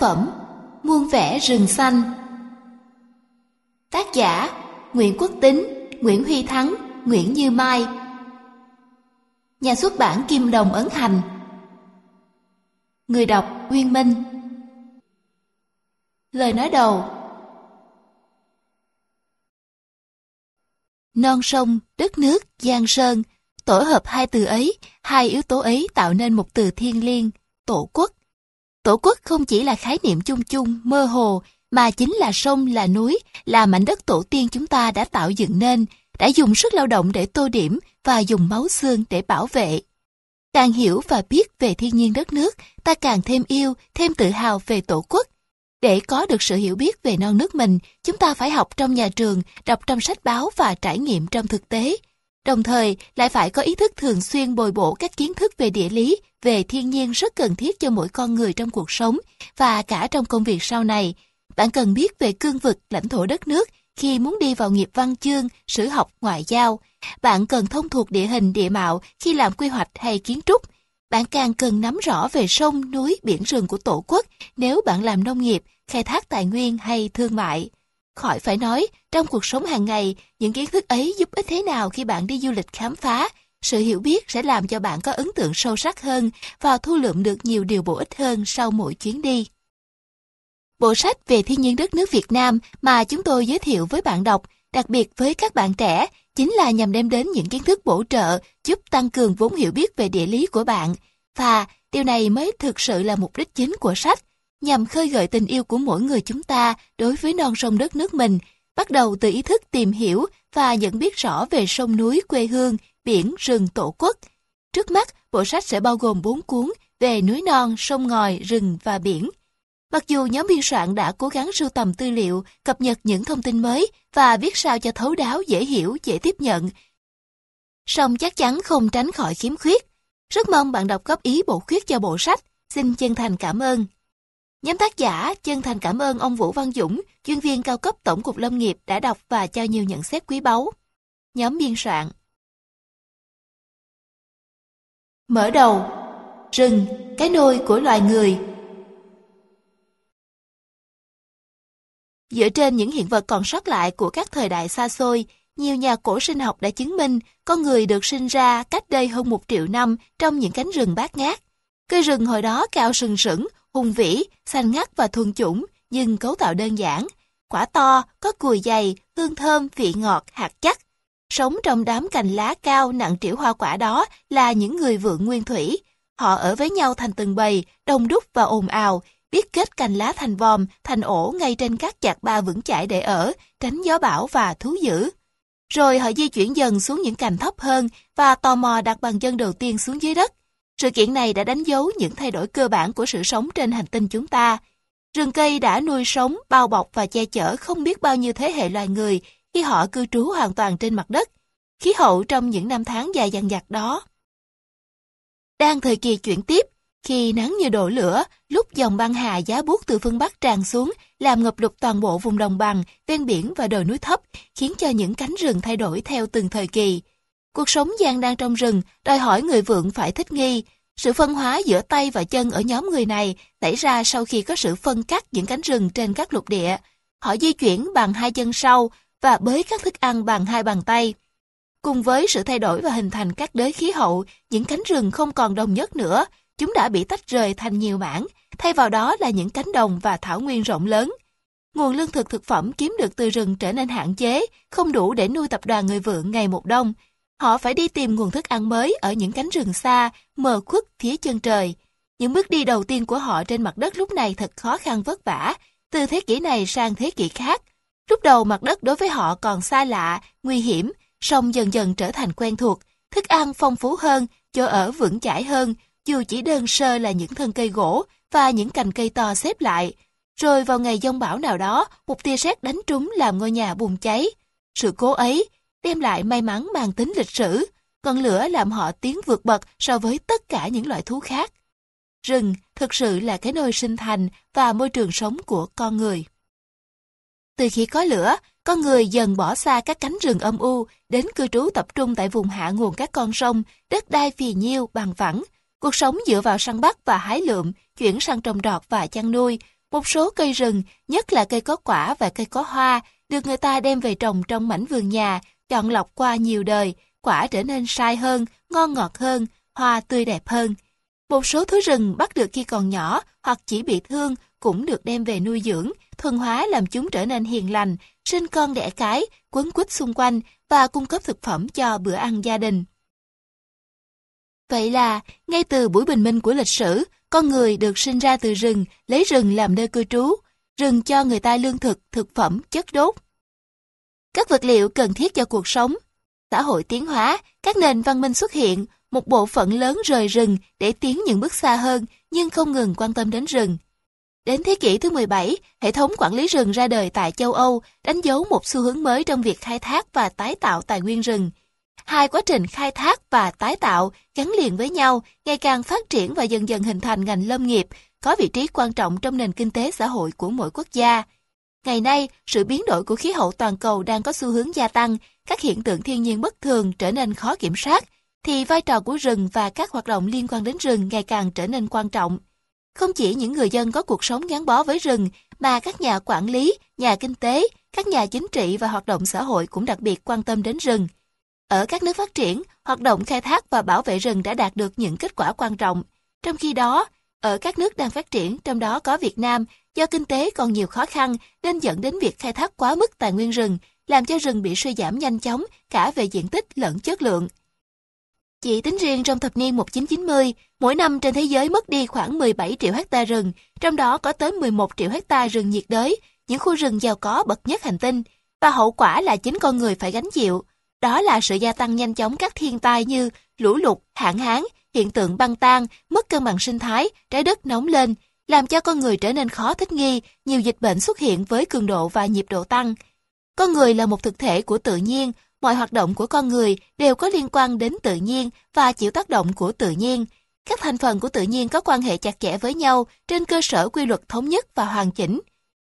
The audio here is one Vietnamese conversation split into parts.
phẩm Muôn vẻ rừng xanh. Tác giả Nguyễn Quốc Tính, Nguyễn Huy Thắng, Nguyễn Như Mai. Nhà xuất bản Kim Đồng Ấn Hành. Người đọc Nguyên Minh. Lời nói đầu. Non sông, đất nước, giang sơn Tổ hợp hai từ ấy, hai yếu tố ấy tạo nên một từ thiên liêng, tổ quốc. Tổ quốc không chỉ là khái niệm chung chung, mơ hồ, mà chính là sông, là núi, là mảnh đất tổ tiên chúng ta đã tạo dựng nên, đã dùng sức lao động để tô điểm và dùng máu xương để bảo vệ. Càng hiểu và biết về thiên nhiên đất nước, ta càng thêm yêu, thêm tự hào về tổ quốc. Để có được sự hiểu biết về non nước mình, chúng ta phải học trong nhà trường, đọc trong sách báo và trải nghiệm trong thực tế. Đồng thời, lại phải có ý thức thường xuyên bồi bổ các kiến thức về địa lý, về thiên nhiên rất cần thiết cho mỗi con người trong cuộc sống và cả trong công việc sau này. Bạn cần biết về cương vực, lãnh thổ đất nước khi muốn đi vào nghiệp văn chương, sử học, ngoại giao. Bạn cần thông thuộc địa hình, địa mạo khi làm quy hoạch hay kiến trúc. Bạn càng cần nắm rõ về sông, núi, biển rừng của Tổ quốc nếu bạn làm nông nghiệp, khai thác tài nguyên hay thương mại. Khỏi phải nói, trong cuộc sống hàng ngày, những kiến thức ấy giúp ích thế nào khi bạn đi du lịch khám phá. Sự hiểu biết sẽ làm cho bạn có ấn tượng sâu sắc hơn và thu lượm được nhiều điều bổ ích hơn sau mỗi chuyến đi. Bộ sách về thiên nhiên đất nước Việt Nam mà chúng tôi giới thiệu với bạn đọc, đặc biệt với các bạn trẻ, chính là nhằm đem đến những kiến thức bổ trợ giúp tăng cường vốn hiểu biết về địa lý của bạn. Và điều này mới thực sự là mục đích chính của sách, nhằm khơi gợi tình yêu của mỗi người chúng ta đối với non sông đất nước mình, bắt đầu từ ý thức tìm hiểu và nhận biết rõ về sông núi quê hương, biển, rừng, tổ quốc. Trước mắt, bộ sách sẽ bao gồm 4 cuốn về núi non, sông ngòi, rừng và biển. Mặc dù nhóm biên soạn đã cố gắng sưu tầm tư liệu, cập nhật những thông tin mới và viết sao cho thấu đáo, dễ hiểu, dễ tiếp nhận, song chắc chắn không tránh khỏi khiếm khuyết. Rất mong bạn đọc góp ý bổ khuyết cho bộ sách. Xin chân thành cảm ơn. Nhóm tác giả chân thành cảm ơn ông Vũ Văn Dũng, chuyên viên cao cấp Tổng cục Lâm nghiệp đã đọc và cho nhiều nhận xét quý báu. Nhóm biên soạn Mở đầu Rừng, cái nôi của loài người Dựa trên những hiện vật còn sót lại của các thời đại xa xôi, nhiều nhà cổ sinh học đã chứng minh con người được sinh ra cách đây hơn một triệu năm trong những cánh rừng bát ngát. Cây rừng hồi đó cao sừng sững, hùng vĩ, xanh ngắt và thuần chủng, nhưng cấu tạo đơn giản. Quả to, có cùi dày, hương thơm, vị ngọt, hạt chắc. Sống trong đám cành lá cao nặng trĩu hoa quả đó là những người vượng nguyên thủy. Họ ở với nhau thành từng bầy, đông đúc và ồn ào, biết kết cành lá thành vòm, thành ổ ngay trên các chạc ba vững chãi để ở, tránh gió bão và thú dữ. Rồi họ di chuyển dần xuống những cành thấp hơn và tò mò đặt bàn chân đầu tiên xuống dưới đất. Sự kiện này đã đánh dấu những thay đổi cơ bản của sự sống trên hành tinh chúng ta. Rừng cây đã nuôi sống, bao bọc và che chở không biết bao nhiêu thế hệ loài người khi họ cư trú hoàn toàn trên mặt đất. Khí hậu trong những năm tháng dài dằng dặc đó. Đang thời kỳ chuyển tiếp, khi nắng như đổ lửa, lúc dòng băng hà giá buốt từ phương Bắc tràn xuống, làm ngập lụt toàn bộ vùng đồng bằng, ven biển và đồi núi thấp, khiến cho những cánh rừng thay đổi theo từng thời kỳ. Cuộc sống gian đang trong rừng, đòi hỏi người vượng phải thích nghi. Sự phân hóa giữa tay và chân ở nhóm người này xảy ra sau khi có sự phân cắt những cánh rừng trên các lục địa. Họ di chuyển bằng hai chân sau và bới các thức ăn bằng hai bàn tay. Cùng với sự thay đổi và hình thành các đới khí hậu, những cánh rừng không còn đồng nhất nữa, chúng đã bị tách rời thành nhiều mảng, thay vào đó là những cánh đồng và thảo nguyên rộng lớn. Nguồn lương thực thực phẩm kiếm được từ rừng trở nên hạn chế, không đủ để nuôi tập đoàn người vượng ngày một đông. Họ phải đi tìm nguồn thức ăn mới ở những cánh rừng xa, mờ khuất phía chân trời. Những bước đi đầu tiên của họ trên mặt đất lúc này thật khó khăn vất vả, từ thế kỷ này sang thế kỷ khác. Lúc đầu mặt đất đối với họ còn xa lạ, nguy hiểm, song dần dần trở thành quen thuộc, thức ăn phong phú hơn, chỗ ở vững chãi hơn, dù chỉ đơn sơ là những thân cây gỗ và những cành cây to xếp lại. Rồi vào ngày giông bão nào đó, một tia sét đánh trúng làm ngôi nhà bùng cháy. Sự cố ấy đem lại may mắn mang tính lịch sử, còn lửa làm họ tiến vượt bậc so với tất cả những loại thú khác. Rừng thực sự là cái nơi sinh thành và môi trường sống của con người. Từ khi có lửa, con người dần bỏ xa các cánh rừng âm u, đến cư trú tập trung tại vùng hạ nguồn các con sông, đất đai phì nhiêu, bằng phẳng, Cuộc sống dựa vào săn bắt và hái lượm, chuyển sang trồng trọt và chăn nuôi, một số cây rừng, nhất là cây có quả và cây có hoa, được người ta đem về trồng trong mảnh vườn nhà, chọn lọc qua nhiều đời, quả trở nên sai hơn, ngon ngọt hơn, hoa tươi đẹp hơn. Một số thứ rừng bắt được khi còn nhỏ hoặc chỉ bị thương cũng được đem về nuôi dưỡng, thuần hóa làm chúng trở nên hiền lành, sinh con đẻ cái, quấn quýt xung quanh và cung cấp thực phẩm cho bữa ăn gia đình. Vậy là, ngay từ buổi bình minh của lịch sử, con người được sinh ra từ rừng, lấy rừng làm nơi cư trú, rừng cho người ta lương thực, thực phẩm, chất đốt. Các vật liệu cần thiết cho cuộc sống. Xã hội tiến hóa, các nền văn minh xuất hiện, một bộ phận lớn rời rừng để tiến những bước xa hơn, nhưng không ngừng quan tâm đến rừng. Đến thế kỷ thứ 17, hệ thống quản lý rừng ra đời tại châu Âu, đánh dấu một xu hướng mới trong việc khai thác và tái tạo tài nguyên rừng. Hai quá trình khai thác và tái tạo gắn liền với nhau, ngày càng phát triển và dần dần hình thành ngành lâm nghiệp, có vị trí quan trọng trong nền kinh tế xã hội của mỗi quốc gia. Ngày nay, sự biến đổi của khí hậu toàn cầu đang có xu hướng gia tăng, các hiện tượng thiên nhiên bất thường trở nên khó kiểm soát, thì vai trò của rừng và các hoạt động liên quan đến rừng ngày càng trở nên quan trọng. Không chỉ những người dân có cuộc sống gắn bó với rừng, mà các nhà quản lý, nhà kinh tế, các nhà chính trị và hoạt động xã hội cũng đặc biệt quan tâm đến rừng. Ở các nước phát triển, hoạt động khai thác và bảo vệ rừng đã đạt được những kết quả quan trọng. Trong khi đó, ở các nước đang phát triển, trong đó có Việt Nam, do kinh tế còn nhiều khó khăn nên dẫn đến việc khai thác quá mức tài nguyên rừng, làm cho rừng bị suy giảm nhanh chóng cả về diện tích lẫn chất lượng. Chỉ tính riêng trong thập niên 1990, mỗi năm trên thế giới mất đi khoảng 17 triệu hecta rừng, trong đó có tới 11 triệu hecta rừng nhiệt đới, những khu rừng giàu có bậc nhất hành tinh, và hậu quả là chính con người phải gánh chịu. Đó là sự gia tăng nhanh chóng các thiên tai như lũ lụt, hạn hán, hiện tượng băng tan, mất cân bằng sinh thái, trái đất nóng lên, làm cho con người trở nên khó thích nghi, nhiều dịch bệnh xuất hiện với cường độ và nhịp độ tăng. Con người là một thực thể của tự nhiên, mọi hoạt động của con người đều có liên quan đến tự nhiên và chịu tác động của tự nhiên. Các thành phần của tự nhiên có quan hệ chặt chẽ với nhau trên cơ sở quy luật thống nhất và hoàn chỉnh.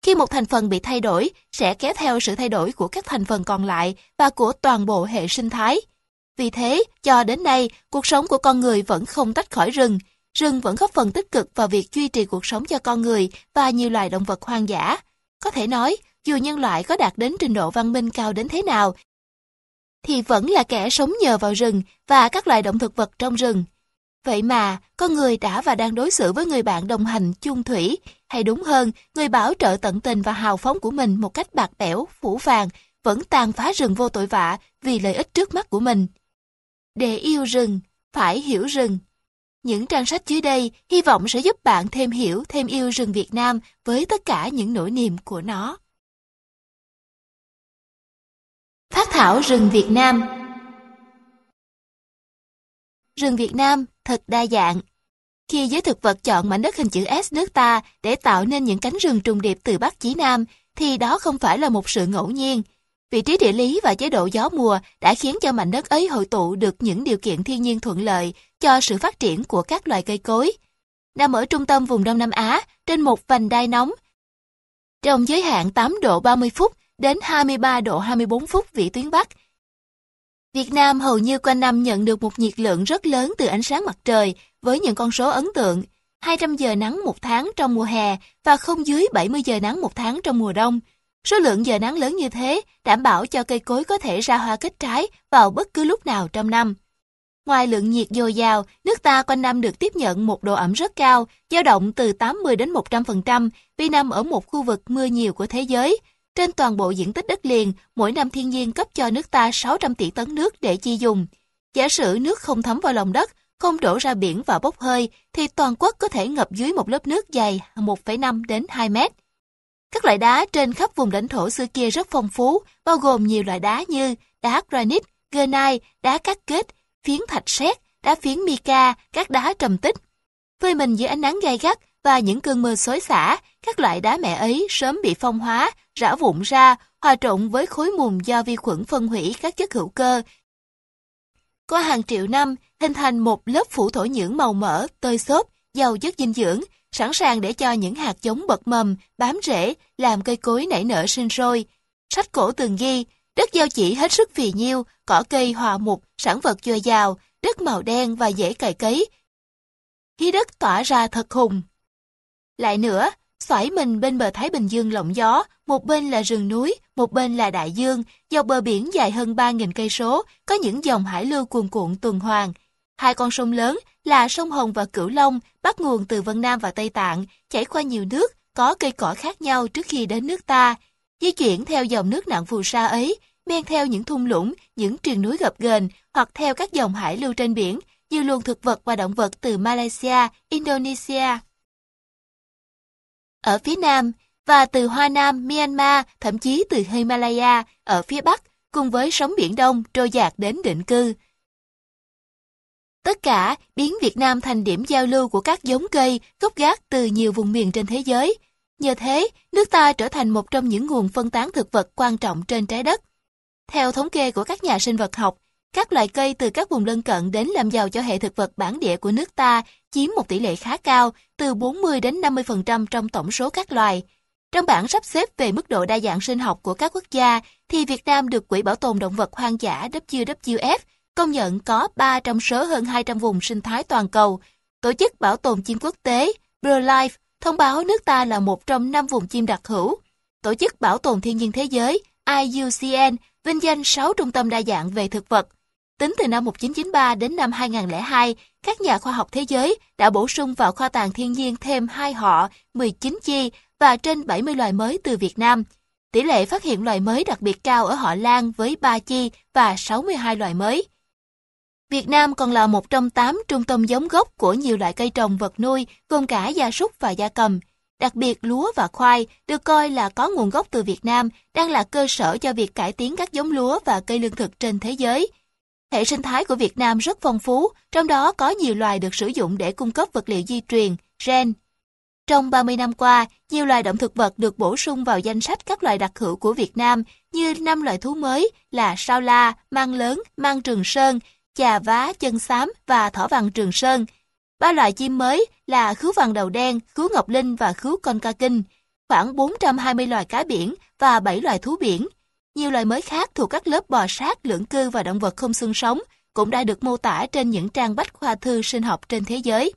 Khi một thành phần bị thay đổi, sẽ kéo theo sự thay đổi của các thành phần còn lại và của toàn bộ hệ sinh thái. Vì thế, cho đến nay, cuộc sống của con người vẫn không tách khỏi rừng. Rừng vẫn góp phần tích cực vào việc duy trì cuộc sống cho con người và nhiều loài động vật hoang dã. Có thể nói, dù nhân loại có đạt đến trình độ văn minh cao đến thế nào, thì vẫn là kẻ sống nhờ vào rừng và các loài động thực vật trong rừng. Vậy mà, con người đã và đang đối xử với người bạn đồng hành chung thủy, hay đúng hơn, người bảo trợ tận tình và hào phóng của mình một cách bạc bẽo, phủ vàng, vẫn tàn phá rừng vô tội vạ vì lợi ích trước mắt của mình. Để yêu rừng, phải hiểu rừng. Những trang sách dưới đây hy vọng sẽ giúp bạn thêm hiểu, thêm yêu rừng Việt Nam với tất cả những nỗi niềm của nó. Phát thảo rừng Việt Nam Rừng Việt Nam thật đa dạng. Khi giới thực vật chọn mảnh đất hình chữ S nước ta để tạo nên những cánh rừng trùng điệp từ Bắc chí Nam, thì đó không phải là một sự ngẫu nhiên. Vị trí địa lý và chế độ gió mùa đã khiến cho mảnh đất ấy hội tụ được những điều kiện thiên nhiên thuận lợi cho sự phát triển của các loài cây cối. Nằm ở trung tâm vùng Đông Nam Á, trên một vành đai nóng, trong giới hạn 8 độ 30 phút đến 23 độ 24 phút vĩ tuyến Bắc. Việt Nam hầu như quanh năm nhận được một nhiệt lượng rất lớn từ ánh sáng mặt trời với những con số ấn tượng 200 giờ nắng một tháng trong mùa hè và không dưới 70 giờ nắng một tháng trong mùa đông. Số lượng giờ nắng lớn như thế đảm bảo cho cây cối có thể ra hoa kết trái vào bất cứ lúc nào trong năm. Ngoài lượng nhiệt dồi dào, nước ta quanh năm được tiếp nhận một độ ẩm rất cao, dao động từ 80 đến 100% vì nằm ở một khu vực mưa nhiều của thế giới. Trên toàn bộ diện tích đất liền, mỗi năm thiên nhiên cấp cho nước ta 600 tỷ tấn nước để chi dùng. Giả sử nước không thấm vào lòng đất, không đổ ra biển và bốc hơi, thì toàn quốc có thể ngập dưới một lớp nước dày 1,5 đến 2 mét. Các loại đá trên khắp vùng lãnh thổ xưa kia rất phong phú, bao gồm nhiều loại đá như đá granite, granite, đá cắt kết, phiến thạch sét, đá phiến mica, các đá trầm tích. Phơi mình dưới ánh nắng gay gắt và những cơn mưa xối xả, các loại đá mẹ ấy sớm bị phong hóa, rã vụn ra, hòa trộn với khối mùn do vi khuẩn phân hủy các chất hữu cơ. Qua hàng triệu năm, hình thành một lớp phủ thổ nhưỡng màu mỡ, tơi xốp, giàu chất dinh dưỡng, sẵn sàng để cho những hạt giống bật mầm, bám rễ, làm cây cối nảy nở sinh sôi. Sách cổ từng ghi, đất giao chỉ hết sức phì nhiêu, cỏ cây hòa mục, sản vật dồi dào, đất màu đen và dễ cày cấy. Khí đất tỏa ra thật hùng. Lại nữa, xoải mình bên bờ Thái Bình Dương lộng gió, một bên là rừng núi, một bên là đại dương, dọc bờ biển dài hơn 3.000 cây số, có những dòng hải lưu cuồn cuộn tuần hoàn. Hai con sông lớn là sông Hồng và Cửu Long, bắt nguồn từ Vân Nam và Tây Tạng, chảy qua nhiều nước, có cây cỏ khác nhau trước khi đến nước ta. Di chuyển theo dòng nước nặng phù sa ấy, men theo những thung lũng, những triền núi gập ghềnh hoặc theo các dòng hải lưu trên biển, như luồng thực vật và động vật từ Malaysia, Indonesia. Ở phía Nam, và từ Hoa Nam, Myanmar, thậm chí từ Himalaya ở phía Bắc, cùng với sóng Biển Đông trôi dạt đến định cư. Tất cả biến Việt Nam thành điểm giao lưu của các giống cây, gốc gác từ nhiều vùng miền trên thế giới. Nhờ thế, nước ta trở thành một trong những nguồn phân tán thực vật quan trọng trên trái đất. Theo thống kê của các nhà sinh vật học, các loài cây từ các vùng lân cận đến làm giàu cho hệ thực vật bản địa của nước ta chiếm một tỷ lệ khá cao, từ 40 đến 50% trong tổng số các loài. Trong bảng sắp xếp về mức độ đa dạng sinh học của các quốc gia, thì Việt Nam được Quỹ Bảo tồn Động vật Hoang dã WWF công nhận có 3 trong số hơn 200 vùng sinh thái toàn cầu. Tổ chức Bảo tồn chim quốc tế BirdLife thông báo nước ta là một trong năm vùng chim đặc hữu. Tổ chức Bảo tồn Thiên nhiên Thế giới IUCN vinh danh 6 trung tâm đa dạng về thực vật. Tính từ năm 1993 đến năm 2002, các nhà khoa học thế giới đã bổ sung vào kho tàng thiên nhiên thêm hai họ, 19 chi và trên 70 loài mới từ Việt Nam. Tỷ lệ phát hiện loài mới đặc biệt cao ở họ Lan với 3 chi và 62 loài mới. Việt Nam còn là một trong 8 trung tâm giống gốc của nhiều loại cây trồng vật nuôi, gồm cả gia súc và gia cầm. Đặc biệt lúa và khoai được coi là có nguồn gốc từ Việt Nam, đang là cơ sở cho việc cải tiến các giống lúa và cây lương thực trên thế giới. Hệ sinh thái của Việt Nam rất phong phú, trong đó có nhiều loài được sử dụng để cung cấp vật liệu di truyền, gen. Trong 30 năm qua, nhiều loài động thực vật được bổ sung vào danh sách các loài đặc hữu của Việt Nam như 5 loài thú mới là sao la, mang lớn, mang trường sơn, chà vá, chân xám và thỏ vàng trường sơn. Ba loài chim mới là khứu vàng đầu đen, khứu ngọc linh và khứu con ca kinh, khoảng 420 loài cá biển và 7 loài thú biển. Nhiều loài mới khác thuộc các lớp bò sát, lưỡng cư và động vật không xương sống cũng đã được mô tả trên những trang bách khoa thư sinh học trên thế giới.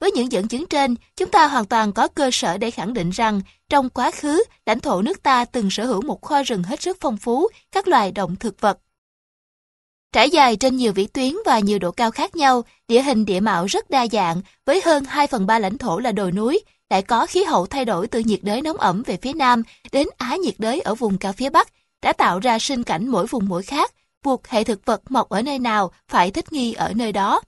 Với những dẫn chứng trên, chúng ta hoàn toàn có cơ sở để khẳng định rằng trong quá khứ, lãnh thổ nước ta từng sở hữu một kho rừng hết sức phong phú các loài động thực vật. Trải dài trên nhiều vĩ tuyến và nhiều độ cao khác nhau, địa hình địa mạo rất đa dạng, với hơn 2 phần 3 lãnh thổ là đồi núi, lại có khí hậu thay đổi từ nhiệt đới nóng ẩm về phía nam đến á nhiệt đới ở vùng cao phía bắc, đã tạo ra sinh cảnh mỗi vùng mỗi khác, buộc hệ thực vật mọc ở nơi nào phải thích nghi ở nơi đó.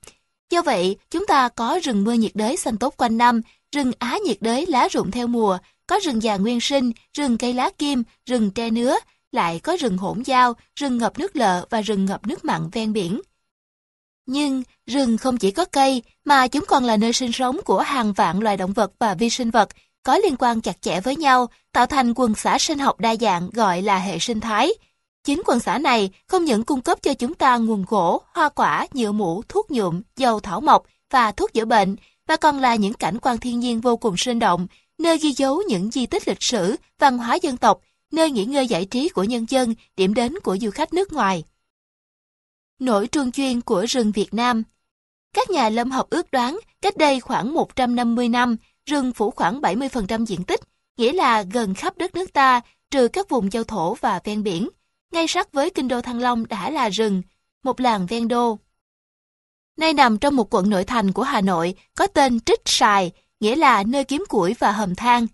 Do vậy, chúng ta có rừng mưa nhiệt đới xanh tốt quanh năm, rừng Á nhiệt đới lá rụng theo mùa, có rừng già nguyên sinh, rừng cây lá kim, rừng tre nứa, lại có rừng hỗn giao, rừng ngập nước lợ và rừng ngập nước mặn ven biển. Nhưng rừng không chỉ có cây, mà chúng còn là nơi sinh sống của hàng vạn loài động vật và vi sinh vật, có liên quan chặt chẽ với nhau, tạo thành quần xã sinh học đa dạng gọi là hệ sinh thái. Chính quần xã này không những cung cấp cho chúng ta nguồn gỗ, hoa quả, nhựa mũ, thuốc nhuộm, dầu thảo mộc và thuốc chữa bệnh, mà còn là những cảnh quan thiên nhiên vô cùng sinh động, nơi ghi dấu những di tích lịch sử, văn hóa dân tộc, nơi nghỉ ngơi giải trí của nhân dân, điểm đến của du khách nước ngoài. Nổi truông chuyên của rừng Việt Nam Các nhà lâm học ước đoán cách đây khoảng 150 năm, rừng phủ khoảng 70% diện tích, nghĩa là gần khắp đất nước ta, trừ các vùng giao thổ và ven biển. Ngay sát với kinh đô Thăng Long đã là rừng, một làng ven đô. Nay nằm trong một quận nội thành của Hà Nội, có tên Trích Sài, nghĩa là nơi kiếm củi và hầm than.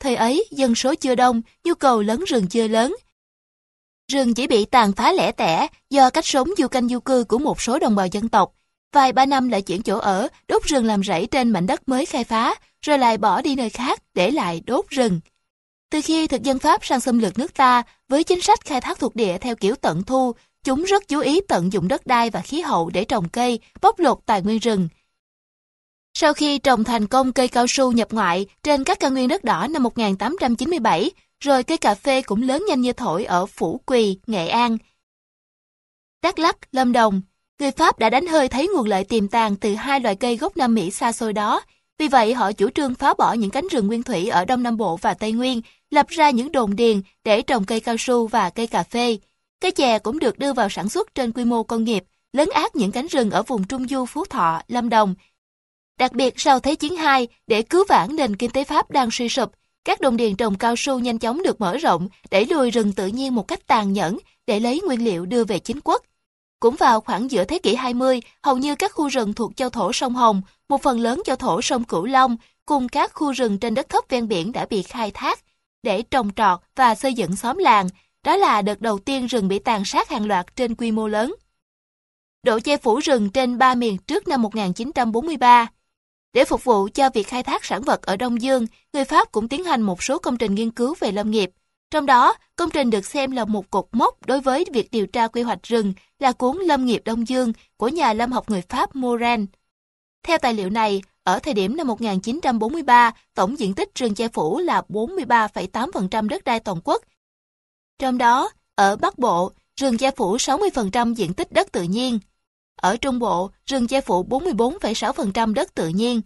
Thời ấy, dân số chưa đông, nhu cầu lớn rừng chưa lớn. Rừng chỉ bị tàn phá lẻ tẻ do cách sống du canh du cư của một số đồng bào dân tộc. Vài ba năm lại chuyển chỗ ở, đốt rừng làm rẫy trên mảnh đất mới khai phá, rồi lại bỏ đi nơi khác để lại đốt rừng. Từ khi thực dân Pháp sang xâm lược nước ta với chính sách khai thác thuộc địa theo kiểu tận thu, chúng rất chú ý tận dụng đất đai và khí hậu để trồng cây, bóc lột tài nguyên rừng. Sau khi trồng thành công cây cao su nhập ngoại trên các cao nguyên đất đỏ năm 1897, rồi cây cà phê cũng lớn nhanh như thổi ở Phủ Quỳ, Nghệ An. Đắk Lắk, Lâm Đồng, người Pháp đã đánh hơi thấy nguồn lợi tiềm tàng từ hai loài cây gốc Nam Mỹ xa xôi đó, vì vậy họ chủ trương phá bỏ những cánh rừng nguyên thủy ở Đông Nam Bộ và Tây Nguyên, lập ra những đồn điền để trồng cây cao su và cây cà phê. Cây chè cũng được đưa vào sản xuất trên quy mô công nghiệp, lớn át những cánh rừng ở vùng Trung Du Phú Thọ, Lâm Đồng. Đặc biệt sau Thế chiến II, để cứu vãn nền kinh tế Pháp đang suy sụp, các đồng điền trồng cao su nhanh chóng được mở rộng, đẩy lùi rừng tự nhiên một cách tàn nhẫn để lấy nguyên liệu đưa về chính quốc. Cũng vào khoảng giữa thế kỷ 20, hầu như các khu rừng thuộc châu thổ sông Hồng, một phần lớn châu thổ sông Cửu Long, cùng các khu rừng trên đất thấp ven biển đã bị khai thác để trồng trọt và xây dựng xóm làng. Đó là đợt đầu tiên rừng bị tàn sát hàng loạt trên quy mô lớn. Độ che phủ rừng trên ba miền trước năm 1943 để phục vụ cho việc khai thác sản vật ở Đông Dương, người Pháp cũng tiến hành một số công trình nghiên cứu về lâm nghiệp. Trong đó, công trình được xem là một cột mốc đối với việc điều tra quy hoạch rừng là cuốn Lâm nghiệp Đông Dương của nhà lâm học người Pháp Moran. Theo tài liệu này, ở thời điểm năm 1943, tổng diện tích rừng che phủ là 43,8% đất đai toàn quốc. Trong đó, ở Bắc Bộ, rừng che phủ 60% diện tích đất tự nhiên, ở Trung Bộ, rừng che phủ 44,6% đất tự nhiên,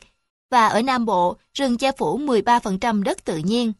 và ở Nam Bộ, rừng che phủ 13% đất tự nhiên.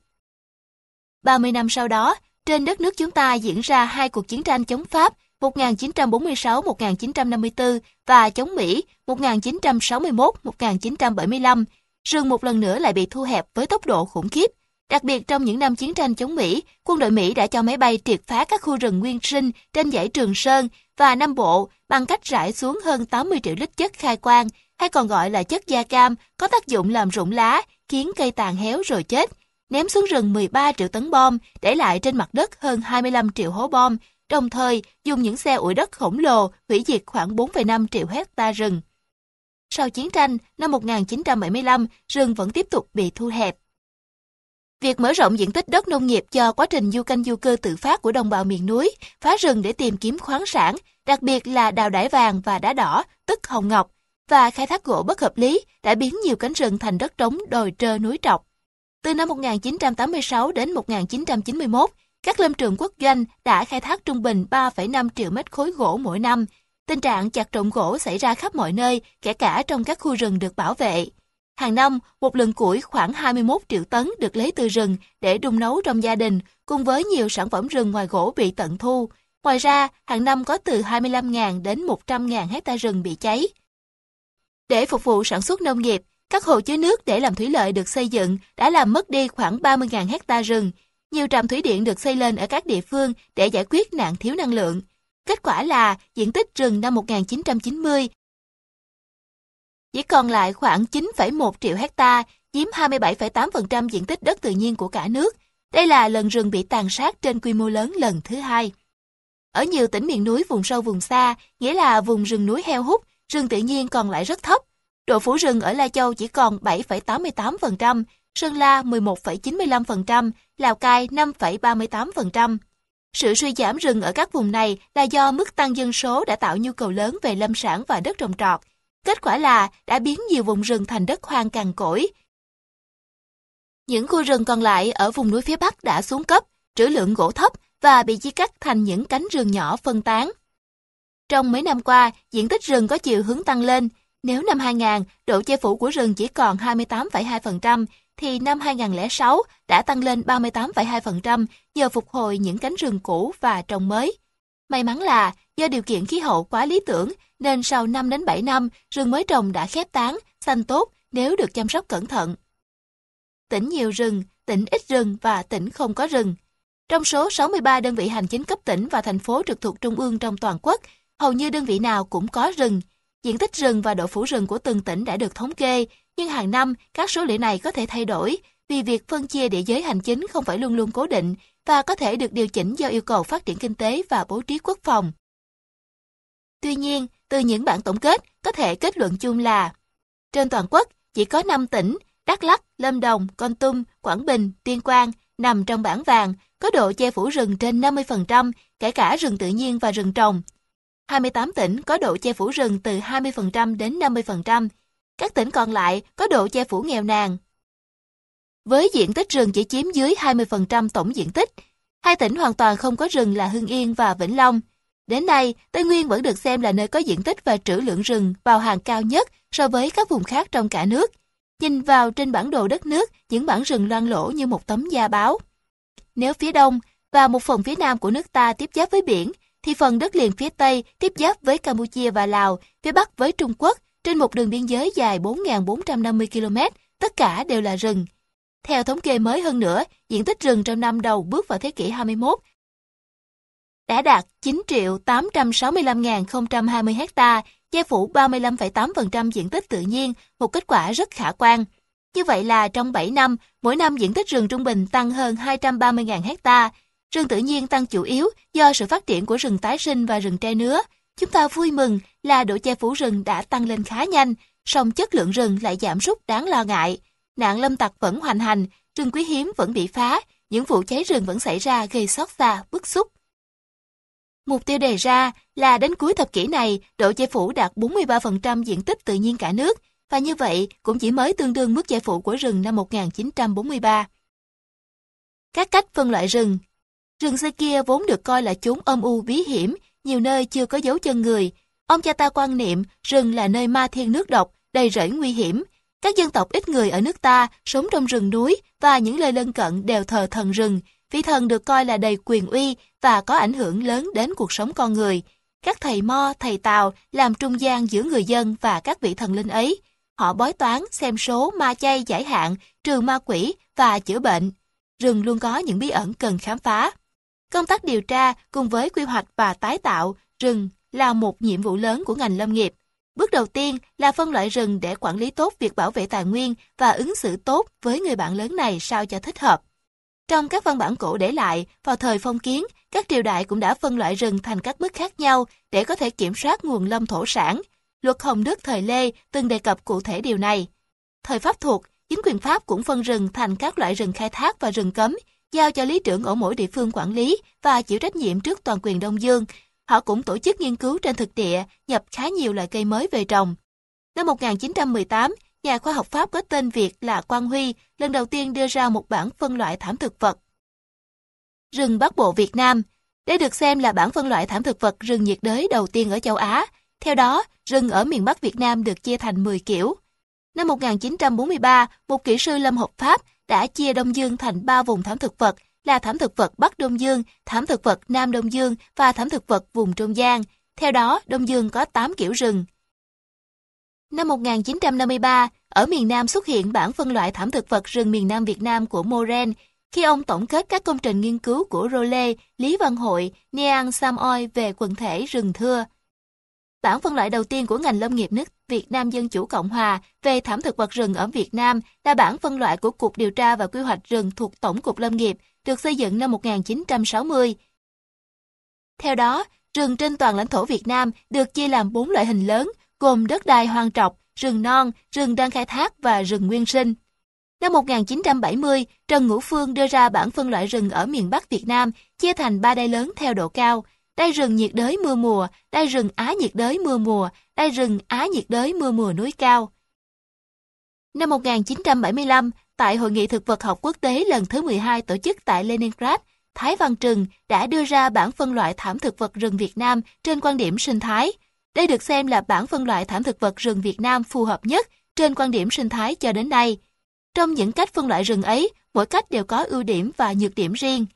30 năm sau đó, trên đất nước chúng ta diễn ra hai cuộc chiến tranh chống Pháp 1946-1954 và chống Mỹ 1961-1975. Rừng một lần nữa lại bị thu hẹp với tốc độ khủng khiếp. Đặc biệt trong những năm chiến tranh chống Mỹ, quân đội Mỹ đã cho máy bay triệt phá các khu rừng nguyên sinh trên dãy Trường Sơn và Nam Bộ bằng cách rải xuống hơn 80 triệu lít chất khai quang, hay còn gọi là chất da cam, có tác dụng làm rụng lá, khiến cây tàn héo rồi chết. Ném xuống rừng 13 triệu tấn bom, để lại trên mặt đất hơn 25 triệu hố bom, đồng thời dùng những xe ủi đất khổng lồ hủy diệt khoảng 4,5 triệu hecta rừng. Sau chiến tranh, năm 1975, rừng vẫn tiếp tục bị thu hẹp. Việc mở rộng diện tích đất nông nghiệp cho quá trình du canh du cư tự phát của đồng bào miền núi, phá rừng để tìm kiếm khoáng sản, đặc biệt là đào đải vàng và đá đỏ, tức hồng ngọc, và khai thác gỗ bất hợp lý đã biến nhiều cánh rừng thành đất trống đồi trơ núi trọc. Từ năm 1986 đến 1991, các lâm trường quốc doanh đã khai thác trung bình 3,5 triệu mét khối gỗ mỗi năm. Tình trạng chặt trộm gỗ xảy ra khắp mọi nơi, kể cả trong các khu rừng được bảo vệ. Hàng năm, một lượng củi khoảng 21 triệu tấn được lấy từ rừng để đun nấu trong gia đình, cùng với nhiều sản phẩm rừng ngoài gỗ bị tận thu. Ngoài ra, hàng năm có từ 25.000 đến 100.000 hecta rừng bị cháy. Để phục vụ sản xuất nông nghiệp, các hồ chứa nước để làm thủy lợi được xây dựng đã làm mất đi khoảng 30.000 hecta rừng. Nhiều trạm thủy điện được xây lên ở các địa phương để giải quyết nạn thiếu năng lượng. Kết quả là diện tích rừng năm 1990 chỉ còn lại khoảng 9,1 triệu hecta, chiếm 27,8% diện tích đất tự nhiên của cả nước. Đây là lần rừng bị tàn sát trên quy mô lớn lần thứ hai. Ở nhiều tỉnh miền núi vùng sâu vùng xa, nghĩa là vùng rừng núi heo hút, rừng tự nhiên còn lại rất thấp. Độ phủ rừng ở Lai Châu chỉ còn 7,88%, Sơn La 11,95%, Lào Cai 5,38%. Sự suy giảm rừng ở các vùng này là do mức tăng dân số đã tạo nhu cầu lớn về lâm sản và đất trồng trọt, Kết quả là đã biến nhiều vùng rừng thành đất hoang cằn cỗi. Những khu rừng còn lại ở vùng núi phía Bắc đã xuống cấp, trữ lượng gỗ thấp và bị chia cắt thành những cánh rừng nhỏ phân tán. Trong mấy năm qua, diện tích rừng có chiều hướng tăng lên. Nếu năm 2000, độ che phủ của rừng chỉ còn 28,2%, thì năm 2006 đã tăng lên 38,2% nhờ phục hồi những cánh rừng cũ và trồng mới. May mắn là do điều kiện khí hậu quá lý tưởng nên sau 5 đến 7 năm, rừng mới trồng đã khép tán, xanh tốt nếu được chăm sóc cẩn thận. Tỉnh nhiều rừng, tỉnh ít rừng và tỉnh không có rừng. Trong số 63 đơn vị hành chính cấp tỉnh và thành phố trực thuộc trung ương trong toàn quốc, hầu như đơn vị nào cũng có rừng. Diện tích rừng và độ phủ rừng của từng tỉnh đã được thống kê, nhưng hàng năm các số liệu này có thể thay đổi vì việc phân chia địa giới hành chính không phải luôn luôn cố định và có thể được điều chỉnh do yêu cầu phát triển kinh tế và bố trí quốc phòng. Tuy nhiên, từ những bản tổng kết, có thể kết luận chung là trên toàn quốc chỉ có 5 tỉnh Đắk Lắk, Lâm Đồng, Con Tum, Quảng Bình, Tuyên Quang nằm trong bảng vàng, có độ che phủ rừng trên 50%, kể cả rừng tự nhiên và rừng trồng. 28 tỉnh có độ che phủ rừng từ 20% đến 50%. Các tỉnh còn lại có độ che phủ nghèo nàn. Với diện tích rừng chỉ chiếm dưới 20% tổng diện tích, hai tỉnh hoàn toàn không có rừng là Hưng Yên và Vĩnh Long. Đến nay, Tây Nguyên vẫn được xem là nơi có diện tích và trữ lượng rừng vào hàng cao nhất so với các vùng khác trong cả nước. Nhìn vào trên bản đồ đất nước, những bản rừng loang lỗ như một tấm da báo. Nếu phía đông và một phần phía nam của nước ta tiếp giáp với biển, thì phần đất liền phía tây tiếp giáp với Campuchia và Lào, phía bắc với Trung Quốc trên một đường biên giới dài 4.450 km, tất cả đều là rừng. Theo thống kê mới hơn nữa, diện tích rừng trong năm đầu bước vào thế kỷ 21 đã đạt 9 triệu 865.020 hecta, che phủ 35,8% diện tích tự nhiên, một kết quả rất khả quan. Như vậy là trong 7 năm, mỗi năm diện tích rừng trung bình tăng hơn 230.000 hecta. Rừng tự nhiên tăng chủ yếu do sự phát triển của rừng tái sinh và rừng tre nứa. Chúng ta vui mừng là độ che phủ rừng đã tăng lên khá nhanh, song chất lượng rừng lại giảm sút đáng lo ngại. Nạn lâm tặc vẫn hoành hành, rừng quý hiếm vẫn bị phá, những vụ cháy rừng vẫn xảy ra gây xót xa, bức xúc. Mục tiêu đề ra là đến cuối thập kỷ này, độ che phủ đạt 43% diện tích tự nhiên cả nước, và như vậy cũng chỉ mới tương đương mức che phủ của rừng năm 1943. Các cách phân loại rừng Rừng xưa kia vốn được coi là chốn âm u bí hiểm, nhiều nơi chưa có dấu chân người. Ông cha ta quan niệm rừng là nơi ma thiên nước độc, đầy rẫy nguy hiểm. Các dân tộc ít người ở nước ta sống trong rừng núi và những nơi lân cận đều thờ thần rừng, vị thần được coi là đầy quyền uy và có ảnh hưởng lớn đến cuộc sống con người. Các thầy mo, thầy tào làm trung gian giữa người dân và các vị thần linh ấy. Họ bói toán, xem số, ma chay, giải hạn, trừ ma quỷ và chữa bệnh. Rừng luôn có những bí ẩn cần khám phá. Công tác điều tra cùng với quy hoạch và tái tạo rừng là một nhiệm vụ lớn của ngành lâm nghiệp. Bước đầu tiên là phân loại rừng để quản lý tốt việc bảo vệ tài nguyên và ứng xử tốt với người bạn lớn này sao cho thích hợp. Trong các văn bản cổ để lại, vào thời phong kiến, các triều đại cũng đã phân loại rừng thành các mức khác nhau để có thể kiểm soát nguồn lâm thổ sản. Luật Hồng Đức thời Lê từng đề cập cụ thể điều này. Thời Pháp thuộc, chính quyền Pháp cũng phân rừng thành các loại rừng khai thác và rừng cấm, giao cho lý trưởng ở mỗi địa phương quản lý và chịu trách nhiệm trước toàn quyền Đông Dương. Họ cũng tổ chức nghiên cứu trên thực địa, nhập khá nhiều loại cây mới về trồng. Năm 1918, nhà khoa học Pháp có tên Việt là Quang Huy lần đầu tiên đưa ra một bản phân loại thảm thực vật. Rừng Bắc Bộ Việt Nam Đây được xem là bản phân loại thảm thực vật rừng nhiệt đới đầu tiên ở châu Á. Theo đó, rừng ở miền Bắc Việt Nam được chia thành 10 kiểu. Năm 1943, một kỹ sư lâm học Pháp đã chia Đông Dương thành 3 vùng thảm thực vật là thảm thực vật Bắc Đông Dương, thảm thực vật Nam Đông Dương và thảm thực vật vùng Trung Gian. Theo đó, Đông Dương có 8 kiểu rừng. Năm 1953, ở miền Nam xuất hiện bản phân loại thảm thực vật rừng miền Nam Việt Nam của Moren, khi ông tổng kết các công trình nghiên cứu của Role, Lý Văn Hội, Niang Samoi về quần thể rừng thưa. Bản phân loại đầu tiên của ngành lâm nghiệp nước Việt Nam Dân Chủ Cộng Hòa về thảm thực vật rừng ở Việt Nam là bản phân loại của Cục Điều tra và Quy hoạch rừng thuộc Tổng cục Lâm nghiệp, được xây dựng năm 1960. Theo đó, rừng trên toàn lãnh thổ Việt Nam được chia làm 4 loại hình lớn, gồm đất đai hoang trọc, rừng non, rừng đang khai thác và rừng nguyên sinh. Năm 1970, Trần Ngũ Phương đưa ra bản phân loại rừng ở miền Bắc Việt Nam chia thành ba đai lớn theo độ cao, đai rừng nhiệt đới mưa mùa, đai rừng Á nhiệt đới mưa mùa, đai rừng Á nhiệt đới mưa mùa núi cao. Năm 1975, tại Hội nghị Thực vật học quốc tế lần thứ 12 tổ chức tại Leningrad, Thái Văn Trừng đã đưa ra bản phân loại thảm thực vật rừng Việt Nam trên quan điểm sinh thái. Đây được xem là bản phân loại thảm thực vật rừng Việt Nam phù hợp nhất trên quan điểm sinh thái cho đến nay. Trong những cách phân loại rừng ấy, mỗi cách đều có ưu điểm và nhược điểm riêng.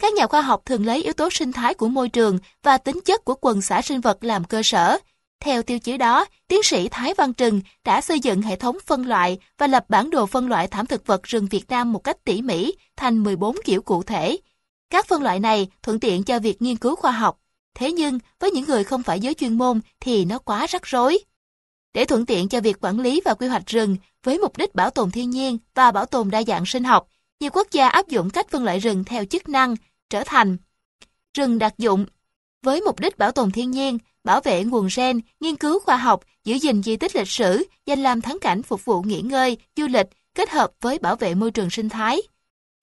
Các nhà khoa học thường lấy yếu tố sinh thái của môi trường và tính chất của quần xã sinh vật làm cơ sở. Theo tiêu chí đó, tiến sĩ Thái Văn Trừng đã xây dựng hệ thống phân loại và lập bản đồ phân loại thảm thực vật rừng Việt Nam một cách tỉ mỉ thành 14 kiểu cụ thể. Các phân loại này thuận tiện cho việc nghiên cứu khoa học. Thế nhưng, với những người không phải giới chuyên môn thì nó quá rắc rối. Để thuận tiện cho việc quản lý và quy hoạch rừng với mục đích bảo tồn thiên nhiên và bảo tồn đa dạng sinh học, nhiều quốc gia áp dụng cách phân loại rừng theo chức năng, trở thành rừng đặc dụng với mục đích bảo tồn thiên nhiên, bảo vệ nguồn gen, nghiên cứu khoa học, giữ gìn di tích lịch sử, danh làm thắng cảnh phục vụ nghỉ ngơi, du lịch, kết hợp với bảo vệ môi trường sinh thái.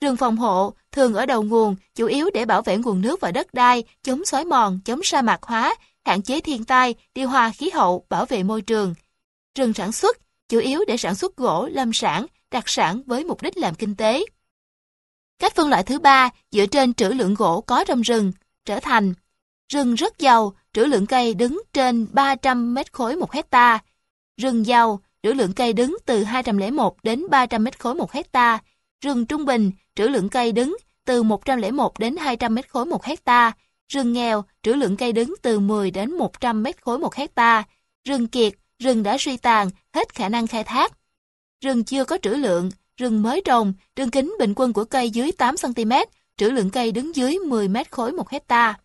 Rừng phòng hộ thường ở đầu nguồn, chủ yếu để bảo vệ nguồn nước và đất đai, chống xói mòn, chống sa mạc hóa, hạn chế thiên tai, điều hòa khí hậu, bảo vệ môi trường. Rừng sản xuất, chủ yếu để sản xuất gỗ, lâm sản, đặc sản với mục đích làm kinh tế. Cách phân loại thứ ba dựa trên trữ lượng gỗ có trong rừng, trở thành rừng rất giàu, trữ lượng cây đứng trên 300 mét khối một hecta, rừng giàu, trữ lượng cây đứng từ 201 đến 300 mét khối một hecta, rừng trung bình, trữ lượng cây đứng từ 101 đến 200 mét khối một hecta, rừng nghèo, trữ lượng cây đứng từ 10 đến 100 mét khối một hecta, rừng kiệt, rừng đã suy tàn, hết khả năng khai thác. Rừng chưa có trữ lượng, rừng mới trồng, đường kính bình quân của cây dưới 8cm, trữ lượng cây đứng dưới 10 mét khối một hecta.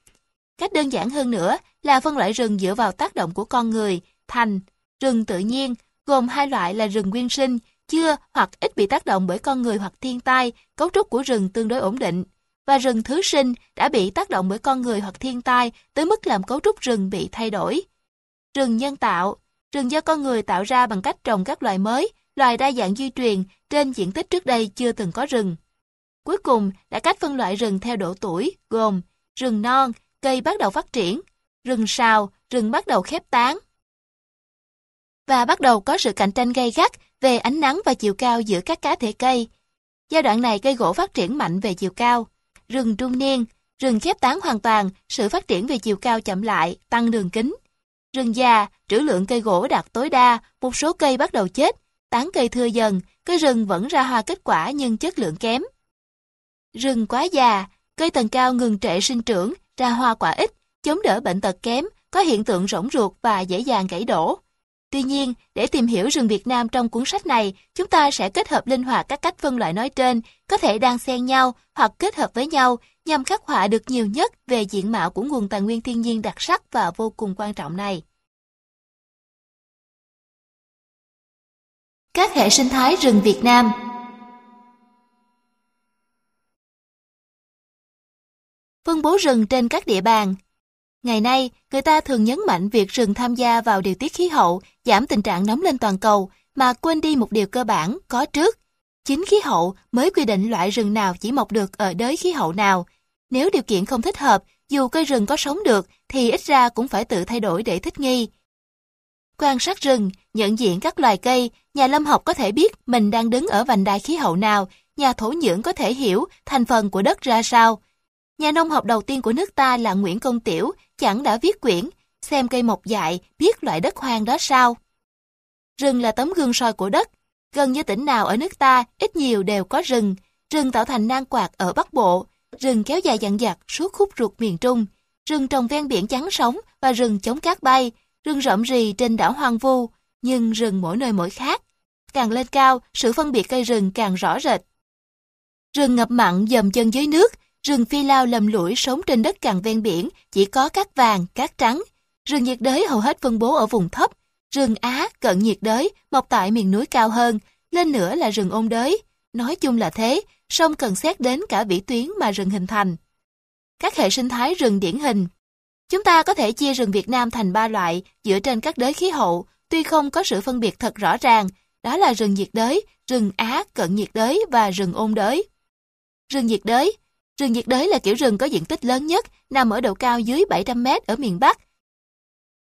Cách đơn giản hơn nữa là phân loại rừng dựa vào tác động của con người, thành, rừng tự nhiên, gồm hai loại là rừng nguyên sinh, chưa hoặc ít bị tác động bởi con người hoặc thiên tai, cấu trúc của rừng tương đối ổn định, và rừng thứ sinh đã bị tác động bởi con người hoặc thiên tai tới mức làm cấu trúc rừng bị thay đổi. Rừng nhân tạo, rừng do con người tạo ra bằng cách trồng các loài mới, loài đa dạng di truyền trên diện tích trước đây chưa từng có rừng. Cuối cùng là cách phân loại rừng theo độ tuổi, gồm rừng non, cây bắt đầu phát triển, rừng sào, rừng bắt đầu khép tán. Và bắt đầu có sự cạnh tranh gay gắt về ánh nắng và chiều cao giữa các cá thể cây. Giai đoạn này cây gỗ phát triển mạnh về chiều cao. Rừng trung niên, rừng khép tán hoàn toàn, sự phát triển về chiều cao chậm lại, tăng đường kính. Rừng già, trữ lượng cây gỗ đạt tối đa, một số cây bắt đầu chết, tán cây thưa dần, cây rừng vẫn ra hoa kết quả nhưng chất lượng kém. Rừng quá già, cây tầng cao ngừng trệ sinh trưởng, ra hoa quả ít, chống đỡ bệnh tật kém, có hiện tượng rỗng ruột và dễ dàng gãy đổ. Tuy nhiên, để tìm hiểu rừng Việt Nam trong cuốn sách này, chúng ta sẽ kết hợp linh hoạt các cách phân loại nói trên, có thể đang xen nhau hoặc kết hợp với nhau nhằm khắc họa được nhiều nhất về diện mạo của nguồn tài nguyên thiên nhiên đặc sắc và vô cùng quan trọng này. Các hệ sinh thái rừng Việt Nam Phân bố rừng trên các địa bàn Ngày nay, người ta thường nhấn mạnh việc rừng tham gia vào điều tiết khí hậu, giảm tình trạng nóng lên toàn cầu, mà quên đi một điều cơ bản có trước. Chính khí hậu mới quy định loại rừng nào chỉ mọc được ở đới khí hậu nào. Nếu điều kiện không thích hợp, dù cây rừng có sống được, thì ít ra cũng phải tự thay đổi để thích nghi. Quan sát rừng, nhận diện các loài cây, nhà lâm học có thể biết mình đang đứng ở vành đai khí hậu nào, nhà thổ nhưỡng có thể hiểu thành phần của đất ra sao. Nhà nông học đầu tiên của nước ta là Nguyễn Công Tiểu, chẳng đã viết quyển, xem cây mọc dại, biết loại đất hoang đó sao. Rừng là tấm gương soi của đất, gần như tỉnh nào ở nước ta ít nhiều đều có rừng, rừng tạo thành nang quạt ở Bắc Bộ, rừng kéo dài dặn dặt suốt khúc ruột miền Trung, rừng trồng ven biển trắng sóng và rừng chống cát bay, rừng rậm rì trên đảo hoang vu, nhưng rừng mỗi nơi mỗi khác. Càng lên cao, sự phân biệt cây rừng càng rõ rệt. Rừng ngập mặn dầm chân dưới nước, rừng phi lao lầm lũi sống trên đất cằn ven biển, chỉ có cát vàng, cát trắng. Rừng nhiệt đới hầu hết phân bố ở vùng thấp. Rừng Á, cận nhiệt đới, mọc tại miền núi cao hơn, lên nữa là rừng ôn đới. Nói chung là thế, song cần xét đến cả vĩ tuyến mà rừng hình thành. Các hệ sinh thái rừng điển hình Chúng ta có thể chia rừng Việt Nam thành ba loại dựa trên các đới khí hậu, tuy không có sự phân biệt thật rõ ràng, đó là rừng nhiệt đới, rừng Á, cận nhiệt đới và rừng ôn đới. Rừng nhiệt đới Rừng nhiệt đới là kiểu rừng có diện tích lớn nhất, nằm ở độ cao dưới 700 m ở miền Bắc,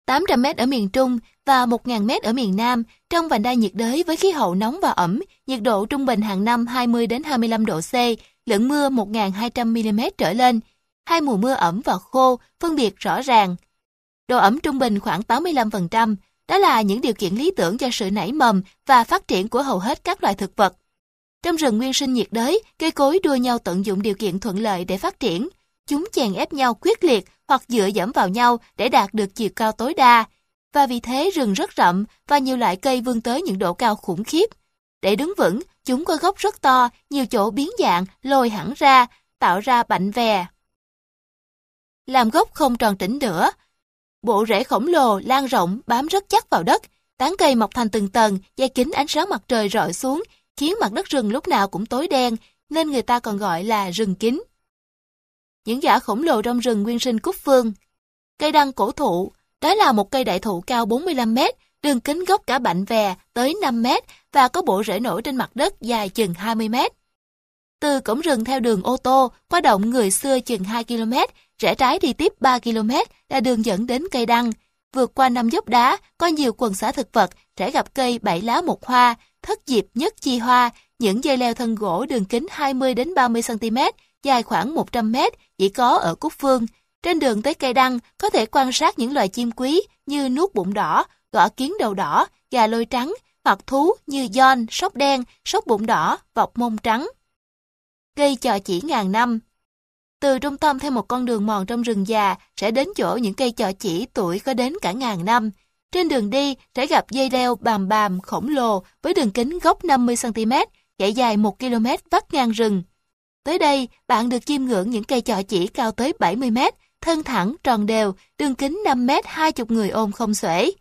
800 m ở miền Trung và 1.000 m ở miền Nam, trong vành đai nhiệt đới với khí hậu nóng và ẩm, nhiệt độ trung bình hàng năm 20 đến 25 độ C, lượng mưa 1.200 mm trở lên. Hai mùa mưa ẩm và khô phân biệt rõ ràng. Độ ẩm trung bình khoảng 85%, đó là những điều kiện lý tưởng cho sự nảy mầm và phát triển của hầu hết các loài thực vật. Trong rừng nguyên sinh nhiệt đới, cây cối đua nhau tận dụng điều kiện thuận lợi để phát triển. Chúng chèn ép nhau quyết liệt hoặc dựa dẫm vào nhau để đạt được chiều cao tối đa. Và vì thế rừng rất rậm và nhiều loại cây vươn tới những độ cao khủng khiếp. Để đứng vững, chúng có gốc rất to, nhiều chỗ biến dạng, lồi hẳn ra, tạo ra bạnh vè. Làm gốc không tròn chỉnh nữa. Bộ rễ khổng lồ, lan rộng, bám rất chắc vào đất. Tán cây mọc thành từng tầng, che kính ánh sáng mặt trời rọi xuống, khiến mặt đất rừng lúc nào cũng tối đen, nên người ta còn gọi là rừng kín. Những giả khổng lồ trong rừng nguyên sinh Cúc Phương. Cây đăng cổ thụ, đó là một cây đại thụ cao 45 mét, đường kính gốc cả bạnh vè tới 5 mét và có bộ rễ nổi trên mặt đất dài chừng 20 mét. Từ cổng rừng theo đường ô tô, qua động người xưa chừng 2 km, rẽ trái đi tiếp 3 km là đường dẫn đến cây đăng. Vượt qua năm dốc đá, có nhiều quần xã thực vật, rẽ gặp cây bảy lá một hoa, thất diệp nhất chi hoa, những dây leo thân gỗ đường kính 20 đến 30 cm, dài khoảng 100 m, chỉ có ở Cúc Phương. Trên đường tới cây đăng có thể quan sát những loài chim quý như nuốt bụng đỏ, gõ kiến đầu đỏ, gà lôi trắng, hoặc thú như giòn, sóc đen, sóc bụng đỏ, vọc mông trắng. Cây trò chỉ ngàn năm Từ trung tâm theo một con đường mòn trong rừng già sẽ đến chỗ những cây trò chỉ tuổi có đến cả ngàn năm. Trên đường đi sẽ gặp dây leo bàm bàm khổng lồ với đường kính gốc 50cm, chạy dài 1 km vắt ngang rừng. Tới đây, bạn được chiêm ngưỡng những cây chọ chỉ cao tới 70m thân thẳng, tròn đều, đường kính 5m 20 người ôm không xuể.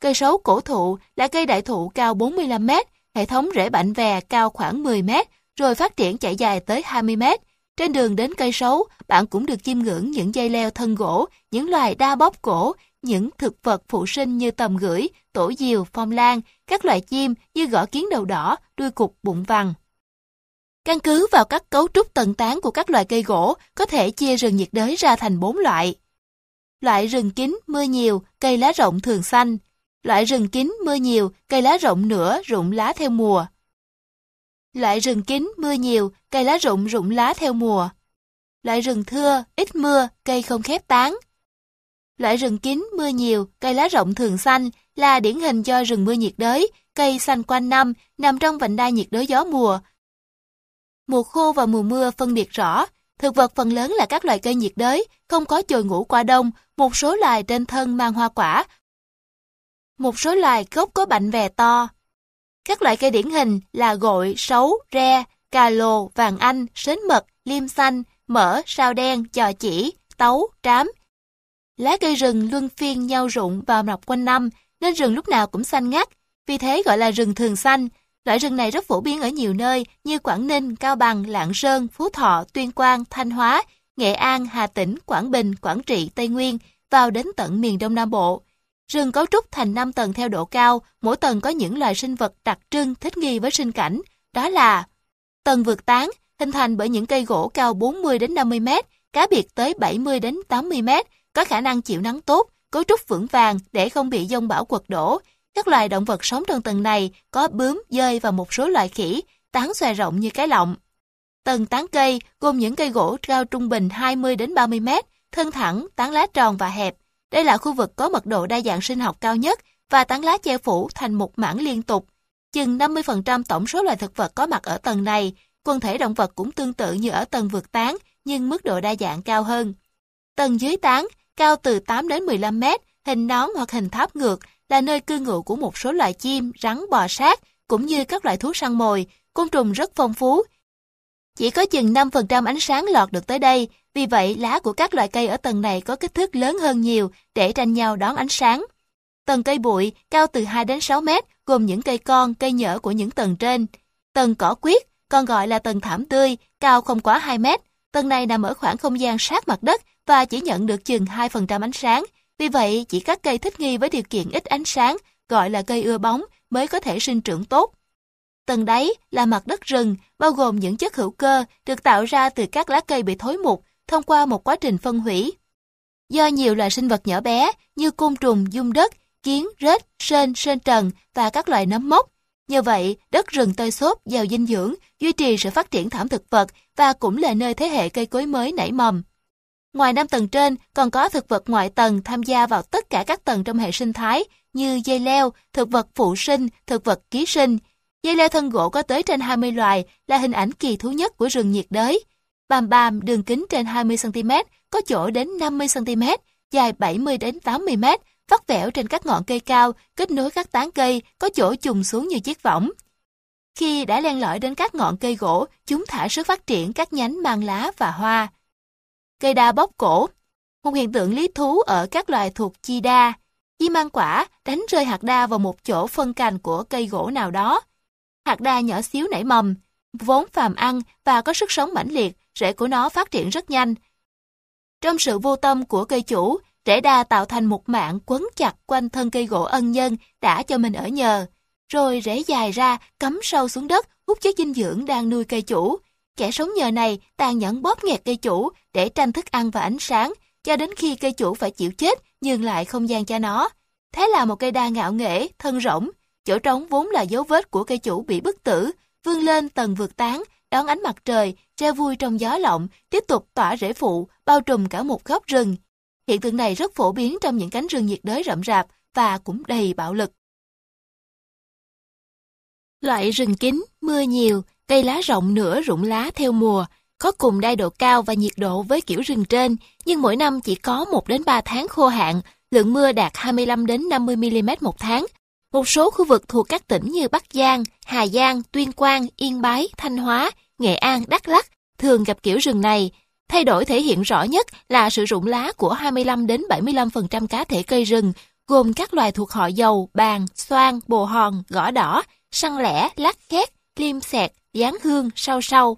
Cây sấu cổ thụ là cây đại thụ cao 45m hệ thống rễ bạnh vè cao khoảng 10m rồi phát triển chạy dài tới 20m. Trên đường đến cây sấu, bạn cũng được chiêm ngưỡng những dây leo thân gỗ, những loài đa bóp cổ, những thực vật phụ sinh như tầm gửi, tổ diều, phong lan, các loại chim như gõ kiến đầu đỏ, đuôi cục, bụng vằn. Căn cứ vào các cấu trúc tầng tán của các loài cây gỗ, có thể chia rừng nhiệt đới ra thành 4 loại. Loại rừng kín, mưa nhiều, cây lá rộng thường xanh. Loại rừng kín, mưa nhiều, cây lá rộng nửa, rụng lá theo mùa. Loại rừng kín, mưa nhiều, cây lá rụng rụng lá theo mùa. Loại rừng thưa, ít mưa, cây không khép tán. Loại rừng kín, mưa nhiều, cây lá rộng thường xanh là điển hình cho rừng mưa nhiệt đới, cây xanh quanh năm, nằm trong vành đai nhiệt đới gió mùa. Mùa khô và mùa mưa phân biệt rõ, thực vật phần lớn là các loài cây nhiệt đới, không có chồi ngủ qua đông, một số loài trên thân mang hoa quả. Một số loài gốc có bạnh vè to. Các loại cây điển hình là gội, sấu, re, cà lồ, vàng anh, sến mật, liêm xanh, mỡ, sao đen, chò chỉ, tấu, trám, Lá cây rừng luân phiên nhau rụng và mọc quanh năm, nên rừng lúc nào cũng xanh ngắt, vì thế gọi là rừng thường xanh. Loại rừng này rất phổ biến ở nhiều nơi như Quảng Ninh, Cao Bằng, Lạng Sơn, Phú Thọ, Tuyên Quang, Thanh Hóa, Nghệ An, Hà Tĩnh, Quảng Bình, Quảng Trị, Tây Nguyên, vào đến tận miền Đông Nam Bộ. Rừng cấu trúc thành 5 tầng theo độ cao, mỗi tầng có những loài sinh vật đặc trưng thích nghi với sinh cảnh, đó là tầng vượt tán, hình thành bởi những cây gỗ cao 40 đến 50 mét, cá biệt tới 70 đến 80 mét, có khả năng chịu nắng tốt, cấu trúc vững vàng để không bị dông bão quật đổ. Các loài động vật sống trong tầng này có bướm, dơi và một số loài khỉ, tán xòe rộng như cái lọng. Tầng tán cây gồm những cây gỗ cao trung bình 20 đến 30 mét, thân thẳng, tán lá tròn và hẹp. Đây là khu vực có mật độ đa dạng sinh học cao nhất và tán lá che phủ thành một mảng liên tục. Chừng 50% tổng số loài thực vật có mặt ở tầng này, quần thể động vật cũng tương tự như ở tầng vượt tán, nhưng mức độ đa dạng cao hơn. Tầng dưới tán cao từ 8 đến 15 mét, hình nón hoặc hình tháp ngược là nơi cư ngụ của một số loài chim, rắn, bò sát, cũng như các loại thú săn mồi, côn trùng rất phong phú. Chỉ có chừng 5% ánh sáng lọt được tới đây, vì vậy lá của các loại cây ở tầng này có kích thước lớn hơn nhiều để tranh nhau đón ánh sáng. Tầng cây bụi cao từ 2 đến 6 mét, gồm những cây con, cây nhở của những tầng trên. Tầng cỏ quyết, còn gọi là tầng thảm tươi, cao không quá 2 mét. Tầng này nằm ở khoảng không gian sát mặt đất và chỉ nhận được chừng 2% ánh sáng. Vì vậy, chỉ các cây thích nghi với điều kiện ít ánh sáng, gọi là cây ưa bóng, mới có thể sinh trưởng tốt. Tầng đáy là mặt đất rừng, bao gồm những chất hữu cơ được tạo ra từ các lá cây bị thối mục thông qua một quá trình phân hủy. Do nhiều loài sinh vật nhỏ bé như côn trùng, dung đất, kiến, rết, sên, sên trần và các loài nấm mốc. Nhờ vậy, đất rừng tơi xốp, giàu dinh dưỡng, duy trì sự phát triển thảm thực vật và cũng là nơi thế hệ cây cối mới nảy mầm. Ngoài năm tầng trên, còn có thực vật ngoại tầng tham gia vào tất cả các tầng trong hệ sinh thái như dây leo, thực vật phụ sinh, thực vật ký sinh. Dây leo thân gỗ có tới trên 20 loài là hình ảnh kỳ thú nhất của rừng nhiệt đới. Bàm bàm đường kính trên 20cm, có chỗ đến 50cm, dài 70 đến 80m, vắt vẻo trên các ngọn cây cao, kết nối các tán cây, có chỗ trùng xuống như chiếc võng. Khi đã len lỏi đến các ngọn cây gỗ, chúng thả sức phát triển các nhánh mang lá và hoa cây đa bóp cổ, một hiện tượng lý thú ở các loài thuộc chi đa. Chim mang quả đánh rơi hạt đa vào một chỗ phân cành của cây gỗ nào đó. Hạt đa nhỏ xíu nảy mầm, vốn phàm ăn và có sức sống mãnh liệt, rễ của nó phát triển rất nhanh. Trong sự vô tâm của cây chủ, rễ đa tạo thành một mạng quấn chặt quanh thân cây gỗ ân nhân đã cho mình ở nhờ. Rồi rễ dài ra, cắm sâu xuống đất, hút chất dinh dưỡng đang nuôi cây chủ, Kẻ sống nhờ này tàn nhẫn bóp nghẹt cây chủ để tranh thức ăn và ánh sáng, cho đến khi cây chủ phải chịu chết, nhường lại không gian cho nó. Thế là một cây đa ngạo nghễ, thân rỗng, chỗ trống vốn là dấu vết của cây chủ bị bức tử, vươn lên tầng vượt tán, đón ánh mặt trời, treo vui trong gió lộng, tiếp tục tỏa rễ phụ, bao trùm cả một góc rừng. Hiện tượng này rất phổ biến trong những cánh rừng nhiệt đới rậm rạp và cũng đầy bạo lực. Loại rừng kín, mưa nhiều, cây lá rộng nửa rụng lá theo mùa, có cùng đai độ cao và nhiệt độ với kiểu rừng trên, nhưng mỗi năm chỉ có 1 đến 3 tháng khô hạn, lượng mưa đạt 25 đến 50 mm một tháng. Một số khu vực thuộc các tỉnh như Bắc Giang, Hà Giang, Tuyên Quang, Yên Bái, Thanh Hóa, Nghệ An, Đắk Lắk thường gặp kiểu rừng này. Thay đổi thể hiện rõ nhất là sự rụng lá của 25 đến 75% cá thể cây rừng, gồm các loài thuộc họ dầu, bàn, xoan, bồ hòn, gõ đỏ, săn lẻ, lát khét, liêm xẹt, dáng hương, sau sau.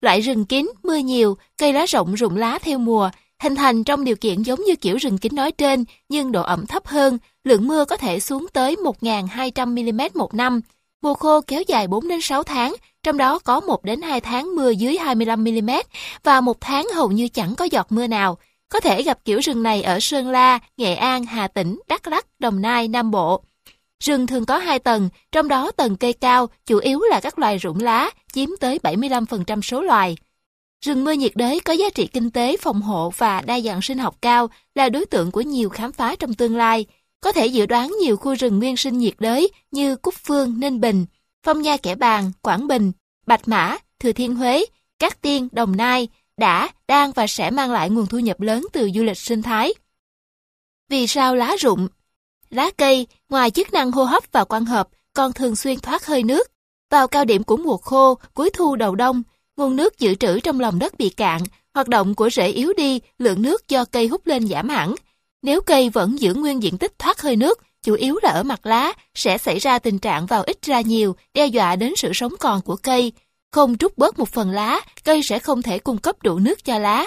Loại rừng kín, mưa nhiều, cây lá rộng rụng lá theo mùa, hình thành trong điều kiện giống như kiểu rừng kín nói trên, nhưng độ ẩm thấp hơn, lượng mưa có thể xuống tới 1.200mm một năm. Mùa khô kéo dài 4 đến 6 tháng, trong đó có 1 đến 2 tháng mưa dưới 25mm và một tháng hầu như chẳng có giọt mưa nào. Có thể gặp kiểu rừng này ở Sơn La, Nghệ An, Hà Tĩnh, Đắk Lắk, Đồng Nai, Nam Bộ. Rừng thường có hai tầng, trong đó tầng cây cao chủ yếu là các loài rụng lá, chiếm tới 75% số loài. Rừng mưa nhiệt đới có giá trị kinh tế, phòng hộ và đa dạng sinh học cao là đối tượng của nhiều khám phá trong tương lai. Có thể dự đoán nhiều khu rừng nguyên sinh nhiệt đới như Cúc Phương, Ninh Bình, Phong Nha Kẻ Bàng, Quảng Bình, Bạch Mã, Thừa Thiên Huế, Cát Tiên, Đồng Nai đã, đang và sẽ mang lại nguồn thu nhập lớn từ du lịch sinh thái. Vì sao lá rụng? Lá cây, ngoài chức năng hô hấp và quang hợp, còn thường xuyên thoát hơi nước. Vào cao điểm của mùa khô, cuối thu đầu đông, nguồn nước dự trữ trong lòng đất bị cạn, hoạt động của rễ yếu đi, lượng nước do cây hút lên giảm hẳn. Nếu cây vẫn giữ nguyên diện tích thoát hơi nước, chủ yếu là ở mặt lá, sẽ xảy ra tình trạng vào ít ra nhiều, đe dọa đến sự sống còn của cây. Không trút bớt một phần lá, cây sẽ không thể cung cấp đủ nước cho lá.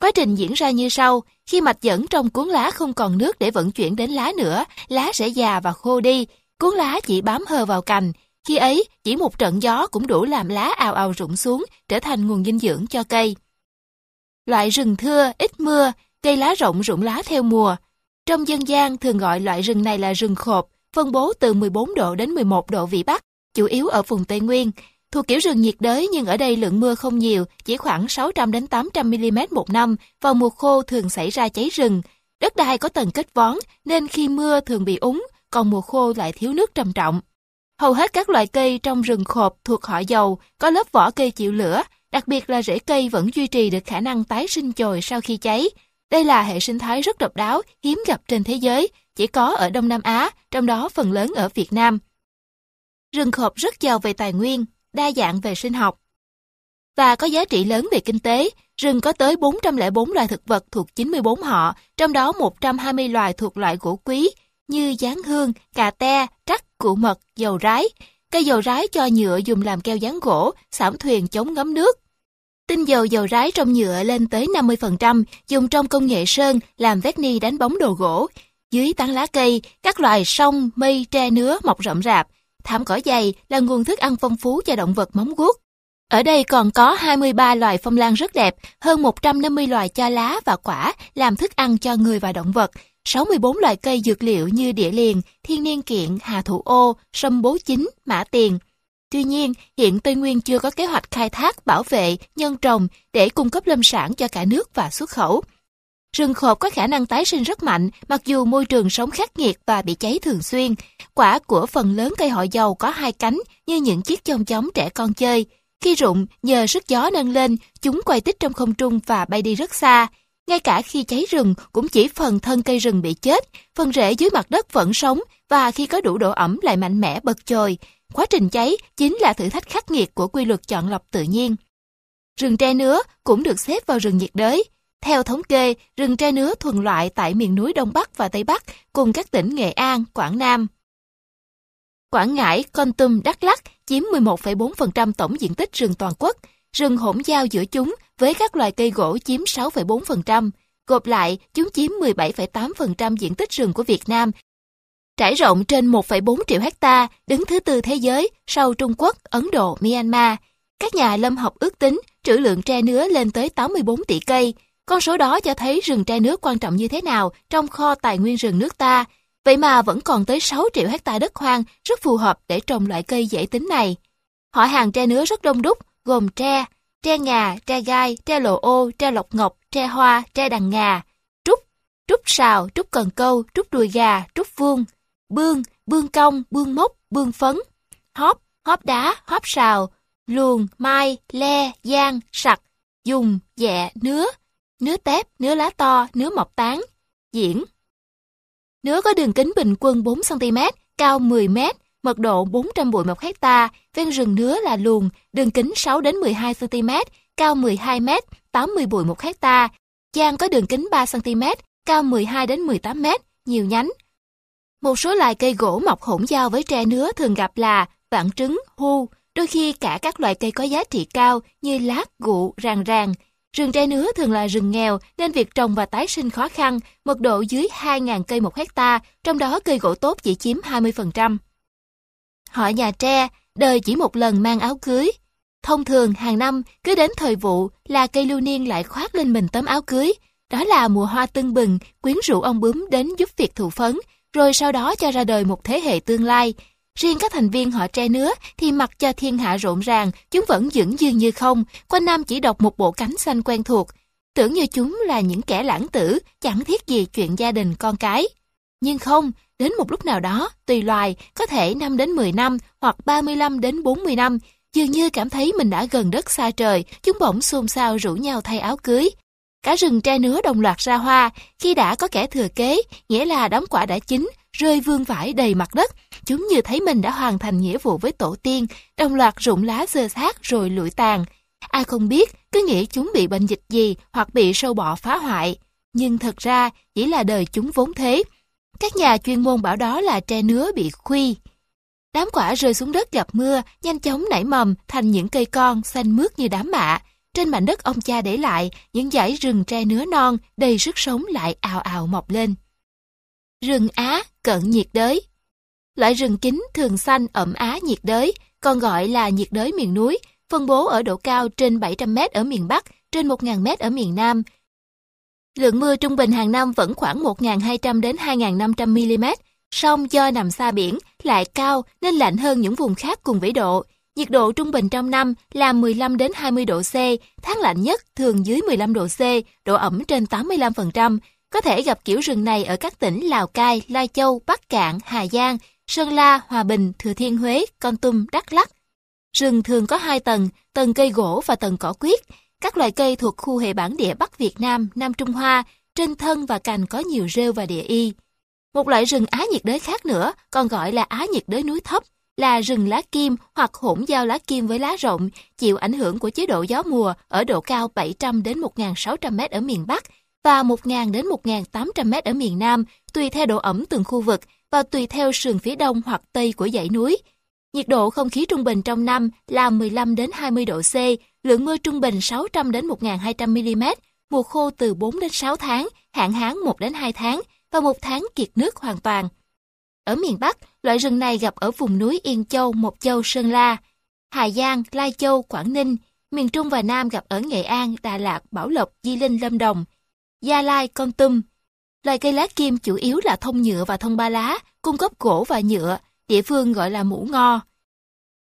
Quá trình diễn ra như sau, khi mạch dẫn trong cuốn lá không còn nước để vận chuyển đến lá nữa, lá sẽ già và khô đi, cuốn lá chỉ bám hờ vào cành. Khi ấy, chỉ một trận gió cũng đủ làm lá ào ào rụng xuống, trở thành nguồn dinh dưỡng cho cây. Loại rừng thưa, ít mưa, cây lá rộng rụng lá theo mùa. Trong dân gian thường gọi loại rừng này là rừng khộp, phân bố từ 14 độ đến 11 độ vĩ Bắc, chủ yếu ở vùng Tây Nguyên. Thuộc kiểu rừng nhiệt đới nhưng ở đây lượng mưa không nhiều, chỉ khoảng 600 đến 800 mm một năm, vào mùa khô thường xảy ra cháy rừng. Đất đai có tầng kết vón nên khi mưa thường bị úng, còn mùa khô lại thiếu nước trầm trọng. Hầu hết các loại cây trong rừng khộp thuộc họ dầu có lớp vỏ cây chịu lửa, đặc biệt là rễ cây vẫn duy trì được khả năng tái sinh chồi sau khi cháy. Đây là hệ sinh thái rất độc đáo, hiếm gặp trên thế giới, chỉ có ở Đông Nam Á, trong đó phần lớn ở Việt Nam. Rừng khộp rất giàu về tài nguyên, đa dạng về sinh học và có giá trị lớn về kinh tế. Rừng có tới 404 loài thực vật thuộc 94 họ, trong đó 120 loài thuộc loại gỗ quý như gián hương, cà te, trắc, cụ mật, dầu rái. Cây dầu rái cho nhựa dùng làm keo dán gỗ, xảm thuyền chống ngấm nước. Tinh dầu dầu rái trong nhựa lên tới 50%, dùng trong công nghệ sơn làm vét ni đánh bóng đồ gỗ. Dưới tán lá cây, các loài sông, mây, tre nứa mọc rậm rạp, thảm cỏ dày là nguồn thức ăn phong phú cho động vật móng guốc. Ở đây còn có 23 loài phong lan rất đẹp, hơn 150 loài cho lá và quả làm thức ăn cho người và động vật, 64 loài cây dược liệu như địa liền, thiên niên kiện, hà thủ ô, sâm bố chính, mã tiền. Tuy nhiên, hiện Tây Nguyên chưa có kế hoạch khai thác, bảo vệ, nhân trồng để cung cấp lâm sản cho cả nước và xuất khẩu. Rừng khộp có khả năng tái sinh rất mạnh, mặc dù môi trường sống khắc nghiệt và bị cháy thường xuyên. Quả của phần lớn cây họ dầu có hai cánh như những chiếc chông chóng trẻ con chơi. Khi rụng, nhờ sức gió nâng lên, chúng quay tích trong không trung và bay đi rất xa. Ngay cả khi cháy rừng, cũng chỉ phần thân cây rừng bị chết, phần rễ dưới mặt đất vẫn sống và khi có đủ độ ẩm lại mạnh mẽ bật chồi. Quá trình cháy chính là thử thách khắc nghiệt của quy luật chọn lọc tự nhiên. Rừng tre nứa cũng được xếp vào rừng nhiệt đới, theo thống kê, rừng tre nứa thuần loại tại miền núi Đông Bắc và Tây Bắc cùng các tỉnh Nghệ An, Quảng Nam. Quảng Ngãi, Con Tum, Đắk Lắk chiếm 11,4% tổng diện tích rừng toàn quốc, rừng hỗn giao giữa chúng với các loài cây gỗ chiếm 6,4%. Gộp lại, chúng chiếm 17,8% diện tích rừng của Việt Nam, trải rộng trên 1,4 triệu hecta, đứng thứ tư thế giới sau Trung Quốc, Ấn Độ, Myanmar. Các nhà lâm học ước tính trữ lượng tre nứa lên tới 84 tỷ cây, con số đó cho thấy rừng tre nước quan trọng như thế nào trong kho tài nguyên rừng nước ta. Vậy mà vẫn còn tới 6 triệu hecta đất hoang rất phù hợp để trồng loại cây dễ tính này. Họ hàng tre nứa rất đông đúc, gồm tre, tre ngà, tre gai, tre lộ ô, tre lộc ngọc, tre hoa, tre đằng ngà, trúc, trúc sào, trúc cần câu, trúc đùi gà, trúc vuông, bương, bương cong, bương mốc, bương phấn, hóp, hóp đá, hóp sào, luồng, mai, le, giang, sặc, dùng, dẹ, nứa, nứa tép, nứa lá to, nứa mọc tán, diễn. Nứa có đường kính bình quân 4cm, cao 10m, mật độ 400 bụi một hecta, ven rừng nứa là luồng, đường kính 6 đến 12 cm, cao 12 m, 80 bụi một hecta. Giang có đường kính 3 cm, cao 12 đến 18 m, nhiều nhánh. Một số loài cây gỗ mọc hỗn giao với tre nứa thường gặp là vạn trứng, hu, đôi khi cả các loại cây có giá trị cao như lát, gụ, ràng ràng. Rừng tre nứa thường là rừng nghèo nên việc trồng và tái sinh khó khăn, mật độ dưới 2.000 cây một hecta, trong đó cây gỗ tốt chỉ chiếm 20%. Họ nhà tre, đời chỉ một lần mang áo cưới. Thông thường hàng năm, cứ đến thời vụ là cây lưu niên lại khoác lên mình tấm áo cưới. Đó là mùa hoa tưng bừng, quyến rũ ông bướm đến giúp việc thụ phấn, rồi sau đó cho ra đời một thế hệ tương lai. Riêng các thành viên họ tre nứa thì mặc cho thiên hạ rộn ràng, chúng vẫn dững dưng như không, quanh năm chỉ đọc một bộ cánh xanh quen thuộc. Tưởng như chúng là những kẻ lãng tử, chẳng thiết gì chuyện gia đình con cái. Nhưng không, đến một lúc nào đó, tùy loài, có thể 5 đến 10 năm hoặc 35 đến 40 năm, dường như cảm thấy mình đã gần đất xa trời, chúng bỗng xôn xao rủ nhau thay áo cưới. Cả rừng tre nứa đồng loạt ra hoa, khi đã có kẻ thừa kế, nghĩa là đóng quả đã chín, rơi vương vãi đầy mặt đất. Chúng như thấy mình đã hoàn thành nghĩa vụ với tổ tiên, đồng loạt rụng lá dơ xác rồi lụi tàn. Ai không biết, cứ nghĩ chúng bị bệnh dịch gì hoặc bị sâu bọ phá hoại. Nhưng thật ra, chỉ là đời chúng vốn thế, các nhà chuyên môn bảo đó là tre nứa bị khuy. Đám quả rơi xuống đất gặp mưa, nhanh chóng nảy mầm thành những cây con xanh mướt như đám mạ. Trên mảnh đất ông cha để lại, những dãy rừng tre nứa non đầy sức sống lại ào ào mọc lên. Rừng Á cận nhiệt đới Loại rừng kính thường xanh ẩm Á nhiệt đới, còn gọi là nhiệt đới miền núi, phân bố ở độ cao trên 700m ở miền Bắc, trên 1.000m ở miền Nam, Lượng mưa trung bình hàng năm vẫn khoảng 1.200 đến 2.500 mm, song do nằm xa biển lại cao nên lạnh hơn những vùng khác cùng vĩ độ. Nhiệt độ trung bình trong năm là 15 đến 20 độ C, tháng lạnh nhất thường dưới 15 độ C, độ ẩm trên 85%. Có thể gặp kiểu rừng này ở các tỉnh Lào Cai, Lai Châu, Bắc Cạn, Hà Giang, Sơn La, Hòa Bình, Thừa Thiên Huế, Con Tum, Đắk Lắk. Rừng thường có hai tầng, tầng cây gỗ và tầng cỏ quyết. Các loài cây thuộc khu hệ bản địa Bắc Việt Nam, Nam Trung Hoa, trên thân và cành có nhiều rêu và địa y. Một loại rừng Á nhiệt đới khác nữa, còn gọi là Á nhiệt đới núi thấp, là rừng lá kim hoặc hỗn giao lá kim với lá rộng, chịu ảnh hưởng của chế độ gió mùa ở độ cao 700 đến 1.600 m ở miền Bắc và 1.000 đến 1.800 m ở miền Nam, tùy theo độ ẩm từng khu vực và tùy theo sườn phía đông hoặc tây của dãy núi. Nhiệt độ không khí trung bình trong năm là 15 đến 20 độ C, lượng mưa trung bình 600 đến 1.200 mm, mùa khô từ 4 đến 6 tháng, hạn hán 1 đến 2 tháng và một tháng kiệt nước hoàn toàn. Ở miền Bắc, loại rừng này gặp ở vùng núi Yên Châu, Mộc Châu, Sơn La, Hà Giang, Lai Châu, Quảng Ninh, miền Trung và Nam gặp ở Nghệ An, Đà Lạt, Bảo Lộc, Di Linh, Lâm Đồng, Gia Lai, Con Tum. Loài cây lá kim chủ yếu là thông nhựa và thông ba lá, cung cấp gỗ và nhựa, địa phương gọi là mũ ngo.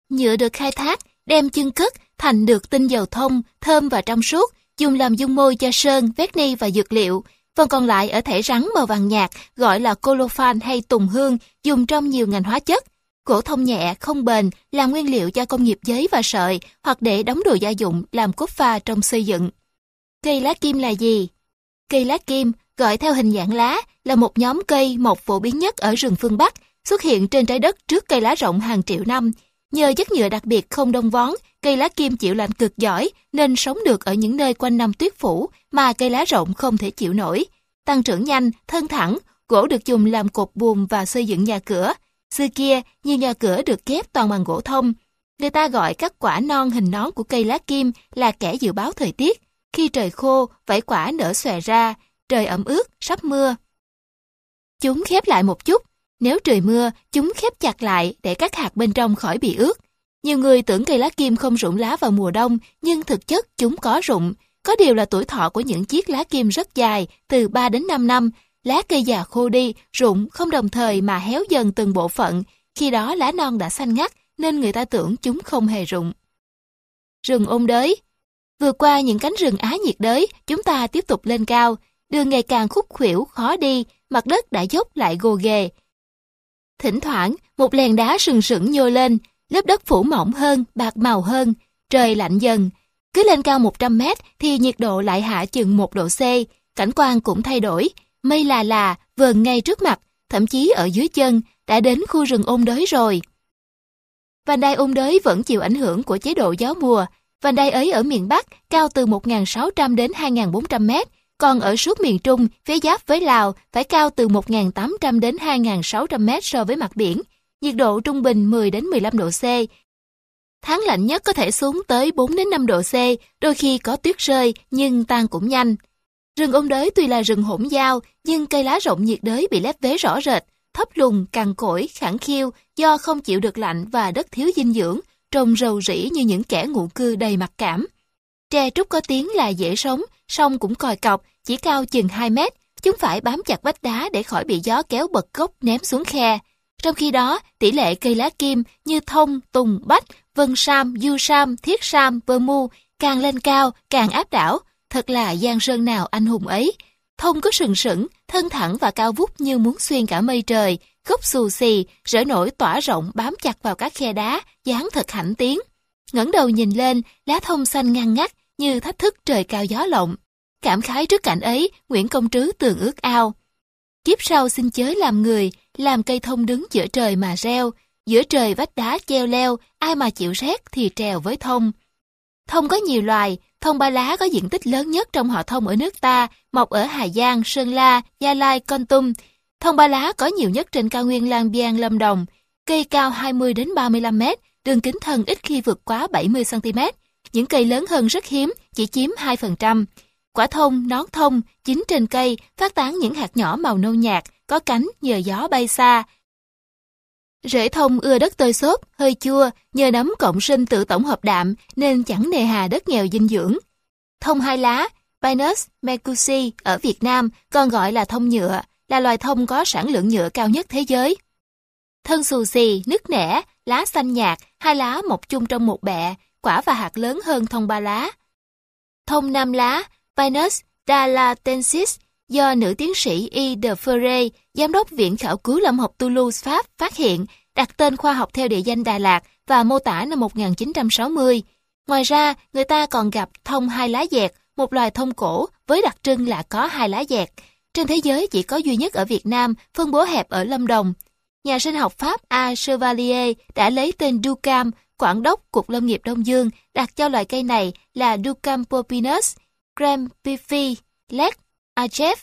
Nhựa được khai thác, đem chân cất thành được tinh dầu thông, thơm và trong suốt, dùng làm dung môi cho sơn, vét ni và dược liệu. Phần còn lại ở thể rắn màu vàng nhạt gọi là colophane hay tùng hương, dùng trong nhiều ngành hóa chất. Gỗ thông nhẹ, không bền, làm nguyên liệu cho công nghiệp giấy và sợi, hoặc để đóng đồ gia dụng làm cốt pha trong xây dựng. Cây lá kim là gì? Cây lá kim, gọi theo hình dạng lá, là một nhóm cây mọc phổ biến nhất ở rừng phương Bắc, xuất hiện trên trái đất trước cây lá rộng hàng triệu năm. Nhờ chất nhựa đặc biệt không đông vón, cây lá kim chịu lạnh cực giỏi nên sống được ở những nơi quanh năm tuyết phủ mà cây lá rộng không thể chịu nổi. Tăng trưởng nhanh, thân thẳng, gỗ được dùng làm cột buồm và xây dựng nhà cửa. Xưa kia, nhiều nhà cửa được ghép toàn bằng gỗ thông. Người ta gọi các quả non hình nón của cây lá kim là kẻ dự báo thời tiết. Khi trời khô, vảy quả nở xòe ra, trời ẩm ướt, sắp mưa. Chúng khép lại một chút, nếu trời mưa, chúng khép chặt lại để các hạt bên trong khỏi bị ướt. Nhiều người tưởng cây lá kim không rụng lá vào mùa đông, nhưng thực chất chúng có rụng. Có điều là tuổi thọ của những chiếc lá kim rất dài, từ 3 đến 5 năm. Lá cây già khô đi, rụng không đồng thời mà héo dần từng bộ phận. Khi đó lá non đã xanh ngắt, nên người ta tưởng chúng không hề rụng. Rừng ôn đới Vượt qua những cánh rừng Á nhiệt đới, chúng ta tiếp tục lên cao. Đường ngày càng khúc khuỷu, khó đi, mặt đất đã dốc lại gồ ghề. Thỉnh thoảng, một lèn đá sừng sững nhô lên, lớp đất phủ mỏng hơn, bạc màu hơn, trời lạnh dần. Cứ lên cao 100 mét thì nhiệt độ lại hạ chừng 1 độ C, cảnh quan cũng thay đổi, mây là là, vờn ngay trước mặt, thậm chí ở dưới chân, đã đến khu rừng ôn đới rồi. Vành đai ôn đới vẫn chịu ảnh hưởng của chế độ gió mùa. Vành đai ấy ở miền Bắc cao từ 1.600 đến 2.400 mét, còn ở suốt miền Trung, phía giáp với Lào phải cao từ 1.800 đến 2.600 mét so với mặt biển, nhiệt độ trung bình 10 đến 15 độ C. Tháng lạnh nhất có thể xuống tới 4 đến 5 độ C, đôi khi có tuyết rơi nhưng tan cũng nhanh. Rừng ôn đới tuy là rừng hỗn giao, nhưng cây lá rộng nhiệt đới bị lép vế rõ rệt, thấp lùn, cằn cỗi, khẳng khiu do không chịu được lạnh và đất thiếu dinh dưỡng, trông rầu rĩ như những kẻ ngụ cư đầy mặc cảm. Tre trúc có tiếng là dễ sống, song cũng còi cọc, chỉ cao chừng 2 mét, chúng phải bám chặt vách đá để khỏi bị gió kéo bật gốc ném xuống khe. Trong khi đó, tỷ lệ cây lá kim như thông, tùng, bách, vân sam, du sam, thiết sam, vơ mu càng lên cao, càng áp đảo. Thật là giang sơn nào anh hùng ấy. Thông có sừng sững, thân thẳng và cao vút như muốn xuyên cả mây trời, gốc xù xì, rỡ nổi tỏa rộng bám chặt vào các khe đá, dáng thật hãnh tiếng. ngẩng đầu nhìn lên, lá thông xanh ngăn ngắt như thách thức trời cao gió lộng. Cảm khái trước cảnh ấy, Nguyễn Công Trứ tường ước ao. Kiếp sau xin chớ làm người, làm cây thông đứng giữa trời mà reo, giữa trời vách đá treo leo, ai mà chịu rét thì trèo với thông. Thông có nhiều loài, thông ba lá có diện tích lớn nhất trong họ thông ở nước ta, mọc ở Hà Giang, Sơn La, Gia Lai, Con Tum. Thông ba lá có nhiều nhất trên cao nguyên Lang Biang, Lâm Đồng. Cây cao 20 đến 35 mét, đường kính thân ít khi vượt quá 70 cm. Những cây lớn hơn rất hiếm, chỉ chiếm 2%. Quả thông, nón thông, chín trên cây, phát tán những hạt nhỏ màu nâu nhạt, có cánh nhờ gió bay xa. Rễ thông ưa đất tơi xốp, hơi chua, nhờ nấm cộng sinh tự tổng hợp đạm nên chẳng nề hà đất nghèo dinh dưỡng. Thông hai lá, Pinus mercusi ở Việt Nam còn gọi là thông nhựa, là loài thông có sản lượng nhựa cao nhất thế giới. Thân xù xì, nứt nẻ, lá xanh nhạt, hai lá mọc chung trong một bẹ, quả và hạt lớn hơn thông ba lá. Thông năm lá, Pinus dalatensis do nữ tiến sĩ Y. de Ferre, giám đốc Viện Khảo cứu Lâm học Toulouse, Pháp, phát hiện, đặt tên khoa học theo địa danh Đà Lạt và mô tả năm 1960. Ngoài ra, người ta còn gặp thông hai lá dẹt, một loài thông cổ với đặc trưng là có hai lá dẹt. Trên thế giới chỉ có duy nhất ở Việt Nam, phân bố hẹp ở Lâm Đồng. Nhà sinh học Pháp A. Chevalier đã lấy tên Ducam, quản đốc Cục Lâm nghiệp Đông Dương, đặt cho loài cây này là Ducam popinus, Graham Piffy, Lek, Ajef.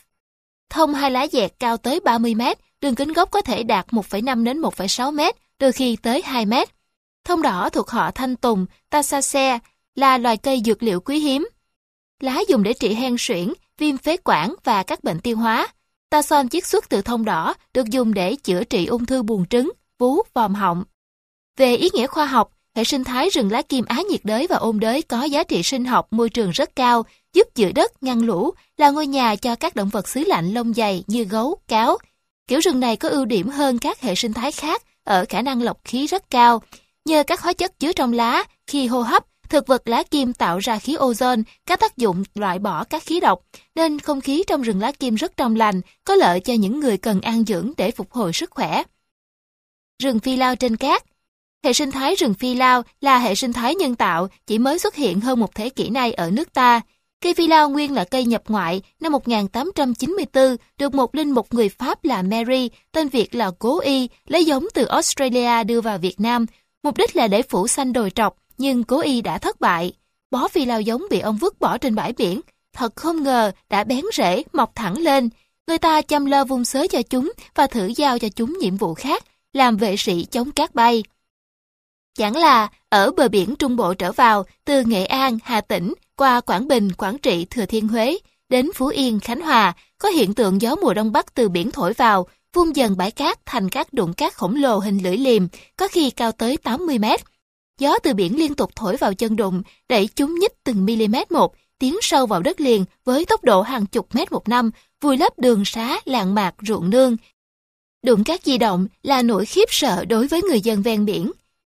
Thông hai lá dẹt cao tới 30 mét, đường kính gốc có thể đạt 1,5 đến 1,6 mét, đôi khi tới 2 mét. Thông đỏ thuộc họ thanh tùng, Tassacea, là loài cây dược liệu quý hiếm. Lá dùng để trị hen suyễn, viêm phế quản và các bệnh tiêu hóa. Tason chiết xuất từ thông đỏ được dùng để chữa trị ung thư buồng trứng, vú, vòm họng. Về ý nghĩa khoa học, hệ sinh thái rừng lá kim Á nhiệt đới và ôn đới có giá trị sinh học môi trường rất cao, giúp giữ đất, ngăn lũ, là ngôi nhà cho các động vật xứ lạnh lông dày như gấu, cáo. Kiểu rừng này có ưu điểm hơn các hệ sinh thái khác ở khả năng lọc khí rất cao. Nhờ các hóa chất chứa trong lá, khi hô hấp, thực vật lá kim tạo ra khí ozone, các tác dụng loại bỏ các khí độc, nên không khí trong rừng lá kim rất trong lành, có lợi cho những người cần ăn dưỡng để phục hồi sức khỏe. Rừng phi lao trên cát Hệ sinh thái rừng phi lao là hệ sinh thái nhân tạo chỉ mới xuất hiện hơn một thế kỷ nay ở nước ta. Cây phi lao nguyên là cây nhập ngoại năm 1894 được một linh mục người Pháp là Mary, tên Việt là Cố Y, lấy giống từ Australia đưa vào Việt Nam. Mục đích là để phủ xanh đồi trọc, nhưng Cố Y đã thất bại. Bó phi lao giống bị ông vứt bỏ trên bãi biển. Thật không ngờ đã bén rễ, mọc thẳng lên. Người ta chăm lo vung xới cho chúng và thử giao cho chúng nhiệm vụ khác, làm vệ sĩ chống cát bay. Chẳng là ở bờ biển Trung Bộ trở vào, từ Nghệ An, Hà Tĩnh, qua Quảng Bình, Quảng Trị, Thừa Thiên Huế, đến Phú Yên, Khánh Hòa, có hiện tượng gió mùa đông bắc từ biển thổi vào, vung dần bãi cát thành các đụng cát khổng lồ hình lưỡi liềm, có khi cao tới 80 mét. Gió từ biển liên tục thổi vào chân đụng, đẩy chúng nhích từng mm một, tiến sâu vào đất liền với tốc độ hàng chục mét một năm, vùi lấp đường xá, làng mạc, ruộng nương. Đụng cát di động là nỗi khiếp sợ đối với người dân ven biển.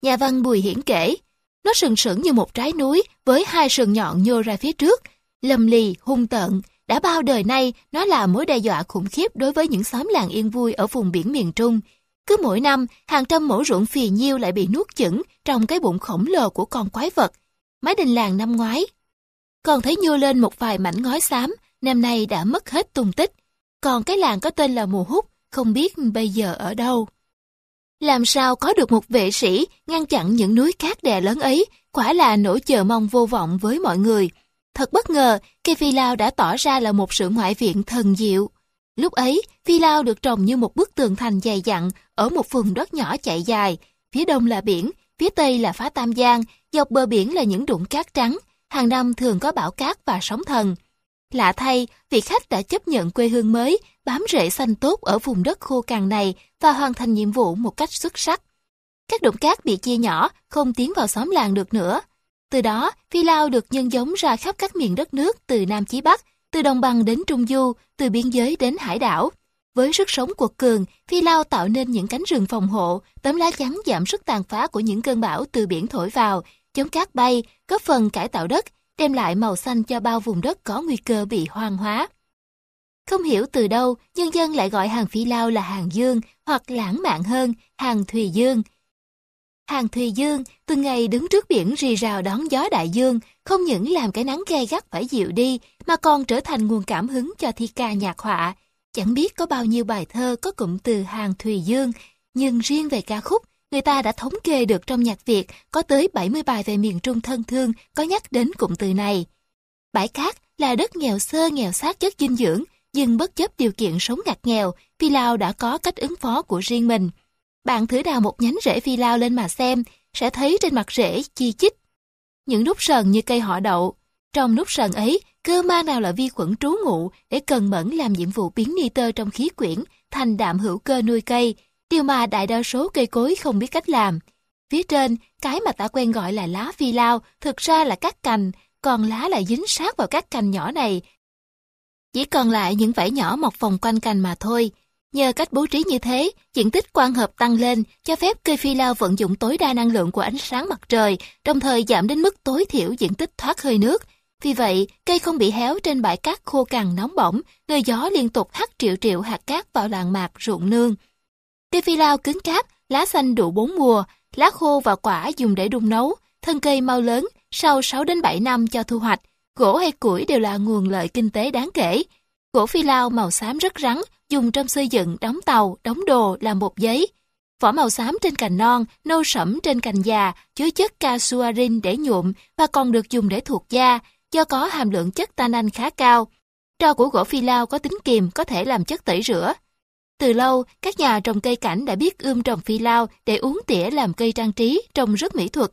Nhà văn Bùi Hiển kể, nó sừng sững như một trái núi với hai sừng nhọn nhô ra phía trước, lầm lì, hung tợn. Đã bao đời nay, nó là mối đe dọa khủng khiếp đối với những xóm làng yên vui ở vùng biển miền Trung. Cứ mỗi năm, hàng trăm mẫu ruộng phì nhiêu lại bị nuốt chửng trong cái bụng khổng lồ của con quái vật. Mái đình làng năm ngoái, còn thấy nhô lên một vài mảnh ngói xám, năm nay đã mất hết tung tích. Còn cái làng có tên là Mùa Hút, không biết bây giờ ở đâu. Làm sao có được một vệ sĩ ngăn chặn những núi cát đè lớn ấy, quả là nỗi chờ mong vô vọng với mọi người. Thật bất ngờ, cây phi lao đã tỏ ra là một sự ngoại viện thần diệu. Lúc ấy, phi lao được trồng như một bức tường thành dày dặn ở một vùng đất nhỏ chạy dài. Phía đông là biển, phía tây là phá Tam Giang, dọc bờ biển là những đụng cát trắng. Hàng năm thường có bão cát và sóng thần. Lạ thay, vị khách đã chấp nhận quê hương mới, bám rễ xanh tốt ở vùng đất khô cằn này và hoàn thành nhiệm vụ một cách xuất sắc. Các đụng cát bị chia nhỏ, không tiến vào xóm làng được nữa. Từ đó, phi lao được nhân giống ra khắp các miền đất nước từ Nam chí Bắc, từ đồng bằng đến Trung Du, từ biên giới đến hải đảo. Với sức sống của cường, phi lao tạo nên những cánh rừng phòng hộ, tấm lá chắn giảm sức tàn phá của những cơn bão từ biển thổi vào, chống cát bay, góp phần cải tạo đất, đem lại màu xanh cho bao vùng đất có nguy cơ bị hoang hóa. Không hiểu từ đâu, nhân dân lại gọi hàng phi lao là hàng dương, hoặc lãng mạn hơn, hàng thùy dương. Hàng thùy dương, từng ngày đứng trước biển rì rào đón gió đại dương, không những làm cái nắng gay gắt phải dịu đi, mà còn trở thành nguồn cảm hứng cho thi ca nhạc họa. Chẳng biết có bao nhiêu bài thơ có cụm từ hàng thùy dương, nhưng riêng về ca khúc, người ta đã thống kê được trong nhạc Việt có tới 70 bài về miền Trung thân thương có nhắc đến cụm từ này. Bãi cát là đất nghèo sơ nghèo sát chất dinh dưỡng, nhưng bất chấp điều kiện sống ngặt nghèo, Phi Lao đã có cách ứng phó của riêng mình. Bạn thử đào một nhánh rễ Phi Lao lên mà xem, sẽ thấy trên mặt rễ chi chít. Những nút sần như cây họ đậu. Trong nút sần ấy, cơ ma nào là vi khuẩn trú ngụ để cần mẫn làm nhiệm vụ biến nitơ trong khí quyển thành đạm hữu cơ nuôi cây, điều mà đại đa số cây cối không biết cách làm. Phía trên, cái mà ta quen gọi là lá phi lao thực ra là các cành, còn lá lại dính sát vào các cành nhỏ này. Chỉ còn lại những vảy nhỏ mọc vòng quanh cành mà thôi. Nhờ cách bố trí như thế, diện tích quang hợp tăng lên, cho phép cây phi lao vận dụng tối đa năng lượng của ánh sáng mặt trời, đồng thời giảm đến mức tối thiểu diện tích thoát hơi nước. Vì vậy, cây không bị héo trên bãi cát khô cằn nóng bỏng, nơi gió liên tục hắt triệu triệu hạt cát vào làng mạc ruộng nương. Cây phi lao cứng cáp, lá xanh đủ bốn mùa, lá khô và quả dùng để đun nấu, thân cây mau lớn, sau 6 đến 7 năm cho thu hoạch, gỗ hay củi đều là nguồn lợi kinh tế đáng kể. Gỗ phi lao màu xám rất rắn, dùng trong xây dựng, đóng tàu, đóng đồ, làm bột giấy. Vỏ màu xám trên cành non, nâu sẫm trên cành già, chứa chất casuarin để nhuộm và còn được dùng để thuộc da, do có hàm lượng chất tannin khá cao. Tro của gỗ phi lao có tính kiềm, có thể làm chất tẩy rửa. Từ lâu, các nhà trồng cây cảnh đã biết ươm trồng phi lao để uống tỉa làm cây trang trí, trông rất mỹ thuật.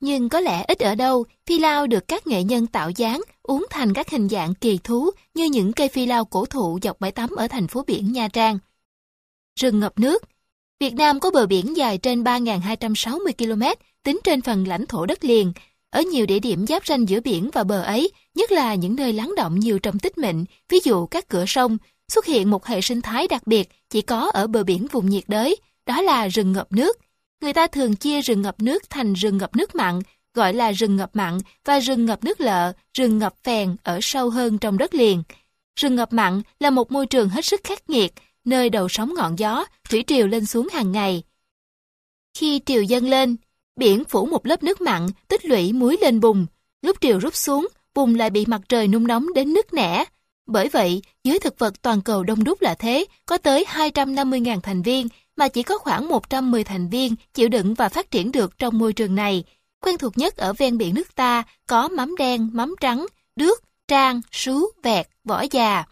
Nhưng có lẽ ít ở đâu, phi lao được các nghệ nhân tạo dáng, uống thành các hình dạng kỳ thú như những cây phi lao cổ thụ dọc bãi tắm ở thành phố biển Nha Trang. Rừng ngập nước Việt Nam có bờ biển dài trên 3.260 km, tính trên phần lãnh thổ đất liền. Ở nhiều địa điểm giáp ranh giữa biển và bờ ấy, nhất là những nơi lắng động nhiều trầm tích mịn, ví dụ các cửa sông, xuất hiện một hệ sinh thái đặc biệt chỉ có ở bờ biển vùng nhiệt đới, đó là rừng ngập nước. Người ta thường chia rừng ngập nước thành rừng ngập nước mặn, gọi là rừng ngập mặn và rừng ngập nước lợ, rừng ngập phèn ở sâu hơn trong đất liền. Rừng ngập mặn là một môi trường hết sức khắc nghiệt, nơi đầu sóng ngọn gió, thủy triều lên xuống hàng ngày. Khi triều dâng lên, biển phủ một lớp nước mặn, tích lũy muối lên bùn. Lúc triều rút xuống, bùn lại bị mặt trời nung nóng đến nứt nẻ. Bởi vậy, giới thực vật toàn cầu đông đúc là thế, có tới 250.000 thành viên, mà chỉ có khoảng 110 thành viên chịu đựng và phát triển được trong môi trường này. Quen thuộc nhất ở ven biển nước ta có mắm đen, mắm trắng, đước, trang, sú, vẹt, vỏ già.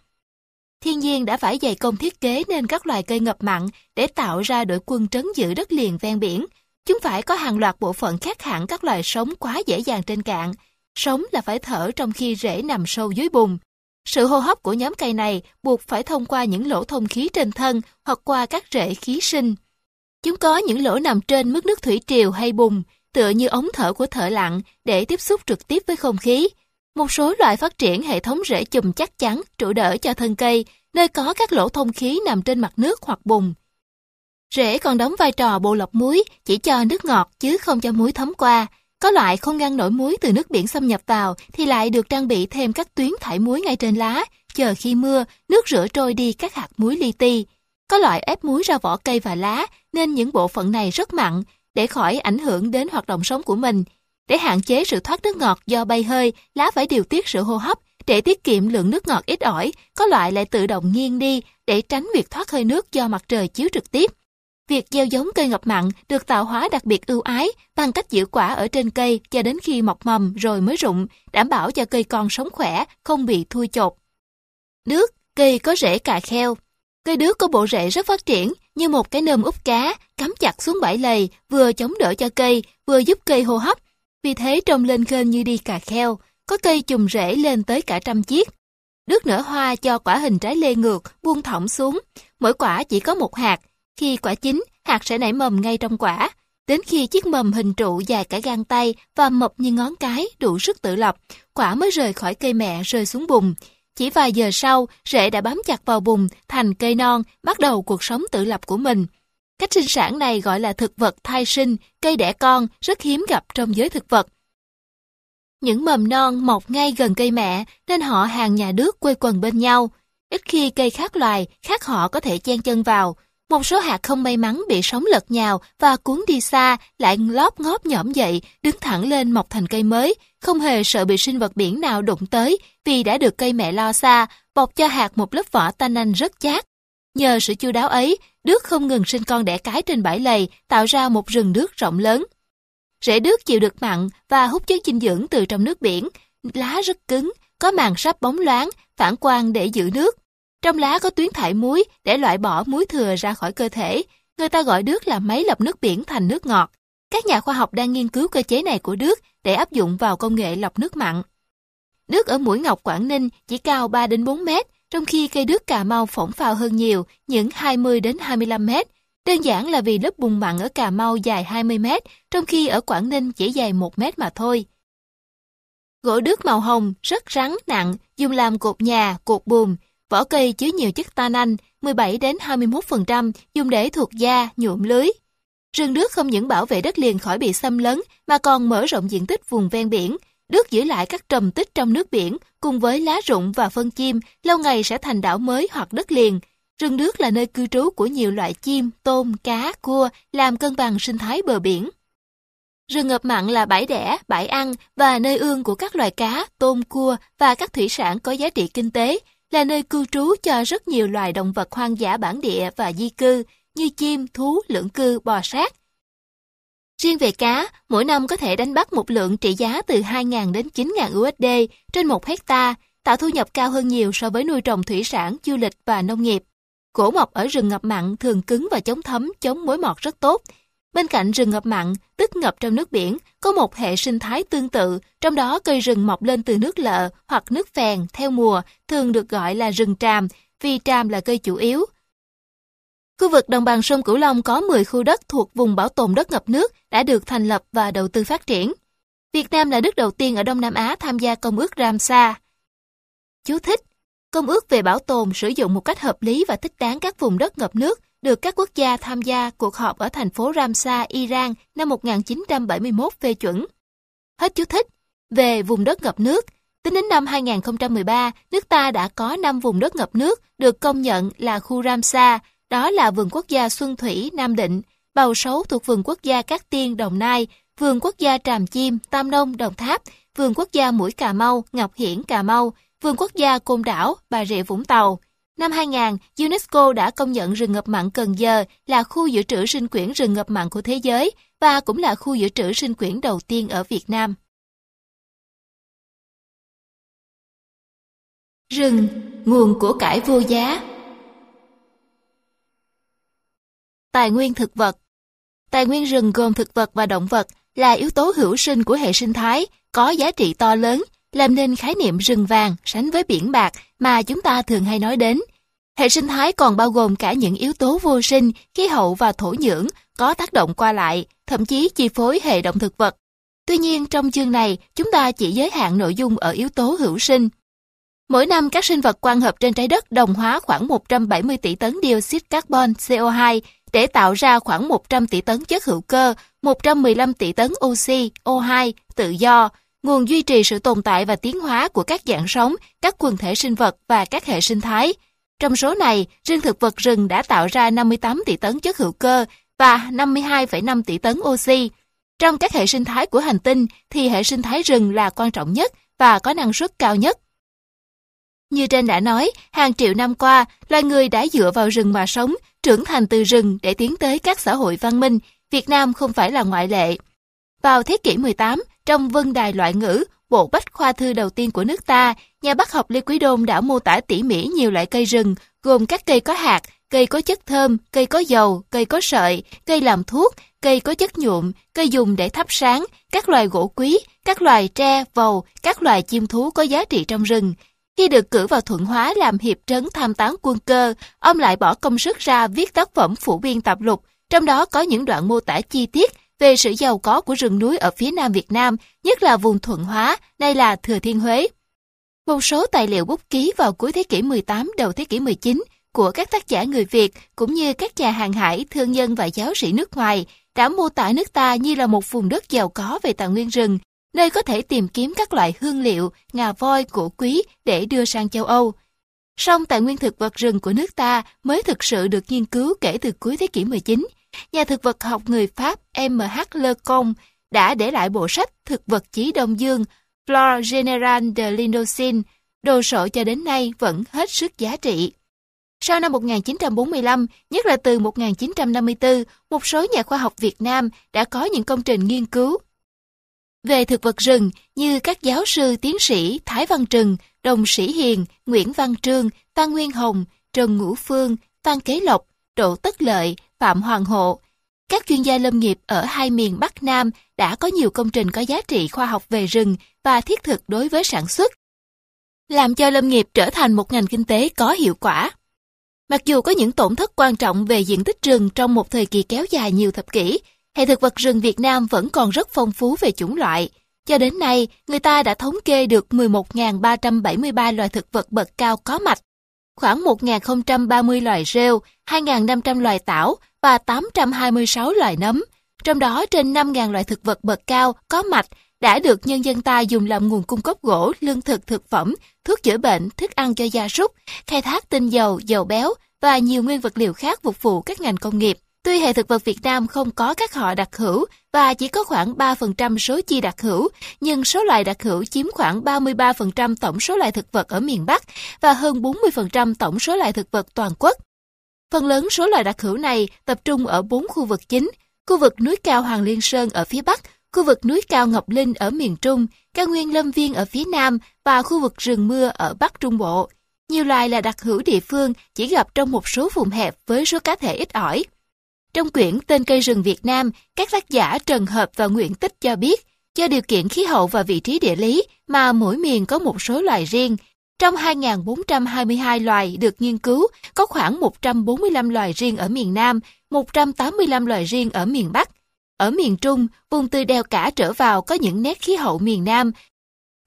Thiên nhiên đã phải dày công thiết kế nên các loài cây ngập mặn để tạo ra đội quân trấn giữ đất liền ven biển. Chúng phải có hàng loạt bộ phận khác hẳn các loài sống quá dễ dàng trên cạn. Sống là phải thở trong khi rễ nằm sâu dưới bùn. Sự hô hấp của nhóm cây này buộc phải thông qua những lỗ thông khí trên thân hoặc qua các rễ khí sinh. Chúng có những lỗ nằm trên mức nước thủy triều hay bùn, tựa như ống thở của thợ lặn để tiếp xúc trực tiếp với không khí. Một số loài phát triển hệ thống rễ chùm chắc chắn, trụ đỡ cho thân cây, nơi có các lỗ thông khí nằm trên mặt nước hoặc bùn. Rễ còn đóng vai trò bộ lọc muối, chỉ cho nước ngọt chứ không cho muối thấm qua. Có loại không ngăn nổi muối từ nước biển xâm nhập vào thì lại được trang bị thêm các tuyến thải muối ngay trên lá, chờ khi mưa, nước rửa trôi đi các hạt muối li ti. Có loại ép muối ra vỏ cây và lá nên những bộ phận này rất mặn để khỏi ảnh hưởng đến hoạt động sống của mình. Để hạn chế sự thoát nước ngọt do bay hơi, lá phải điều tiết sự hô hấp để tiết kiệm lượng nước ngọt ít ỏi, có loại lại tự động nghiêng đi để tránh việc thoát hơi nước do mặt trời chiếu trực tiếp. Việc gieo giống cây ngập mặn được tạo hóa đặc biệt ưu ái bằng cách giữ quả ở trên cây cho đến khi mọc mầm rồi mới rụng, đảm bảo cho cây con sống khỏe, không bị thui chột. đước cây có rễ cà kheo. Cây đước có bộ rễ rất phát triển, như một cái nơm úp cá, cắm chặt xuống bãi lầy, vừa chống đỡ cho cây, vừa giúp cây hô hấp. Vì thế trông lên khên như đi cà kheo, có cây chùm rễ lên tới cả trăm chiếc. Đước nở hoa cho quả hình trái lê ngược, buông thõng xuống. Mỗi quả chỉ có một hạt. Khi quả chín, hạt sẽ nảy mầm ngay trong quả. Đến khi chiếc mầm hình trụ dài cả gang tay và mập như ngón cái đủ sức tự lập, quả mới rời khỏi cây mẹ rơi xuống bùn. Chỉ vài giờ sau, rễ đã bám chặt vào bùn thành cây non, bắt đầu cuộc sống tự lập của mình. Cách sinh sản này gọi là thực vật thai sinh, cây đẻ con, rất hiếm gặp trong giới thực vật. Những mầm non mọc ngay gần cây mẹ nên họ hàng nhà nước quây quần bên nhau. Ít khi cây khác loài, khác họ có thể chen chân vào. Một số hạt không may mắn bị sóng lật nhào và cuốn đi xa lại lóp ngóp nhõm dậy, đứng thẳng lên mọc thành cây mới, không hề sợ bị sinh vật biển nào đụng tới vì đã được cây mẹ lo xa, bọc cho hạt một lớp vỏ tanh rất chát. Nhờ sự chu đáo ấy, đước không ngừng sinh con đẻ cái trên bãi lầy, tạo ra một rừng nước rộng lớn. Rễ đước chịu được mặn và hút chất dinh dưỡng từ trong nước biển, lá rất cứng, có màng sáp bóng loáng, phản quang để giữ nước. Trong lá có tuyến thải muối để loại bỏ muối thừa ra khỏi cơ thể. Người ta gọi đước là máy lọc nước biển thành nước ngọt. Các nhà khoa học đang nghiên cứu cơ chế này của đước để áp dụng vào công nghệ lọc nước mặn. Nước ở Mũi Ngọc Quảng Ninh chỉ cao 3 đến 4 mét, trong khi cây đước Cà Mau phỏng phao hơn nhiều, những 20 đến 25 mét. Đơn giản là vì lớp bùn mặn ở Cà Mau dài 20 mét, trong khi ở Quảng Ninh chỉ dài 1 mét mà thôi. Gỗ đước màu hồng, rất rắn, nặng, dùng làm cột nhà, cột buồm. Vỏ cây chứa nhiều chất tannin, 17 đến 21%, dùng để thuộc da, nhuộm lưới. Rừng đước không những bảo vệ đất liền khỏi bị xâm lấn, mà còn mở rộng diện tích vùng ven biển. Đước giữ lại các trầm tích trong nước biển, cùng với lá rụng và phân chim, lâu ngày sẽ thành đảo mới hoặc đất liền. Rừng nước là nơi cư trú của nhiều loại chim, tôm, cá, cua, làm cân bằng sinh thái bờ biển. Rừng ngập mặn là bãi đẻ, bãi ăn và nơi ương của các loài cá, tôm, cua và các thủy sản có giá trị kinh tế, là nơi cư trú cho rất nhiều loài động vật hoang dã bản địa và di cư như chim, thú, lưỡng cư, bò sát. Riêng về cá, mỗi năm có thể đánh bắt một lượng trị giá từ 2.000 đến 9.000 USD trên một hecta, tạo thu nhập cao hơn nhiều so với nuôi trồng thủy sản, du lịch và nông nghiệp. Cổ mọc ở rừng ngập mặn thường cứng và chống thấm, chống mối mọt rất tốt. Bên cạnh rừng ngập mặn, tức ngập trong nước biển, có một hệ sinh thái tương tự, trong đó cây rừng mọc lên từ nước lợ hoặc nước phèn theo mùa, thường được gọi là rừng tràm, vì tràm là cây chủ yếu. Khu vực đồng bằng sông Cửu Long có 10 khu đất thuộc vùng bảo tồn đất ngập nước đã được thành lập và đầu tư phát triển. Việt Nam là nước đầu tiên ở Đông Nam Á tham gia Công ước Ramsar. Chú thích Công ước về bảo tồn sử dụng một cách hợp lý và thích đáng các vùng đất ngập nước được các quốc gia tham gia cuộc họp ở thành phố Ramsar, Iran năm 1971 phê chuẩn. Hết chú thích. Về vùng đất ngập nước, tính đến năm 2013, nước ta đã có 5 vùng đất ngập nước được công nhận là khu Ramsar, đó là vườn quốc gia Xuân Thủy, Nam Định, Bầu Sấu thuộc vườn quốc gia Cát Tiên, Đồng Nai, vườn quốc gia Tràm Chim, Tam Nông, Đồng Tháp, vườn quốc gia Mũi Cà Mau, Ngọc Hiển, Cà Mau, vườn quốc gia Côn Đảo, Bà Rịa Vũng Tàu. Năm 2000, UNESCO đã công nhận rừng ngập mặn Cần Giờ là khu dự trữ sinh quyển rừng ngập mặn của thế giới và cũng là khu dự trữ sinh quyển đầu tiên ở Việt Nam. Rừng, nguồn của cải vô giá Tài nguyên thực vật Tài nguyên rừng gồm thực vật và động vật là yếu tố hữu sinh của hệ sinh thái, có giá trị to lớn, làm nên khái niệm rừng vàng sánh với biển bạc mà chúng ta thường hay nói đến. Hệ sinh thái còn bao gồm cả những yếu tố vô sinh, khí hậu và thổ nhưỡng có tác động qua lại, thậm chí chi phối hệ động thực vật. Tuy nhiên trong chương này, chúng ta chỉ giới hạn nội dung ở yếu tố hữu sinh. Mỗi năm các sinh vật quang hợp trên trái đất đồng hóa khoảng 170 tỷ tấn dioxide carbon CO2 để tạo ra khoảng 100 tỷ tấn chất hữu cơ, 115 tỷ tấn oxy, O2 tự do, nguồn duy trì sự tồn tại và tiến hóa của các dạng sống, các quần thể sinh vật và các hệ sinh thái. Trong số này, riêng thực vật rừng đã tạo ra 58 tỷ tấn chất hữu cơ và 52,5 tỷ tấn oxy. Trong các hệ sinh thái của hành tinh thì hệ sinh thái rừng là quan trọng nhất và có năng suất cao nhất. Như trên đã nói, hàng triệu năm qua, loài người đã dựa vào rừng mà sống, trưởng thành từ rừng để tiến tới các xã hội văn minh. Việt Nam không phải là ngoại lệ. Vào thế kỷ 18, trong Vân Đài Loại Ngữ, bộ bách khoa thư đầu tiên của nước ta, nhà bác học Lê Quý Đôn đã mô tả tỉ mỉ nhiều loại cây rừng, gồm các cây có hạt, cây có chất thơm, cây có dầu, cây có sợi, cây làm thuốc, cây có chất nhuộm, cây dùng để thắp sáng, các loài gỗ quý, các loài tre, vầu, các loài chim thú có giá trị trong rừng. Khi được cử vào Thuận Hóa làm hiệp trấn tham tán quân cơ, ông lại bỏ công sức ra viết tác phẩm phủ biên tập lục, trong đó có những đoạn mô tả chi tiết về sự giàu có của rừng núi ở phía nam Việt Nam, nhất là vùng Thuận Hóa, nay là Thừa Thiên Huế. Một số tài liệu bút ký vào cuối thế kỷ 18 đầu thế kỷ 19 của các tác giả người Việt cũng như các nhà hàng hải, thương nhân và giáo sĩ nước ngoài đã mô tả nước ta như là một vùng đất giàu có về tài nguyên rừng, nơi có thể tìm kiếm các loại hương liệu, ngà voi, cổ quý để đưa sang châu Âu. Song tài nguyên thực vật rừng của nước ta mới thực sự được nghiên cứu kể từ cuối thế kỷ 19. Nhà thực vật học người Pháp M.H. Lecomte đã để lại bộ sách Thực vật chí Đông Dương Flore General de l'Indochine, đồ sộ cho đến nay vẫn hết sức giá trị. Sau năm 1945, nhất là từ 1954, một số nhà khoa học Việt Nam đã có những công trình nghiên cứu về thực vật rừng như các giáo sư tiến sĩ Thái Văn Trừng, Đồng Sĩ Hiền, Nguyễn Văn Trương, Phan Nguyên Hồng, Trần Ngũ Phương, Phan Kế Lộc, Đỗ Tất Lợi, Phạm Hoàng Hộ. Các chuyên gia lâm nghiệp ở hai miền Bắc Nam đã có nhiều công trình có giá trị khoa học về rừng và thiết thực đối với sản xuất, làm cho lâm nghiệp trở thành một ngành kinh tế có hiệu quả. Mặc dù có những tổn thất quan trọng về diện tích rừng trong một thời kỳ kéo dài nhiều thập kỷ, hệ thực vật rừng Việt Nam vẫn còn rất phong phú về chủng loại. Cho đến nay, người ta đã thống kê được 11.373 loài thực vật bậc cao có mạch, khoảng 1.030 loài rêu, 2.500 loài tảo và 826 loài nấm. Trong đó trên 5.000 loại thực vật bậc cao có mạch đã được nhân dân ta dùng làm nguồn cung cấp gỗ, lương thực thực phẩm, thuốc chữa bệnh, thức ăn cho gia súc, khai thác tinh dầu, dầu béo và nhiều nguyên vật liệu khác phục vụ các ngành công nghiệp. Tuy hệ thực vật Việt Nam không có các họ đặc hữu và chỉ có khoảng 3% số chi đặc hữu, nhưng số loài đặc hữu chiếm khoảng 33% tổng số loài thực vật ở miền Bắc và hơn 40% tổng số loài thực vật toàn quốc. Phần lớn số loài đặc hữu này tập trung ở bốn khu vực chính, khu vực núi cao Hoàng Liên Sơn ở phía Bắc, khu vực núi cao Ngọc Linh ở miền Trung, cao nguyên Lâm Viên ở phía Nam và khu vực rừng mưa ở Bắc Trung Bộ. Nhiều loài là đặc hữu địa phương chỉ gặp trong một số vùng hẹp với số cá thể ít ỏi. Trong quyển Tên cây rừng Việt Nam, các tác giả Trần Hợp và Nguyễn Tích cho biết, do điều kiện khí hậu và vị trí địa lý mà mỗi miền có một số loài riêng. Trong 2.422 loài được nghiên cứu, có khoảng 145 loài riêng ở miền Nam, 185 loài riêng ở miền Bắc. Ở miền Trung, vùng từ đèo cả trở vào có những nét khí hậu miền Nam.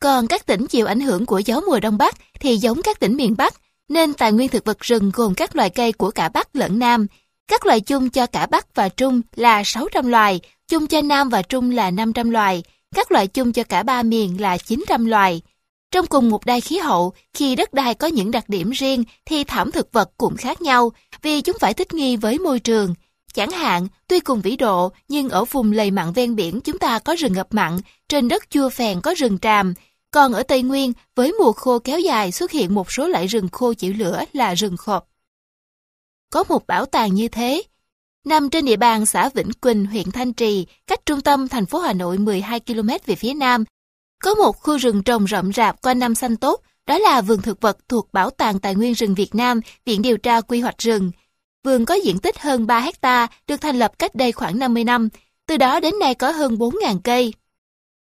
Còn các tỉnh chịu ảnh hưởng của gió mùa Đông Bắc thì giống các tỉnh miền Bắc, nên tài nguyên thực vật rừng gồm các loài cây của cả Bắc lẫn Nam. Các loài chung cho cả Bắc và Trung là 600 loài, chung cho Nam và Trung là 500 loài, các loài chung cho cả ba miền là 900 loài. Trong cùng một đai khí hậu, khi đất đai có những đặc điểm riêng thì thảm thực vật cũng khác nhau vì chúng phải thích nghi với môi trường. Chẳng hạn, tuy cùng vĩ độ, nhưng ở vùng lầy mặn ven biển chúng ta có rừng ngập mặn, trên đất chua phèn có rừng tràm. Còn ở Tây Nguyên, với mùa khô kéo dài xuất hiện một số loại rừng khô chịu lửa là rừng khộp. Có một bảo tàng như thế, nằm trên địa bàn xã Vĩnh Quỳnh, huyện Thanh Trì, cách trung tâm thành phố Hà Nội 12 km về phía nam. Có một khu rừng trồng rậm rạp quanh năm xanh tốt, đó là vườn thực vật thuộc Bảo tàng Tài nguyên rừng Việt Nam, Viện Điều tra Quy hoạch rừng. Vườn có diện tích hơn 3 hecta, được thành lập cách đây khoảng 50 năm. Từ đó đến nay có hơn 4.000 cây.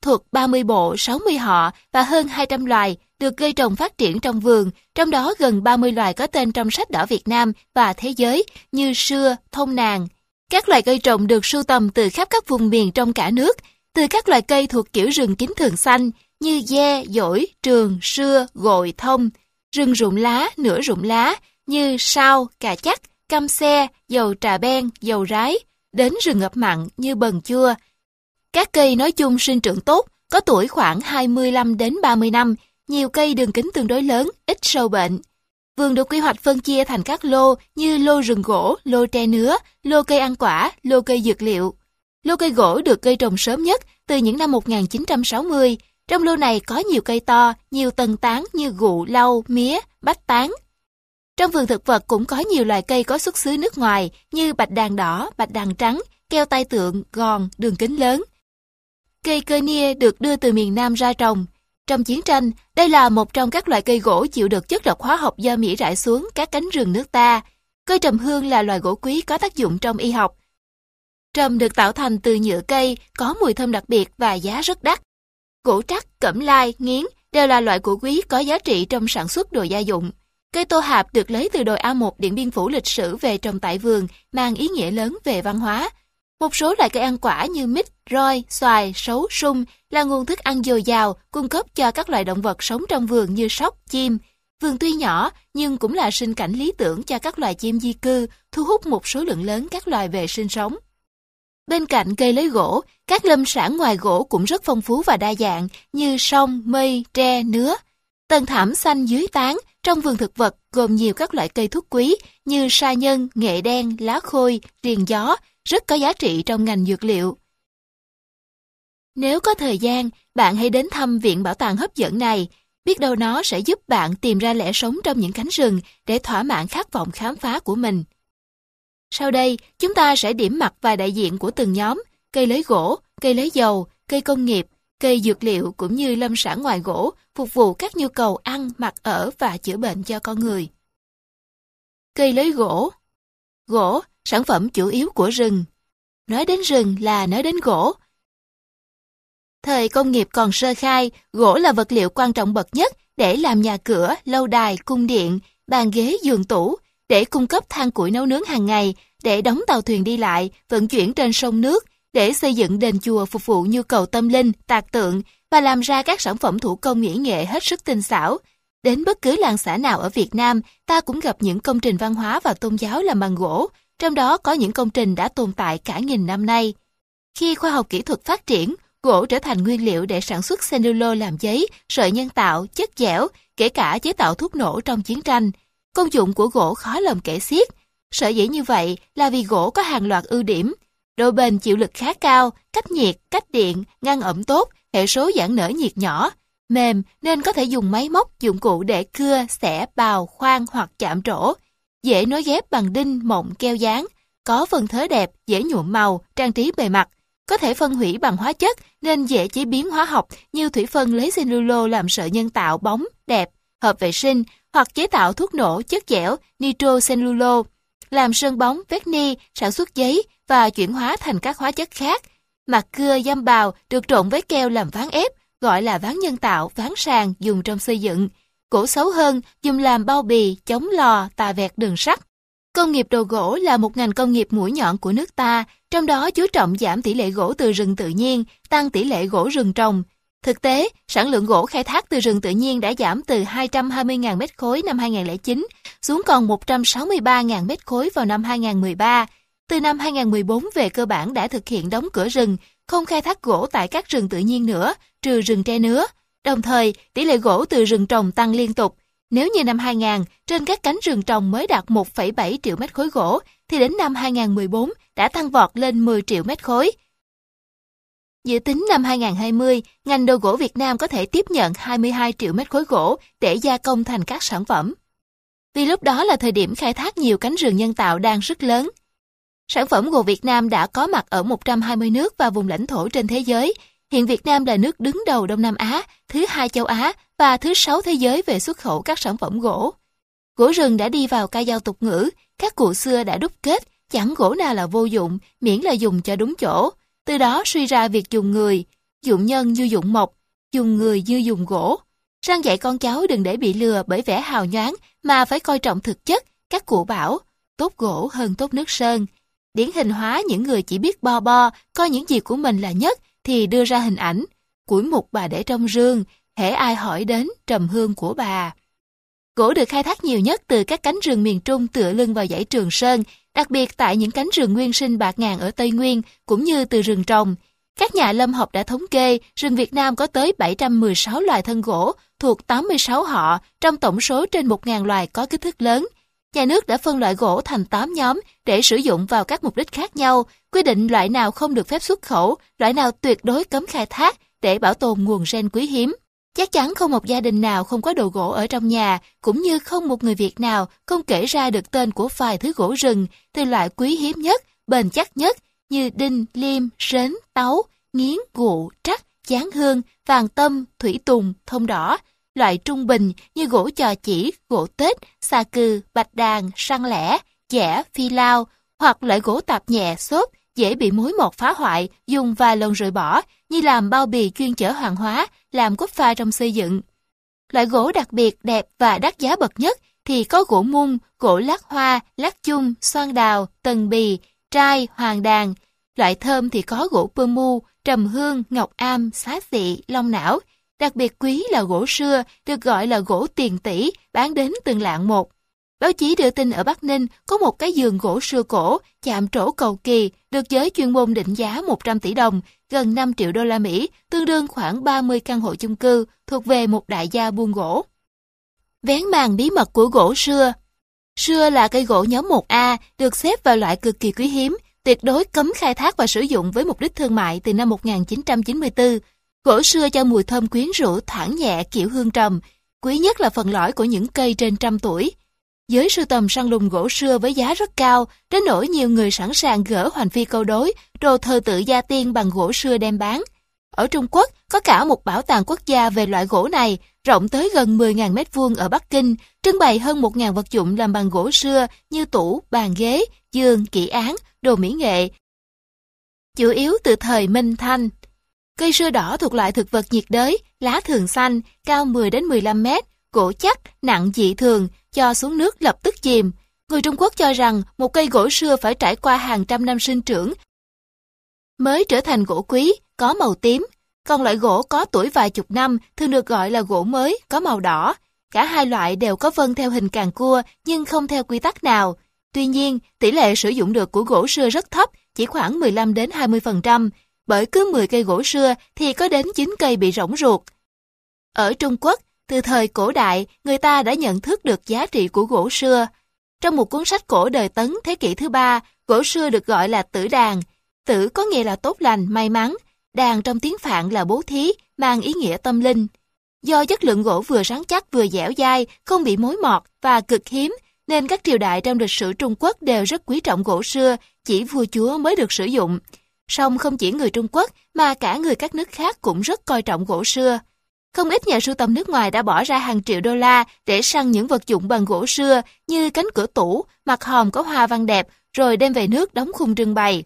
Thuộc 30 bộ, 60 họ và hơn 200 loài được cây trồng phát triển trong vườn, trong đó gần 30 loài có tên trong sách đỏ Việt Nam và thế giới như sưa, thông nàng. Các loài cây trồng được sưu tầm từ khắp các vùng miền trong cả nước, từ các loài cây thuộc kiểu rừng kính thường xanh như dê, dổi, trường, sưa, gội, thông, rừng rụng lá, nửa rụng lá như sao, cà chắc, cam xe, dầu trà ben, dầu rái, đến rừng ngập mặn như bần chua. Các cây nói chung sinh trưởng tốt, có tuổi khoảng 25 đến 30 năm, nhiều cây đường kính tương đối lớn, ít sâu bệnh. Vườn được quy hoạch phân chia thành các lô như lô rừng gỗ, lô tre nứa, lô cây ăn quả, lô cây dược liệu. Lô cây gỗ được cây trồng sớm nhất từ những năm 1960. Trong lô này có nhiều cây to, nhiều tầng tán như gụ, lau, mía, bách tán. Trong vườn thực vật cũng có nhiều loài cây có xuất xứ nước ngoài như bạch đàn đỏ, bạch đàn trắng, keo tai tượng, gòn, đường kính lớn. Cây cơ nia được đưa từ miền Nam ra trồng. Trong chiến tranh, đây là một trong các loại cây gỗ chịu được chất độc hóa học do Mỹ rải xuống các cánh rừng nước ta. Cây trầm hương là loài gỗ quý có tác dụng trong y học. Trầm được tạo thành từ nhựa cây, có mùi thơm đặc biệt và giá rất đắt. Gỗ trắc, cẩm lai, nghiến đều là loại gỗ quý có giá trị trong sản xuất đồ gia dụng. Cây tô hạp được lấy từ đồi A1 Điện Biên Phủ lịch sử về trồng tại vườn, mang ý nghĩa lớn về văn hóa. Một số loại cây ăn quả như mít, roi, xoài, sấu, sung là nguồn thức ăn dồi dào, cung cấp cho các loài động vật sống trong vườn như sóc, chim. Vườn tuy nhỏ nhưng cũng là sinh cảnh lý tưởng cho các loài chim di cư, thu hút một số lượng lớn các loài về sinh sống. Bên cạnh cây lấy gỗ, các lâm sản ngoài gỗ cũng rất phong phú và đa dạng như sông, mây, tre, nứa. Tầng thảm xanh dưới tán trong vườn thực vật gồm nhiều các loại cây thuốc quý như sa nhân, nghệ đen, lá khôi, riền gió, rất có giá trị trong ngành dược liệu. Nếu có thời gian, bạn hãy đến thăm viện bảo tàng hấp dẫn này. Biết đâu nó sẽ giúp bạn tìm ra lẽ sống trong những cánh rừng để thỏa mãn khát vọng khám phá của mình. Sau đây, chúng ta sẽ điểm mặt vài đại diện của từng nhóm, cây lấy gỗ, cây lấy dầu, cây công nghiệp, cây dược liệu cũng như lâm sản ngoài gỗ, phục vụ các nhu cầu ăn, mặc ở và chữa bệnh cho con người. Cây lấy gỗ Gỗ, sản phẩm chủ yếu của rừng. Nói đến rừng là nói đến gỗ. Thời công nghiệp còn sơ khai, gỗ là vật liệu quan trọng bậc nhất để làm nhà cửa, lâu đài, cung điện, bàn ghế, giường tủ, để cung cấp than củi nấu nướng hàng ngày, để đóng tàu thuyền đi lại, vận chuyển trên sông nước, để xây dựng đền chùa phục vụ nhu cầu tâm linh, tạc tượng và làm ra các sản phẩm thủ công mỹ nghệ hết sức tinh xảo. Đến bất cứ làng xã nào ở Việt Nam, ta cũng gặp những công trình văn hóa và tôn giáo làm bằng gỗ, trong đó có những công trình đã tồn tại cả nghìn năm nay. Khi khoa học kỹ thuật phát triển, gỗ trở thành nguyên liệu để sản xuất cellulo làm giấy, sợi nhân tạo, chất dẻo, kể cả chế tạo thuốc nổ trong chiến tranh. Công dụng của gỗ khó lòng kể xiết. Sở dĩ như vậy là vì gỗ có hàng loạt ưu điểm. Độ bền chịu lực khá cao, cách nhiệt, cách điện, ngăn ẩm tốt, hệ số giãn nở nhiệt nhỏ. Mềm nên có thể dùng máy móc, dụng cụ để cưa, xẻ, bào, khoan hoặc chạm trổ. Dễ nối ghép bằng đinh, mộng, keo dán. Có phần thớ đẹp, dễ nhuộm màu, trang trí bề mặt. Có thể phân hủy bằng hóa chất nên dễ chế biến hóa học như thủy phân lấy cellulo làm sợi nhân tạo bóng, đẹp, hợp vệ sinh hoặc chế tạo thuốc nổ chất dẻo nitrocellulo, làm sơn bóng, vét ni, sản xuất giấy và chuyển hóa thành các hóa chất khác. Mặt cưa giam bào được trộn với keo làm ván ép, gọi là ván nhân tạo, ván sàn dùng trong xây dựng. Gỗ xấu hơn, dùng làm bao bì, chống lò, tà vẹt đường sắt. Công nghiệp đồ gỗ là một ngành công nghiệp mũi nhọn của nước ta, trong đó chú trọng giảm tỷ lệ gỗ từ rừng tự nhiên, tăng tỷ lệ gỗ rừng trồng, Thực tế, sản lượng gỗ khai thác từ rừng tự nhiên đã giảm từ 220.000 mét khối năm 2009 xuống còn 163.000 mét khối vào năm 2013. Từ năm 2014 về cơ bản đã thực hiện đóng cửa rừng, không khai thác gỗ tại các rừng tự nhiên nữa, trừ rừng tre nứa. Đồng thời, tỷ lệ gỗ từ rừng trồng tăng liên tục. Nếu như năm 2000, trên các cánh rừng trồng mới đạt 1,7 triệu mét khối gỗ, thì đến năm 2014 đã tăng vọt lên 10 triệu mét khối. Dự tính năm 2020, ngành đồ gỗ Việt Nam có thể tiếp nhận 22 triệu mét khối gỗ để gia công thành các sản phẩm. Vì lúc đó là thời điểm khai thác nhiều cánh rừng nhân tạo đang rất lớn. Sản phẩm gỗ Việt Nam đã có mặt ở 120 nước và vùng lãnh thổ trên thế giới. Hiện Việt Nam là nước đứng đầu Đông Nam Á, thứ hai châu Á và thứ sáu thế giới về xuất khẩu các sản phẩm gỗ. Gỗ rừng đã đi vào ca dao tục ngữ, các cụ xưa đã đúc kết, chẳng gỗ nào là vô dụng, miễn là dùng cho đúng chỗ. Từ đó suy ra việc dùng người, dụng nhân như dụng mộc, dùng người như dùng gỗ. Răng dạy con cháu đừng để bị lừa bởi vẻ hào nhoáng mà phải coi trọng thực chất, các cụ bảo, tốt gỗ hơn tốt nước sơn. Điển hình hóa những người chỉ biết bo bo, coi những gì của mình là nhất thì đưa ra hình ảnh. Củi mục bà để trong rương, hễ ai hỏi đến trầm hương của bà. Gỗ được khai thác nhiều nhất từ các cánh rừng miền Trung tựa lưng vào dãy Trường Sơn, đặc biệt tại những cánh rừng nguyên sinh bạc ngàn ở Tây Nguyên, cũng như từ rừng trồng. Các nhà lâm học đã thống kê, rừng Việt Nam có tới 716 loài thân gỗ thuộc 86 họ trong tổng số trên 1.000 loài có kích thước lớn. Nhà nước đã phân loại gỗ thành 8 nhóm để sử dụng vào các mục đích khác nhau, quy định loại nào không được phép xuất khẩu, loại nào tuyệt đối cấm khai thác để bảo tồn nguồn gen quý hiếm. Chắc chắn không một gia đình nào không có đồ gỗ ở trong nhà, cũng như không một người Việt nào không kể ra được tên của vài thứ gỗ rừng, từ loại quý hiếm nhất, bền chắc nhất như đinh, liêm, sến, táo, nghiến, gụ, trắc, chán hương, vàng tâm, thủy tùng, thông đỏ, loại trung bình như gỗ trò chỉ, gỗ tết, xà cừ, bạch đàn, săn lẻ, chẻ, phi lao, hoặc loại gỗ tạp nhẹ, xốp, dễ bị mối mọt phá hoại, dùng vài lần rồi bỏ, như làm bao bì chuyên chở hàng hóa, làm cốt pha trong xây dựng. Loại gỗ đặc biệt đẹp và đắt giá bậc nhất thì có gỗ mung, gỗ lát hoa, lát chung, xoan đào, tần bì, trai, hoàng đàn. Loại thơm thì có gỗ pơ mu, trầm hương, ngọc am, xá xị, long não. Đặc biệt quý là gỗ sưa, được gọi là gỗ tiền tỷ, bán đến từng lạng một. Báo chí đưa tin ở Bắc Ninh có một cái giường gỗ xưa cổ, chạm trổ cầu kỳ, được giới chuyên môn định giá 100 tỷ đồng, gần 5 triệu đô la Mỹ, tương đương khoảng 30 căn hộ chung cư, thuộc về một đại gia buôn gỗ. Vén màn bí mật của gỗ sưa Sưa là cây gỗ nhóm 1A, được xếp vào loại cực kỳ quý hiếm, tuyệt đối cấm khai thác và sử dụng với mục đích thương mại từ năm 1994. Gỗ sưa cho mùi thơm quyến rũ thoảng nhẹ kiểu hương trầm, quý nhất là phần lõi của những cây trên trăm tuổi. Giới sưu tầm săn lùng gỗ xưa với giá rất cao, đến nỗi nhiều người sẵn sàng gỡ hoành phi câu đối, đồ thờ tự gia tiên bằng gỗ xưa đem bán. Ở Trung Quốc, có cả một bảo tàng quốc gia về loại gỗ này, rộng tới gần 10.000 mét vuông ở Bắc Kinh, trưng bày hơn 1.000 vật dụng làm bằng gỗ xưa như tủ, bàn ghế, giường, kỹ án, đồ mỹ nghệ. Chủ yếu từ thời Minh Thanh. Cây sưa đỏ thuộc loại thực vật nhiệt đới, lá thường xanh, cao 10 đến 15 mét, gỗ chắc, nặng dị thường, cho xuống nước lập tức chìm. Người Trung Quốc cho rằng một cây gỗ xưa phải trải qua hàng trăm năm sinh trưởng mới trở thành gỗ quý, có màu tím. Còn loại gỗ có tuổi vài chục năm thường được gọi là gỗ mới, có màu đỏ. Cả hai loại đều có vân theo hình càng cua nhưng không theo quy tắc nào. Tuy nhiên, tỷ lệ sử dụng được của gỗ xưa rất thấp, chỉ khoảng 15 đến 20%, bởi cứ 10 cây gỗ xưa thì có đến 9 cây bị rỗng ruột. Ở Trung Quốc, từ thời cổ đại, người ta đã nhận thức được giá trị của gỗ sưa. Trong một cuốn sách cổ đời Tấn thế kỷ thứ ba, gỗ sưa được gọi là tử đàn. Tử có nghĩa là tốt lành, may mắn. Đàn trong tiếng Phạn là bố thí, mang ý nghĩa tâm linh. Do chất lượng gỗ vừa rắn chắc vừa dẻo dai, không bị mối mọt và cực hiếm, nên các triều đại trong lịch sử Trung Quốc đều rất quý trọng gỗ sưa, chỉ vua chúa mới được sử dụng. Song không chỉ người Trung Quốc mà cả người các nước khác cũng rất coi trọng gỗ sưa. Không ít nhà sưu tầm nước ngoài đã bỏ ra hàng triệu đô la để săn những vật dụng bằng gỗ xưa như cánh cửa tủ, mặt hòm có hoa văn đẹp, rồi đem về nước đóng khung trưng bày.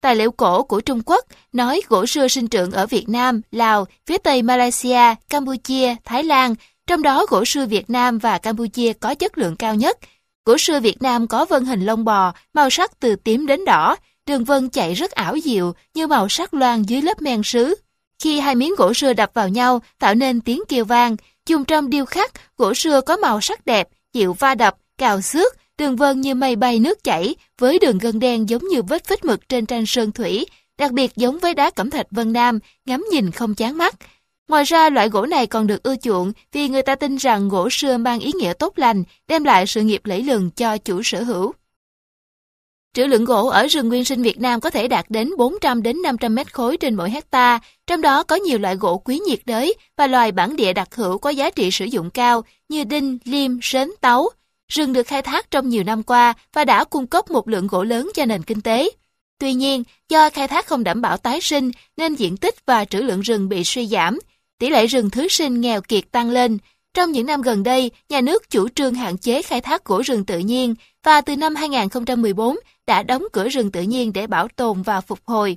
Tài liệu cổ của Trung Quốc nói gỗ xưa sinh trưởng ở Việt Nam, Lào, phía Tây Malaysia, Campuchia, Thái Lan, trong đó gỗ xưa Việt Nam và Campuchia có chất lượng cao nhất. Gỗ xưa Việt Nam có vân hình lông bò, màu sắc từ tím đến đỏ, đường vân chạy rất ảo diệu như màu sắc loan dưới lớp men sứ. Khi hai miếng gỗ sưa đập vào nhau tạo nên tiếng kêu vang, dùng trong điêu khắc, gỗ sưa có màu sắc đẹp, chịu va đập, cào xước, đường vân như mây bay nước chảy, với đường gân đen giống như vết vết mực trên tranh sơn thủy, đặc biệt giống với đá cẩm thạch Vân Nam, ngắm nhìn không chán mắt. Ngoài ra, loại gỗ này còn được ưa chuộng vì người ta tin rằng gỗ sưa mang ý nghĩa tốt lành, đem lại sự nghiệp lẫy lừng cho chủ sở hữu. Trữ lượng gỗ ở rừng nguyên sinh Việt Nam có thể đạt đến 400 đến 500 mét khối trên mỗi hecta, trong đó có nhiều loại gỗ quý nhiệt đới và loài bản địa đặc hữu có giá trị sử dụng cao như đinh, liêm, sến, táo. Rừng được khai thác trong nhiều năm qua và đã cung cấp một lượng gỗ lớn cho nền kinh tế. Tuy nhiên, do khai thác không đảm bảo tái sinh nên diện tích và trữ lượng rừng bị suy giảm, tỷ lệ rừng thứ sinh nghèo kiệt tăng lên. Trong những năm gần đây, nhà nước chủ trương hạn chế khai thác gỗ rừng tự nhiên và từ năm 2014 đã đóng cửa rừng tự nhiên để bảo tồn và phục hồi.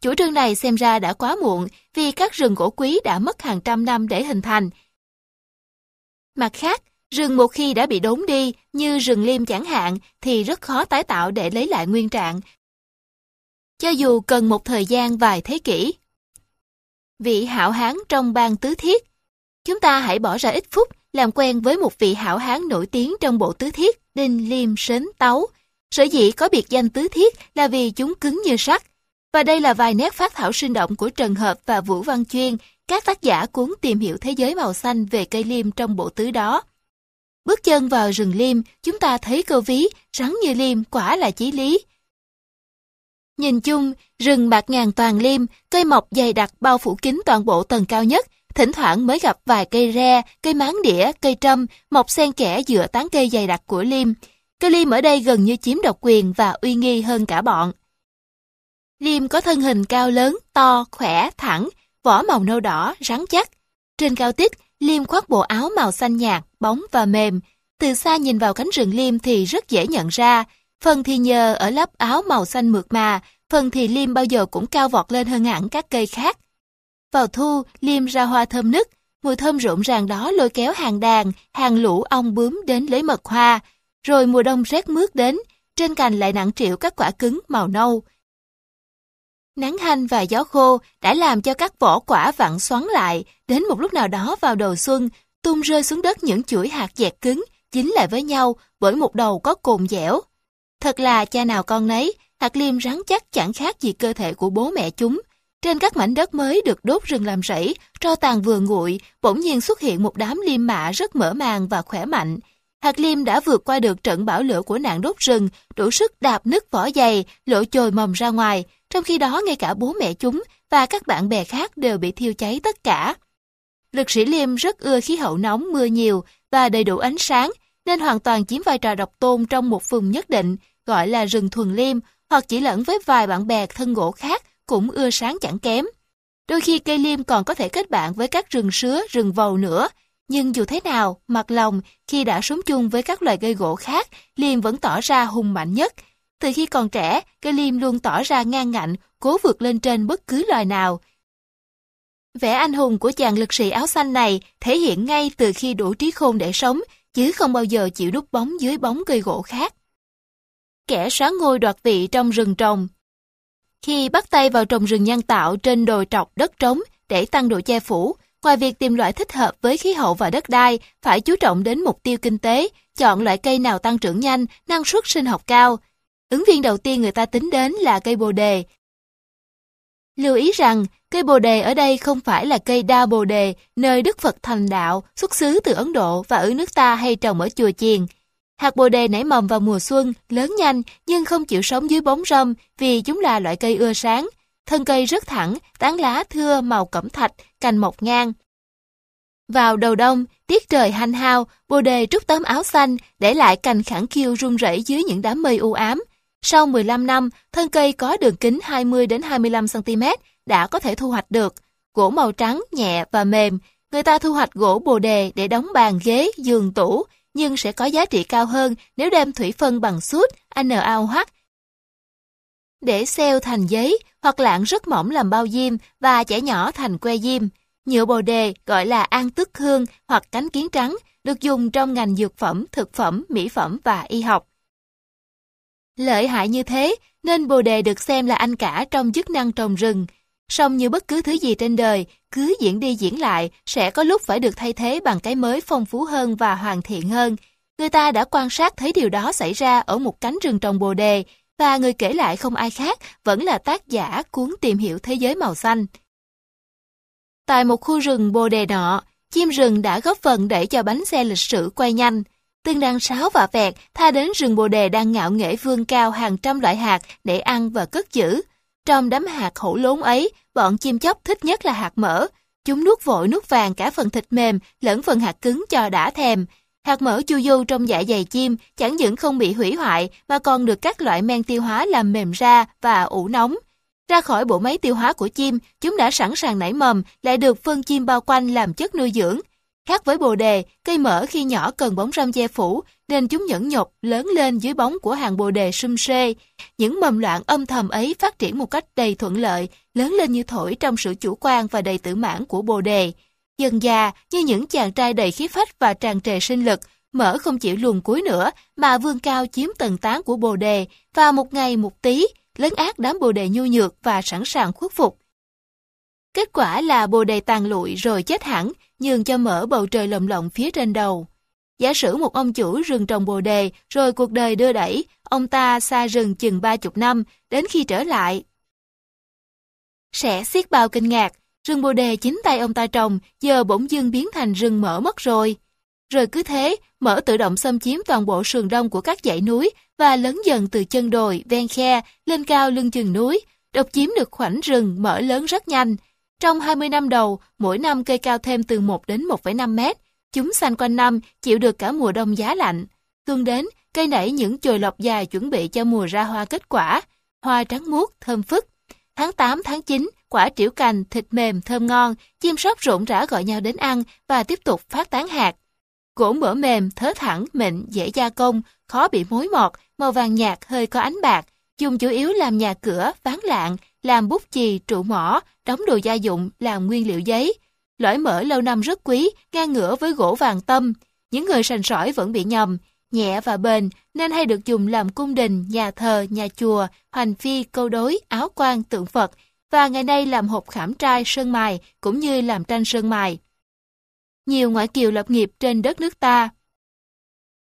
Chủ trương này xem ra đã quá muộn vì các rừng gỗ quý đã mất hàng trăm năm để hình thành. Mặt khác, rừng một khi đã bị đốn đi, như rừng liêm chẳng hạn, thì rất khó tái tạo để lấy lại nguyên trạng, cho dù cần một thời gian vài thế kỷ. Vị hảo hán trong bang tứ thiết Chúng ta hãy bỏ ra ít phút làm quen với một vị hảo hán nổi tiếng trong bộ tứ thiết, đinh liêm sến tấu, Sở dĩ có biệt danh tứ thiết là vì chúng cứng như sắt. Và đây là vài nét phát thảo sinh động của Trần Hợp và Vũ Văn Chuyên, các tác giả cuốn tìm hiểu thế giới màu xanh về cây liêm trong bộ tứ đó. Bước chân vào rừng liêm, chúng ta thấy câu ví rắn như liêm quả là chí lý. Nhìn chung, rừng bạc ngàn toàn liêm, cây mọc dày đặc bao phủ kín toàn bộ tầng cao nhất, thỉnh thoảng mới gặp vài cây re, cây máng đĩa, cây trâm, mọc xen kẽ giữa tán cây dày đặc của liêm. Cây liêm ở đây gần như chiếm độc quyền và uy nghi hơn cả bọn. Liêm có thân hình cao lớn, to, khỏe, thẳng, vỏ màu nâu đỏ, rắn chắc. Trên cao tích, liêm khoác bộ áo màu xanh nhạt, bóng và mềm. Từ xa nhìn vào cánh rừng liêm thì rất dễ nhận ra, phần thì nhờ ở lớp áo màu xanh mượt mà, phần thì liêm bao giờ cũng cao vọt lên hơn hẳn các cây khác. Vào thu, liêm ra hoa thơm nức, mùi thơm rộn ràng đó lôi kéo hàng đàn, hàng lũ ong bướm đến lấy mật hoa. Rồi mùa đông rét mướt đến, trên cành lại nặng triệu các quả cứng màu nâu. Nắng hanh và gió khô đã làm cho các vỏ quả vặn xoắn lại, đến một lúc nào đó vào đầu xuân, tung rơi xuống đất những chuỗi hạt dẹt cứng, dính lại với nhau bởi một đầu có cồn dẻo. Thật là cha nào con nấy, hạt liêm rắn chắc chẳng khác gì cơ thể của bố mẹ chúng. Trên các mảnh đất mới được đốt rừng làm rẫy, tro tàn vừa nguội, bỗng nhiên xuất hiện một đám liêm mạ rất mở màng và khỏe mạnh. Hạt liêm đã vượt qua được trận bão lửa của nạn đốt rừng, đủ sức đạp nứt vỏ dày, lỗ chồi mầm ra ngoài, trong khi đó ngay cả bố mẹ chúng và các bạn bè khác đều bị thiêu cháy tất cả. Lực sĩ liêm rất ưa khí hậu nóng mưa nhiều và đầy đủ ánh sáng, nên hoàn toàn chiếm vai trò độc tôn trong một vùng nhất định, gọi là rừng thuần liêm, hoặc chỉ lẫn với vài bạn bè thân gỗ khác cũng ưa sáng chẳng kém. Đôi khi cây liêm còn có thể kết bạn với các rừng sứa, rừng vầu nữa, nhưng dù thế nào, mặt lòng, khi đã sống chung với các loài cây gỗ khác, liêm vẫn tỏ ra hùng mạnh nhất. Từ khi còn trẻ, cây liêm luôn tỏ ra ngang ngạnh, cố vượt lên trên bất cứ loài nào. Vẻ anh hùng của chàng lực sĩ áo xanh này thể hiện ngay từ khi đủ trí khôn để sống, chứ không bao giờ chịu núp bóng dưới bóng cây gỗ khác. Kẻ xóa ngôi đoạt vị trong rừng trồng Khi bắt tay vào trồng rừng nhân tạo trên đồi trọc đất trống để tăng độ che phủ, ngoài việc tìm loại thích hợp với khí hậu và đất đai, phải chú trọng đến mục tiêu kinh tế, chọn loại cây nào tăng trưởng nhanh, năng suất sinh học cao. Ứng viên đầu tiên người ta tính đến là cây bồ đề. Lưu ý rằng, cây bồ đề ở đây không phải là cây đa bồ đề, nơi Đức Phật thành đạo, xuất xứ từ Ấn Độ và ở nước ta hay trồng ở chùa chiền. Hạt bồ đề nảy mầm vào mùa xuân, lớn nhanh nhưng không chịu sống dưới bóng râm vì chúng là loại cây ưa sáng. Thân cây rất thẳng, tán lá thưa màu cẩm thạch, cành mọc ngang. Vào đầu đông, tiết trời hanh hao, bồ đề trút tấm áo xanh, để lại cành khẳng khiu rung rẩy dưới những đám mây u ám. Sau 15 năm, thân cây có đường kính 20 đến 25 cm đã có thể thu hoạch được. Gỗ màu trắng, nhẹ và mềm. Người ta thu hoạch gỗ bồ đề để đóng bàn ghế, giường tủ, nhưng sẽ có giá trị cao hơn nếu đem thủy phân bằng sút, NaOH để xeo thành giấy hoặc lạng rất mỏng làm bao diêm và chẻ nhỏ thành que diêm. Nhựa bồ đề gọi là an tức hương hoặc cánh kiến trắng được dùng trong ngành dược phẩm, thực phẩm, mỹ phẩm và y học. Lợi hại như thế nên bồ đề được xem là anh cả trong chức năng trồng rừng. Song như bất cứ thứ gì trên đời, cứ diễn đi diễn lại sẽ có lúc phải được thay thế bằng cái mới phong phú hơn và hoàn thiện hơn. Người ta đã quan sát thấy điều đó xảy ra ở một cánh rừng trồng bồ đề và người kể lại không ai khác vẫn là tác giả cuốn tìm hiểu thế giới màu xanh. Tại một khu rừng bồ đề nọ, chim rừng đã góp phần để cho bánh xe lịch sử quay nhanh. Từng đàn sáo và vẹt tha đến rừng bồ đề đang ngạo nghễ vươn cao hàng trăm loại hạt để ăn và cất giữ. Trong đám hạt hổ lốn ấy, bọn chim chóc thích nhất là hạt mỡ. Chúng nuốt vội nuốt vàng cả phần thịt mềm lẫn phần hạt cứng cho đã thèm. Hạt mỡ chu du trong dạ dày chim chẳng những không bị hủy hoại mà còn được các loại men tiêu hóa làm mềm ra và ủ nóng. Ra khỏi bộ máy tiêu hóa của chim, chúng đã sẵn sàng nảy mầm, lại được phân chim bao quanh làm chất nuôi dưỡng. Khác với bồ đề, cây mỡ khi nhỏ cần bóng râm che phủ, nên chúng nhẫn nhục lớn lên dưới bóng của hàng bồ đề sum xê. Những mầm loạn âm thầm ấy phát triển một cách đầy thuận lợi, lớn lên như thổi trong sự chủ quan và đầy tự mãn của bồ đề. Dần già, như những chàng trai đầy khí phách và tràn trề sinh lực, mỡ không chịu luồn cuối nữa, mà vươn cao chiếm tầng tán của bồ đề, và một ngày một tí, lấn át đám bồ đề nhu nhược và sẵn sàng khuất phục. Kết quả là bồ đề tàn lụi rồi chết hẳn, nhường cho mỡ bầu trời lồng lộng phía trên đầu. Giả sử một ông chủ rừng trồng bồ đề, rồi cuộc đời đưa đẩy, ông ta xa rừng chừng ba chục năm, đến khi trở lại. Sẽ xiết bao kinh ngạc, rừng bồ đề chính tay ông ta trồng, giờ bỗng dưng biến thành rừng mỡ mất rồi. rồi cứ thế mở tự động xâm chiếm toàn bộ sườn đông của các dãy núi và lớn dần từ chân đồi, ven khe, lên cao lưng chừng núi, độc chiếm được khoảnh rừng mở lớn rất nhanh. Trong 20 năm đầu, mỗi năm cây cao thêm từ 1 đến 1,5 mét. Chúng xanh quanh năm, chịu được cả mùa đông giá lạnh. Tương đến, cây nảy những chồi lọc dài chuẩn bị cho mùa ra hoa kết quả. Hoa trắng muốt, thơm phức. Tháng 8, tháng 9, quả triểu cành, thịt mềm, thơm ngon, chim sóc rộn rã gọi nhau đến ăn và tiếp tục phát tán hạt. Gỗ mỡ mềm, thớ thẳng, mịn, dễ gia công, khó bị mối mọt, màu vàng nhạt hơi có ánh bạc, dùng chủ yếu làm nhà cửa, ván lạng, làm bút chì, trụ mỏ, đóng đồ gia dụng, làm nguyên liệu giấy. Lõi mỡ lâu năm rất quý, ngang ngửa với gỗ vàng tâm. Những người sành sỏi vẫn bị nhầm, nhẹ và bền nên hay được dùng làm cung đình, nhà thờ, nhà chùa, hoành phi, câu đối, áo quan, tượng Phật và ngày nay làm hộp khảm trai, sơn mài cũng như làm tranh sơn mài. Nhiều ngoại kiều lập nghiệp trên đất nước ta.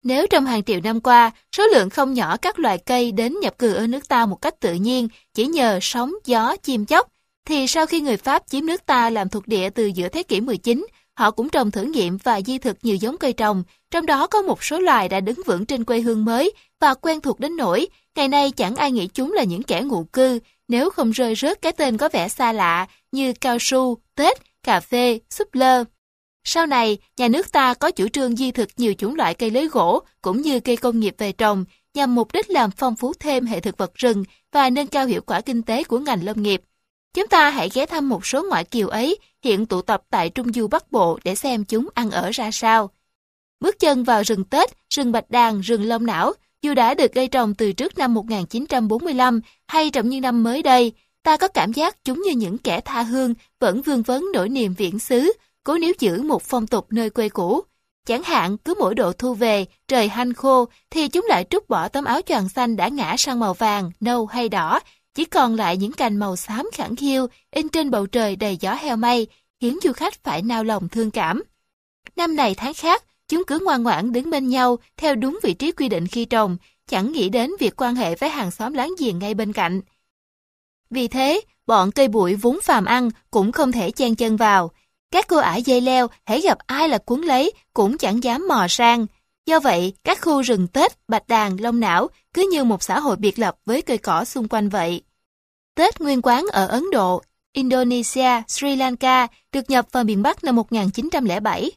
Nếu trong hàng triệu năm qua, số lượng không nhỏ các loài cây đến nhập cư ở nước ta một cách tự nhiên chỉ nhờ sóng, gió, chim chóc, thì sau khi người Pháp chiếm nước ta làm thuộc địa từ giữa thế kỷ 19, họ cũng trồng thử nghiệm và di thực nhiều giống cây trồng, trong đó có một số loài đã đứng vững trên quê hương mới và quen thuộc đến nỗi, ngày nay chẳng ai nghĩ chúng là những kẻ ngụ cư, nếu không rơi rớt cái tên có vẻ xa lạ như cao su, tết, cà phê, súp lơ. Sau này, nhà nước ta có chủ trương di thực nhiều chủng loại cây lấy gỗ cũng như cây công nghiệp về trồng nhằm mục đích làm phong phú thêm hệ thực vật rừng và nâng cao hiệu quả kinh tế của ngành lâm nghiệp. Chúng ta hãy ghé thăm một số ngoại kiều ấy hiện tụ tập tại Trung Du Bắc Bộ để xem chúng ăn ở ra sao. Bước chân vào rừng Tết, rừng Bạch Đàn, rừng Long Não, dù đã được gây trồng từ trước năm 1945 hay trong những năm mới đây, ta có cảm giác chúng như những kẻ tha hương vẫn vương vấn nỗi niềm viễn xứ, cố níu giữ một phong tục nơi quê cũ. Chẳng hạn cứ mỗi độ thu về, trời hanh khô thì chúng lại trút bỏ tấm áo choàng xanh đã ngã sang màu vàng, nâu hay đỏ, chỉ còn lại những cành màu xám khẳng khiu in trên bầu trời đầy gió heo mây, khiến du khách phải nao lòng thương cảm. Năm này tháng khác, chúng cứ ngoan ngoãn đứng bên nhau theo đúng vị trí quy định khi trồng, chẳng nghĩ đến việc quan hệ với hàng xóm láng giềng ngay bên cạnh. Vì thế, bọn cây bụi vốn phàm ăn cũng không thể chen chân vào. Các cô ả dây leo, hãy gặp ai là cuốn lấy, cũng chẳng dám mò sang. Do vậy, các khu rừng Tết, Bạch Đàn, Long Não cứ như một xã hội biệt lập với cây cỏ xung quanh vậy. Tết nguyên quán ở Ấn Độ, Indonesia, Sri Lanka được nhập vào miền Bắc năm 1907.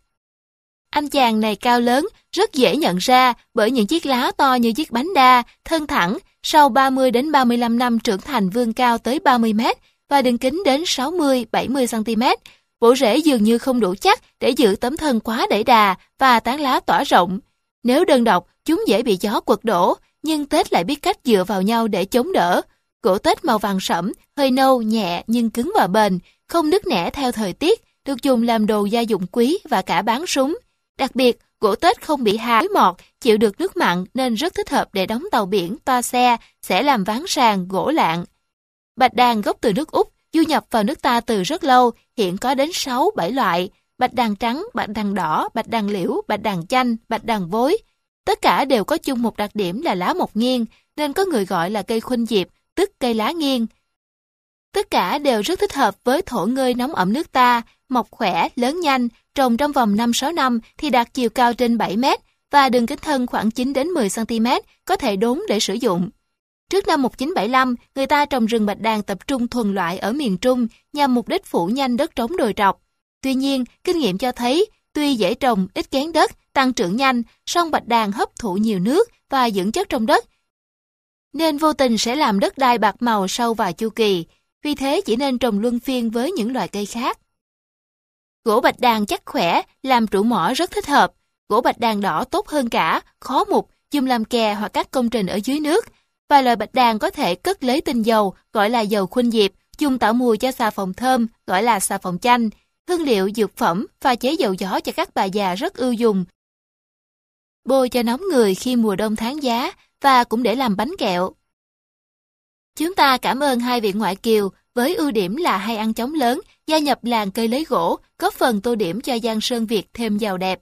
Anh chàng này cao lớn, rất dễ nhận ra bởi những chiếc lá to như chiếc bánh đa, thân thẳng, sau 30 đến 35 năm trưởng thành vươn cao tới 30 mét và đường kính đến 60-70 cm. Bộ rễ dường như không đủ chắc để giữ tấm thân quá đẩy đà và tán lá tỏa rộng. Nếu đơn độc, chúng dễ bị gió quật đổ, nhưng Tết lại biết cách dựa vào nhau để chống đỡ. Gỗ Tết màu vàng sẫm, hơi nâu, nhẹ nhưng cứng và bền, không nứt nẻ theo thời tiết, được dùng làm đồ gia dụng quý và cả bán súng. Đặc biệt, gỗ Tết không bị hà mọt, chịu được nước mặn nên rất thích hợp để đóng tàu biển, toa xe, sẽ làm ván sàn, gỗ lạng. Bạch đàn gốc từ nước Úc, du nhập vào nước ta từ rất lâu, hiện có đến 6-7 loại, bạch đàn trắng, bạch đàn đỏ, bạch đàn liễu, bạch đàn chanh, bạch đàn vối. Tất cả đều có chung một đặc điểm là lá mọc nghiêng, nên có người gọi là cây khuynh diệp, tức cây lá nghiêng. Tất cả đều rất thích hợp với thổ ngơi nóng ẩm nước ta, mọc khỏe, lớn nhanh, trồng trong vòng 5-6 năm thì đạt chiều cao trên 7 mét và đường kính thân khoảng 9 đến 10 cm, có thể đốn để sử dụng. Trước năm 1975, người ta trồng rừng bạch đàn tập trung thuần loại ở miền Trung nhằm mục đích phủ nhanh đất trống đồi trọc. Tuy nhiên, kinh nghiệm cho thấy, tuy dễ trồng, ít kén đất, tăng trưởng nhanh, song bạch đàn hấp thụ nhiều nước và dưỡng chất trong đất, nên vô tình sẽ làm đất đai bạc màu sau vài chu kỳ, vì thế chỉ nên trồng luân phiên với những loại cây khác. Gỗ bạch đàn chắc khỏe, làm trụ mỏ rất thích hợp. Gỗ bạch đàn đỏ tốt hơn cả, khó mục, dùng làm kè hoặc các công trình ở dưới nước. và loại bạch đàn có thể cất lấy tinh dầu, gọi là dầu khuynh diệp, dùng tạo mùi cho xà phòng thơm, gọi là xà phòng chanh. Hương liệu, dược phẩm, pha chế dầu gió cho các bà già rất ưu dùng. Bôi cho nóng người khi mùa đông tháng giá và cũng để làm bánh kẹo. Chúng ta cảm ơn hai vị ngoại kiều với ưu điểm là hay ăn chóng lớn, gia nhập làng cây lấy gỗ, góp phần tô điểm cho Giang Sơn Việt thêm giàu đẹp.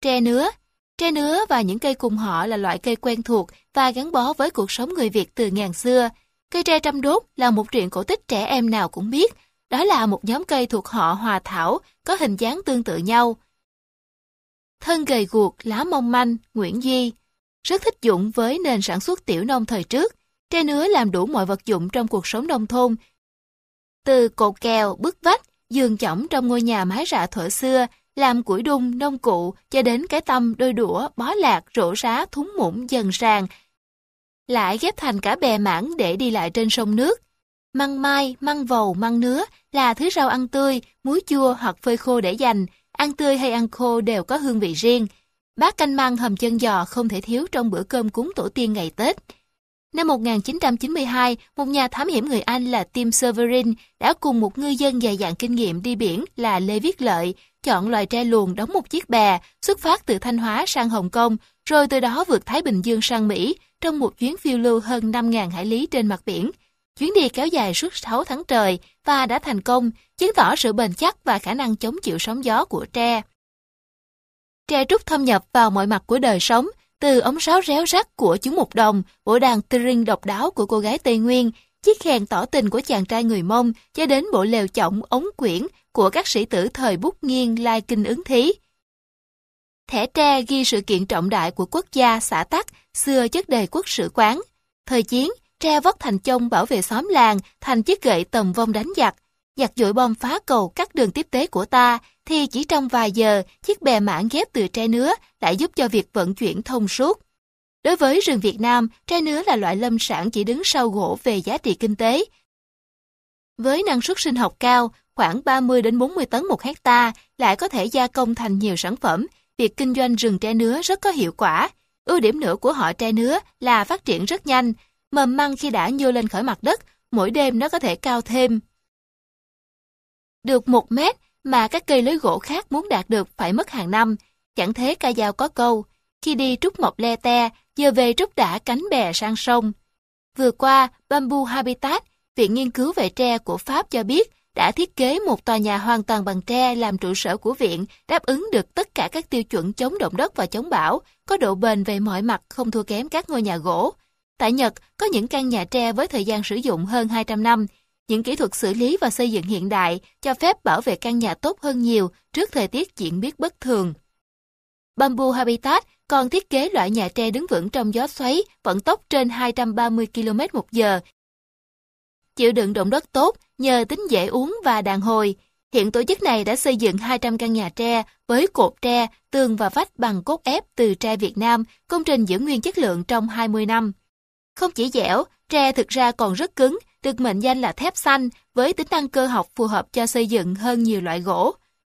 Tre nứa Tre nứa và những cây cùng họ là loại cây quen thuộc và gắn bó với cuộc sống người Việt từ ngàn xưa. Cây tre trăm đốt là một truyện cổ tích trẻ em nào cũng biết. Đó là một nhóm cây thuộc họ hòa thảo, có hình dáng tương tự nhau. thân gầy guộc, lá mong manh, Nguyễn Duy. Rất thích dụng với nền sản xuất tiểu nông thời trước, tre nứa làm đủ mọi vật dụng trong cuộc sống nông thôn. Từ cột kèo, bức vách, giường chõng trong ngôi nhà mái rạ thuở xưa, làm củi đun, nông cụ, cho đến cái tâm, đôi đũa, bó lạc, rổ rá, thúng mũng, dần sàng. Lại ghép thành cả bè mảng để đi lại trên sông nước. Măng mai, măng vầu, măng nứa là thứ rau ăn tươi, muối chua hoặc phơi khô để dành, ăn tươi hay ăn khô đều có hương vị riêng. Bát canh măng hầm chân giò không thể thiếu trong bữa cơm cúng tổ tiên ngày Tết. Năm 1992, một nhà thám hiểm người Anh là Tim Severin đã cùng một ngư dân dày dặn kinh nghiệm đi biển là Lê Viết Lợi chọn loài tre luồn đóng một chiếc bè xuất phát từ Thanh Hóa sang Hồng Kông, rồi từ đó vượt Thái Bình Dương sang Mỹ trong một chuyến phiêu lưu hơn 5.000 hải lý trên mặt biển. Chuyến đi kéo dài suốt 6 tháng trời và đã thành công, chứng tỏ sự bền chắc và khả năng chống chịu sóng gió của tre. Tre trúc thâm nhập vào mọi mặt của đời sống, từ ống sáo réo rắt của chú Mục Đồng, bộ đàn string độc đáo của cô gái Tây Nguyên, chiếc khen tỏ tình của chàng trai người Mông, cho đến bộ lều chỏng ống quyển của các sĩ tử thời bút nghiêng lai kinh ứng thí. Thẻ tre ghi sự kiện trọng đại của quốc gia xã Tắc, xưa chất đề quốc sử quán. Thời chiến, tre vất thành chông bảo vệ xóm làng, thành chiếc gậy tầm vong đánh giặc. Giặc dội bom phá cầu cắt đường tiếp tế của ta, thì chỉ trong vài giờ, chiếc bè mảng ghép từ tre nứa lại giúp cho việc vận chuyển thông suốt. Đối với rừng Việt Nam, tre nứa là loại lâm sản chỉ đứng sau gỗ về giá trị kinh tế. Với năng suất sinh học cao, khoảng 30 đến 40 tấn một hecta, lại có thể gia công thành nhiều sản phẩm, việc kinh doanh rừng tre nứa rất có hiệu quả. Ưu điểm nữa của họ tre nứa là phát triển rất nhanh, mầm măng khi đã nhô lên khỏi mặt đất, mỗi đêm nó có thể cao thêm. Được một mét mà các cây lưới gỗ khác muốn đạt được phải mất hàng năm. Chẳng thế ca dao có câu, khi đi trúc mộc le te, giờ về trúc đã cánh bè sang sông. Vừa qua, Bamboo Habitat, Viện Nghiên cứu về tre của Pháp cho biết đã thiết kế một tòa nhà hoàn toàn bằng tre làm trụ sở của viện, đáp ứng được tất cả các tiêu chuẩn chống động đất và chống bão, có độ bền về mọi mặt không thua kém các ngôi nhà gỗ. Tại Nhật, có những căn nhà tre với thời gian sử dụng hơn 200 năm, những kỹ thuật xử lý và xây dựng hiện đại cho phép bảo vệ căn nhà tốt hơn nhiều trước thời tiết diễn biến bất thường. Bamboo Habitat còn thiết kế loại nhà tre đứng vững trong gió xoáy, vận tốc trên 230 km một giờ. Chịu đựng động đất tốt nhờ tính dễ uống và đàn hồi. Hiện tổ chức này đã xây dựng 200 căn nhà tre với cột tre, tường và vách bằng cốt ép từ tre Việt Nam, công trình giữ nguyên chất lượng trong 20 năm. Không chỉ dẻo, tre thực ra còn rất cứng, được mệnh danh là thép xanh với tính năng cơ học phù hợp cho xây dựng hơn nhiều loại gỗ.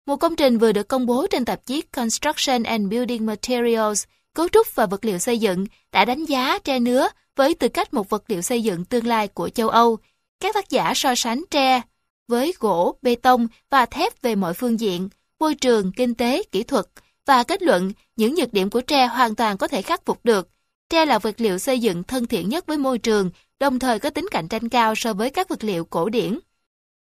Một công trình vừa được công bố trên tạp chí Construction and Building Materials, cấu trúc và vật liệu xây dựng đã đánh giá tre nứa với tư cách một vật liệu xây dựng tương lai của châu Âu. Các tác giả so sánh tre với gỗ, bê tông và thép về mọi phương diện, môi trường, kinh tế, kỹ thuật và kết luận những nhược điểm của tre hoàn toàn có thể khắc phục được. Tre là vật liệu xây dựng thân thiện nhất với môi trường, đồng thời có tính cạnh tranh cao so với các vật liệu cổ điển.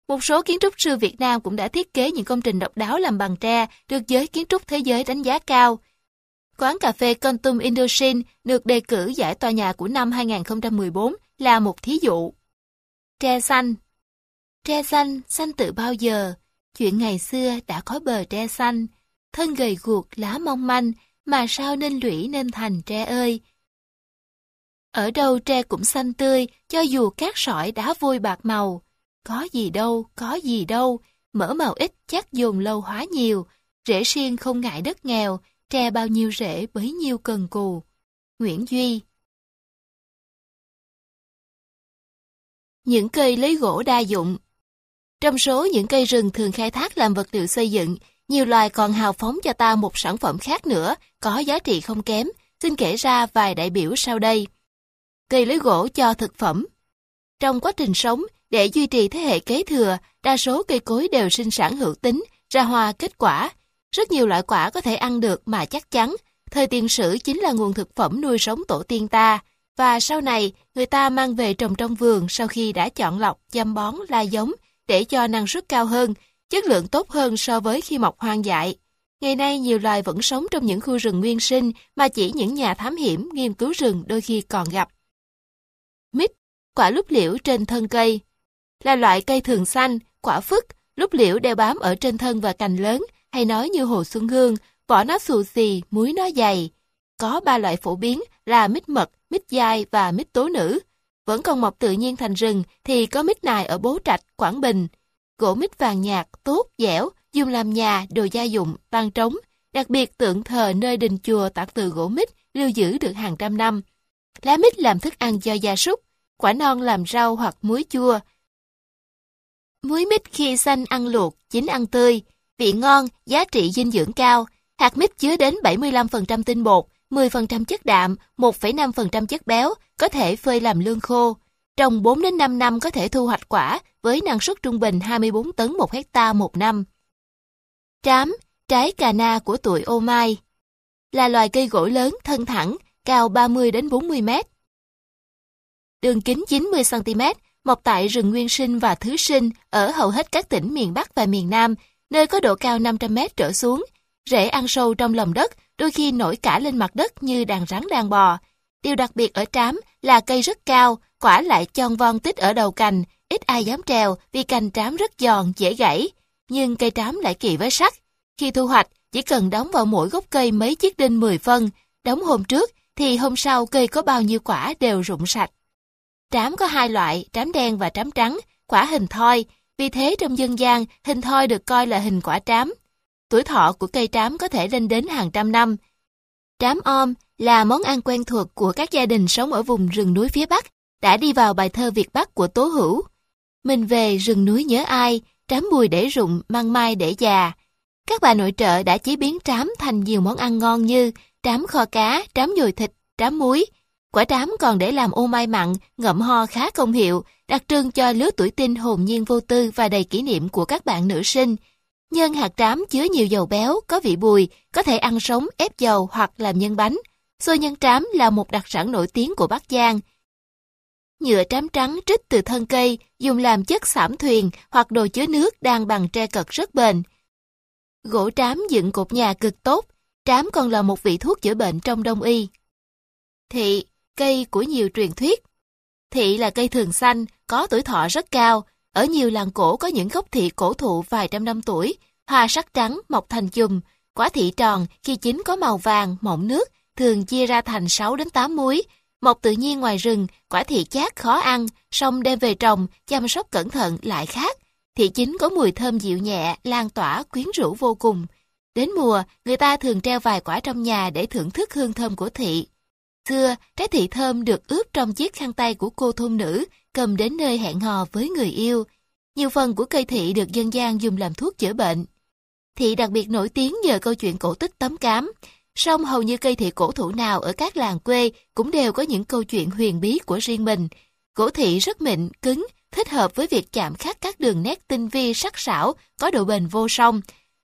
Một số kiến trúc sư Việt Nam cũng đã thiết kế những công trình độc đáo làm bằng tre, được giới kiến trúc thế giới đánh giá cao. Quán cà phê Contum Indochine được đề cử giải tòa nhà của năm 2014 là một thí dụ. Tre xanh Tre xanh, xanh từ bao giờ? Chuyện ngày xưa đã có bờ tre xanh, thân gầy guộc lá mong manh, mà sao nên lũy nên thành tre ơi. Ở đâu tre cũng xanh tươi, cho dù cát sỏi đá vôi bạc màu. Có gì đâu, có gì đâu, mỡ màu ít chắc dùng lâu hóa nhiều, rễ xiên không ngại đất nghèo, tre bao nhiêu rễ bấy nhiêu cần cù. Nguyễn Duy Những cây lấy gỗ đa dụng Trong số những cây rừng thường khai thác làm vật liệu xây dựng, nhiều loài còn hào phóng cho ta một sản phẩm khác nữa, có giá trị không kém. Xin kể ra vài đại biểu sau đây. Cây lưới gỗ cho thực phẩm Trong quá trình sống, để duy trì thế hệ kế thừa, đa số cây cối đều sinh sản hữu tính, ra hoa kết quả. Rất nhiều loại quả có thể ăn được mà chắc chắn, thời tiền sử chính là nguồn thực phẩm nuôi sống tổ tiên ta. Và sau này, người ta mang về trồng trong vườn sau khi đã chọn lọc, chăm bón, la giống để cho năng suất cao hơn, chất lượng tốt hơn so với khi mọc hoang dại. Ngày nay nhiều loài vẫn sống trong những khu rừng nguyên sinh mà chỉ những nhà thám hiểm nghiên cứu rừng đôi khi còn gặp. Quả lúc liễu trên thân cây là loại cây thường xanh, quả phức, lúc liễu đeo bám ở trên thân và cành lớn, hay nói như Hồ Xuân Hương, vỏ nó xù xì, muối nó dày. Có ba loại phổ biến là mít mật, mít dai và mít tố nữ. Vẫn còn mọc tự nhiên thành rừng thì có mít nài ở Bố Trạch, Quảng Bình. Gỗ mít vàng nhạt, tốt, dẻo, dùng làm nhà, đồ gia dụng, tan trống. Đặc biệt tượng thờ nơi đình chùa tạc từ gỗ mít lưu giữ được hàng trăm năm. Lá mít làm thức ăn cho gia súc, quả non làm rau hoặc muối chua. Muối mít khi xanh ăn luộc, chín ăn tươi, vị ngon, giá trị dinh dưỡng cao. Hạt mít chứa đến 75% tinh bột, 10% chất đạm, 1,5% chất béo, có thể phơi làm lương khô. Trong 4 đến 5 năm có thể thu hoạch quả với năng suất trung bình 24 tấn 1 hecta một năm. Trám, trái cà na của tuổi ô mai, là loài cây gỗ lớn, thân thẳng, cao 30 đến 40 mét. Đường kính 90 cm, mọc tại rừng nguyên sinh và thứ sinh ở hầu hết các tỉnh miền Bắc và miền Nam, nơi có độ cao 500m trở xuống. Rễ ăn sâu trong lòng đất, đôi khi nổi cả lên mặt đất như đàn rắn đang bò. Điều đặc biệt ở trám là cây rất cao, quả lại chon von tích ở đầu cành, ít ai dám trèo vì cành trám rất giòn, dễ gãy. Nhưng cây trám lại kỳ với sắt. Khi thu hoạch, chỉ cần đóng vào mỗi gốc cây mấy chiếc đinh 10 phân, đóng hôm trước thì hôm sau cây có bao nhiêu quả đều rụng sạch. Trám có hai loại, trám đen và trám trắng, quả hình thoi, vì thế trong dân gian, hình thoi được coi là hình quả trám. Tuổi thọ của cây trám có thể lên đến hàng trăm năm. Trám om là món ăn quen thuộc của các gia đình sống ở vùng rừng núi phía Bắc, đã đi vào bài thơ Việt Bắc của Tố Hữu. Mình về rừng núi nhớ ai, trám bùi để rụng, măng mai để già. Các bà nội trợ đã chế biến trám thành nhiều món ăn ngon như trám kho cá, trám dồi thịt, trám muối. Quả trám còn để làm ô mai mặn, ngậm ho khá công hiệu, đặc trưng cho lứa tuổi tinh hồn nhiên vô tư và đầy kỷ niệm của các bạn nữ sinh. Nhân hạt trám chứa nhiều dầu béo, có vị bùi, có thể ăn sống, ép dầu hoặc làm nhân bánh. Xôi nhân trám là một đặc sản nổi tiếng của Bắc Giang. Nhựa trám trắng trích từ thân cây, dùng làm chất xảm thuyền hoặc đồ chứa nước đang bằng tre cật rất bền. Gỗ trám dựng cột nhà cực tốt, trám còn là một vị thuốc chữa bệnh trong đông y. Thị, cây của nhiều truyền thuyết. Thị là cây thường xanh, có tuổi thọ rất cao. Ở nhiều làng cổ có những gốc thị cổ thụ vài trăm năm tuổi, hoa sắc trắng mọc thành chùm. Quả thị tròn khi chín có màu vàng, mọng nước, thường chia ra thành 6 đến 8 múi. Mọc tự nhiên ngoài rừng, quả thị chát khó ăn, xong đem về trồng, chăm sóc cẩn thận lại khác. Thị chín có mùi thơm dịu nhẹ, lan tỏa, quyến rũ vô cùng. Đến mùa, người ta thường treo vài quả trong nhà để thưởng thức hương thơm của thị. Xưa, trái thị thơm được ướp trong chiếc khăn tay của cô thôn nữ, cầm đến nơi hẹn hò với người yêu. Nhiều phần của cây thị được dân gian dùng làm thuốc chữa bệnh. Thị đặc biệt nổi tiếng nhờ câu chuyện cổ tích tấm cám. Song hầu như cây thị cổ thụ nào ở các làng quê cũng đều có những câu chuyện huyền bí của riêng mình. Cổ thị rất mịn, cứng, thích hợp với việc chạm khắc các đường nét tinh vi sắc sảo, có độ bền vô song.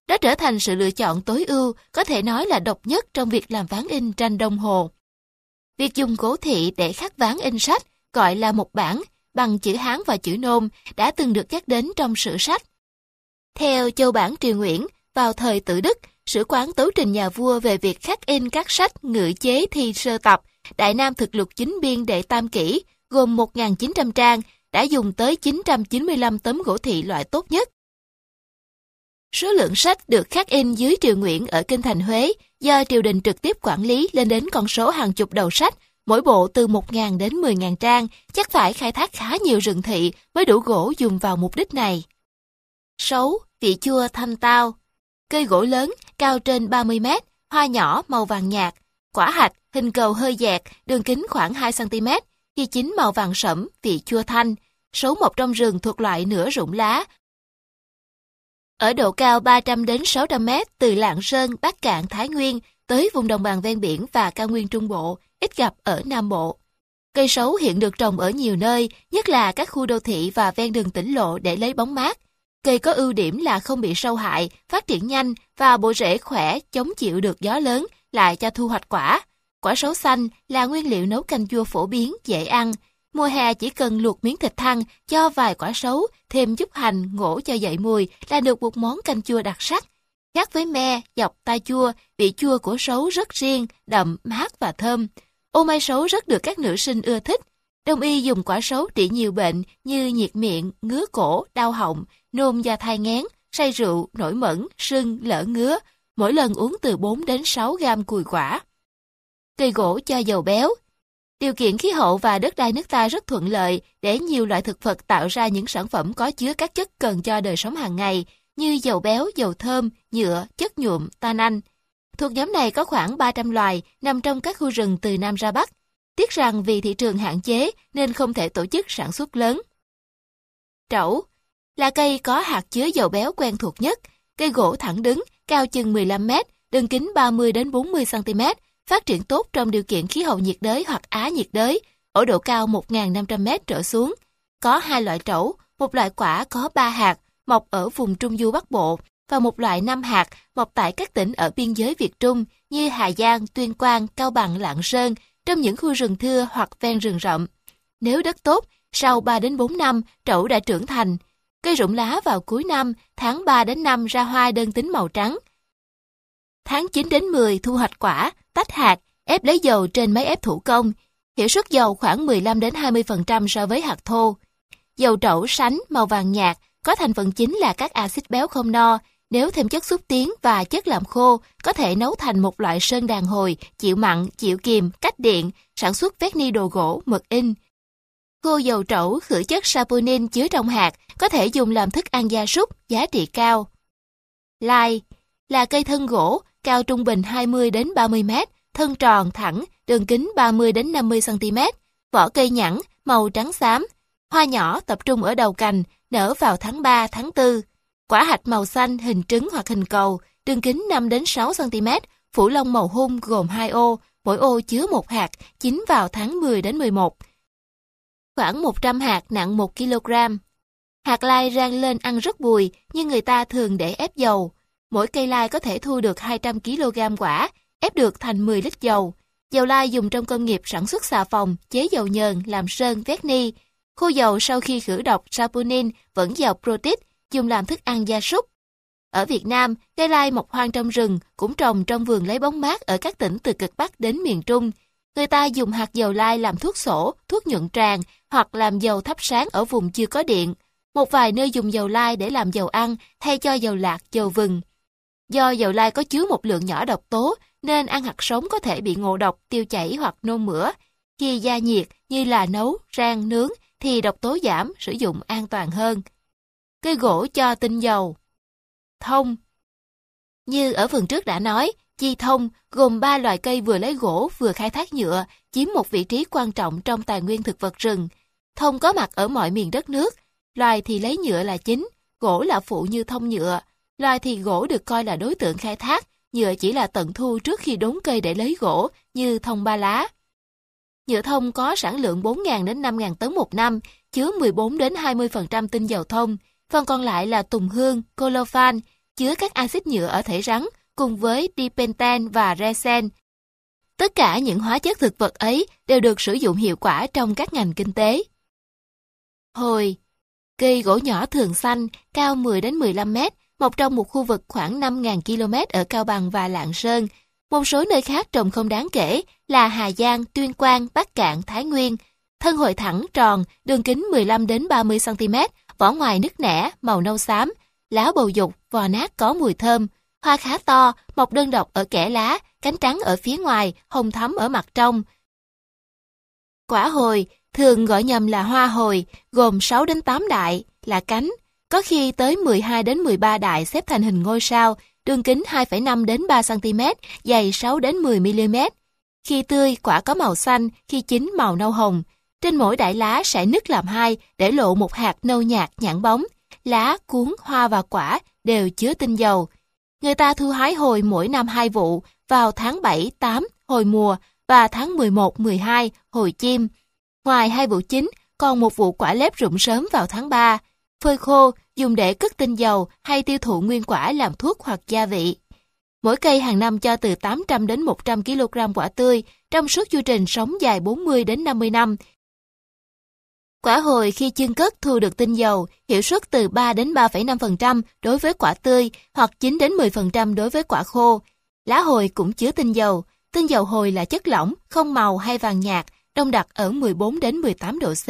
Đó trở thành sự lựa chọn tối ưu, có thể nói là độc nhất trong việc làm ván in tranh đồng hồ. Việc dùng gỗ thị để khắc ván in sách gọi là một bản bằng chữ Hán và chữ Nôm đã từng được nhắc đến trong sử sách. Theo Châu Bản Triều Nguyễn, vào thời tự Đức, sử quán tấu trình nhà vua về việc khắc in các sách ngự chế thi sơ tập, Đại Nam thực lục chính biên đệ tam kỷ, gồm 1.900 trang, đã dùng tới 995 tấm gỗ thị loại tốt nhất. Số lượng sách được khắc in dưới triều Nguyễn ở Kinh Thành Huế do triều đình trực tiếp quản lý lên đến con số hàng chục đầu sách, mỗi bộ từ 1.000 đến 10.000 trang, chắc phải khai thác khá nhiều rừng thị mới đủ gỗ dùng vào mục đích này. 6. Vị chua thanh tao Cây gỗ lớn, cao trên 30 mét, hoa nhỏ màu vàng nhạt, quả hạch, hình cầu hơi dẹt, đường kính khoảng 2cm, khi chín màu vàng sẫm, vị chua thanh, số một trong rừng thuộc loại nửa rụng lá. Ở độ cao 300 đến 600 mét từ Lạng Sơn, Bắc Cạn, Thái Nguyên tới vùng đồng bằng ven biển và cao nguyên Trung Bộ, ít gặp ở Nam Bộ. Cây sấu hiện được trồng ở nhiều nơi, nhất là các khu đô thị và ven đường tỉnh lộ để lấy bóng mát. Cây có ưu điểm là không bị sâu hại, phát triển nhanh và bộ rễ khỏe, chống chịu được gió lớn, lại cho thu hoạch quả. Quả sấu xanh là nguyên liệu nấu canh chua phổ biến, dễ ăn. Mùa hè chỉ cần luộc miếng thịt thăn, cho vài quả sấu, thêm chút hành, ngổ cho dậy mùi là được một món canh chua đặc sắc. Khác với me, dọc, tai chua, vị chua của sấu rất riêng, đậm, mát và thơm. Ô mai sấu rất được các nữ sinh ưa thích. Đông y dùng quả sấu trị nhiều bệnh như nhiệt miệng, ngứa cổ, đau họng, nôn do thai ngén, say rượu, nổi mẩn, sưng, lỡ ngứa. mỗi lần uống từ 4 đến 6 gam cùi quả. Cây gỗ cho dầu béo Điều kiện khí hậu và đất đai nước ta rất thuận lợi để nhiều loại thực vật tạo ra những sản phẩm có chứa các chất cần cho đời sống hàng ngày như dầu béo, dầu thơm, nhựa, chất nhuộm, tannin. Thuộc nhóm này có khoảng 300 loài nằm trong các khu rừng từ Nam ra Bắc. Tiếc rằng vì thị trường hạn chế nên không thể tổ chức sản xuất lớn. Trẩu là cây có hạt chứa dầu béo quen thuộc nhất, cây gỗ thẳng đứng, cao chừng 15 m, đường kính 30 đến 40 cm, phát triển tốt trong điều kiện khí hậu nhiệt đới hoặc Á nhiệt đới, ở độ cao 1.500 m trở xuống. Có hai loại trẩu, một loại quả có 3 hạt, mọc ở vùng Trung Du Bắc Bộ, và một loại năm hạt mọc tại các tỉnh ở biên giới Việt Trung như Hà Giang, Tuyên Quang, Cao Bằng, Lạng Sơn, trong những khu rừng thưa hoặc ven rừng rậm. Nếu đất tốt, sau 3 đến 4 năm, trẩu đã trưởng thành. Cây rụng lá vào cuối năm, tháng 3 đến 5 ra hoa đơn tính màu trắng. Tháng 9 đến 10 thu hoạch quả, tách hạt, ép lấy dầu trên máy ép thủ công. Hiệu suất dầu khoảng 15 đến 20% so với hạt thô. Dầu trẩu sánh màu vàng nhạt, có thành phần chính là các axit béo không no, nếu thêm chất xúc tiến và chất làm khô, có thể nấu thành một loại sơn đàn hồi, chịu mặn, chịu kiềm, cách điện, sản xuất vét ni đồ gỗ, mực in. Khô dầu trẩu khử chất saponin chứa trong hạt, có thể dùng làm thức ăn gia súc, giá trị cao. Lai là cây thân gỗ, cao trung bình 20 đến 30 m, thân tròn, thẳng, đường kính 30 đến 50 cm, vỏ cây nhẵn, màu trắng xám, hoa nhỏ tập trung ở đầu cành, nở vào tháng 3, tháng 4. Quả hạch màu xanh, hình trứng hoặc hình cầu, đường kính 5 đến 6 cm, phủ lông màu hung gồm 2 ô, mỗi ô chứa một hạt, chín vào tháng 10 đến 11. Khoảng 100 hạt nặng 1 kg. Hạt lai rang lên ăn rất bùi, nhưng người ta thường để ép dầu. Mỗi cây lai có thể thu được 200 kg quả, ép được thành 10 lít dầu. Dầu lai dùng trong công nghiệp sản xuất xà phòng, chế dầu nhờn, làm sơn, vét ni. Khô dầu sau khi khử độc saponin vẫn giàu protein, dùng làm thức ăn gia súc. Ở Việt Nam, cây lai mọc hoang trong rừng, cũng trồng trong vườn lấy bóng mát ở các tỉnh từ cực Bắc đến miền Trung. Người ta dùng hạt dầu lai làm thuốc sổ, thuốc nhuận tràng hoặc làm dầu thắp sáng ở vùng chưa có điện. Một vài nơi dùng dầu lai để làm dầu ăn thay cho dầu lạc, dầu vừng. Do dầu lai có chứa một lượng nhỏ độc tố nên ăn hạt sống có thể bị ngộ độc, tiêu chảy hoặc nôn mửa. Khi gia nhiệt như là nấu, rang, nướng thì độc tố giảm, sử dụng an toàn hơn cây gỗ cho tinh dầu. Thông Như ở phần trước đã nói, chi thông gồm 3 loại cây vừa lấy gỗ vừa khai thác nhựa, chiếm một vị trí quan trọng trong tài nguyên thực vật rừng. Thông có mặt ở mọi miền đất nước, loài thì lấy nhựa là chính, gỗ là phụ như thông nhựa, loài thì gỗ được coi là đối tượng khai thác, nhựa chỉ là tận thu trước khi đốn cây để lấy gỗ, như thông ba lá. Nhựa thông có sản lượng 4.000 đến 5.000 tấn một năm, chứa 14 đến 20% tinh dầu thông, phần còn lại là tùng hương, colophan, chứa các axit nhựa ở thể rắn cùng với dipentan và resen Tất cả những hóa chất thực vật ấy đều được sử dụng hiệu quả trong các ngành kinh tế. Hồi Cây gỗ nhỏ thường xanh, cao 10 đến 15 mét, một trong một khu vực khoảng 5.000 km ở Cao Bằng và Lạng Sơn. Một số nơi khác trồng không đáng kể là Hà Giang, Tuyên Quang, Bắc Cạn, Thái Nguyên. Thân hội thẳng, tròn, đường kính 15 đến 30 cm, vỏ ngoài nứt nẻ, màu nâu xám, lá bầu dục, vò nát có mùi thơm, hoa khá to, mọc đơn độc ở kẽ lá, cánh trắng ở phía ngoài, hồng thắm ở mặt trong. Quả hồi, thường gọi nhầm là hoa hồi, gồm 6 đến 8 đại, là cánh, có khi tới 12 đến 13 đại xếp thành hình ngôi sao, đường kính 2,5 đến 3 cm, dày 6 đến 10 mm. Khi tươi, quả có màu xanh, khi chín màu nâu hồng. Trên mỗi đại lá sẽ nứt làm hai để lộ một hạt nâu nhạt nhẵn bóng. Lá, cuốn, hoa và quả đều chứa tinh dầu. Người ta thu hái hồi mỗi năm hai vụ vào tháng 7, 8 hồi mùa và tháng 11, 12 hồi chim. Ngoài hai vụ chính, còn một vụ quả lép rụng sớm vào tháng 3. Phơi khô dùng để cất tinh dầu hay tiêu thụ nguyên quả làm thuốc hoặc gia vị. Mỗi cây hàng năm cho từ 800 đến 100 kg quả tươi trong suốt chu trình sống dài 40 đến 50 năm Quả hồi khi chưng cất thu được tinh dầu, hiệu suất từ 3 đến 3,5% đối với quả tươi hoặc 9 đến 10% đối với quả khô. Lá hồi cũng chứa tinh dầu. Tinh dầu hồi là chất lỏng, không màu hay vàng nhạt, đông đặc ở 14 đến 18 độ C.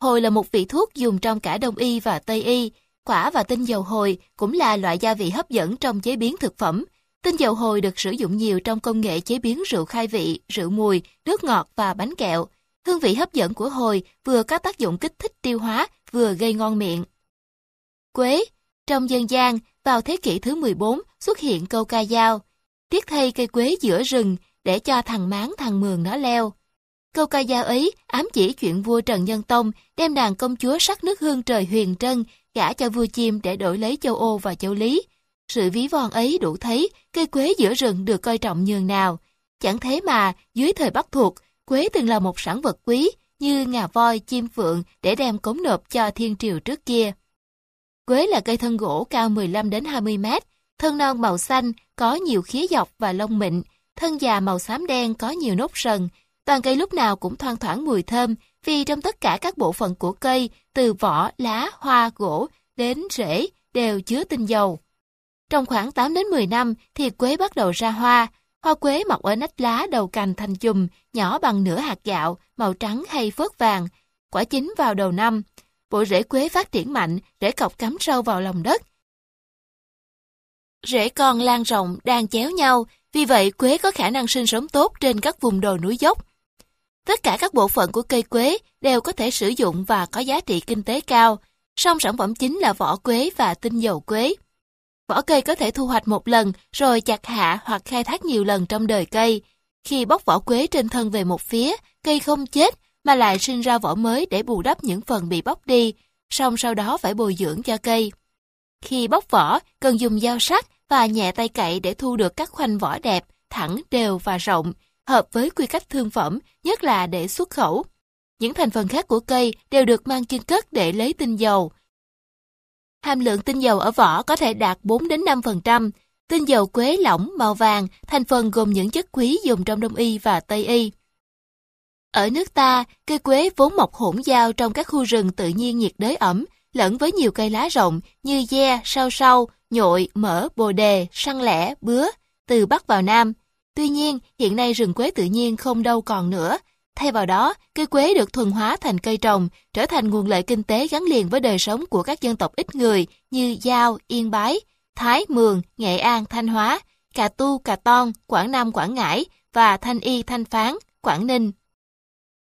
Hồi là một vị thuốc dùng trong cả Đông y và Tây y. quả và tinh dầu hồi cũng là loại gia vị hấp dẫn trong chế biến thực phẩm. Tinh dầu hồi được sử dụng nhiều trong công nghệ chế biến rượu khai vị, rượu mùi, nước ngọt và bánh kẹo. Hương vị hấp dẫn của hồi vừa có tác dụng kích thích tiêu hóa, vừa gây ngon miệng. Quế Trong dân gian, vào thế kỷ thứ 14 xuất hiện câu ca dao. Tiếc thay cây quế giữa rừng để cho thằng máng thằng mường nó leo. Câu ca dao ấy ám chỉ chuyện vua Trần Nhân Tông đem nàng công chúa sắc nước hương trời huyền trân gả cho vua chim để đổi lấy châu Ô và châu Lý. Sự ví von ấy đủ thấy cây quế giữa rừng được coi trọng nhường nào. Chẳng thế mà, dưới thời Bắc thuộc, quế từng là một sản vật quý như ngà voi, chim phượng để đem cống nộp cho thiên triều trước kia. Quế là cây thân gỗ cao 15 đến 20 mét, thân non màu xanh, có nhiều khía dọc và lông mịn, thân già màu xám đen có nhiều nốt sần. Toàn cây lúc nào cũng thoang thoảng mùi thơm, vì trong tất cả các bộ phận của cây, từ vỏ, lá, hoa, gỗ đến rễ, đều chứa tinh dầu. Trong khoảng 8 đến 10 năm thì quế bắt đầu ra hoa. Hoa quế mọc ở nách lá đầu cành thành chùm, nhỏ bằng nửa hạt gạo, màu trắng hay phớt vàng. Quả chín vào đầu năm. Bộ rễ quế phát triển mạnh, rễ cọc cắm sâu vào lòng đất. Rễ con lan rộng, đang chéo nhau, vì vậy quế có khả năng sinh sống tốt trên các vùng đồi núi dốc. Tất cả các bộ phận của cây quế đều có thể sử dụng và có giá trị kinh tế cao, song sản phẩm chính là vỏ quế và tinh dầu quế. Vỏ cây có thể thu hoạch một lần rồi chặt hạ hoặc khai thác nhiều lần trong đời cây. Khi bóc vỏ quế trên thân về một phía, cây không chết mà lại sinh ra vỏ mới để bù đắp những phần bị bóc đi, song sau đó phải bồi dưỡng cho cây. Khi bóc vỏ, cần dùng dao sắc và nhẹ tay cậy để thu được các khoanh vỏ đẹp, thẳng, đều và rộng, hợp với quy cách thương phẩm, nhất là để xuất khẩu. Những thành phần khác của cây đều được mang chuyên cất để lấy tinh dầu. Hàm lượng tinh dầu ở vỏ có thể đạt 4 đến 5%. Tinh dầu quế lỏng màu vàng, thành phần gồm những chất quý dùng trong đông y và tây y. Ở nước ta, cây quế vốn mọc hỗn giao trong các khu rừng tự nhiên nhiệt đới ẩm, lẫn với nhiều cây lá rộng như dê sao sau, nhội, mỡ, bồ đề, săn lẻ, bứa, từ Bắc vào Nam. Tuy nhiên, hiện nay rừng quế tự nhiên không đâu còn nữa. Thay vào đó, cây quế được thuần hóa thành cây trồng, trở thành nguồn lợi kinh tế gắn liền với đời sống của các dân tộc ít người như Giao, Yên Bái, Thái, Mường, Nghệ An, Thanh Hóa, Cà Tu, Cà Ton, Quảng Nam, Quảng Ngãi và Thanh Y, Thanh Phán, Quảng Ninh.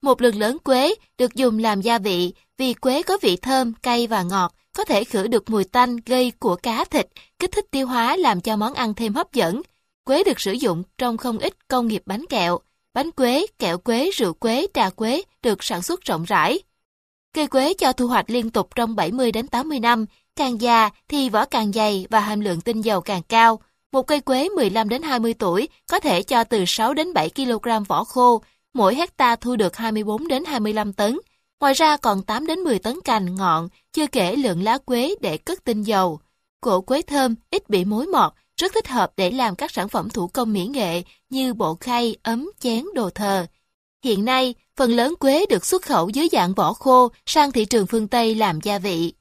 Một lượng lớn quế được dùng làm gia vị vì quế có vị thơm, cay và ngọt, có thể khử được mùi tanh gây của cá thịt, kích thích tiêu hóa làm cho món ăn thêm hấp dẫn. Quế được sử dụng trong không ít công nghiệp bánh kẹo. Bánh quế, kẹo quế, rượu quế, trà quế được sản xuất rộng rãi. Cây quế cho thu hoạch liên tục trong 70 đến 80 năm, càng già thì vỏ càng dày và hàm lượng tinh dầu càng cao. Một cây quế 15 đến 20 tuổi có thể cho từ 6 đến 7 kg vỏ khô, mỗi hecta thu được 24 đến 25 tấn. Ngoài ra còn 8 đến 10 tấn cành, ngọn, chưa kể lượng lá quế để cất tinh dầu. Cổ quế thơm, ít bị mối mọt, rất thích hợp để làm các sản phẩm thủ công mỹ nghệ như bộ khay, ấm, chén, đồ thờ. Hiện nay, phần lớn quế được xuất khẩu dưới dạng vỏ khô sang thị trường phương Tây làm gia vị.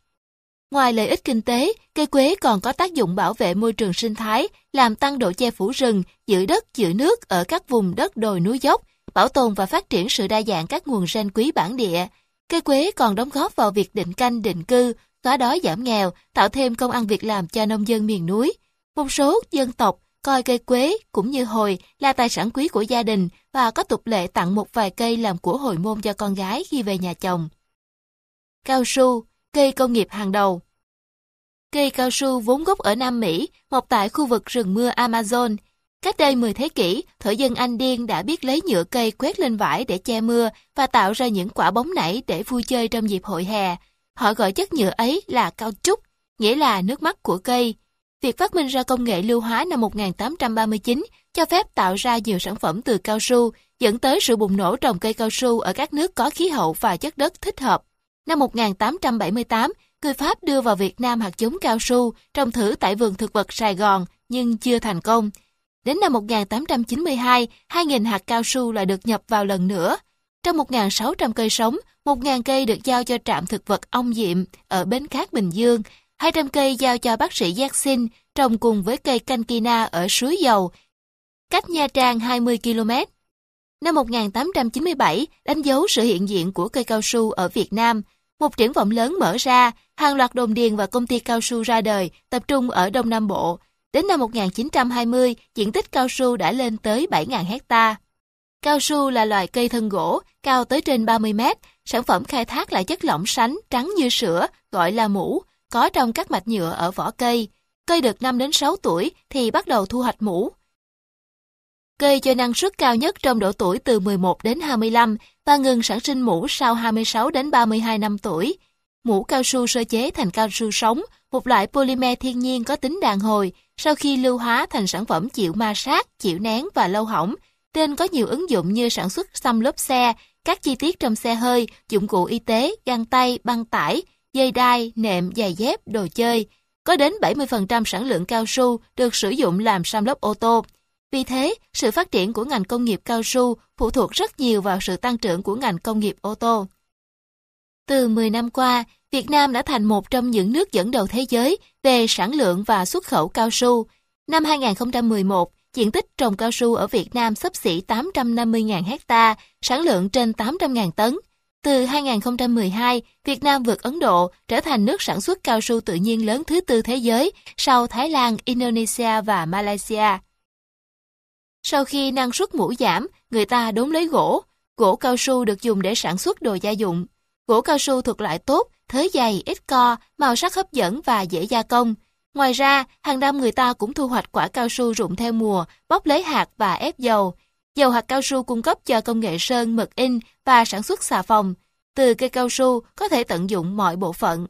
Ngoài lợi ích kinh tế, cây quế còn có tác dụng bảo vệ môi trường sinh thái, làm tăng độ che phủ rừng, giữ đất, giữ nước ở các vùng đất đồi núi dốc, bảo tồn và phát triển sự đa dạng các nguồn gen quý bản địa. Cây quế còn đóng góp vào việc định canh định cư, xóa đói giảm nghèo, tạo thêm công ăn việc làm cho nông dân miền núi. Một số dân tộc coi cây quế cũng như hồi là tài sản quý của gia đình và có tục lệ tặng một vài cây làm của hồi môn cho con gái khi về nhà chồng. Cao su, cây công nghiệp hàng đầu Cây cao su vốn gốc ở Nam Mỹ, mọc tại khu vực rừng mưa Amazon. Cách đây 10 thế kỷ, thổ dân Anh Điên đã biết lấy nhựa cây quét lên vải để che mưa và tạo ra những quả bóng nảy để vui chơi trong dịp hội hè. Họ gọi chất nhựa ấy là cao trúc, nghĩa là nước mắt của cây. Việc phát minh ra công nghệ lưu hóa năm 1839 cho phép tạo ra nhiều sản phẩm từ cao su, dẫn tới sự bùng nổ trồng cây cao su ở các nước có khí hậu và chất đất thích hợp. Năm 1878, người Pháp đưa vào Việt Nam hạt giống cao su trồng thử tại vườn thực vật Sài Gòn nhưng chưa thành công. Đến năm 1892, 2.000 hạt cao su lại được nhập vào lần nữa. Trong 1.600 cây sống, 1.000 cây được giao cho trạm thực vật Ông Diệm ở Bến Cát Bình Dương, 200 cây giao cho bác sĩ Giác Sinh trồng cùng với cây Cankina ở Suối Dầu, cách Nha Trang 20 km. Năm 1897, đánh dấu sự hiện diện của cây cao su ở Việt Nam. một triển vọng lớn mở ra, hàng loạt đồn điền và công ty cao su ra đời, tập trung ở Đông Nam Bộ. Đến năm 1920, diện tích cao su đã lên tới 7.000 hecta. Cao su là loài cây thân gỗ, cao tới trên 30 mét, sản phẩm khai thác là chất lỏng sánh, trắng như sữa, gọi là mũ, có trong các mạch nhựa ở vỏ cây. Cây được 5 đến 6 tuổi thì bắt đầu thu hoạch mũ. Cây cho năng suất cao nhất trong độ tuổi từ 11 đến 25 và ngừng sản sinh mũ sau 26 đến 32 năm tuổi. Mũ cao su sơ chế thành cao su sống, một loại polymer thiên nhiên có tính đàn hồi, sau khi lưu hóa thành sản phẩm chịu ma sát, chịu nén và lâu hỏng. Tên có nhiều ứng dụng như sản xuất xăm lốp xe, các chi tiết trong xe hơi, dụng cụ y tế, găng tay, băng tải, dây đai, nệm, giày dép, đồ chơi. Có đến 70% sản lượng cao su được sử dụng làm xăm lốp ô tô. Vì thế, sự phát triển của ngành công nghiệp cao su phụ thuộc rất nhiều vào sự tăng trưởng của ngành công nghiệp ô tô. Từ 10 năm qua, Việt Nam đã thành một trong những nước dẫn đầu thế giới về sản lượng và xuất khẩu cao su. Năm 2011, diện tích trồng cao su ở Việt Nam sấp xỉ 850.000 hecta, sản lượng trên 800.000 tấn. Từ 2012, Việt Nam vượt Ấn Độ trở thành nước sản xuất cao su tự nhiên lớn thứ tư thế giới sau Thái Lan, Indonesia và Malaysia. Sau khi năng suất mũ giảm, người ta đốn lấy gỗ. Gỗ cao su được dùng để sản xuất đồ gia dụng. Gỗ cao su thuộc loại tốt, thới dày, ít co, màu sắc hấp dẫn và dễ gia công. Ngoài ra, hàng năm người ta cũng thu hoạch quả cao su rụng theo mùa, bóc lấy hạt và ép dầu. Dầu hạt cao su cung cấp cho công nghệ sơn, mực in và sản xuất xà phòng. Từ cây cao su có thể tận dụng mọi bộ phận.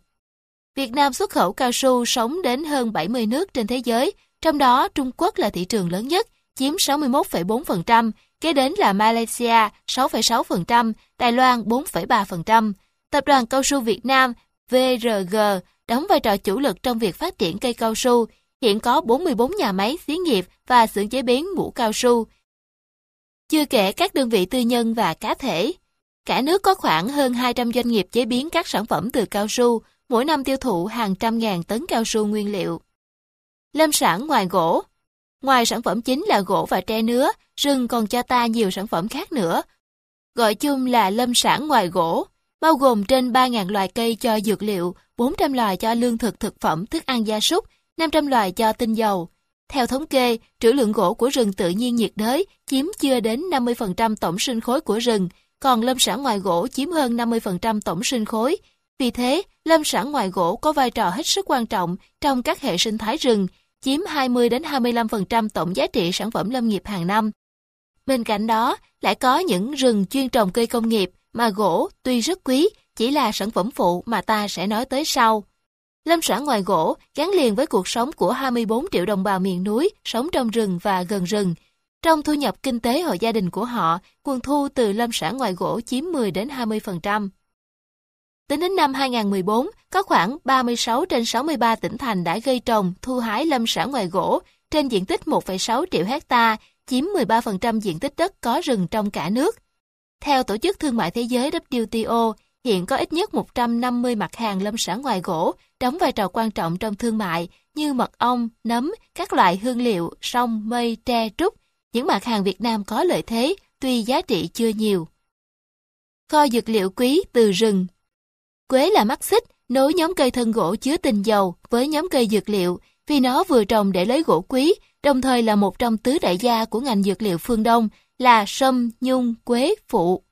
Việt Nam xuất khẩu cao su sống đến hơn 70 nước trên thế giới, trong đó Trung Quốc là thị trường lớn nhất, chiếm 61,4%, kế đến là Malaysia 6,6%, Đài Loan 4,3%. Tập đoàn Cao su Việt Nam VRG đóng vai trò chủ lực trong việc phát triển cây cao su, hiện có 44 nhà máy xí nghiệp và xưởng chế biến mũ cao su. Chưa kể các đơn vị tư nhân và cá thể. Cả nước có khoảng hơn 200 doanh nghiệp chế biến các sản phẩm từ cao su, mỗi năm tiêu thụ hàng trăm ngàn tấn cao su nguyên liệu. Lâm sản ngoài gỗ Ngoài sản phẩm chính là gỗ và tre nứa, rừng còn cho ta nhiều sản phẩm khác nữa. Gọi chung là lâm sản ngoài gỗ, bao gồm trên 3.000 loài cây cho dược liệu, 400 loài cho lương thực thực phẩm, thức ăn gia súc, 500 loài cho tinh dầu. Theo thống kê, trữ lượng gỗ của rừng tự nhiên nhiệt đới chiếm chưa đến 50% tổng sinh khối của rừng, còn lâm sản ngoài gỗ chiếm hơn 50% tổng sinh khối. Vì thế, lâm sản ngoài gỗ có vai trò hết sức quan trọng trong các hệ sinh thái rừng, chiếm 20 đến 25% tổng giá trị sản phẩm lâm nghiệp hàng năm. Bên cạnh đó, lại có những rừng chuyên trồng cây công nghiệp mà gỗ tuy rất quý, chỉ là sản phẩm phụ mà ta sẽ nói tới sau. Lâm sản ngoài gỗ gắn liền với cuộc sống của 24 triệu đồng bào miền núi sống trong rừng và gần rừng. Trong thu nhập kinh tế hộ gia đình của họ, nguồn thu từ lâm sản ngoài gỗ chiếm 10 đến 20%. Tính đến năm 2014, có khoảng 36 trên 63 tỉnh thành đã gây trồng, thu hái lâm sản ngoài gỗ trên diện tích 1,6 triệu hecta, chiếm 13% diện tích đất có rừng trong cả nước. Theo Tổ chức Thương mại Thế giới WTO, hiện có ít nhất 150 mặt hàng lâm sản ngoài gỗ đóng vai trò quan trọng trong thương mại như mật ong, nấm, các loại hương liệu, sông, mây, tre, trúc. Những mặt hàng Việt Nam có lợi thế, tuy giá trị chưa nhiều. Kho dược liệu quý từ rừng Quế là mắt xích, nối nhóm cây thân gỗ chứa tinh dầu với nhóm cây dược liệu vì nó vừa trồng để lấy gỗ quý, đồng thời là một trong tứ đại gia của ngành dược liệu phương Đông là sâm, nhung, quế, phụ.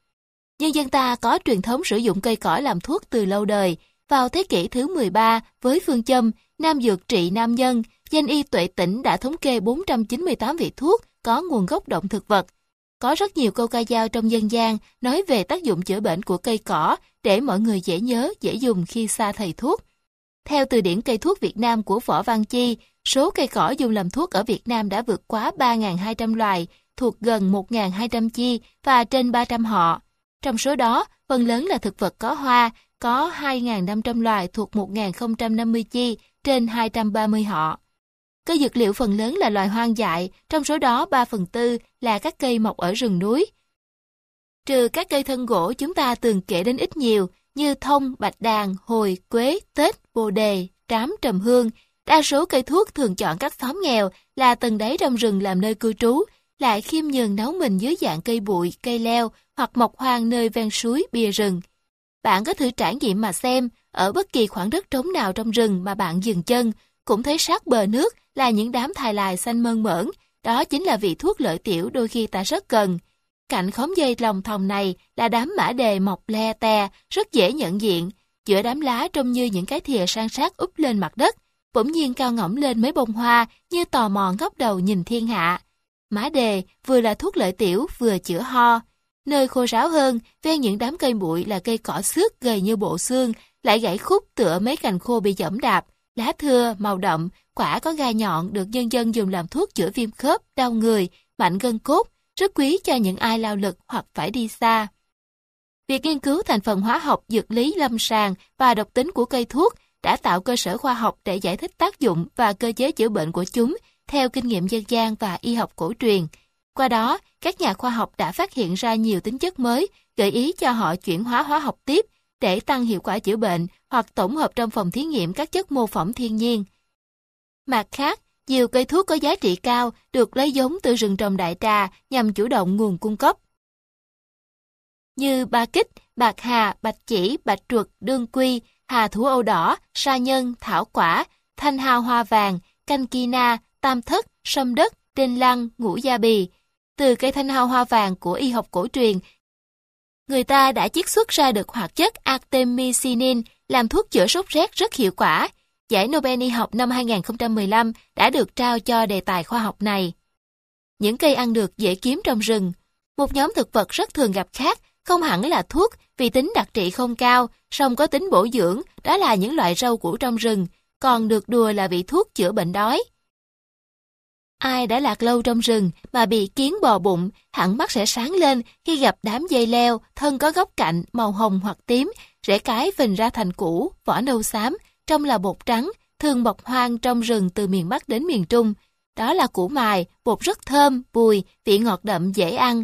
Nhân dân ta có truyền thống sử dụng cây cỏ làm thuốc từ lâu đời. Vào thế kỷ thứ 13, với phương châm Nam Dược trị Nam Nhân, danh y tuệ tỉnh đã thống kê 498 vị thuốc có nguồn gốc động thực vật. Có rất nhiều câu ca dao trong dân gian nói về tác dụng chữa bệnh của cây cỏ để mọi người dễ nhớ, dễ dùng khi xa thầy thuốc. Theo từ điển cây thuốc Việt Nam của Võ Văn Chi, số cây cỏ dùng làm thuốc ở Việt Nam đã vượt quá 3.200 loài, thuộc gần 1.200 chi và trên 300 họ. Trong số đó, phần lớn là thực vật có hoa, có 2.500 loài thuộc 1.050 chi trên 230 họ. Cây dược liệu phần lớn là loài hoang dại, trong số đó 3 phần tư là các cây mọc ở rừng núi. Trừ các cây thân gỗ chúng ta từng kể đến ít nhiều như thông, bạch đàn, hồi, quế, tết, bồ đề, trám, trầm hương, đa số cây thuốc thường chọn các xóm nghèo là tầng đáy trong rừng làm nơi cư trú, lại khiêm nhường nấu mình dưới dạng cây bụi, cây leo hoặc mọc hoang nơi ven suối, bìa rừng. bạn có thử trải nghiệm mà xem, ở bất kỳ khoảng đất trống nào trong rừng mà bạn dừng chân, cũng thấy sát bờ nước là những đám thài lài xanh mơn mởn, đó chính là vị thuốc lợi tiểu đôi khi ta rất cần. Cạnh khóm dây lòng thòng này là đám mã đề mọc le te, rất dễ nhận diện. Giữa đám lá trông như những cái thìa san sát úp lên mặt đất, bỗng nhiên cao ngỏng lên mấy bông hoa như tò mò ngóc đầu nhìn thiên hạ. Mã đề vừa là thuốc lợi tiểu vừa chữa ho. Nơi khô ráo hơn, ven những đám cây bụi là cây cỏ xước gầy như bộ xương, lại gãy khúc tựa mấy cành khô bị dẫm đạp, lá thưa, màu đậm, quả có gai nhọn được nhân dân dùng làm thuốc chữa viêm khớp, đau người, mạnh gân cốt, rất quý cho những ai lao lực hoặc phải đi xa. Việc nghiên cứu thành phần hóa học, dược lý lâm sàng và độc tính của cây thuốc đã tạo cơ sở khoa học để giải thích tác dụng và cơ chế chữa bệnh của chúng theo kinh nghiệm dân gian và y học cổ truyền. Qua đó, các nhà khoa học đã phát hiện ra nhiều tính chất mới, gợi ý cho họ chuyển hóa hóa học tiếp để tăng hiệu quả chữa bệnh hoặc tổng hợp trong phòng thí nghiệm các chất mô phỏng thiên nhiên. Mặt khác, nhiều cây thuốc có giá trị cao được lấy giống từ rừng trồng đại trà nhằm chủ động nguồn cung cấp. Như ba kích, bạc hà, bạch chỉ, bạch truật, đương quy, hà thủ âu đỏ, sa nhân, thảo quả, thanh hào hoa vàng, canh kina, tam thất, sâm đất, đinh lăng, ngũ gia bì. Từ cây thanh hao hoa vàng của y học cổ truyền, người ta đã chiết xuất ra được hoạt chất artemisinin làm thuốc chữa sốt rét rất hiệu quả. Giải Nobel y học năm 2015 đã được trao cho đề tài khoa học này. Những cây ăn được dễ kiếm trong rừng. Một nhóm thực vật rất thường gặp khác, không hẳn là thuốc vì tính đặc trị không cao, song có tính bổ dưỡng, đó là những loại rau củ trong rừng, còn được đùa là vị thuốc chữa bệnh đói. Ai đã lạc lâu trong rừng mà bị kiến bò bụng, hẳn mắt sẽ sáng lên khi gặp đám dây leo, thân có góc cạnh màu hồng hoặc tím, rễ cái phình ra thành củ, vỏ nâu xám, trong là bột trắng, thường bọc hoang trong rừng từ miền Bắc đến miền Trung. Đó là củ mài, bột rất thơm, bùi, vị ngọt đậm dễ ăn.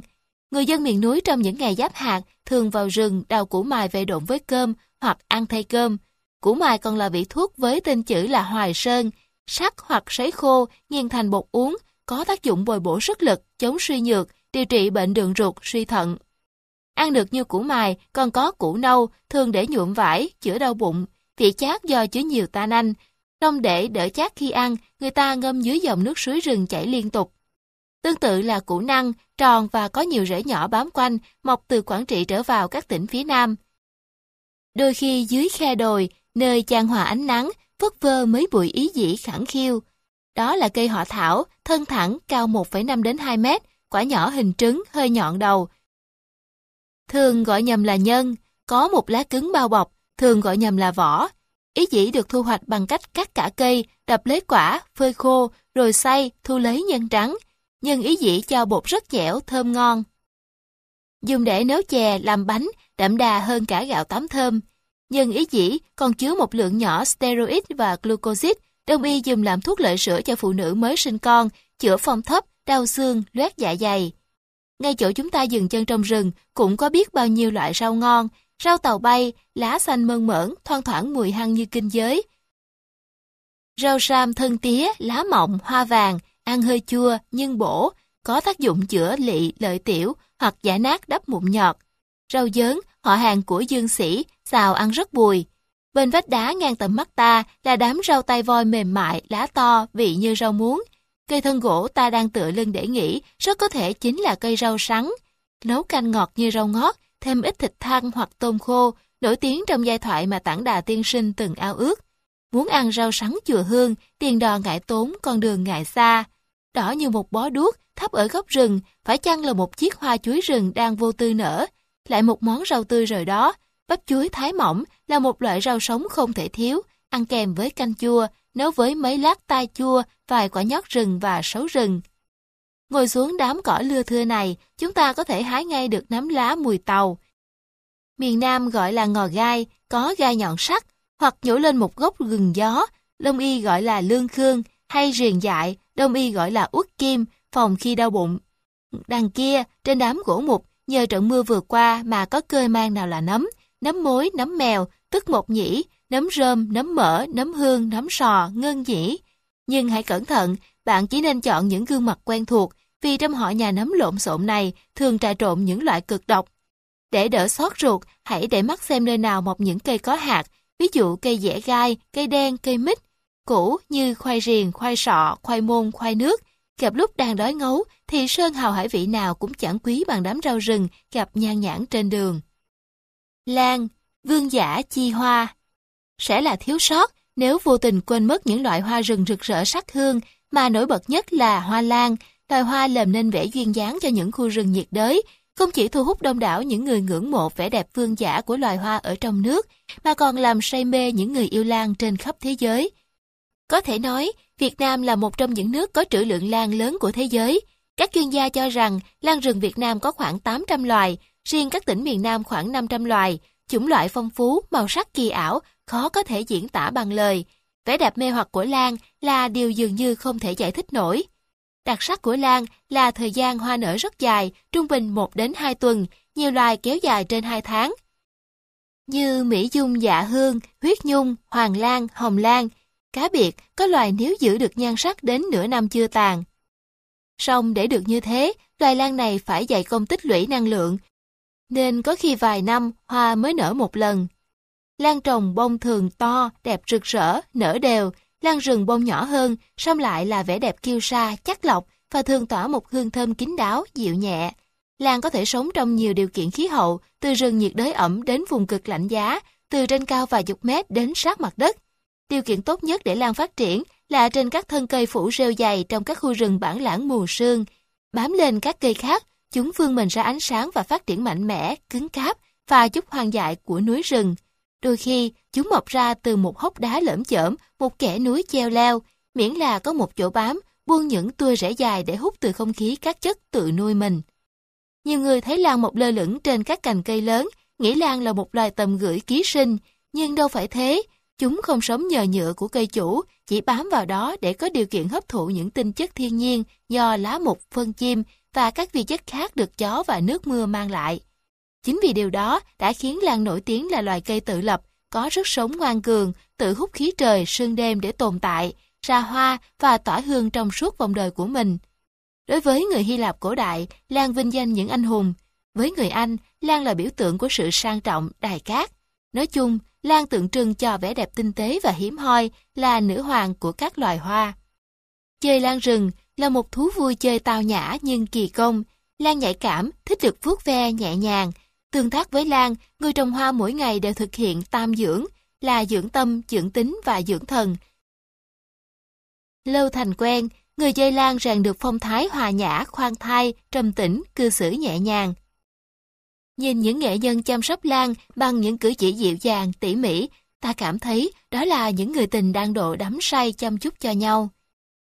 Người dân miền núi trong những ngày giáp hạt thường vào rừng đào củ mài về độn với cơm hoặc ăn thay cơm. Củ mài còn là vị thuốc với tên chữ là hoài sơn, sắc hoặc sấy khô, nghiền thành bột uống, có tác dụng bồi bổ sức lực, chống suy nhược, điều trị bệnh đường ruột, suy thận. Ăn được như củ mài, còn có củ nâu, thường để nhuộm vải, chữa đau bụng, vị chát do chứa nhiều tannin. Trong để đỡ chát khi ăn, người ta ngâm dưới dòng nước suối rừng chảy liên tục. Tương tự là củ năng, tròn và có nhiều rễ nhỏ bám quanh, mọc từ Quảng Trị trở vào các tỉnh phía Nam. Đôi khi dưới khe đồi, nơi chan hòa ánh nắng, phất vơ mấy bụi ý dĩ khẳng khiêu. Đó là cây họ thảo, thân thẳng, cao 1,5 đến 2 mét, quả nhỏ hình trứng, hơi nhọn đầu. Thường gọi nhầm là nhân, có một lá cứng bao bọc, thường gọi nhầm là vỏ. Ý dĩ được thu hoạch bằng cách cắt cả cây, đập lấy quả, phơi khô, rồi xay, thu lấy nhân trắng. Nhân ý dĩ cho bột rất dẻo, thơm ngon. Dùng để nấu chè, làm bánh, đậm đà hơn cả gạo tám thơm. Nhân ý dĩ còn chứa một lượng nhỏ steroid và glucosid, đông y dùng làm thuốc lợi sữa cho phụ nữ mới sinh con, chữa phong thấp, đau xương, loét dạ dày. Ngay chỗ chúng ta dừng chân trong rừng cũng có biết bao nhiêu loại rau ngon, rau tàu bay, lá xanh mơn mởn, thoang thoảng mùi hăng như kinh giới. Rau sam thân tía, lá mọng, hoa vàng, ăn hơi chua nhưng bổ, có tác dụng chữa lị, lợi tiểu hoặc giải nát đắp mụn nhọt. Rau dớn, họ hàng của dương sĩ, xào ăn rất bùi. Bên vách đá ngang tầm mắt ta là đám rau tay voi mềm mại, lá to, vị như rau muống. Cây thân gỗ ta đang tựa lưng để nghỉ, rất có thể chính là cây rau sắn. Nấu canh ngọt như rau ngót, thêm ít thịt thăn hoặc tôm khô, nổi tiếng trong giai thoại mà tảng đà tiên sinh từng ao ước. Muốn ăn rau sắn chùa hương, tiền đò ngại tốn, con đường ngại xa. Đỏ như một bó đuốc, thấp ở góc rừng, phải chăng là một chiếc hoa chuối rừng đang vô tư nở. Lại một món rau tươi rồi đó, bắp chuối thái mỏng là một loại rau sống không thể thiếu, ăn kèm với canh chua, nấu với mấy lát tai chua, vài quả nhót rừng và sấu rừng. Ngồi xuống đám cỏ lưa thưa này, chúng ta có thể hái ngay được nắm lá mùi tàu. Miền Nam gọi là ngò gai, có gai nhọn sắc, hoặc nhổ lên một gốc gừng gió, đông y gọi là lương khương, hay riền dại, đông y gọi là uất kim, phòng khi đau bụng. Đằng kia, trên đám gỗ mục, nhờ trận mưa vừa qua mà có cơi mang nào là nấm, nấm mối, nấm mèo, tức một nhĩ, nấm rơm, nấm mỡ, nấm hương, nấm sò, ngân nhĩ. Nhưng hãy cẩn thận, bạn chỉ nên chọn những gương mặt quen thuộc, vì trong họ nhà nấm lộn xộn này thường trà trộn những loại cực độc. Để đỡ xót ruột, hãy để mắt xem nơi nào mọc những cây có hạt, ví dụ cây dẻ gai, cây đen, cây mít, củ như khoai riềng, khoai sọ, khoai môn, khoai nước. Gặp lúc đang đói ngấu thì sơn hào hải vị nào cũng chẳng quý bằng đám rau rừng gặp nhan nhãn trên đường. Lan, vương giả chi hoa Sẽ là thiếu sót nếu vô tình quên mất những loại hoa rừng rực rỡ sắc hương mà nổi bật nhất là hoa lan, loài hoa làm nên vẻ duyên dáng cho những khu rừng nhiệt đới, không chỉ thu hút đông đảo những người ngưỡng mộ vẻ đẹp vương giả của loài hoa ở trong nước, mà còn làm say mê những người yêu lan trên khắp thế giới. Có thể nói, Việt Nam là một trong những nước có trữ lượng lan lớn của thế giới. Các chuyên gia cho rằng lan rừng Việt Nam có khoảng 800 loài, riêng các tỉnh miền Nam khoảng 500 loài, chủng loại phong phú, màu sắc kỳ ảo, khó có thể diễn tả bằng lời. Vẻ đẹp mê hoặc của lan là điều dường như không thể giải thích nổi. Đặc sắc của lan là thời gian hoa nở rất dài, trung bình 1 đến 2 tuần, nhiều loài kéo dài trên 2 tháng. Như Mỹ Dung dạ hương, huyết nhung, hoàng lan, hồng lan, cá biệt có loài nếu giữ được nhan sắc đến nửa năm chưa tàn. Song để được như thế, loài lan này phải dày công tích lũy năng lượng, nên có khi vài năm hoa mới nở một lần. Lan trồng bông thường to, đẹp rực rỡ, nở đều, lan rừng bông nhỏ hơn, song lại là vẻ đẹp kiêu sa, chắc lọc và thường tỏa một hương thơm kín đáo, dịu nhẹ. Lan có thể sống trong nhiều điều kiện khí hậu, từ rừng nhiệt đới ẩm đến vùng cực lạnh giá, từ trên cao vài chục mét đến sát mặt đất. Điều kiện tốt nhất để lan phát triển là trên các thân cây phủ rêu dày trong các khu rừng bản lãng mù sương. Bám lên các cây khác, chúng vươn mình ra ánh sáng và phát triển mạnh mẽ, cứng cáp và chút hoang dại của núi rừng. Đôi khi, chúng mọc ra từ một hốc đá lởm chởm, một kẻ núi treo leo, miễn là có một chỗ bám, buông những tua rễ dài để hút từ không khí các chất tự nuôi mình. Nhiều người thấy lan mọc lơ lửng trên các cành cây lớn, nghĩ lan là một loài tầm gửi ký sinh, nhưng đâu phải thế. Chúng không sống nhờ nhựa của cây chủ, chỉ bám vào đó để có điều kiện hấp thụ những tinh chất thiên nhiên do lá mục, phân chim và các vi chất khác được gió và nước mưa mang lại. Chính vì điều đó đã khiến lan nổi tiếng là loài cây tự lập, có sức sống ngoan cường, tự hút khí trời, sương đêm để tồn tại, ra hoa và tỏa hương trong suốt vòng đời của mình. Đối với người Hy Lạp cổ đại, lan vinh danh những anh hùng. Với người Anh, lan là biểu tượng của sự sang trọng, đài cát. Nói chung, lan tượng trưng cho vẻ đẹp tinh tế và hiếm hoi, là nữ hoàng của các loài hoa. Chơi lan rừng là một thú vui chơi tao nhã nhưng kỳ công. Lan nhạy cảm, thích được vuốt ve nhẹ nhàng, Tương tác với Lan, người trồng hoa mỗi ngày đều thực hiện tam dưỡng, là dưỡng tâm, dưỡng tính và dưỡng thần. Lâu thành quen, người chơi Lan rèn được phong thái hòa nhã, khoan thai, trầm tĩnh, cư xử nhẹ nhàng. Nhìn những nghệ nhân chăm sóc Lan bằng những cử chỉ dịu dàng, tỉ mỉ, ta cảm thấy đó là những người tình đang độ đắm say chăm chút cho nhau.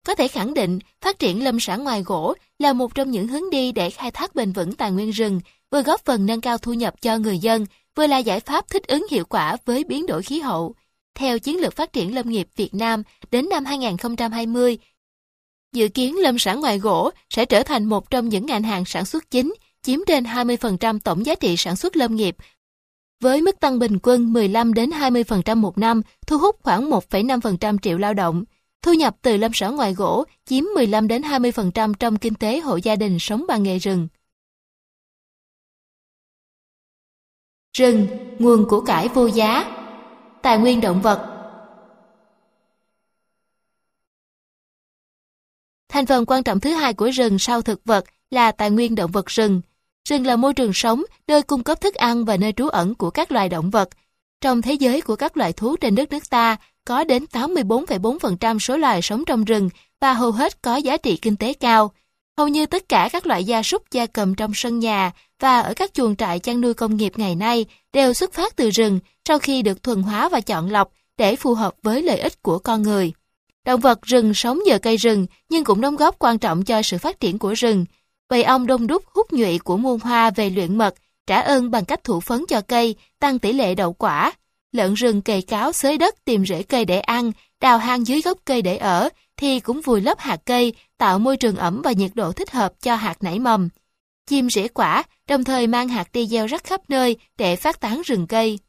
Có thể khẳng định, phát triển lâm sản ngoài gỗ là một trong những hướng đi để khai thác bền vững tài nguyên rừng, vừa góp phần nâng cao thu nhập cho người dân, vừa là giải pháp thích ứng hiệu quả với biến đổi khí hậu. Theo chiến lược phát triển lâm nghiệp Việt Nam đến năm 2020, dự kiến lâm sản ngoài gỗ sẽ trở thành một trong những ngành hàng sản xuất chính, chiếm trên 20% tổng giá trị sản xuất lâm nghiệp, với mức tăng bình quân 15 đến 20% một năm, thu hút khoảng 1,5% triệu lao động. Thu nhập từ lâm sản ngoài gỗ chiếm 15 đến 20% trong kinh tế hộ gia đình sống bằng nghề rừng. Rừng, nguồn của cải vô giá. Tài nguyên động vật. Thành phần quan trọng thứ hai của rừng sau thực vật là tài nguyên động vật rừng. Rừng là môi trường sống, nơi cung cấp thức ăn và nơi trú ẩn của các loài động vật. Trong thế giới của các loài thú trên đất nước ta, có đến 84,4% số loài sống trong rừng và hầu hết có giá trị kinh tế cao. Hầu như tất cả các loại gia súc gia cầm trong sân nhà và ở các chuồng trại chăn nuôi công nghiệp ngày nay đều xuất phát từ rừng sau khi được thuần hóa và chọn lọc để phù hợp với lợi ích của con người. Động vật rừng sống nhờ cây rừng nhưng cũng đóng góp quan trọng cho sự phát triển của rừng. Bầy ong đông đúc hút nhụy của muôn hoa về luyện mật, trả ơn bằng cách thủ phấn cho cây, tăng tỷ lệ đậu quả. Lợn rừng cày cáo xới đất tìm rễ cây để ăn, đào hang dưới gốc cây để ở, thì cũng vùi lấp hạt cây, tạo môi trường ẩm và nhiệt độ thích hợp cho hạt nảy mầm. Chim rễ quả, đồng thời mang hạt đi gieo rắc khắp nơi để phát tán rừng cây.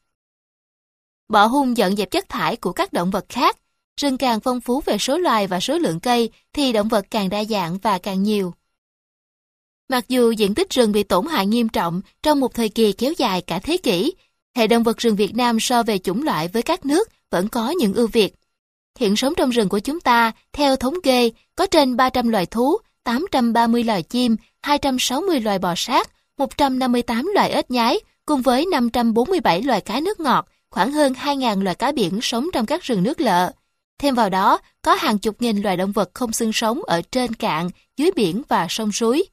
Bỏ hung dọn dẹp chất thải của các động vật khác. Rừng càng phong phú về số loài và số lượng cây thì động vật càng đa dạng và càng nhiều. Mặc dù diện tích rừng bị tổn hại nghiêm trọng trong một thời kỳ kéo dài cả thế kỷ, hệ động vật rừng Việt Nam so về chủng loại với các nước vẫn có những ưu việt. Hiện sống trong rừng của chúng ta, theo thống kê, có trên 300 loài thú, 830 loài chim, 260 loài bò sát, 158 loài ếch nhái, cùng với 547 loài cá nước ngọt, khoảng hơn 2.000 loài cá biển sống trong các rừng nước lợ. Thêm vào đó, có hàng chục nghìn loài động vật không xương sống ở trên cạn, dưới biển và sông suối.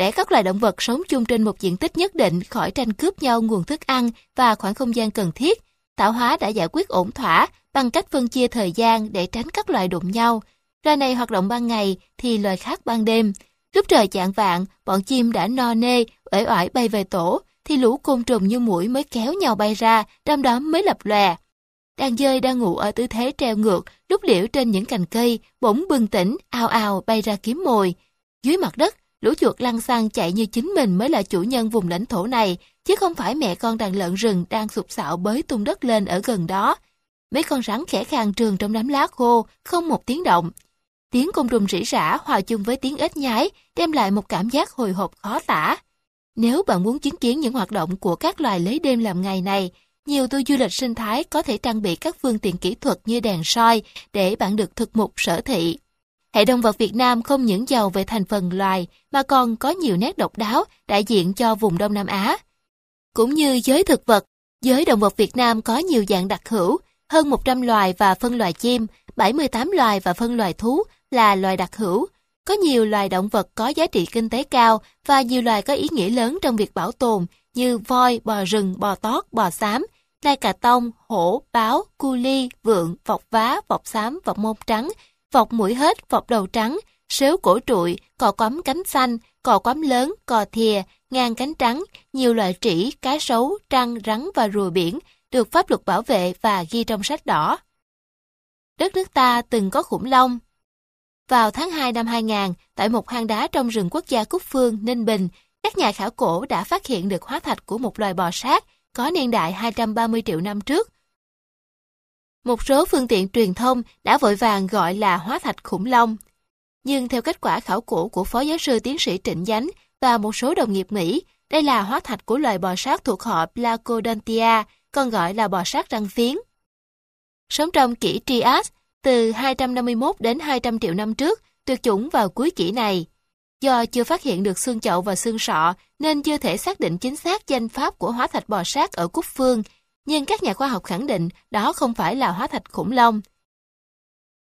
Để các loài động vật sống chung trên một diện tích nhất định khỏi tranh cướp nhau nguồn thức ăn và khoảng không gian cần thiết, tạo hóa đã giải quyết ổn thỏa bằng cách phân chia thời gian để tránh các loài đụng nhau. Loài này hoạt động ban ngày thì loài khác ban đêm. Lúc trời chạng vạng, bọn chim đã no nê, uể oải bay về tổ, thì lũ côn trùng như mũi mới kéo nhau bay ra, đom đóm mới lập lòe. Đàn dơi đang ngủ ở tư thế treo ngược, lúc liễu trên những cành cây, bỗng bừng tỉnh, ao ao bay ra kiếm mồi. Dưới mặt đất, lũ chuột lăn xăng chạy như chính mình mới là chủ nhân vùng lãnh thổ này, chứ không phải mẹ con đàn lợn rừng đang sụp sạo bới tung đất lên ở gần đó. Mấy con rắn khẽ khàng trường trong đám lá khô, không một tiếng động. Tiếng côn trùng rỉ rả hòa chung với tiếng ếch nhái, đem lại một cảm giác hồi hộp khó tả. Nếu bạn muốn chứng kiến những hoạt động của các loài lấy đêm làm ngày này, nhiều tour du lịch sinh thái có thể trang bị các phương tiện kỹ thuật như đèn soi để bạn được thực mục sở thị. Hệ động vật Việt Nam không những giàu về thành phần loài mà còn có nhiều nét độc đáo đại diện cho vùng Đông Nam Á. Cũng như giới thực vật, giới động vật Việt Nam có nhiều dạng đặc hữu, hơn 100 loài và phân loài chim, 78 loài và phân loài thú là loài đặc hữu. Có nhiều loài động vật có giá trị kinh tế cao và nhiều loài có ý nghĩa lớn trong việc bảo tồn như voi, bò rừng, bò tót, bò xám, nai cà tông, hổ, báo, cu ly, vượng, vọc vá, vọc xám, vọc mông trắng, vọc mũi hết, vọc đầu trắng, sếu cổ trụi, cò quắm cánh xanh, cò quắm lớn, cò thìa, ngang cánh trắng, nhiều loại trĩ, cá sấu, trăng, rắn và rùa biển được pháp luật bảo vệ và ghi trong sách đỏ. Đất nước ta từng có khủng long. Vào tháng 2 năm 2000, tại một hang đá trong rừng quốc gia Cúc Phương, Ninh Bình, các nhà khảo cổ đã phát hiện được hóa thạch của một loài bò sát có niên đại 230 triệu năm trước. Một số phương tiện truyền thông đã vội vàng gọi là hóa thạch khủng long. Nhưng theo kết quả khảo cổ của Phó Giáo sư Tiến sĩ Trịnh Dánh và một số đồng nghiệp Mỹ, đây là hóa thạch của loài bò sát thuộc họ Placodontia, còn gọi là bò sát răng phiến. Sống trong kỷ Trias, từ 251 đến 200 triệu năm trước, tuyệt chủng vào cuối kỷ này. Do chưa phát hiện được xương chậu và xương sọ, nên chưa thể xác định chính xác danh pháp của hóa thạch bò sát ở Cúc Phương, nhưng các nhà khoa học khẳng định đó không phải là hóa thạch khủng long.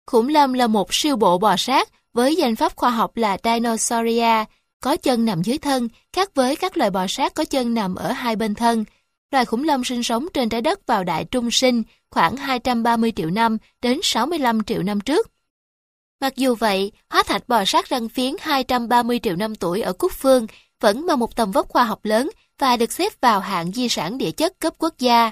Khủng long là một siêu bộ bò sát với danh pháp khoa học là Dinosauria, có chân nằm dưới thân, khác với các loài bò sát có chân nằm ở hai bên thân. Loài khủng long sinh sống trên trái đất vào đại trung sinh khoảng 230 triệu năm đến 65 triệu năm trước. Mặc dù vậy, hóa thạch bò sát răng phiến 230 triệu năm tuổi ở Cúc Phương vẫn mang một tầm vóc khoa học lớn và được xếp vào hạng di sản địa chất cấp quốc gia.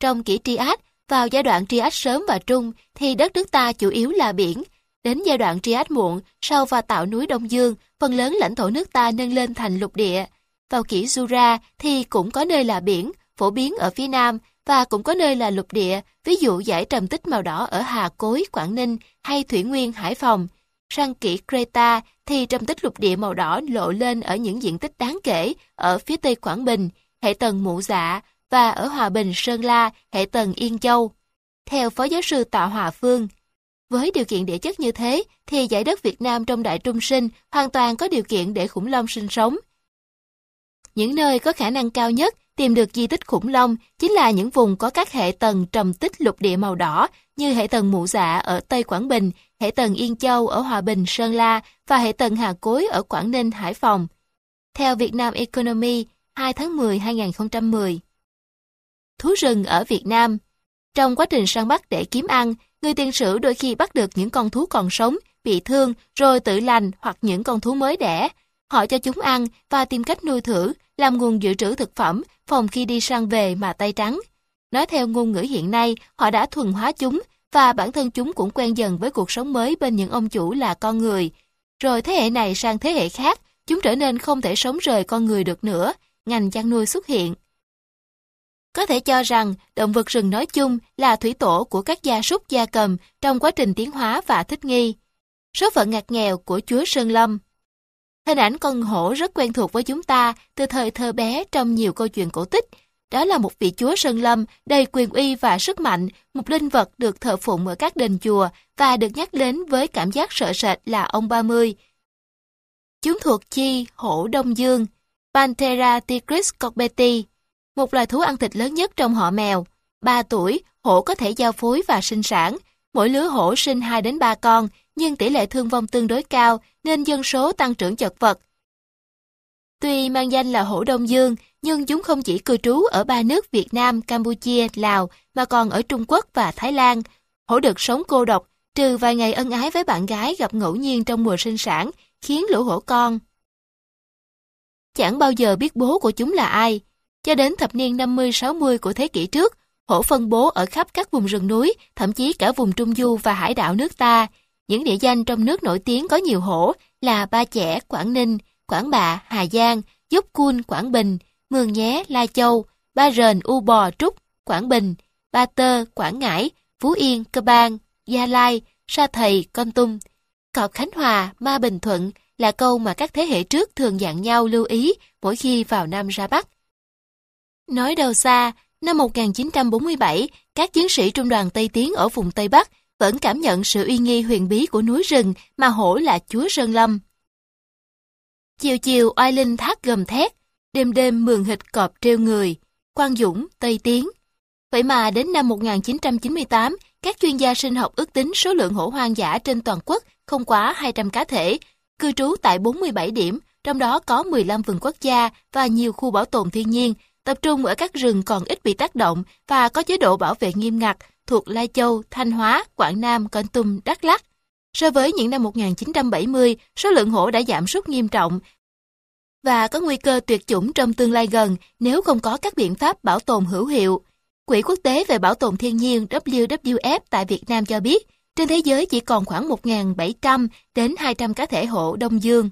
Trong kỷ Trias, vào giai đoạn Trias sớm và trung thì đất nước ta chủ yếu là biển. Đến giai đoạn Trias muộn, sau và tạo núi Đông Dương, phần lớn lãnh thổ nước ta nâng lên thành lục địa. Vào kỷ Jura thì cũng có nơi là biển, phổ biến ở phía nam và cũng có nơi là lục địa, ví dụ giải trầm tích màu đỏ ở Hà Cối, Quảng Ninh hay Thủy Nguyên, Hải Phòng. Sang kỷ Creta thì trầm tích lục địa màu đỏ lộ lên ở những diện tích đáng kể ở phía tây Quảng Bình, hệ tầng Mụ Dạ và ở Hòa Bình, Sơn La, hệ tầng Yên Châu. Theo Phó Giáo sư Tạ Hòa Phương, với điều kiện địa chất như thế thì giải đất Việt Nam trong đại trung sinh hoàn toàn có điều kiện để khủng long sinh sống. Những nơi có khả năng cao nhất tìm được di tích khủng long chính là những vùng có các hệ tầng trầm tích lục địa màu đỏ như hệ tầng Mụ Dạ ở Tây Quảng Bình, hệ tầng Yên Châu ở Hòa Bình, Sơn La và hệ tầng Hà Cối ở Quảng Ninh, Hải Phòng. Theo Việt Nam Economy, 2 tháng 10 2010. Thú rừng ở Việt Nam Trong quá trình săn bắt để kiếm ăn, người tiền sử đôi khi bắt được những con thú còn sống, bị thương, rồi tự lành hoặc những con thú mới đẻ. Họ cho chúng ăn và tìm cách nuôi thử, làm nguồn dự trữ thực phẩm, phòng khi đi săn về mà tay trắng. Nói theo ngôn ngữ hiện nay, họ đã thuần hóa chúng và bản thân chúng cũng quen dần với cuộc sống mới bên những ông chủ là con người. Rồi thế hệ này sang thế hệ khác, chúng trở nên không thể sống rời con người được nữa, ngành chăn nuôi xuất hiện. Có thể cho rằng động vật rừng nói chung là thủy tổ của các gia súc gia cầm trong quá trình tiến hóa và thích nghi. Số phận ngặt nghèo của Chúa Sơn Lâm Hình ảnh con hổ rất quen thuộc với chúng ta từ thời thơ bé trong nhiều câu chuyện cổ tích. Đó là một vị chúa sơn lâm đầy quyền uy và sức mạnh, một linh vật được thờ phụng ở các đền chùa và được nhắc đến với cảm giác sợ sệt là ông 30. Chúng thuộc chi hổ Đông Dương, Panthera tigris corbeti, một loài thú ăn thịt lớn nhất trong họ mèo. 3 tuổi, hổ có thể giao phối và sinh sản. Mỗi lứa hổ sinh 2 đến 3 con, nhưng tỷ lệ thương vong tương đối cao nên dân số tăng trưởng chật vật. Tuy mang danh là hổ Đông Dương, nhưng chúng không chỉ cư trú ở ba nước Việt Nam, Campuchia, Lào mà còn ở Trung Quốc và Thái Lan. Hổ được sống cô độc, trừ vài ngày ân ái với bạn gái gặp ngẫu nhiên trong mùa sinh sản, khiến lũ hổ con. Chẳng bao giờ biết bố của chúng là ai. Cho đến thập niên 50-60 của thế kỷ trước, hổ phân bố ở khắp các vùng rừng núi, thậm chí cả vùng Trung Du và hải đảo nước ta. Những địa danh trong nước nổi tiếng có nhiều hổ là Ba Chẻ, Quảng Ninh, Quảng Bạ, Hà Giang, Dốc Cun, Quảng Bình, Mường Nhé, Lai Châu, Ba Rền, U Bò, Trúc, Quảng Bình, Ba Tơ, Quảng Ngãi, Phú Yên, Cơ Bang, Gia Lai, Sa Thầy, Con Tum. Cọp Khánh Hòa, Ma Bình Thuận là câu mà các thế hệ trước thường dặn nhau lưu ý mỗi khi vào Nam ra Bắc. Nói đầu xa, năm 1947, các chiến sĩ trung đoàn Tây Tiến ở vùng Tây Bắc vẫn cảm nhận sự uy nghi huyền bí của núi rừng mà hổ là chúa Sơn Lâm. Chiều chiều oai linh thác gầm thét, đêm đêm mường hịch cọp treo người, Quang Dũng, Tây Tiến. Vậy mà đến năm 1998, các chuyên gia sinh học ước tính số lượng hổ hoang dã trên toàn quốc không quá 200 cá thể, cư trú tại 47 điểm, trong đó có 15 vườn quốc gia và nhiều khu bảo tồn thiên nhiên, tập trung ở các rừng còn ít bị tác động và có chế độ bảo vệ nghiêm ngặt thuộc Lai Châu, Thanh Hóa, Quảng Nam, Con Tum, Đắk Lắk. So với những năm 1970, số lượng hổ đã giảm sút nghiêm trọng và có nguy cơ tuyệt chủng trong tương lai gần nếu không có các biện pháp bảo tồn hữu hiệu. Quỹ quốc tế về bảo tồn thiên nhiên WWF tại Việt Nam cho biết, trên thế giới chỉ còn khoảng 1.700 đến 200 cá thể hổ đông dương.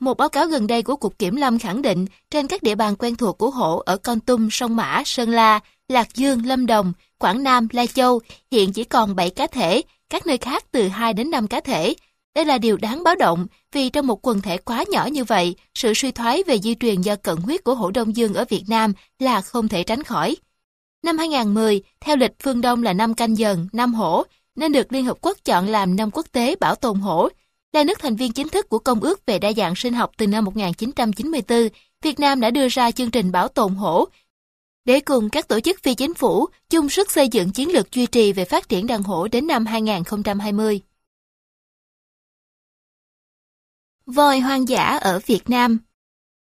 Một báo cáo gần đây của Cục Kiểm lâm khẳng định trên các địa bàn quen thuộc của hổ ở Con Tum, Sông Mã, Sơn La, Lạc Dương, Lâm Đồng, Quảng Nam, Lai Châu hiện chỉ còn 7 cá thể, các nơi khác từ 2 đến 5 cá thể. Đây là điều đáng báo động vì trong một quần thể quá nhỏ như vậy, sự suy thoái về di truyền do cận huyết của hổ đông dương ở Việt Nam là không thể tránh khỏi. Năm 2010, theo lịch phương Đông là năm canh dần, năm hổ, nên được Liên Hợp Quốc chọn làm năm quốc tế bảo tồn hổ. Là nước thành viên chính thức của Công ước về đa dạng sinh học từ năm 1994, Việt Nam đã đưa ra chương trình bảo tồn hổ để cùng các tổ chức phi chính phủ chung sức xây dựng chiến lược duy trì về phát triển đàn hổ đến năm 2020. Voi hoang dã ở Việt Nam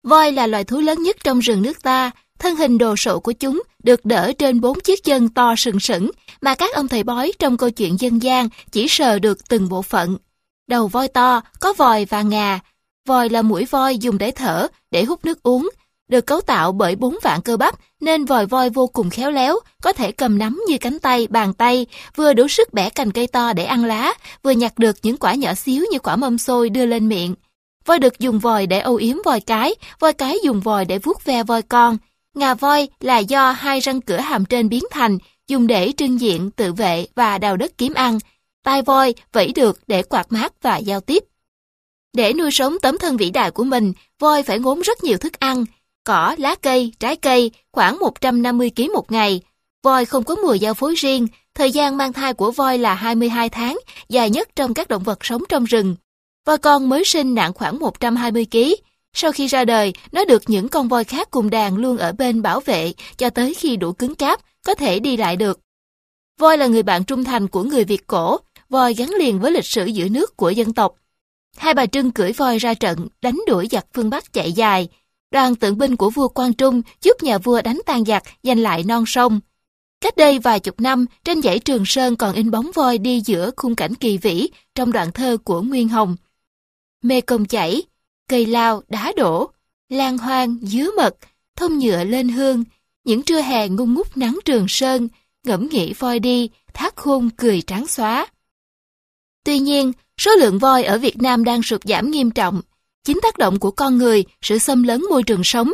Voi là loài thú lớn nhất trong rừng nước ta, thân hình đồ sộ của chúng được đỡ trên bốn chiếc chân to sừng sững mà các ông thầy bói trong câu chuyện dân gian chỉ sờ được từng bộ phận. Đầu voi to, có vòi và ngà. Vòi là mũi voi dùng để thở, để hút nước uống, được cấu tạo bởi bốn vạn cơ bắp nên vòi voi vô cùng khéo léo, có thể cầm nắm như cánh tay, bàn tay, vừa đủ sức bẻ cành cây to để ăn lá, vừa nhặt được những quả nhỏ xíu như quả mâm xôi đưa lên miệng. Voi được dùng vòi để âu yếm voi cái, voi cái dùng vòi để vuốt ve voi con. Ngà voi là do hai răng cửa hàm trên biến thành, dùng để trưng diện, tự vệ và đào đất kiếm ăn. Tai voi vẫy được để quạt mát và giao tiếp. Để nuôi sống tấm thân vĩ đại của mình, voi phải ngốn rất nhiều thức ăn, cỏ, lá cây, trái cây, khoảng 150 kg một ngày. Voi không có mùa giao phối riêng, thời gian mang thai của voi là 22 tháng, dài nhất trong các động vật sống trong rừng. Voi con mới sinh nặng khoảng 120 kg. Sau khi ra đời, nó được những con voi khác cùng đàn luôn ở bên bảo vệ cho tới khi đủ cứng cáp, có thể đi lại được. Voi là người bạn trung thành của người Việt cổ, voi gắn liền với lịch sử giữ nước của dân tộc. Hai bà Trưng cưỡi voi ra trận, đánh đuổi giặc phương Bắc chạy dài. Đoàn tượng binh của vua Quang Trung giúp nhà vua đánh tan giặc, giành lại non sông. Cách đây vài chục năm, trên dãy Trường Sơn còn in bóng voi đi giữa khung cảnh kỳ vĩ trong đoạn thơ của Nguyên Hồng. Mê công chảy, cây lao đá đổ, lan hoang dứa mật, thông nhựa lên hương, những trưa hè ngung ngút nắng Trường Sơn, ngẫm nghĩ voi đi, thác khôn cười trắng xóa. Tuy nhiên, số lượng voi ở Việt Nam đang sụt giảm nghiêm trọng. Chính tác động của con người, sự xâm lấn môi trường sống,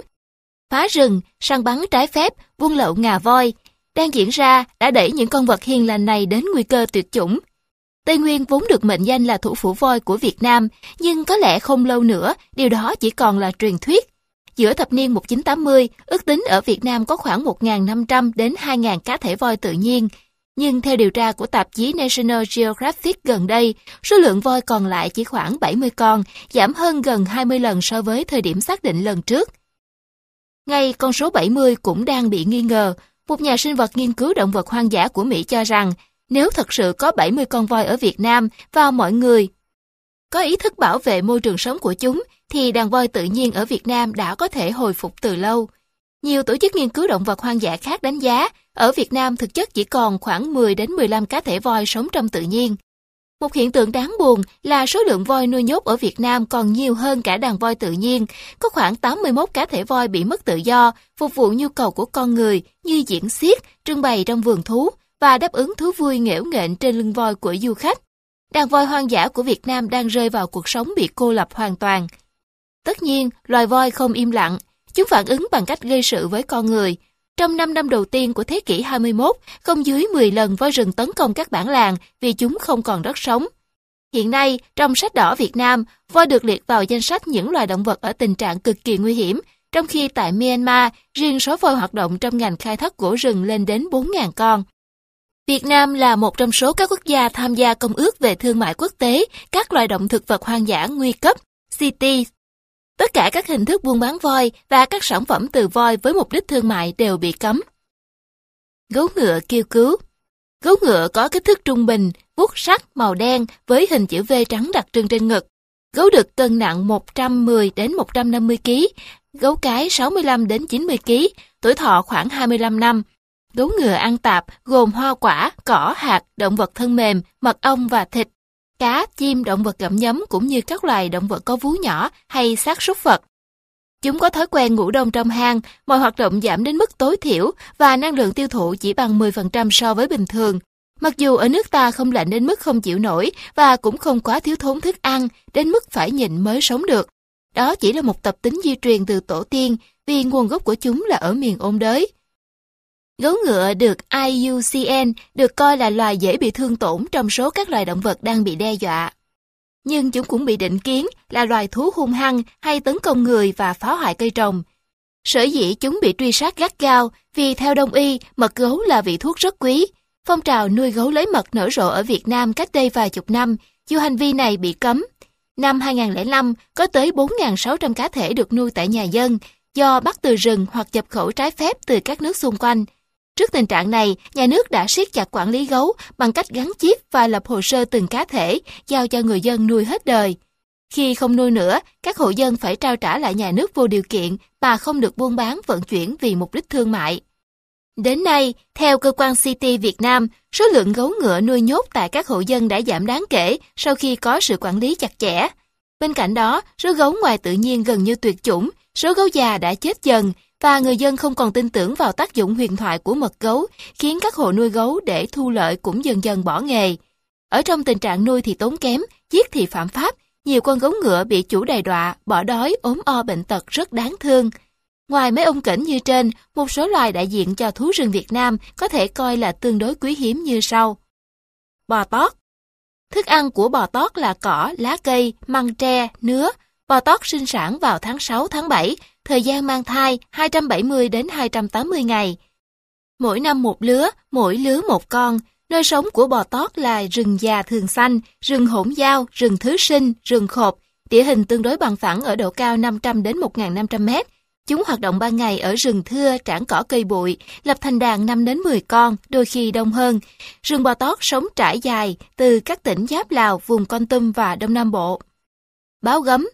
phá rừng, săn bắn trái phép, buôn lậu ngà voi, đang diễn ra đã đẩy những con vật hiền lành này đến nguy cơ tuyệt chủng. Tây Nguyên vốn được mệnh danh là thủ phủ voi của Việt Nam, nhưng có lẽ không lâu nữa, điều đó chỉ còn là truyền thuyết. Giữa thập niên 1980, ước tính ở Việt Nam có khoảng 1.500 đến 2.000 cá thể voi tự nhiên. Nhưng theo điều tra của tạp chí National Geographic gần đây, số lượng voi còn lại chỉ khoảng 70 con, giảm hơn gần 20 lần so với thời điểm xác định lần trước. Ngay con số 70 cũng đang bị nghi ngờ. Một nhà sinh vật nghiên cứu động vật hoang dã của Mỹ cho rằng nếu thật sự có 70 con voi ở Việt Nam và mọi người có ý thức bảo vệ môi trường sống của chúng, thì đàn voi tự nhiên ở Việt Nam đã có thể hồi phục từ lâu. Nhiều tổ chức nghiên cứu động vật hoang dã khác đánh giá, ở Việt Nam thực chất chỉ còn khoảng 10 đến 15 cá thể voi sống trong tự nhiên. Một hiện tượng đáng buồn là số lượng voi nuôi nhốt ở Việt Nam còn nhiều hơn cả đàn voi tự nhiên, có khoảng 81 cá thể voi bị mất tự do, phục vụ nhu cầu của con người như diễn xiết, trưng bày trong vườn thú, và đáp ứng thú vui nghễu nghện trên lưng voi của du khách. Đàn voi hoang dã của Việt Nam đang rơi vào cuộc sống bị cô lập hoàn toàn. Tất nhiên, loài voi không im lặng, chúng phản ứng bằng cách gây sự với con người. Trong 5 năm đầu tiên của thế kỷ 21, không dưới 10 lần voi rừng tấn công các bản làng vì chúng không còn đất sống. Hiện nay, trong sách đỏ Việt Nam, voi được liệt vào danh sách những loài động vật ở tình trạng cực kỳ nguy hiểm, trong khi tại Myanmar, riêng số voi hoạt động trong ngành khai thác gỗ rừng lên đến 4.000 con. Việt Nam là một trong số các quốc gia tham gia Công ước về Thương mại Quốc tế các loài động thực vật hoang dã nguy cấp, CITES. Tất cả các hình thức buôn bán voi và các sản phẩm từ voi với mục đích thương mại đều bị cấm. Gấu ngựa kêu cứu Gấu ngựa có kích thước trung bình, vuốt sắc màu đen với hình chữ V trắng đặc trưng trên ngực. Gấu đực cân nặng 110 đến 150 kg, gấu cái 65 đến 90 kg, tuổi thọ khoảng 25 năm, Gấu ngựa ăn tạp gồm hoa quả, cỏ, hạt, động vật thân mềm, mật ong và thịt, cá, chim, động vật gặm nhấm cũng như các loài động vật có vú nhỏ hay xác súc vật. Chúng có thói quen ngủ đông trong hang, mọi hoạt động giảm đến mức tối thiểu và năng lượng tiêu thụ chỉ bằng 10% so với bình thường. Mặc dù ở nước ta không lạnh đến mức không chịu nổi và cũng không quá thiếu thốn thức ăn đến mức phải nhịn mới sống được. Đó chỉ là một tập tính di truyền từ tổ tiên vì nguồn gốc của chúng là ở miền ôn đới. Gấu ngựa được IUCN được coi là loài dễ bị thương tổn trong số các loài động vật đang bị đe dọa. Nhưng chúng cũng bị định kiến là loài thú hung hăng hay tấn công người và phá hoại cây trồng. Sở dĩ chúng bị truy sát gắt gao vì theo đông y, mật gấu là vị thuốc rất quý. Phong trào nuôi gấu lấy mật nở rộ ở Việt Nam cách đây vài chục năm, dù hành vi này bị cấm. Năm 2005, có tới 4.600 cá thể được nuôi tại nhà dân, do bắt từ rừng hoặc nhập khẩu trái phép từ các nước xung quanh. Trước tình trạng này, nhà nước đã siết chặt quản lý gấu bằng cách gắn chip và lập hồ sơ từng cá thể, giao cho người dân nuôi hết đời. Khi không nuôi nữa, các hộ dân phải trao trả lại nhà nước vô điều kiện mà không được buôn bán vận chuyển vì mục đích thương mại. Đến nay, theo cơ quan CT Việt Nam, số lượng gấu ngựa nuôi nhốt tại các hộ dân đã giảm đáng kể sau khi có sự quản lý chặt chẽ. Bên cạnh đó, số gấu ngoài tự nhiên gần như tuyệt chủng, số gấu già đã chết dần, và người dân không còn tin tưởng vào tác dụng huyền thoại của mật gấu, khiến các hộ nuôi gấu để thu lợi cũng dần dần bỏ nghề. Ở trong tình trạng nuôi thì tốn kém, giết thì phạm pháp, nhiều con gấu ngựa bị chủ đầy đọa, bỏ đói, ốm o bệnh tật rất đáng thương. Ngoài mấy ông kỉnh như trên, một số loài đại diện cho thú rừng Việt Nam có thể coi là tương đối quý hiếm như sau. Bò tót Thức ăn của bò tót là cỏ, lá cây, măng tre, nứa. Bò tót sinh sản vào tháng 6, tháng 7, thời gian mang thai 270 đến 280 ngày. Mỗi năm một lứa, mỗi lứa một con. Nơi sống của bò tót là rừng già thường xanh, rừng hỗn giao, rừng thứ sinh, rừng khộp, địa hình tương đối bằng phẳng ở độ cao 500 đến 1.500 mét. Chúng hoạt động ban ngày ở rừng thưa, trảng cỏ cây bụi, lập thành đàn 5 đến 10 con, đôi khi đông hơn. Rừng bò tót sống trải dài từ các tỉnh giáp Lào, vùng Con Tum và Đông Nam Bộ. Báo gấm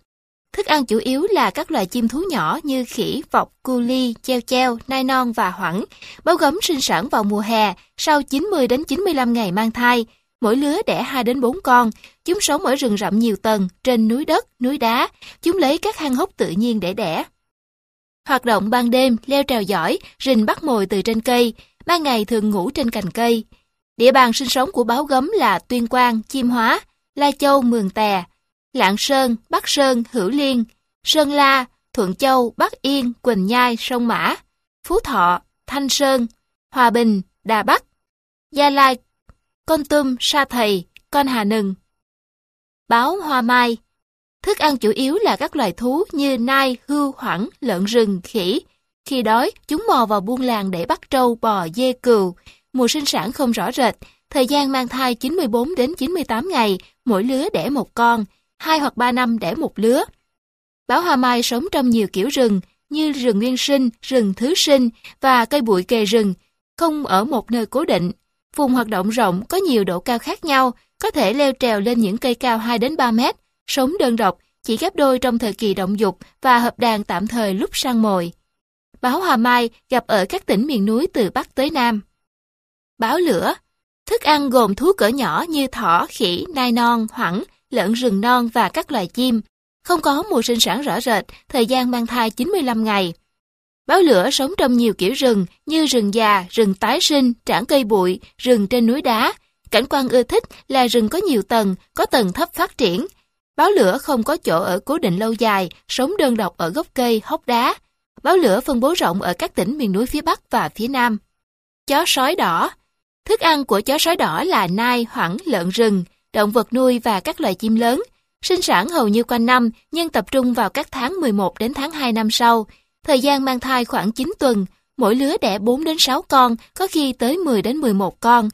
Thức ăn chủ yếu là các loài chim thú nhỏ như khỉ, vọc, cu ly, treo treo, nai non và hoẳng. Báo gấm sinh sản vào mùa hè, sau 90 đến 95 ngày mang thai. Mỗi lứa đẻ 2 đến 4 con. Chúng sống ở rừng rậm nhiều tầng, trên núi đất, núi đá. Chúng lấy các hang hốc tự nhiên để đẻ. Hoạt động ban đêm, leo trèo giỏi, rình bắt mồi từ trên cây. Ban ngày thường ngủ trên cành cây. Địa bàn sinh sống của báo gấm là Tuyên Quang, Chiêm Hóa, Lai Châu, Mường Tè, Lạng Sơn, Bắc Sơn, Hữu Liên, Sơn La, Thuận Châu, Bắc Yên, Quỳnh Nhai, Sông Mã, Phú Thọ, Thanh Sơn, Hòa Bình, Đà Bắc, Gia Lai, Con Tum, Sa Thầy, con hà nừng. Báo hoa mai Thức ăn chủ yếu là các loài thú như nai, hươu, hoẳng, lợn rừng, khỉ. Khi đói, chúng mò vào buôn làng để bắt trâu, bò, dê, cừu. Mùa sinh sản không rõ rệt, thời gian mang thai 94 đến 98 ngày, mỗi lứa đẻ một con, 2 hoặc 3 năm đẻ một lứa. Báo hoa mai sống trong nhiều kiểu rừng, như rừng nguyên sinh, rừng thứ sinh và cây bụi kề rừng, không ở một nơi cố định. Vùng hoạt động rộng có nhiều độ cao khác nhau, có thể leo trèo lên những cây cao 2 đến 3 mét, sống đơn độc, chỉ ghép đôi trong thời kỳ động dục và hợp đàn tạm thời lúc săn mồi. Báo hoa Mai gặp ở các tỉnh miền núi từ Bắc tới Nam. Báo lửa Thức ăn gồm thú cỡ nhỏ như thỏ, khỉ, nai non, hoẳng, lợn rừng non và các loài chim. Không có mùa sinh sản rõ rệt, thời gian mang thai 95 ngày. Báo lửa sống trong nhiều kiểu rừng như rừng già, rừng tái sinh, trảng cây bụi, rừng trên núi đá. Cảnh quan ưa thích là rừng có nhiều tầng, có tầng thấp phát triển, Báo lửa không có chỗ ở cố định lâu dài, sống đơn độc ở gốc cây, hốc đá. Báo lửa phân bố rộng ở các tỉnh miền núi phía Bắc và phía Nam. Chó sói đỏ Thức ăn của chó sói đỏ là nai, hoẳng, lợn rừng, động vật nuôi và các loài chim lớn. Sinh sản hầu như quanh năm, nhưng tập trung vào các tháng 11 đến tháng 2 năm sau. Thời gian mang thai khoảng 9 tuần, mỗi lứa đẻ 4 đến 6 con, có khi tới 10 đến 11 con.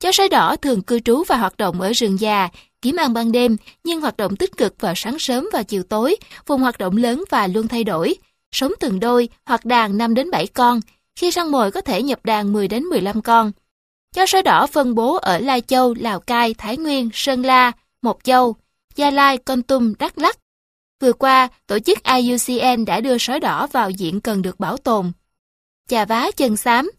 Chó sói đỏ thường cư trú và hoạt động ở rừng già, kiếm ăn ban đêm, nhưng hoạt động tích cực vào sáng sớm và chiều tối, vùng hoạt động lớn và luôn thay đổi. Sống từng đôi hoặc đàn 5 đến 7 con, khi săn mồi có thể nhập đàn 10 đến 15 con. Chó sói đỏ phân bố ở Lai Châu, Lào Cai, Thái Nguyên, Sơn La, Mộc Châu, Gia Lai, Con Tum, Đắk Lắk. Vừa qua, tổ chức IUCN đã đưa sói đỏ vào diện cần được bảo tồn. Chà vá chân xám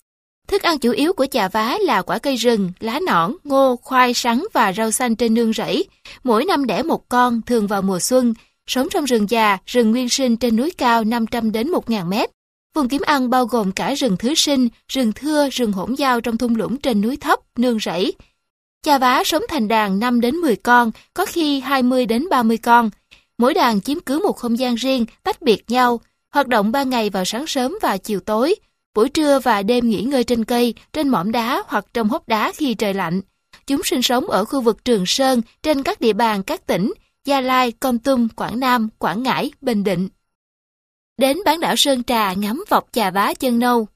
Thức ăn chủ yếu của chà vá là quả cây rừng, lá nõn, ngô, khoai, sắn và rau xanh trên nương rẫy. Mỗi năm đẻ một con, thường vào mùa xuân. Sống trong rừng già, rừng nguyên sinh trên núi cao 500 đến 1.000 mét. Vùng kiếm ăn bao gồm cả rừng thứ sinh, rừng thưa, rừng hỗn giao trong thung lũng trên núi thấp, nương rẫy. Chà vá sống thành đàn 5 đến 10 con, có khi 20 đến 30 con. Mỗi đàn chiếm cứ một không gian riêng, tách biệt nhau, hoạt động 3 ngày vào sáng sớm và chiều tối, buổi trưa và đêm nghỉ ngơi trên cây, trên mỏm đá hoặc trong hốc đá khi trời lạnh. Chúng sinh sống ở khu vực Trường Sơn trên các địa bàn các tỉnh Gia Lai, Con Tum, Quảng Nam, Quảng Ngãi, Bình Định. Đến bán đảo Sơn Trà ngắm vọc trà vá chân nâu.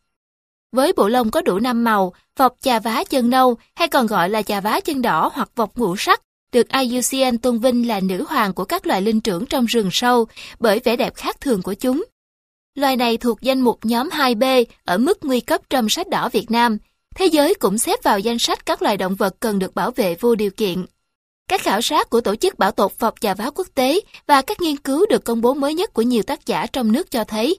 Với bộ lông có đủ năm màu, vọc trà vá chân nâu hay còn gọi là trà vá chân đỏ hoặc vọc ngũ sắc được IUCN tôn vinh là nữ hoàng của các loài linh trưởng trong rừng sâu bởi vẻ đẹp khác thường của chúng. Loài này thuộc danh mục nhóm 2B ở mức nguy cấp trong sách đỏ Việt Nam. Thế giới cũng xếp vào danh sách các loài động vật cần được bảo vệ vô điều kiện. Các khảo sát của Tổ chức Bảo tồn Phật Trà Vá Quốc tế và các nghiên cứu được công bố mới nhất của nhiều tác giả trong nước cho thấy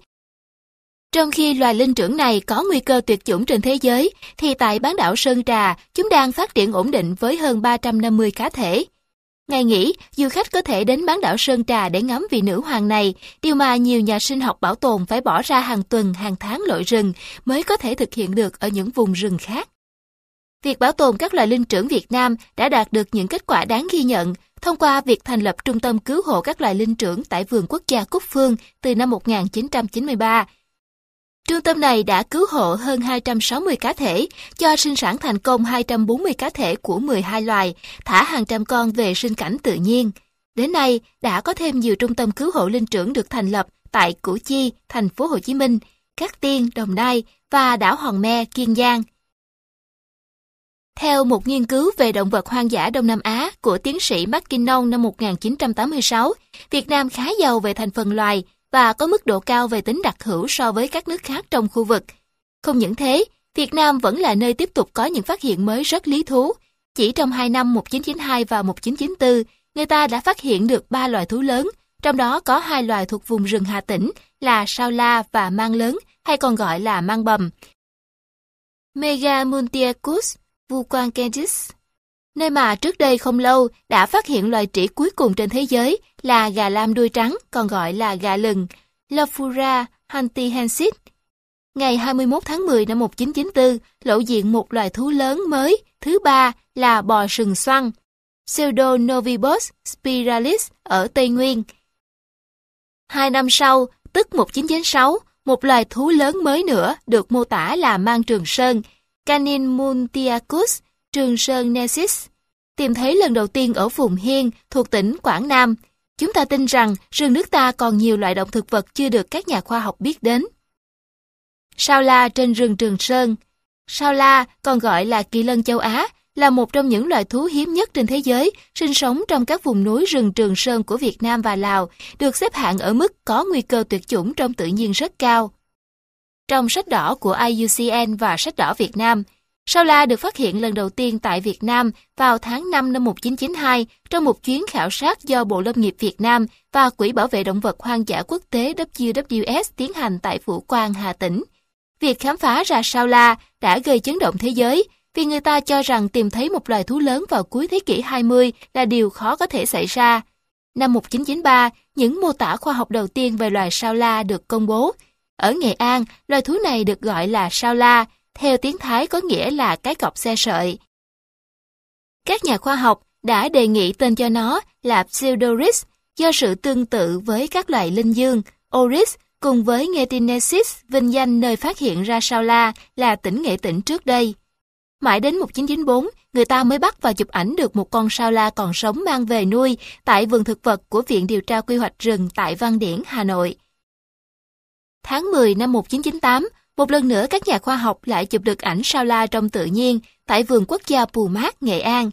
trong khi loài linh trưởng này có nguy cơ tuyệt chủng trên thế giới, thì tại bán đảo Sơn Trà, chúng đang phát triển ổn định với hơn 350 cá thể. Ngày nghỉ, du khách có thể đến bán đảo Sơn Trà để ngắm vị nữ hoàng này, điều mà nhiều nhà sinh học bảo tồn phải bỏ ra hàng tuần, hàng tháng lội rừng mới có thể thực hiện được ở những vùng rừng khác. Việc bảo tồn các loài linh trưởng Việt Nam đã đạt được những kết quả đáng ghi nhận thông qua việc thành lập Trung tâm Cứu hộ các loài linh trưởng tại Vườn Quốc gia Cúc Phương từ năm 1993 Trung tâm này đã cứu hộ hơn 260 cá thể, cho sinh sản thành công 240 cá thể của 12 loài, thả hàng trăm con về sinh cảnh tự nhiên. Đến nay, đã có thêm nhiều trung tâm cứu hộ linh trưởng được thành lập tại Củ Chi, thành phố Hồ Chí Minh, Cát Tiên, Đồng Nai và đảo Hòn Me, Kiên Giang. Theo một nghiên cứu về động vật hoang dã Đông Nam Á của tiến sĩ McKinnon năm 1986, Việt Nam khá giàu về thành phần loài, và có mức độ cao về tính đặc hữu so với các nước khác trong khu vực. Không những thế, Việt Nam vẫn là nơi tiếp tục có những phát hiện mới rất lý thú. Chỉ trong hai năm 1992 và 1994, người ta đã phát hiện được ba loài thú lớn, trong đó có hai loài thuộc vùng rừng Hà Tĩnh là sao la và mang lớn hay còn gọi là mang bầm. Megamuntiacus vuquancensis nơi mà trước đây không lâu đã phát hiện loài trĩ cuối cùng trên thế giới là gà lam đuôi trắng, còn gọi là gà lừng, Lophura hantihensis. Ngày 21 tháng 10 năm 1994, lộ diện một loài thú lớn mới, thứ ba là bò sừng xoăn, Pseudonovibus spiralis ở Tây Nguyên. Hai năm sau, tức 1996, một loài thú lớn mới nữa được mô tả là mang trường sơn, Canin muntiacus trường sơn Nesis. tìm thấy lần đầu tiên ở vùng Hiên thuộc tỉnh Quảng Nam. Chúng ta tin rằng rừng nước ta còn nhiều loại động thực vật chưa được các nhà khoa học biết đến. Sao la trên rừng Trường Sơn Sao la, còn gọi là kỳ lân châu Á, là một trong những loài thú hiếm nhất trên thế giới, sinh sống trong các vùng núi rừng Trường Sơn của Việt Nam và Lào, được xếp hạng ở mức có nguy cơ tuyệt chủng trong tự nhiên rất cao. Trong sách đỏ của IUCN và sách đỏ Việt Nam, sao la được phát hiện lần đầu tiên tại Việt Nam vào tháng 5 năm 1992 trong một chuyến khảo sát do Bộ Lâm nghiệp Việt Nam và Quỹ Bảo vệ Động vật Hoang dã Quốc tế WWF tiến hành tại Phủ Quang, Hà Tĩnh. Việc khám phá ra sao la đã gây chấn động thế giới vì người ta cho rằng tìm thấy một loài thú lớn vào cuối thế kỷ 20 là điều khó có thể xảy ra. Năm 1993, những mô tả khoa học đầu tiên về loài sao la được công bố. Ở Nghệ An, loài thú này được gọi là sao la, theo tiếng Thái có nghĩa là cái cọc xe sợi. Các nhà khoa học đã đề nghị tên cho nó là Pseudoris do sự tương tự với các loài linh dương, Oris cùng với Ngetinesis vinh danh nơi phát hiện ra sao la là tỉnh Nghệ Tĩnh trước đây. Mãi đến 1994, người ta mới bắt và chụp ảnh được một con sao la còn sống mang về nuôi tại vườn thực vật của Viện Điều tra Quy hoạch rừng tại Văn Điển, Hà Nội. Tháng 10 năm 1998, một lần nữa các nhà khoa học lại chụp được ảnh sao la trong tự nhiên tại vườn quốc gia Pù Mát, Nghệ An.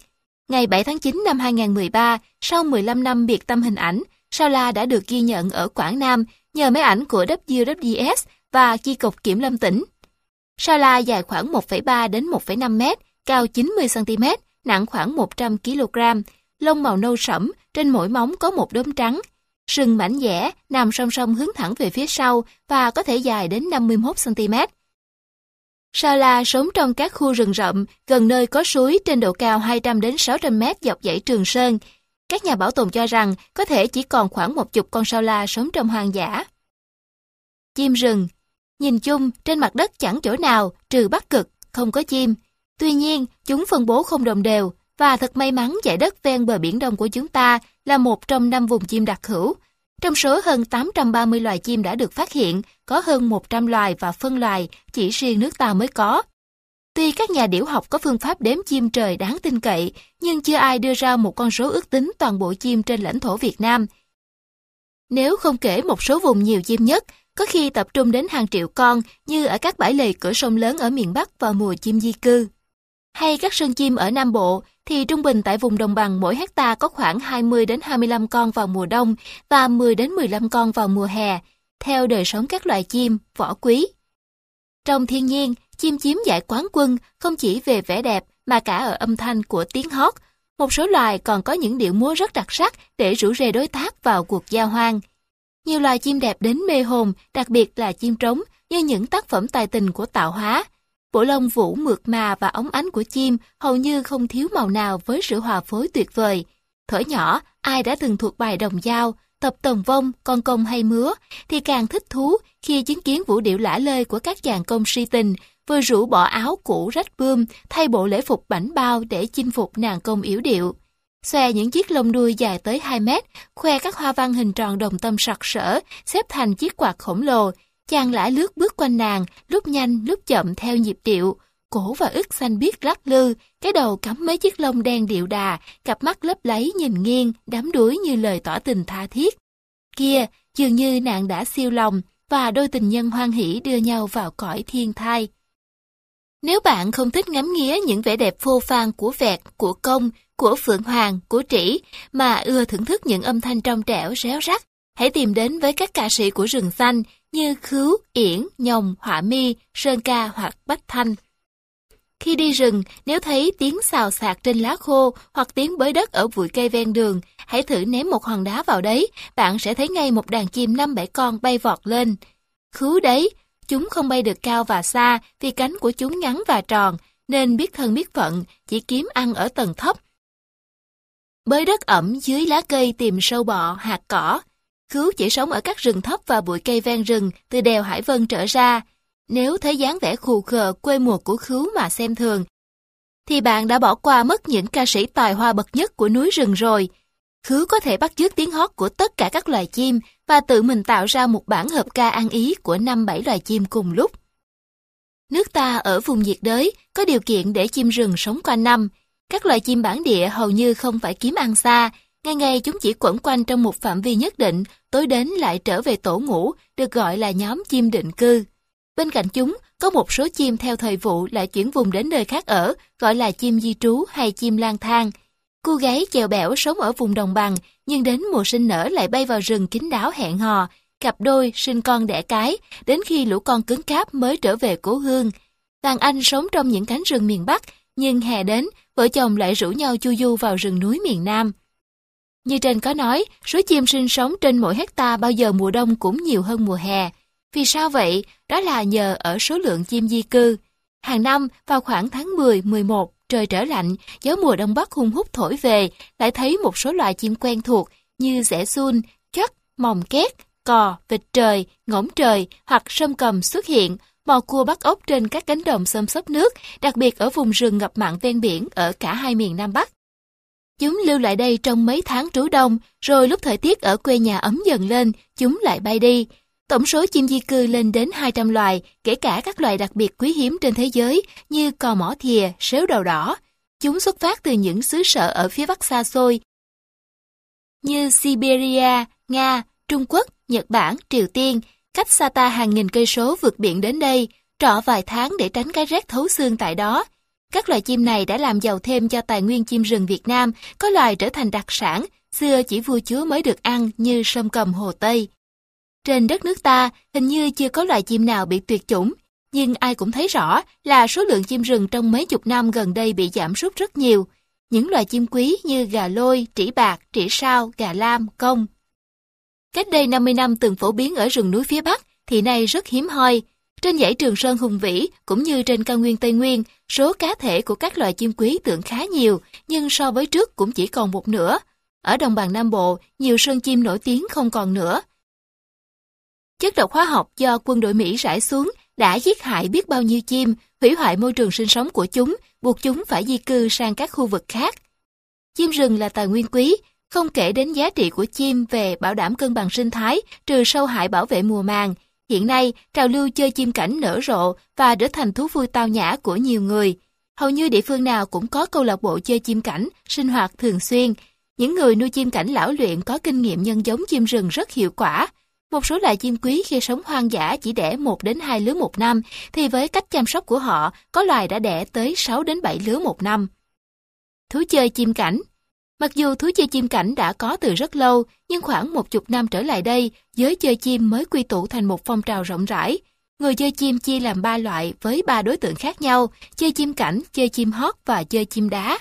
Ngày 7 tháng 9 năm 2013, sau 15 năm biệt tâm hình ảnh, sao la đã được ghi nhận ở Quảng Nam nhờ máy ảnh của WWS và Chi cục Kiểm lâm tỉnh. Sao la dài khoảng 1,3 đến 1,5 mét, cao 90 cm, nặng khoảng 100 kg, lông màu nâu sẫm, trên mỗi móng có một đốm trắng. Sừng mảnh dẻ, nằm song song hướng thẳng về phía sau và có thể dài đến 51 cm. Sao la sống trong các khu rừng rậm, gần nơi có suối trên độ cao 200 đến 600 mét dọc dãy Trường Sơn. Các nhà bảo tồn cho rằng có thể chỉ còn khoảng một chục con sao la sống trong hoang dã. Chim rừng Nhìn chung, trên mặt đất chẳng chỗ nào, trừ Bắc Cực, không có chim. Tuy nhiên, chúng phân bố không đồng đều, và thật may mắn giải đất ven bờ biển Đông của chúng ta là một trong năm vùng chim đặc hữu. Trong số hơn 830 loài chim đã được phát hiện, có hơn 100 loài và phân loài chỉ riêng nước ta mới có. Tuy các nhà điểu học có phương pháp đếm chim trời đáng tin cậy, nhưng chưa ai đưa ra một con số ước tính toàn bộ chim trên lãnh thổ Việt Nam. Nếu không kể một số vùng nhiều chim nhất, có khi tập trung đến hàng triệu con như ở các bãi lầy cửa sông lớn ở miền Bắc vào mùa chim di cư. Hay các sơn chim ở Nam Bộ thì trung bình tại vùng đồng bằng mỗi hecta có khoảng 20 đến 25 con vào mùa đông và 10 đến 15 con vào mùa hè, theo đời sống các loài chim, võ quý. Trong thiên nhiên, chim chiếm giải quán quân không chỉ về vẻ đẹp mà cả ở âm thanh của tiếng hót. Một số loài còn có những điệu múa rất đặc sắc để rủ rê đối tác vào cuộc giao hoang. Nhiều loài chim đẹp đến mê hồn, đặc biệt là chim trống, như những tác phẩm tài tình của tạo hóa. Bộ lông vũ mượt mà và ống ánh của chim hầu như không thiếu màu nào với sự hòa phối tuyệt vời. Thở nhỏ, ai đã từng thuộc bài đồng dao, tập tần vong, con công hay mứa, thì càng thích thú khi chứng kiến vũ điệu lả lơi của các chàng công si tình, vừa rủ bỏ áo cũ rách bươm, thay bộ lễ phục bảnh bao để chinh phục nàng công yếu điệu xòe những chiếc lông đuôi dài tới 2 mét, khoe các hoa văn hình tròn đồng tâm sặc sỡ, xếp thành chiếc quạt khổng lồ. Chàng lại lướt bước quanh nàng, lúc nhanh lúc chậm theo nhịp điệu. Cổ và ức xanh biếc lắc lư, cái đầu cắm mấy chiếc lông đen điệu đà, cặp mắt lấp lấy nhìn nghiêng, đám đuối như lời tỏ tình tha thiết. Kia, dường như nàng đã siêu lòng, và đôi tình nhân hoan hỷ đưa nhau vào cõi thiên thai. Nếu bạn không thích ngắm nghía những vẻ đẹp phô phan của vẹt, của công, của phượng hoàng, của trĩ, mà ưa thưởng thức những âm thanh trong trẻo, réo rắt, hãy tìm đến với các ca sĩ của rừng xanh như Khứu, Yển, Nhồng, Họa Mi, Sơn Ca hoặc Bách Thanh. Khi đi rừng, nếu thấy tiếng xào xạc trên lá khô hoặc tiếng bới đất ở bụi cây ven đường, hãy thử ném một hòn đá vào đấy, bạn sẽ thấy ngay một đàn chim năm bảy con bay vọt lên. Khứu đấy, Chúng không bay được cao và xa vì cánh của chúng ngắn và tròn, nên biết thân biết phận, chỉ kiếm ăn ở tầng thấp. Bới đất ẩm dưới lá cây tìm sâu bọ, hạt cỏ. Cứu chỉ sống ở các rừng thấp và bụi cây ven rừng từ đèo Hải Vân trở ra. Nếu thấy dáng vẻ khù khờ quê mùa của khứu mà xem thường, thì bạn đã bỏ qua mất những ca sĩ tài hoa bậc nhất của núi rừng rồi. Khứu có thể bắt chước tiếng hót của tất cả các loài chim và tự mình tạo ra một bản hợp ca ăn ý của năm bảy loài chim cùng lúc. Nước ta ở vùng nhiệt đới có điều kiện để chim rừng sống quanh năm. Các loài chim bản địa hầu như không phải kiếm ăn xa, ngày ngày chúng chỉ quẩn quanh trong một phạm vi nhất định, tối đến lại trở về tổ ngủ, được gọi là nhóm chim định cư. Bên cạnh chúng, có một số chim theo thời vụ lại chuyển vùng đến nơi khác ở, gọi là chim di trú hay chim lang thang. Cô gái chèo bẻo sống ở vùng đồng bằng, nhưng đến mùa sinh nở lại bay vào rừng kín đáo hẹn hò, cặp đôi sinh con đẻ cái, đến khi lũ con cứng cáp mới trở về cố hương. Đàn anh sống trong những cánh rừng miền Bắc, nhưng hè đến, vợ chồng lại rủ nhau chu du vào rừng núi miền Nam. Như trên có nói, số chim sinh sống trên mỗi hecta bao giờ mùa đông cũng nhiều hơn mùa hè. Vì sao vậy? Đó là nhờ ở số lượng chim di cư. Hàng năm, vào khoảng tháng 10, 11, trời trở lạnh, gió mùa đông bắc hung hút thổi về, lại thấy một số loài chim quen thuộc như rẽ sun, chắc, mòng két, cò, vịt trời, ngỗng trời hoặc sâm cầm xuất hiện, mò cua bắt ốc trên các cánh đồng xâm xấp nước, đặc biệt ở vùng rừng ngập mặn ven biển ở cả hai miền Nam Bắc. Chúng lưu lại đây trong mấy tháng trú đông, rồi lúc thời tiết ở quê nhà ấm dần lên, chúng lại bay đi. Tổng số chim di cư lên đến 200 loài, kể cả các loài đặc biệt quý hiếm trên thế giới như cò mỏ thìa, sếu đầu đỏ. Chúng xuất phát từ những xứ sở ở phía bắc xa xôi như Siberia, Nga, Trung Quốc, Nhật Bản, Triều Tiên, cách xa ta hàng nghìn cây số vượt biển đến đây, trọ vài tháng để tránh cái rét thấu xương tại đó. Các loài chim này đã làm giàu thêm cho tài nguyên chim rừng Việt Nam, có loài trở thành đặc sản, xưa chỉ vua chúa mới được ăn như sâm cầm Hồ Tây. Trên đất nước ta, hình như chưa có loài chim nào bị tuyệt chủng, nhưng ai cũng thấy rõ là số lượng chim rừng trong mấy chục năm gần đây bị giảm sút rất nhiều. Những loài chim quý như gà lôi, trĩ bạc, trĩ sao, gà lam, công. Cách đây 50 năm từng phổ biến ở rừng núi phía Bắc thì nay rất hiếm hoi. Trên dãy Trường Sơn Hùng Vĩ cũng như trên cao nguyên Tây Nguyên, số cá thể của các loài chim quý tưởng khá nhiều, nhưng so với trước cũng chỉ còn một nửa. Ở đồng bằng Nam Bộ, nhiều sơn chim nổi tiếng không còn nữa. Chất độc hóa học do quân đội Mỹ rải xuống đã giết hại biết bao nhiêu chim, hủy hoại môi trường sinh sống của chúng, buộc chúng phải di cư sang các khu vực khác. Chim rừng là tài nguyên quý, không kể đến giá trị của chim về bảo đảm cân bằng sinh thái, trừ sâu hại bảo vệ mùa màng. Hiện nay, trào lưu chơi chim cảnh nở rộ và trở thành thú vui tao nhã của nhiều người. Hầu như địa phương nào cũng có câu lạc bộ chơi chim cảnh, sinh hoạt thường xuyên. Những người nuôi chim cảnh lão luyện có kinh nghiệm nhân giống chim rừng rất hiệu quả. Một số loài chim quý khi sống hoang dã chỉ đẻ 1 đến 2 lứa một năm, thì với cách chăm sóc của họ, có loài đã đẻ tới 6 đến 7 lứa một năm. Thú chơi chim cảnh Mặc dù thú chơi chim cảnh đã có từ rất lâu, nhưng khoảng một chục năm trở lại đây, giới chơi chim mới quy tụ thành một phong trào rộng rãi. Người chơi chim chia làm ba loại với ba đối tượng khác nhau, chơi chim cảnh, chơi chim hót và chơi chim đá.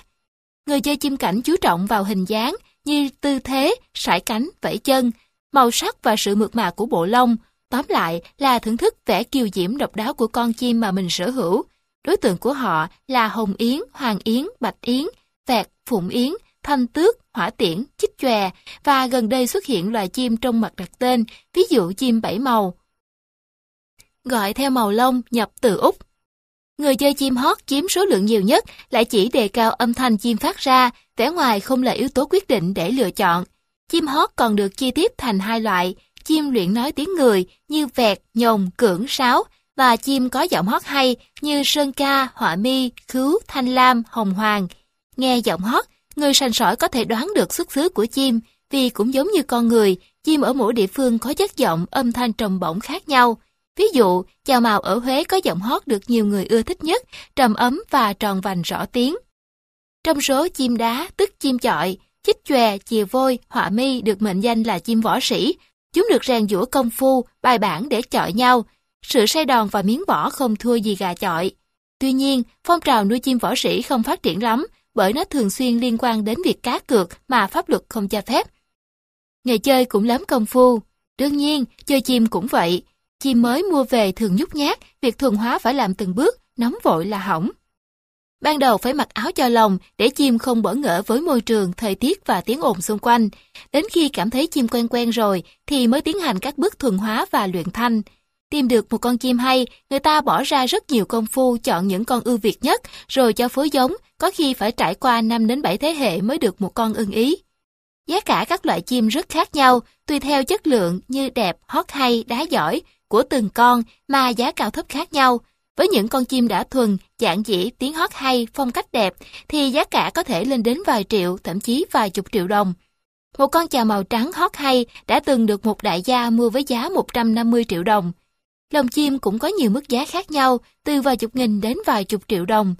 Người chơi chim cảnh chú trọng vào hình dáng như tư thế, sải cánh, vẫy chân, màu sắc và sự mượt mà của bộ lông. Tóm lại là thưởng thức vẻ kiều diễm độc đáo của con chim mà mình sở hữu. Đối tượng của họ là hồng yến, hoàng yến, bạch yến, vẹt, phụng yến, thanh tước, hỏa tiễn, chích chòe và gần đây xuất hiện loài chim trong mặt đặt tên, ví dụ chim bảy màu. Gọi theo màu lông nhập từ Úc. Người chơi chim hót chiếm số lượng nhiều nhất lại chỉ đề cao âm thanh chim phát ra, vẻ ngoài không là yếu tố quyết định để lựa chọn. Chim hót còn được chia tiếp thành hai loại, chim luyện nói tiếng người như vẹt, nhồng, cưỡng, sáo và chim có giọng hót hay như sơn ca, họa mi, khứu, thanh lam, hồng hoàng. Nghe giọng hót, người sành sỏi có thể đoán được xuất xứ của chim vì cũng giống như con người, chim ở mỗi địa phương có chất giọng, âm thanh trầm bổng khác nhau. Ví dụ, chào màu ở Huế có giọng hót được nhiều người ưa thích nhất, trầm ấm và tròn vành rõ tiếng. Trong số chim đá, tức chim chọi, chích chòe, chìa vôi, họa mi được mệnh danh là chim võ sĩ. Chúng được rèn giũa công phu, bài bản để chọi nhau. Sự say đòn và miếng vỏ không thua gì gà chọi. Tuy nhiên, phong trào nuôi chim võ sĩ không phát triển lắm, bởi nó thường xuyên liên quan đến việc cá cược mà pháp luật không cho phép. Nghề chơi cũng lắm công phu. Đương nhiên, chơi chim cũng vậy. Chim mới mua về thường nhút nhát, việc thuần hóa phải làm từng bước, nóng vội là hỏng. Ban đầu phải mặc áo cho lòng để chim không bỡ ngỡ với môi trường, thời tiết và tiếng ồn xung quanh. Đến khi cảm thấy chim quen quen rồi thì mới tiến hành các bước thuần hóa và luyện thanh. Tìm được một con chim hay, người ta bỏ ra rất nhiều công phu chọn những con ưu việt nhất rồi cho phối giống, có khi phải trải qua 5 đến 7 thế hệ mới được một con ưng ý. Giá cả các loại chim rất khác nhau, tùy theo chất lượng như đẹp, hót hay, đá giỏi của từng con mà giá cao thấp khác nhau. Với những con chim đã thuần, dạng dĩ, tiếng hót hay, phong cách đẹp, thì giá cả có thể lên đến vài triệu, thậm chí vài chục triệu đồng. Một con chào màu trắng hót hay đã từng được một đại gia mua với giá 150 triệu đồng. Lồng chim cũng có nhiều mức giá khác nhau, từ vài chục nghìn đến vài chục triệu đồng.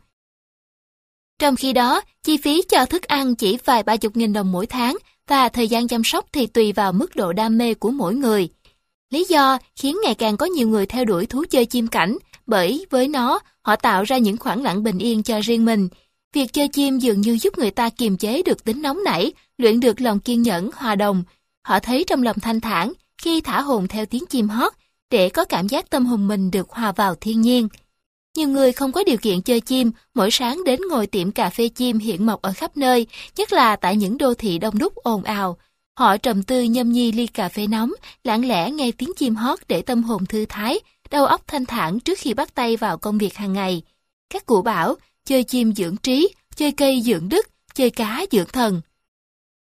Trong khi đó, chi phí cho thức ăn chỉ vài ba chục nghìn đồng mỗi tháng và thời gian chăm sóc thì tùy vào mức độ đam mê của mỗi người. Lý do khiến ngày càng có nhiều người theo đuổi thú chơi chim cảnh bởi với nó họ tạo ra những khoảng lặng bình yên cho riêng mình. Việc chơi chim dường như giúp người ta kiềm chế được tính nóng nảy, luyện được lòng kiên nhẫn, hòa đồng. Họ thấy trong lòng thanh thản khi thả hồn theo tiếng chim hót để có cảm giác tâm hồn mình được hòa vào thiên nhiên. Nhiều người không có điều kiện chơi chim, mỗi sáng đến ngồi tiệm cà phê chim hiện mọc ở khắp nơi, nhất là tại những đô thị đông đúc ồn ào. Họ trầm tư nhâm nhi ly cà phê nóng, lặng lẽ nghe tiếng chim hót để tâm hồn thư thái, đầu óc thanh thản trước khi bắt tay vào công việc hàng ngày. Các cụ bảo, chơi chim dưỡng trí, chơi cây dưỡng đức, chơi cá dưỡng thần.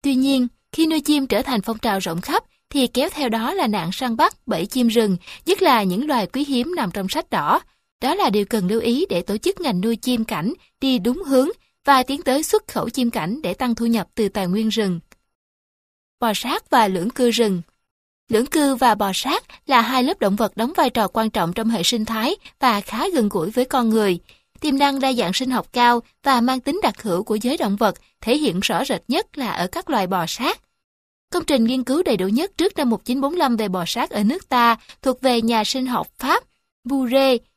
Tuy nhiên, khi nuôi chim trở thành phong trào rộng khắp, thì kéo theo đó là nạn săn bắt, bẫy chim rừng, nhất là những loài quý hiếm nằm trong sách đỏ. Đó là điều cần lưu ý để tổ chức ngành nuôi chim cảnh đi đúng hướng và tiến tới xuất khẩu chim cảnh để tăng thu nhập từ tài nguyên rừng. Bò sát và lưỡng cư rừng Lưỡng cư và bò sát là hai lớp động vật đóng vai trò quan trọng trong hệ sinh thái và khá gần gũi với con người. Tiềm năng đa dạng sinh học cao và mang tính đặc hữu của giới động vật thể hiện rõ rệt nhất là ở các loài bò sát. Công trình nghiên cứu đầy đủ nhất trước năm 1945 về bò sát ở nước ta thuộc về nhà sinh học Pháp Bourret.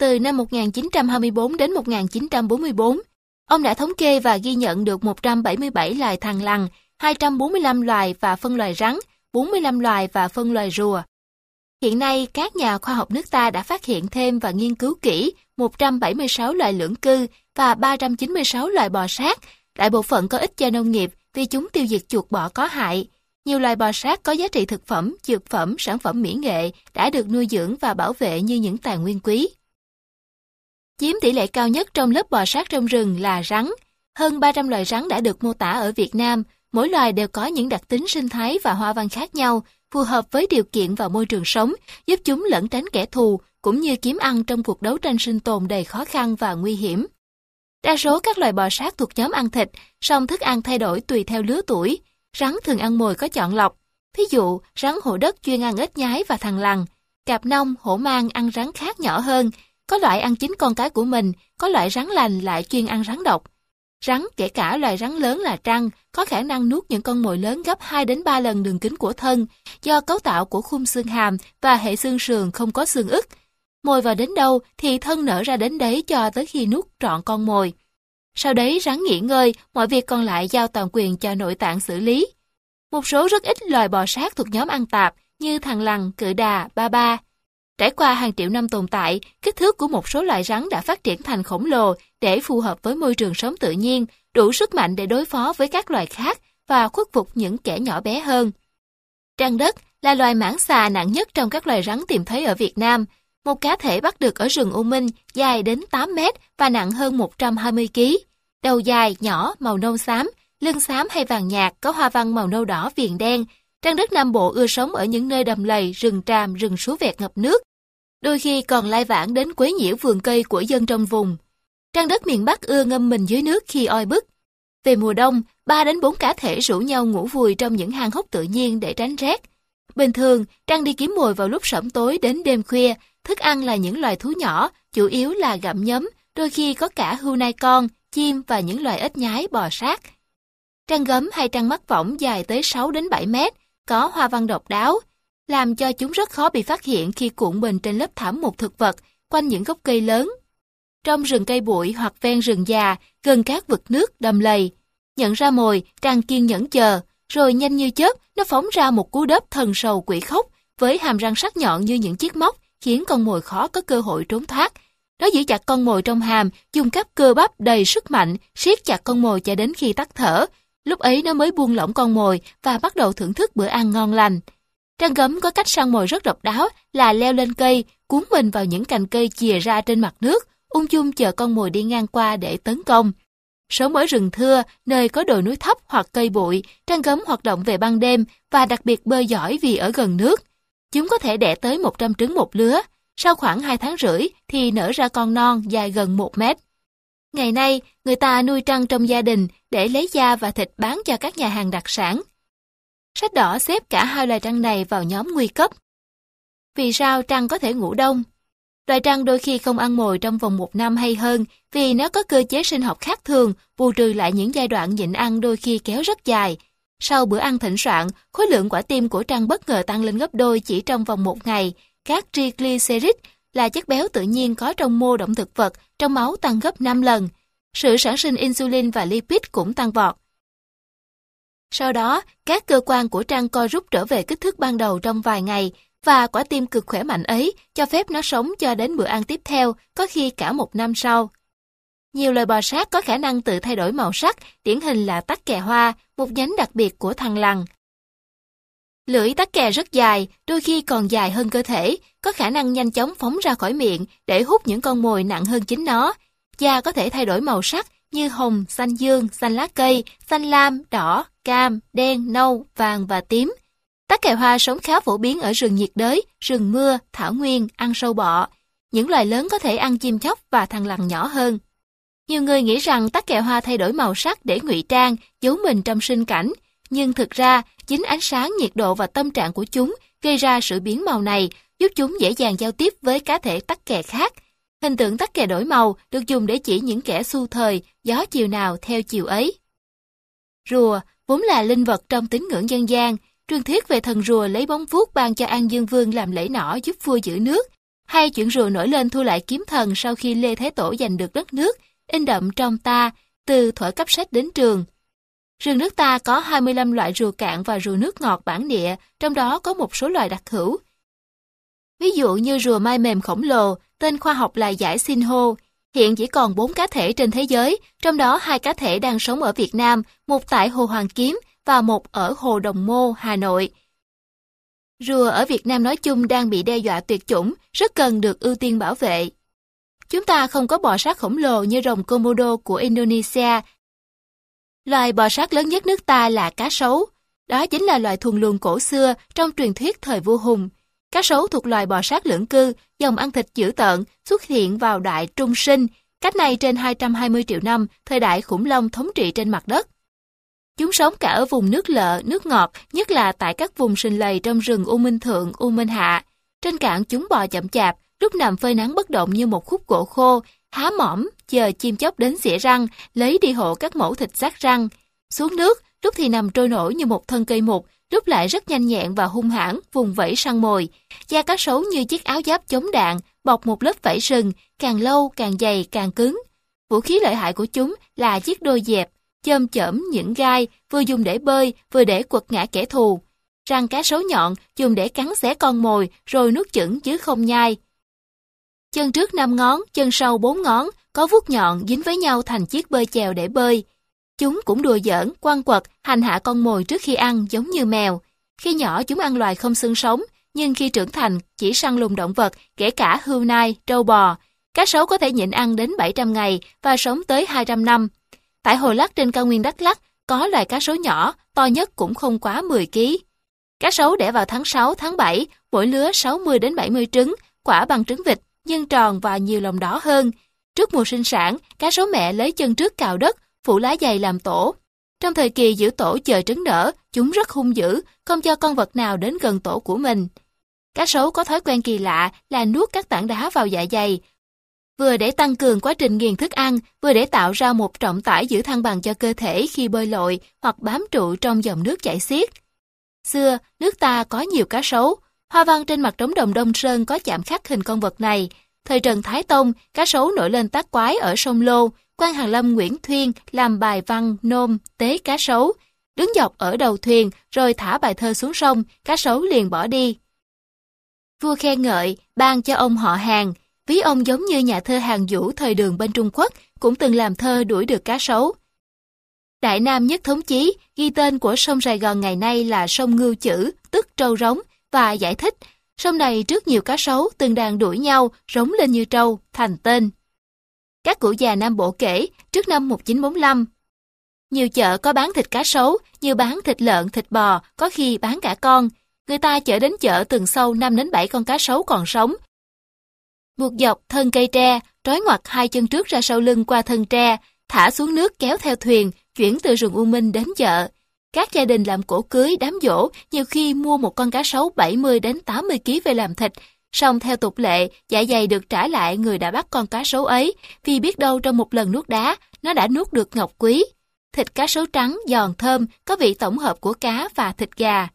Từ năm 1924 đến 1944, ông đã thống kê và ghi nhận được 177 loài thằn lằn, 245 loài và phân loài rắn, 45 loài và phân loài rùa. Hiện nay, các nhà khoa học nước ta đã phát hiện thêm và nghiên cứu kỹ 176 loài lưỡng cư và 396 loài bò sát, đại bộ phận có ích cho nông nghiệp vì chúng tiêu diệt chuột bọ có hại. Nhiều loài bò sát có giá trị thực phẩm, dược phẩm, sản phẩm mỹ nghệ đã được nuôi dưỡng và bảo vệ như những tài nguyên quý. Chiếm tỷ lệ cao nhất trong lớp bò sát trong rừng là rắn. Hơn 300 loài rắn đã được mô tả ở Việt Nam, mỗi loài đều có những đặc tính sinh thái và hoa văn khác nhau, phù hợp với điều kiện và môi trường sống, giúp chúng lẫn tránh kẻ thù, cũng như kiếm ăn trong cuộc đấu tranh sinh tồn đầy khó khăn và nguy hiểm. Đa số các loài bò sát thuộc nhóm ăn thịt, song thức ăn thay đổi tùy theo lứa tuổi. Rắn thường ăn mồi có chọn lọc. Ví dụ, rắn hổ đất chuyên ăn ếch nhái và thằn lằn. Cạp nông, hổ mang ăn rắn khác nhỏ hơn. Có loại ăn chính con cái của mình, có loại rắn lành lại chuyên ăn rắn độc. Rắn, kể cả loài rắn lớn là trăng, có khả năng nuốt những con mồi lớn gấp 2 đến 3 lần đường kính của thân, do cấu tạo của khung xương hàm và hệ xương sườn không có xương ức. Mồi vào đến đâu thì thân nở ra đến đấy cho tới khi nuốt trọn con mồi. Sau đấy rắn nghỉ ngơi, mọi việc còn lại giao toàn quyền cho nội tạng xử lý. Một số rất ít loài bò sát thuộc nhóm ăn tạp như thằn lằn, cự đà, ba ba. Trải qua hàng triệu năm tồn tại, kích thước của một số loài rắn đã phát triển thành khổng lồ để phù hợp với môi trường sống tự nhiên, đủ sức mạnh để đối phó với các loài khác và khuất phục những kẻ nhỏ bé hơn. Trăng đất là loài mãng xà nặng nhất trong các loài rắn tìm thấy ở Việt Nam. Một cá thể bắt được ở rừng U Minh dài đến 8 mét và nặng hơn 120 kg. Đầu dài, nhỏ, màu nâu xám, lưng xám hay vàng nhạt có hoa văn màu nâu đỏ viền đen. Trăng đất Nam Bộ ưa sống ở những nơi đầm lầy, rừng tràm, rừng sú vẹt ngập nước. Đôi khi còn lai vãng đến quấy nhiễu vườn cây của dân trong vùng. Trăng đất miền Bắc ưa ngâm mình dưới nước khi oi bức. Về mùa đông, 3 đến 4 cá thể rủ nhau ngủ vùi trong những hang hốc tự nhiên để tránh rét. Bình thường, Trăng đi kiếm mồi vào lúc sẩm tối đến đêm khuya, thức ăn là những loài thú nhỏ, chủ yếu là gặm nhấm, đôi khi có cả hươu nai con, chim và những loài ếch nhái bò sát. Trăng gấm hay trăng mắt võng dài tới 6 đến 7 mét, có hoa văn độc đáo, làm cho chúng rất khó bị phát hiện khi cuộn mình trên lớp thảm một thực vật quanh những gốc cây lớn. Trong rừng cây bụi hoặc ven rừng già, gần các vực nước, đầm lầy, nhận ra mồi, Trăng kiên nhẫn chờ, rồi nhanh như chớp, nó phóng ra một cú đớp thần sầu quỷ khốc với hàm răng sắc nhọn như những chiếc móc, khiến con mồi khó có cơ hội trốn thoát. Nó giữ chặt con mồi trong hàm, dùng các cơ bắp đầy sức mạnh, siết chặt con mồi cho đến khi tắt thở. Lúc ấy nó mới buông lỏng con mồi và bắt đầu thưởng thức bữa ăn ngon lành. Trang gấm có cách săn mồi rất độc đáo là leo lên cây, cuốn mình vào những cành cây chìa ra trên mặt nước, ung dung chờ con mồi đi ngang qua để tấn công. Sống ở rừng thưa, nơi có đồi núi thấp hoặc cây bụi, trang gấm hoạt động về ban đêm và đặc biệt bơi giỏi vì ở gần nước. Chúng có thể đẻ tới 100 trứng một lứa. sau khoảng 2 tháng rưỡi thì nở ra con non dài gần 1 mét. Ngày nay, người ta nuôi trăng trong gia đình để lấy da và thịt bán cho các nhà hàng đặc sản. Sách đỏ xếp cả hai loài trăng này vào nhóm nguy cấp. Vì sao trăng có thể ngủ đông? Loài trăng đôi khi không ăn mồi trong vòng một năm hay hơn vì nó có cơ chế sinh học khác thường, bù trừ lại những giai đoạn nhịn ăn đôi khi kéo rất dài. Sau bữa ăn thịnh soạn, khối lượng quả tim của trăng bất ngờ tăng lên gấp đôi chỉ trong vòng một ngày. Các triglycerid là chất béo tự nhiên có trong mô động thực vật trong máu tăng gấp 5 lần. Sự sản sinh insulin và lipid cũng tăng vọt. Sau đó, các cơ quan của trang co rút trở về kích thước ban đầu trong vài ngày, và quả tim cực khỏe mạnh ấy cho phép nó sống cho đến bữa ăn tiếp theo, có khi cả một năm sau. Nhiều loài bò sát có khả năng tự thay đổi màu sắc, điển hình là tắc kè hoa, một nhánh đặc biệt của thằng lằn. Lưỡi tắc kè rất dài, đôi khi còn dài hơn cơ thể, có khả năng nhanh chóng phóng ra khỏi miệng để hút những con mồi nặng hơn chính nó. Da có thể thay đổi màu sắc như hồng, xanh dương, xanh lá cây, xanh lam, đỏ, cam, đen, nâu, vàng và tím. Tắc kè hoa sống khá phổ biến ở rừng nhiệt đới, rừng mưa, thảo nguyên, ăn sâu bọ. Những loài lớn có thể ăn chim chóc và thằng lằn nhỏ hơn. Nhiều người nghĩ rằng tắc kè hoa thay đổi màu sắc để ngụy trang, giấu mình trong sinh cảnh, nhưng thực ra chính ánh sáng, nhiệt độ và tâm trạng của chúng gây ra sự biến màu này, giúp chúng dễ dàng giao tiếp với cá thể tắc kè khác. Hình tượng tắc kè đổi màu được dùng để chỉ những kẻ xu thời, gió chiều nào theo chiều ấy. Rùa vốn là linh vật trong tín ngưỡng dân gian, truyền thuyết về thần rùa lấy bóng vuốt ban cho An Dương Vương làm lễ nỏ giúp vua giữ nước, hay chuyện rùa nổi lên thu lại kiếm thần sau khi Lê Thế Tổ giành được đất nước, in đậm trong ta, từ thuở cấp sách đến trường. Rừng nước ta có 25 loại rùa cạn và rùa nước ngọt bản địa, trong đó có một số loài đặc hữu. Ví dụ như rùa mai mềm khổng lồ, tên khoa học là giải sinh hô. Hiện chỉ còn 4 cá thể trên thế giới, trong đó hai cá thể đang sống ở Việt Nam, một tại Hồ Hoàng Kiếm và một ở Hồ Đồng Mô, Hà Nội. Rùa ở Việt Nam nói chung đang bị đe dọa tuyệt chủng, rất cần được ưu tiên bảo vệ. Chúng ta không có bò sát khổng lồ như rồng Komodo của Indonesia. Loài bò sát lớn nhất nước ta là cá sấu. Đó chính là loài thuần luồng cổ xưa trong truyền thuyết thời vua Hùng. Cá sấu thuộc loài bò sát lưỡng cư, dòng ăn thịt dữ tợn, xuất hiện vào đại trung sinh, cách này trên 220 triệu năm, thời đại khủng long thống trị trên mặt đất. Chúng sống cả ở vùng nước lợ, nước ngọt, nhất là tại các vùng sinh lầy trong rừng U Minh Thượng, U Minh Hạ. Trên cạn chúng bò chậm chạp, lúc nằm phơi nắng bất động như một khúc gỗ khô, há mỏm, chờ chim chóc đến xỉa răng, lấy đi hộ các mẫu thịt xác răng. Xuống nước, lúc thì nằm trôi nổi như một thân cây mục, lúc lại rất nhanh nhẹn và hung hãn, vùng vẫy săn mồi. Da cá sấu như chiếc áo giáp chống đạn, bọc một lớp vảy sừng, càng lâu càng dày càng cứng. Vũ khí lợi hại của chúng là chiếc đôi dẹp, chôm chởm những gai, vừa dùng để bơi, vừa để quật ngã kẻ thù. Răng cá sấu nhọn dùng để cắn xé con mồi, rồi nuốt chửng chứ không nhai. Chân trước 5 ngón, chân sau 4 ngón, có vuốt nhọn dính với nhau thành chiếc bơi chèo để bơi. Chúng cũng đùa giỡn, quăng quật, hành hạ con mồi trước khi ăn giống như mèo. Khi nhỏ chúng ăn loài không xương sống, nhưng khi trưởng thành chỉ săn lùng động vật, kể cả hươu nai, trâu bò. Cá sấu có thể nhịn ăn đến 700 ngày và sống tới 200 năm. Tại Hồ Lắc trên cao nguyên Đắk Lắk có loài cá sấu nhỏ, to nhất cũng không quá 10 kg. Cá sấu đẻ vào tháng 6, tháng 7, mỗi lứa 60 đến 70 trứng, quả bằng trứng vịt, nhưng tròn và nhiều lòng đỏ hơn. Trước mùa sinh sản, cá sấu mẹ lấy chân trước cào đất, phủ lá dày làm tổ. Trong thời kỳ giữ tổ chờ trứng nở, chúng rất hung dữ, không cho con vật nào đến gần tổ của mình. Cá sấu có thói quen kỳ lạ là nuốt các tảng đá vào dạ dày, vừa để tăng cường quá trình nghiền thức ăn, vừa để tạo ra một trọng tải giữ thăng bằng cho cơ thể khi bơi lội hoặc bám trụ trong dòng nước chảy xiết. Xưa, nước ta có nhiều cá sấu, hoa văn trên mặt trống đồng Đông Sơn có chạm khắc hình con vật này. Thời Trần Thái Tông, cá sấu nổi lên tác quái ở sông Lô, quan Hàng Lâm Nguyễn Thuyên làm bài văn nôm tế cá sấu, đứng dọc ở đầu thuyền rồi thả bài thơ xuống sông, cá sấu liền bỏ đi. Vua khen ngợi, ban cho ông họ hàng, ví ông giống như nhà thơ hàng vũ thời đường bên Trung Quốc, cũng từng làm thơ đuổi được cá sấu. Đại Nam nhất thống chí ghi tên của sông Sài Gòn ngày nay là sông Ngưu Chữ, tức trâu rống, và giải thích sông này trước nhiều cá sấu từng đàn đuổi nhau, rống lên như trâu, thành tên. Các cụ già Nam Bộ kể, trước năm 1945, nhiều chợ có bán thịt cá sấu, như bán thịt lợn, thịt bò, có khi bán cả con. Người ta chở đến chợ từng sâu 5 đến 7 con cá sấu còn sống, buộc dọc thân cây tre, trói ngoặt hai chân trước ra sau lưng qua thân tre, thả xuống nước kéo theo thuyền, chuyển từ rừng U Minh đến chợ. Các gia đình làm cổ cưới, đám dỗ, nhiều khi mua một con cá sấu 70 đến 80 kg về làm thịt, song theo tục lệ, dạ dày được trả lại người đã bắt con cá sấu ấy, vì biết đâu trong một lần nuốt đá, nó đã nuốt được ngọc quý. Thịt cá sấu trắng, giòn thơm, có vị tổng hợp của cá và thịt gà.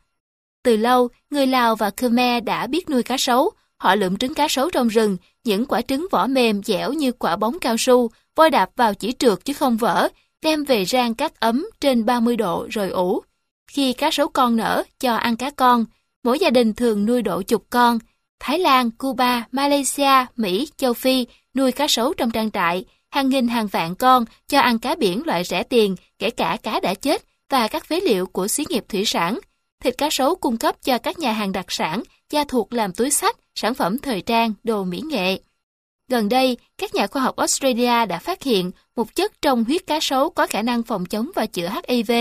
Từ lâu, người Lào và Khmer đã biết nuôi cá sấu, họ lượm trứng cá sấu trong rừng, những quả trứng vỏ mềm dẻo như quả bóng cao su, voi đạp vào chỉ trượt chứ không vỡ, đem về rang cắt ấm trên 30 độ rồi ủ. Khi cá sấu con nở, cho ăn cá con. Mỗi gia đình thường nuôi độ chục con. Thái Lan, Cuba, Malaysia, Mỹ, châu Phi nuôi cá sấu trong trang trại, hàng nghìn hàng vạn con cho ăn cá biển loại rẻ tiền, kể cả cá đã chết và các phế liệu của xí nghiệp thủy sản. Thịt cá sấu cung cấp cho các nhà hàng đặc sản, gia thuộc làm túi sách, sản phẩm thời trang, đồ mỹ nghệ. Gần đây, các nhà khoa học Australia đã phát hiện một chất trong huyết cá sấu có khả năng phòng chống và chữa HIV.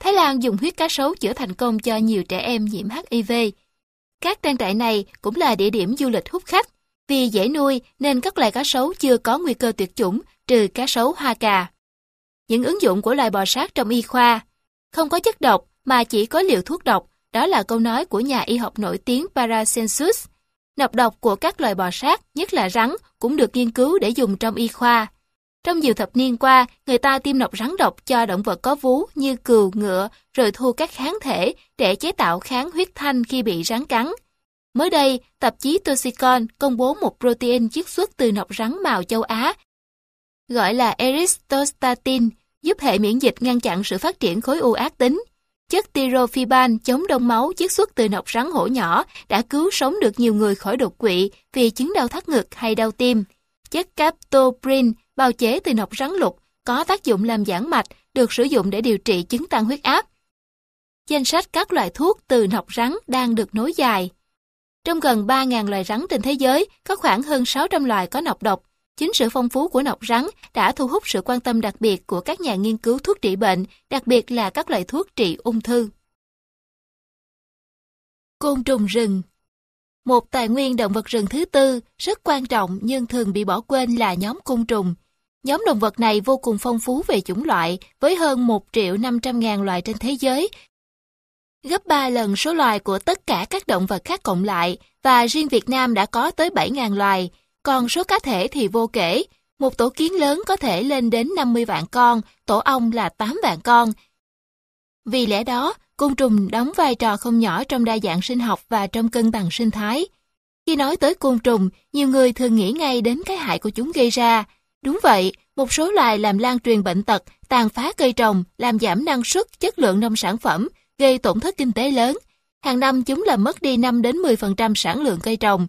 Thái Lan dùng huyết cá sấu chữa thành công cho nhiều trẻ em nhiễm HIV. Các trang trại này cũng là địa điểm du lịch hút khách. Vì dễ nuôi nên các loài cá sấu chưa có nguy cơ tuyệt chủng trừ cá sấu hoa cà. Những ứng dụng của loài bò sát trong y khoa không có chất độc mà chỉ có liều thuốc độc, đó là câu nói của nhà y học nổi tiếng Paracelsus. Nọc độc của các loài bò sát, nhất là rắn, cũng được nghiên cứu để dùng trong y khoa. Trong nhiều thập niên qua, người ta tiêm nọc rắn độc cho động vật có vú như cừu, ngựa, rồi thu các kháng thể để chế tạo kháng huyết thanh khi bị rắn cắn. Mới đây, tạp chí Toxicon công bố một protein chiết xuất từ nọc rắn màu châu Á, gọi là eristostatin, giúp hệ miễn dịch ngăn chặn sự phát triển khối u ác tính. Chất tirofiban chống đông máu chiết xuất từ nọc rắn hổ nhỏ đã cứu sống được nhiều người khỏi đột quỵ vì chứng đau thắt ngực hay đau tim. Chất captoprin bào chế từ nọc rắn lục có tác dụng làm giãn mạch, được sử dụng để điều trị chứng tăng huyết áp. Danh sách các loại thuốc từ nọc rắn đang được nối dài. Trong gần 3.000 loài rắn trên thế giới, có khoảng hơn 600 loài có nọc độc. Chính sự phong phú của nọc rắn đã thu hút sự quan tâm đặc biệt của các nhà nghiên cứu thuốc trị bệnh, đặc biệt là các loại thuốc trị ung thư. Côn trùng rừng Một tài nguyên động vật rừng thứ tư, rất quan trọng nhưng thường bị bỏ quên là nhóm côn trùng. Nhóm động vật này vô cùng phong phú về chủng loại, với hơn 1 triệu 500 ngàn loài trên thế giới, gấp 3 lần số loài của tất cả các động vật khác cộng lại, và riêng Việt Nam đã có tới 7.000 loài, còn số cá thể thì vô kể. Một tổ kiến lớn có thể lên đến 50 vạn con, tổ ong là 8 vạn con. Vì lẽ đó, côn trùng đóng vai trò không nhỏ trong đa dạng sinh học và trong cân bằng sinh thái. Khi nói tới côn trùng, nhiều người thường nghĩ ngay đến cái hại của chúng gây ra. Đúng vậy, một số loài làm lan truyền bệnh tật, tàn phá cây trồng, làm giảm năng suất, chất lượng nông sản phẩm, gây tổn thất kinh tế lớn. Hàng năm chúng làm mất đi 5 đến 10% sản lượng cây trồng.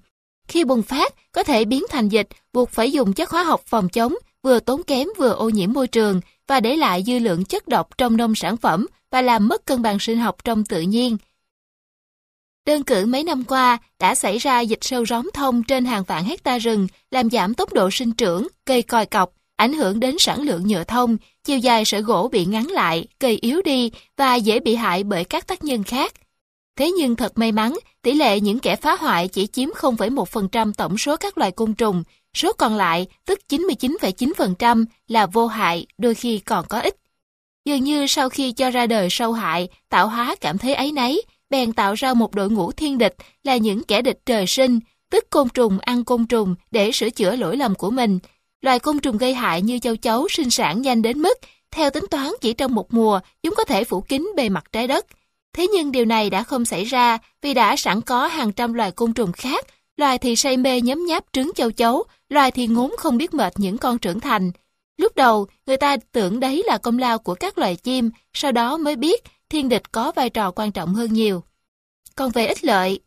Khi bùng phát, có thể biến thành dịch, buộc phải dùng chất hóa học phòng chống, vừa tốn kém vừa ô nhiễm môi trường và để lại dư lượng chất độc trong nông sản phẩm và làm mất cân bằng sinh học trong tự nhiên. Đơn cử mấy năm qua đã xảy ra dịch sâu róm thông trên hàng vạn hecta rừng, làm giảm tốc độ sinh trưởng, cây còi cọc, ảnh hưởng đến sản lượng nhựa thông, chiều dài sợi gỗ bị ngắn lại, cây yếu đi và dễ bị hại bởi các tác nhân khác. Thế nhưng thật may mắn, tỷ lệ những kẻ phá hoại chỉ chiếm 0,1% tổng số các loài côn trùng, số còn lại, tức 99,9% là vô hại, đôi khi còn có ích. Dường như sau khi cho ra đời sâu hại, tạo hóa cảm thấy ấy nấy, bèn tạo ra một đội ngũ thiên địch là những kẻ địch trời sinh, tức côn trùng ăn côn trùng để sửa chữa lỗi lầm của mình. Loài côn trùng gây hại như châu chấu sinh sản nhanh đến mức, theo tính toán chỉ trong một mùa, chúng có thể phủ kín bề mặt trái đất. Thế nhưng điều này đã không xảy ra vì đã sẵn có hàng trăm loài côn trùng khác, loài thì say mê nhấm nháp trứng châu chấu, loài thì ngốn không biết mệt những con trưởng thành. Lúc đầu, người ta tưởng đấy là công lao của các loài chim, sau đó mới biết thiên địch có vai trò quan trọng hơn nhiều. Còn về ích lợi,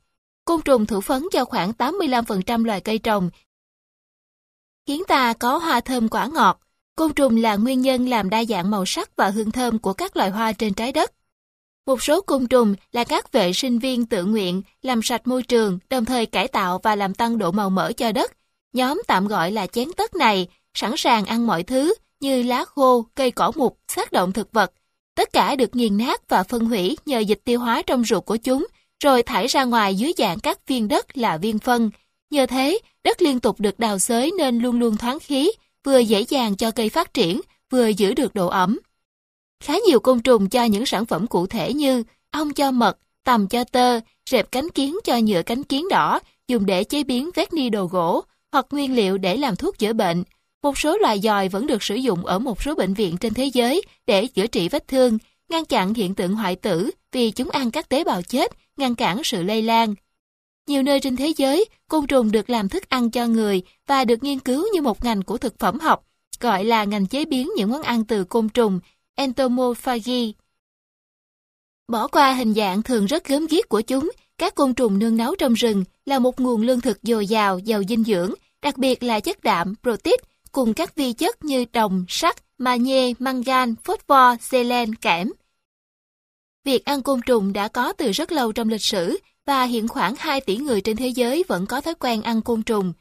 côn trùng thủ phấn cho khoảng 85% loài cây trồng, khiến ta có hoa thơm quả ngọt. Côn trùng là nguyên nhân làm đa dạng màu sắc và hương thơm của các loài hoa trên trái đất. Một số côn trùng là các vệ sinh viên tự nguyện làm sạch môi trường, đồng thời cải tạo và làm tăng độ màu mỡ cho đất. Nhóm tạm gọi là chén tất này, sẵn sàng ăn mọi thứ như lá khô, cây cỏ mục, xác động thực vật. Tất cả được nghiền nát và phân hủy nhờ dịch tiêu hóa trong ruột của chúng, rồi thải ra ngoài dưới dạng các viên đất là viên phân. Nhờ thế, đất liên tục được đào xới nên luôn luôn thoáng khí, vừa dễ dàng cho cây phát triển, vừa giữ được độ ẩm. Khá nhiều côn trùng cho những sản phẩm cụ thể như ong cho mật, tầm cho tơ, rệp cánh kiến cho nhựa cánh kiến đỏ, dùng để chế biến vét ni đồ gỗ, hoặc nguyên liệu để làm thuốc chữa bệnh. Một số loài dòi vẫn được sử dụng ở một số bệnh viện trên thế giới để chữa trị vết thương, ngăn chặn hiện tượng hoại tử vì chúng ăn các tế bào chết, ngăn cản sự lây lan. Nhiều nơi trên thế giới, côn trùng được làm thức ăn cho người và được nghiên cứu như một ngành của thực phẩm học, gọi là ngành chế biến những món ăn từ côn trùng, entomophagy. Bỏ qua hình dạng thường rất gớm ghiếc của chúng, các côn trùng nương náu trong rừng là một nguồn lương thực dồi dào, giàu dinh dưỡng, đặc biệt là chất đạm, protein, cùng các vi chất như đồng, sắt, magie, mangan, phosphor, selen, kẽm. Việc ăn côn trùng đã có từ rất lâu trong lịch sử và hiện khoảng 2 tỷ người trên thế giới vẫn có thói quen ăn côn trùng.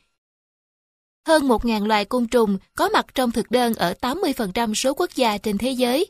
Hơn 1.000 loài côn trùng có mặt trong thực đơn ở 80% số quốc gia trên thế giới.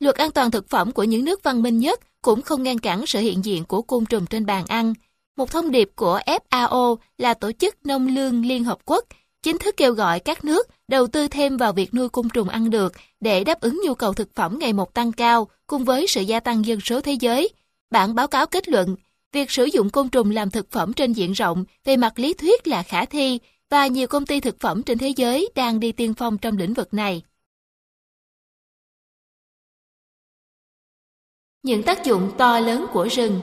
Luật an toàn thực phẩm của những nước văn minh nhất cũng không ngăn cản sự hiện diện của côn trùng trên bàn ăn. Một thông điệp của FAO là Tổ chức Nông lương Liên Hợp Quốc chính thức kêu gọi các nước đầu tư thêm vào việc nuôi côn trùng ăn được để đáp ứng nhu cầu thực phẩm ngày một tăng cao cùng với sự gia tăng dân số thế giới. Bản báo cáo kết luận, việc sử dụng côn trùng làm thực phẩm trên diện rộng về mặt lý thuyết là khả thi và nhiều công ty thực phẩm trên thế giới đang đi tiên phong trong lĩnh vực này. Những tác dụng to lớn của rừng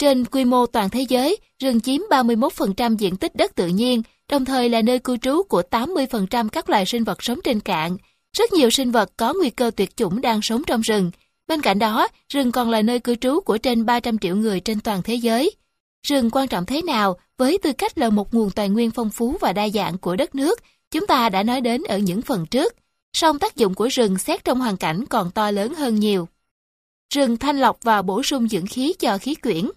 Trên quy mô toàn thế giới, rừng chiếm 31% diện tích đất tự nhiên, đồng thời là nơi cư trú của 80% các loài sinh vật sống trên cạn. Rất nhiều sinh vật có nguy cơ tuyệt chủng đang sống trong rừng. Bên cạnh đó, rừng còn là nơi cư trú của trên 300 triệu người trên toàn thế giới. Rừng quan trọng thế nào với tư cách là một nguồn tài nguyên phong phú và đa dạng của đất nước, chúng ta đã nói đến ở những phần trước. Song tác dụng của rừng xét trong hoàn cảnh còn to lớn hơn nhiều. Rừng thanh lọc và bổ sung dưỡng khí cho khí quyển.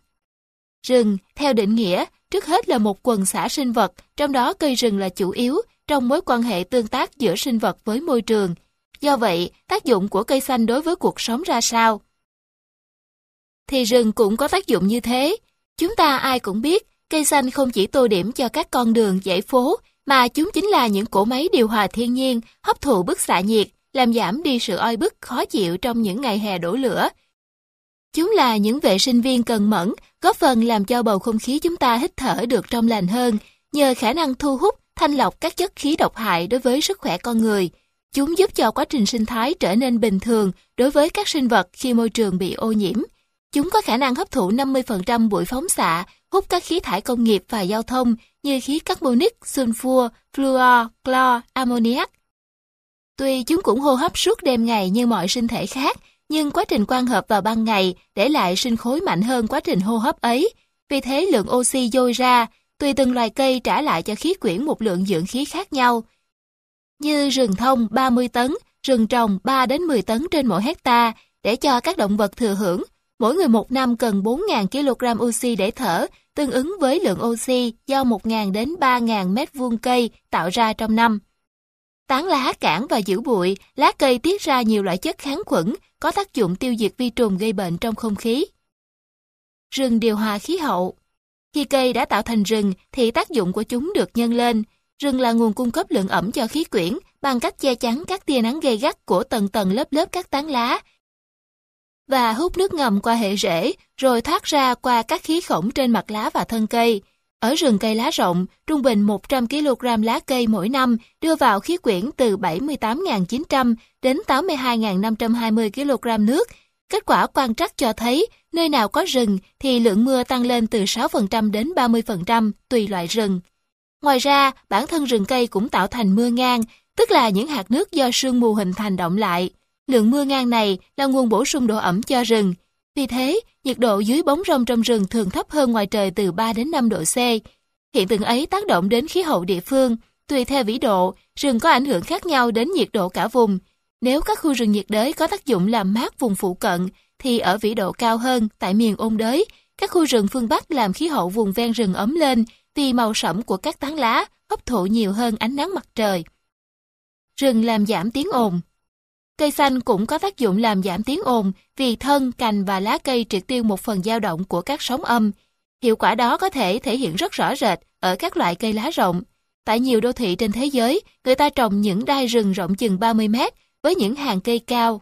Rừng, theo định nghĩa, trước hết là một quần xã sinh vật, trong đó cây rừng là chủ yếu trong mối quan hệ tương tác giữa sinh vật với môi trường. Do vậy, tác dụng của cây xanh đối với cuộc sống ra sao? Thì rừng cũng có tác dụng như thế. Chúng ta ai cũng biết, cây xanh không chỉ tô điểm cho các con đường, dãy phố, mà chúng chính là những cỗ máy điều hòa thiên nhiên, hấp thụ bức xạ nhiệt, làm giảm đi sự oi bức khó chịu trong những ngày hè đổ lửa, Chúng là những vệ sinh viên cần mẫn, góp phần làm cho bầu không khí chúng ta hít thở được trong lành hơn, nhờ khả năng thu hút, thanh lọc các chất khí độc hại đối với sức khỏe con người. Chúng giúp cho quá trình sinh thái trở nên bình thường đối với các sinh vật khi môi trường bị ô nhiễm. Chúng có khả năng hấp thụ 50% bụi phóng xạ, hút các khí thải công nghiệp và giao thông như khí carbonic, sulfur, fluor, clo, ammoniac. Tuy chúng cũng hô hấp suốt đêm ngày như mọi sinh thể khác, nhưng quá trình quang hợp vào ban ngày để lại sinh khối mạnh hơn quá trình hô hấp ấy. Vì thế lượng oxy dôi ra, tùy từng loài cây trả lại cho khí quyển một lượng dưỡng khí khác nhau. Như rừng thông 30 tấn, rừng trồng 3 đến 10 tấn trên mỗi hecta để cho các động vật thừa hưởng. Mỗi người một năm cần 4.000 kg oxy để thở, tương ứng với lượng oxy do 1.000 đến 3.000 mét vuông cây tạo ra trong năm. Tán lá cản và giữ bụi, lá cây tiết ra nhiều loại chất kháng khuẩn, có tác dụng tiêu diệt vi trùng gây bệnh trong không khí. Rừng điều hòa khí hậu Khi cây đã tạo thành rừng thì tác dụng của chúng được nhân lên. Rừng là nguồn cung cấp lượng ẩm cho khí quyển bằng cách che chắn các tia nắng gây gắt của tầng tầng lớp lớp các tán lá và hút nước ngầm qua hệ rễ, rồi thoát ra qua các khí khổng trên mặt lá và thân cây. Ở rừng cây lá rộng, trung bình 100 kg lá cây mỗi năm đưa vào khí quyển từ 78.900 đến 82.520 kg nước. Kết quả quan trắc cho thấy, nơi nào có rừng thì lượng mưa tăng lên từ 6% đến 30% tùy loại rừng. Ngoài ra, bản thân rừng cây cũng tạo thành mưa ngang, tức là những hạt nước do sương mù hình thành động lại. Lượng mưa ngang này là nguồn bổ sung độ ẩm cho rừng. Vì thế, nhiệt độ dưới bóng râm trong rừng thường thấp hơn ngoài trời từ 3 đến 5 độ C. Hiện tượng ấy tác động đến khí hậu địa phương. Tùy theo vĩ độ, rừng có ảnh hưởng khác nhau đến nhiệt độ cả vùng. Nếu các khu rừng nhiệt đới có tác dụng làm mát vùng phụ cận, thì ở vĩ độ cao hơn tại miền ôn đới, các khu rừng phương Bắc làm khí hậu vùng ven rừng ấm lên vì màu sẫm của các tán lá hấp thụ nhiều hơn ánh nắng mặt trời. Rừng làm giảm tiếng ồn Cây xanh cũng có tác dụng làm giảm tiếng ồn vì thân, cành và lá cây triệt tiêu một phần dao động của các sóng âm. Hiệu quả đó có thể thể hiện rất rõ rệt ở các loại cây lá rộng. Tại nhiều đô thị trên thế giới, người ta trồng những đai rừng rộng chừng 30 mét với những hàng cây cao.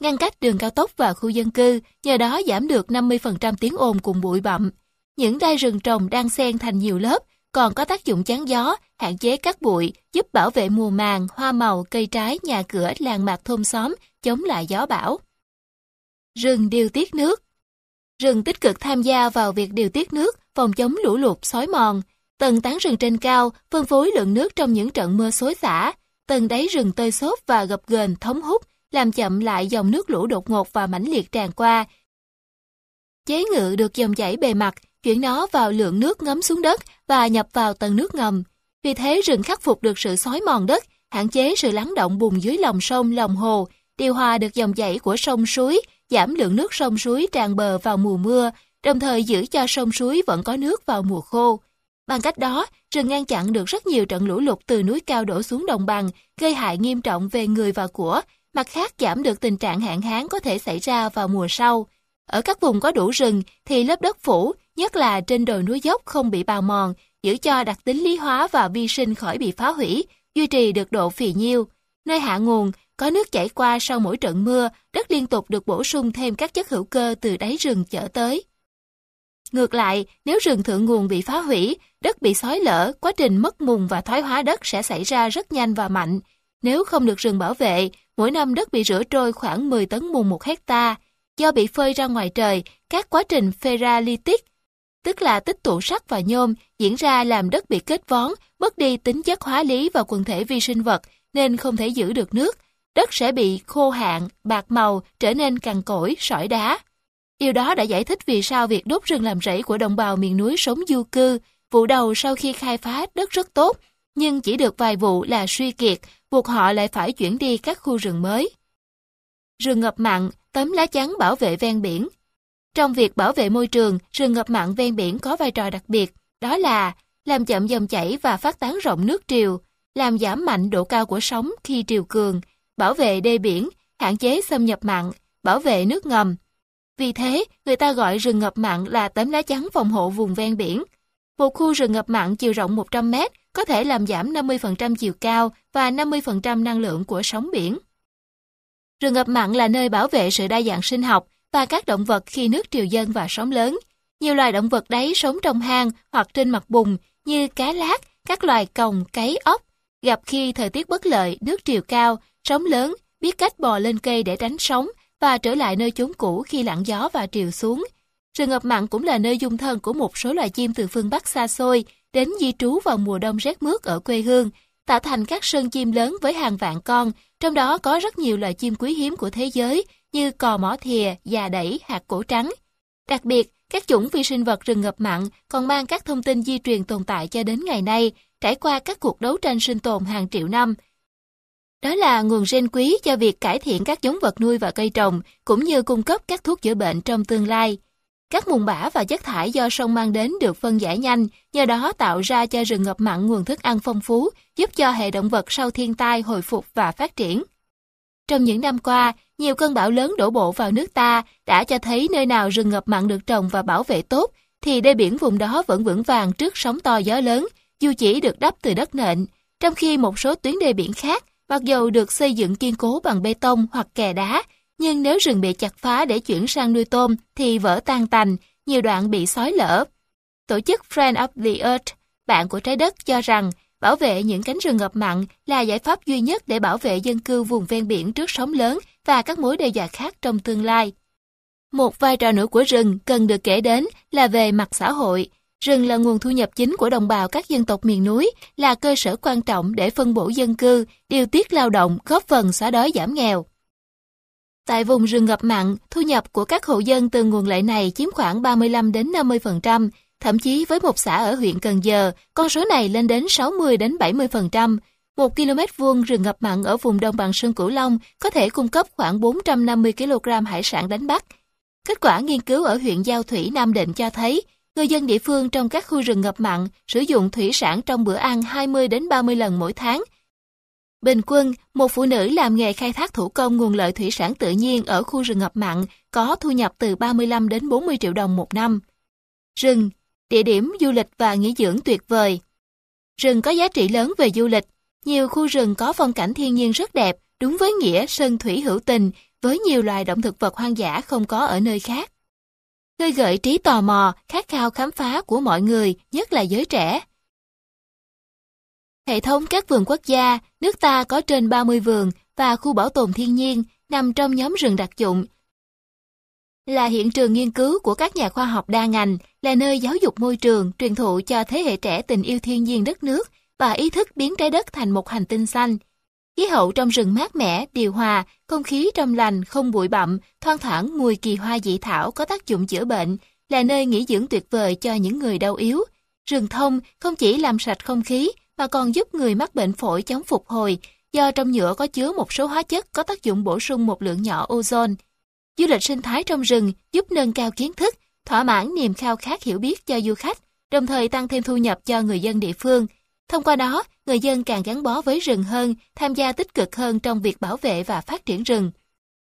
Ngăn cách đường cao tốc và khu dân cư, nhờ đó giảm được 50% tiếng ồn cùng bụi bặm. Những đai rừng trồng đang xen thành nhiều lớp, còn có tác dụng chắn gió, hạn chế cát bụi, giúp bảo vệ mùa màng, hoa màu, cây trái, nhà cửa, làng mạc thôn xóm, chống lại gió bão. Rừng điều tiết nước Rừng tích cực tham gia vào việc điều tiết nước, phòng chống lũ lụt, xói mòn. Tầng tán rừng trên cao phân phối lượng nước trong những trận mưa xối xả. Tầng đáy rừng tơi xốp và gập ghềnh thống hút, làm chậm lại dòng nước lũ đột ngột và mãnh liệt tràn qua. Chế ngự được dòng chảy bề mặt, chuyển nó vào lượng nước ngấm xuống đất và nhập vào tầng nước ngầm. Vì thế rừng khắc phục được sự xói mòn đất, hạn chế sự lắng động bùn dưới lòng sông, lòng hồ, điều hòa được dòng chảy của sông suối, giảm lượng nước sông suối tràn bờ vào mùa mưa, đồng thời giữ cho sông suối vẫn có nước vào mùa khô. Bằng cách đó, rừng ngăn chặn được rất nhiều trận lũ lụt từ núi cao đổ xuống đồng bằng, gây hại nghiêm trọng về người và của, mặt khác giảm được tình trạng hạn hán có thể xảy ra vào mùa sau. Ở các vùng có đủ rừng thì lớp đất phủ, nhất là trên đồi núi dốc không bị bào mòn, giữ cho đặc tính lý hóa và vi sinh khỏi bị phá hủy, duy trì được độ phì nhiêu. Nơi hạ nguồn, có nước chảy qua sau mỗi trận mưa, đất liên tục được bổ sung thêm các chất hữu cơ từ đáy rừng chở tới. Ngược lại, nếu rừng thượng nguồn bị phá hủy, đất bị xói lở, quá trình mất mùn và thoái hóa đất sẽ xảy ra rất nhanh và mạnh. Nếu không được rừng bảo vệ, mỗi năm đất bị rửa trôi khoảng 10 tấn mùn một hecta. Do bị phơi ra ngoài trời, các quá trình feralitic tức là tích tụ sắt và nhôm, diễn ra làm đất bị kết vón, mất đi tính chất hóa lý và quần thể vi sinh vật, nên không thể giữ được nước. Đất sẽ bị khô hạn, bạc màu, trở nên cằn cỗi, sỏi đá. Điều đó đã giải thích vì sao việc đốt rừng làm rẫy của đồng bào miền núi sống du cư, vụ đầu sau khi khai phá đất rất tốt, nhưng chỉ được vài vụ là suy kiệt, buộc họ lại phải chuyển đi các khu rừng mới. Rừng ngập mặn, tấm lá chắn bảo vệ ven biển. Trong việc bảo vệ môi trường, rừng ngập mặn ven biển có vai trò đặc biệt, đó là làm chậm dòng chảy và phát tán rộng nước triều, làm giảm mạnh độ cao của sóng khi triều cường, bảo vệ đê biển, hạn chế xâm nhập mặn, bảo vệ nước ngầm. Vì thế, người ta gọi rừng ngập mặn là tấm lá chắn phòng hộ vùng ven biển. Một khu rừng ngập mặn chiều rộng 100 mét có thể làm giảm 50% chiều cao và 50% năng lượng của sóng biển. Rừng ngập mặn là nơi bảo vệ sự đa dạng sinh học và các động vật khi nước triều dâng và sóng lớn. Nhiều loài động vật đáy sống trong hang hoặc trên mặt bùn như cá lát, các loài còng, cấy, ốc. Gặp khi thời tiết bất lợi, nước triều cao, sóng lớn, biết cách bò lên cây để tránh sóng và trở lại nơi chốn cũ khi lặng gió và triều xuống. Rừng ngập mặn cũng là nơi dung thân của một số loài chim từ phương Bắc xa xôi đến di trú vào mùa đông rét mướt ở quê hương, tạo thành các sơn chim lớn với hàng vạn con, trong đó có rất nhiều loài chim quý hiếm của thế giới như cò mỏ thìa, già đẩy, hạt cổ trắng. Đặc biệt, các chủng vi sinh vật rừng ngập mặn còn mang các thông tin di truyền tồn tại cho đến ngày nay, trải qua các cuộc đấu tranh sinh tồn hàng triệu năm. Đó là nguồn gen quý cho việc cải thiện các giống vật nuôi và cây trồng, cũng như cung cấp các thuốc chữa bệnh trong tương lai. Các mùn bã và chất thải do sông mang đến được phân giải nhanh, nhờ đó tạo ra cho rừng ngập mặn nguồn thức ăn phong phú, giúp cho hệ động vật sau thiên tai hồi phục và phát triển. Trong những năm qua, nhiều cơn bão lớn đổ bộ vào nước ta đã cho thấy nơi nào rừng ngập mặn được trồng và bảo vệ tốt, thì đê biển vùng đó vẫn vững vàng trước sóng to gió lớn, dù chỉ được đắp từ đất nện, trong khi một số tuyến đê biển khác, mặc dù được xây dựng kiên cố bằng bê tông hoặc kè đá, nhưng nếu rừng bị chặt phá để chuyển sang nuôi tôm thì vỡ tan tành, nhiều đoạn bị sói lở. Tổ chức Friend of the Earth, bạn của trái đất cho rằng bảo vệ những cánh rừng ngập mặn là giải pháp duy nhất để bảo vệ dân cư vùng ven biển trước sóng lớn và các mối đe dọa khác trong tương lai. Một vai trò nữa của rừng cần được kể đến là về mặt xã hội. Rừng là nguồn thu nhập chính của đồng bào các dân tộc miền núi, là cơ sở quan trọng để phân bổ dân cư, điều tiết lao động, góp phần xóa đói giảm nghèo. Tại vùng rừng ngập mặn, thu nhập của các hộ dân từ nguồn lợi này chiếm khoảng 35 đến 50%, thậm chí với một xã ở huyện Cần Giờ, con số này lên đến 60 đến 70%. Một km vuông rừng ngập mặn ở vùng đồng bằng sông Cửu Long có thể cung cấp khoảng 450 kg hải sản đánh bắt. Kết quả nghiên cứu ở huyện Giao Thủy Nam Định cho thấy, người dân địa phương trong các khu rừng ngập mặn sử dụng thủy sản trong bữa ăn 20 đến 30 lần mỗi tháng, Bình quân, một phụ nữ làm nghề khai thác thủ công nguồn lợi thủy sản tự nhiên ở khu rừng ngập mặn có thu nhập từ 35 đến 40 triệu đồng một năm. Rừng, địa điểm du lịch và nghỉ dưỡng tuyệt vời. Rừng có giá trị lớn về du lịch. Nhiều khu rừng có phong cảnh thiên nhiên rất đẹp, đúng với nghĩa sơn thủy hữu tình, với nhiều loài động thực vật hoang dã không có ở nơi khác. Khơi gợi trí tò mò, khát khao khám phá của mọi người, nhất là giới trẻ. Hệ thống các vườn quốc gia, nước ta có trên 30 vườn và khu bảo tồn thiên nhiên nằm trong nhóm rừng đặc dụng. Là hiện trường nghiên cứu của các nhà khoa học đa ngành, là nơi giáo dục môi trường, truyền thụ cho thế hệ trẻ tình yêu thiên nhiên đất nước và ý thức biến trái đất thành một hành tinh xanh. Khí hậu trong rừng mát mẻ, điều hòa, không khí trong lành, không bụi bặm, thoang thoảng mùi kỳ hoa dị thảo có tác dụng chữa bệnh, là nơi nghỉ dưỡng tuyệt vời cho những người đau yếu. Rừng thông không chỉ làm sạch không khí mà còn giúp người mắc bệnh phổi chống phục hồi, do trong nhựa có chứa một số hóa chất có tác dụng bổ sung một lượng nhỏ ozone. Du lịch sinh thái trong rừng giúp nâng cao kiến thức, thỏa mãn niềm khao khát hiểu biết cho du khách, đồng thời tăng thêm thu nhập cho người dân địa phương. Thông qua đó, người dân càng gắn bó với rừng hơn, tham gia tích cực hơn trong việc bảo vệ và phát triển rừng.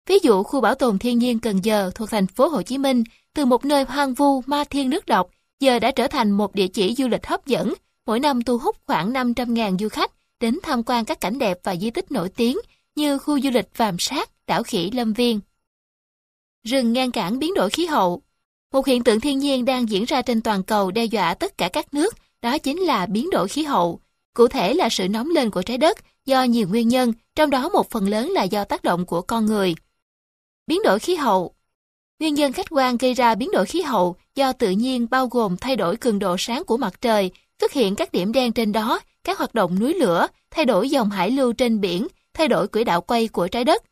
Ví dụ khu bảo tồn thiên nhiên Cần Giờ thuộc thành phố Hồ Chí Minh, từ một nơi hoang vu, ma thiên nước độc, giờ đã trở thành một địa chỉ du lịch hấp dẫn, mỗi năm thu hút khoảng 500.000 du khách đến tham quan các cảnh đẹp và di tích nổi tiếng như khu du lịch Vàm Sát, đảo Khỉ Lâm Viên. Rừng ngăn cản biến đổi khí hậu Một hiện tượng thiên nhiên đang diễn ra trên toàn cầu đe dọa tất cả các nước, đó chính là biến đổi khí hậu. Cụ thể là sự nóng lên của trái đất do nhiều nguyên nhân, trong đó một phần lớn là do tác động của con người. Biến đổi khí hậu Nguyên nhân khách quan gây ra biến đổi khí hậu do tự nhiên bao gồm thay đổi cường độ sáng của mặt trời, xuất hiện các điểm đen trên đó, các hoạt động núi lửa, thay đổi dòng hải lưu trên biển, thay đổi quỹ đạo quay của trái đất.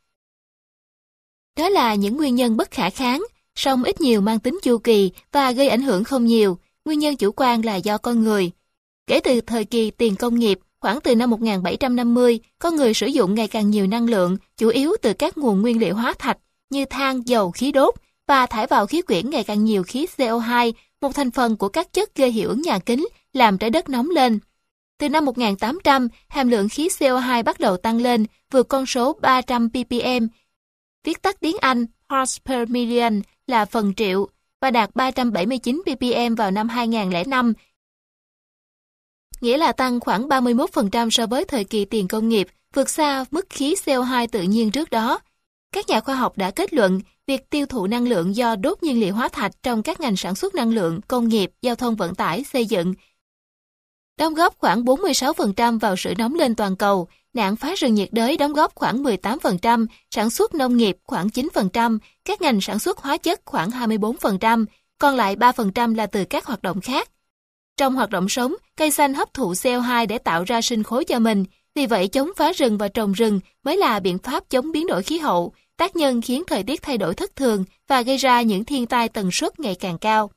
Đó là những nguyên nhân bất khả kháng, song ít nhiều mang tính chu kỳ và gây ảnh hưởng không nhiều, nguyên nhân chủ quan là do con người. Kể từ thời kỳ tiền công nghiệp, khoảng từ năm 1750, con người sử dụng ngày càng nhiều năng lượng, chủ yếu từ các nguồn nguyên liệu hóa thạch như than, dầu, khí đốt và thải vào khí quyển ngày càng nhiều khí CO2, một thành phần của các chất gây hiệu ứng nhà kính, làm trái đất nóng lên. Từ năm 1800, hàm lượng khí CO2 bắt đầu tăng lên, vượt con số 300 ppm. Viết tắt tiếng Anh parts per million là phần triệu và đạt 379 ppm vào năm 2005, nghĩa là tăng khoảng 31% so với thời kỳ tiền công nghiệp, vượt xa mức khí CO2 tự nhiên trước đó. Các nhà khoa học đã kết luận việc tiêu thụ năng lượng do đốt nhiên liệu hóa thạch trong các ngành sản xuất năng lượng, công nghiệp, giao thông vận tải, xây dựng đóng góp khoảng 46% vào sự nóng lên toàn cầu, nạn phá rừng nhiệt đới đóng góp khoảng 18%, sản xuất nông nghiệp khoảng 9%, các ngành sản xuất hóa chất khoảng 24%, còn lại 3% là từ các hoạt động khác. Trong hoạt động sống, cây xanh hấp thụ CO2 để tạo ra sinh khối cho mình, vì vậy chống phá rừng và trồng rừng mới là biện pháp chống biến đổi khí hậu, tác nhân khiến thời tiết thay đổi thất thường và gây ra những thiên tai tần suất ngày càng cao.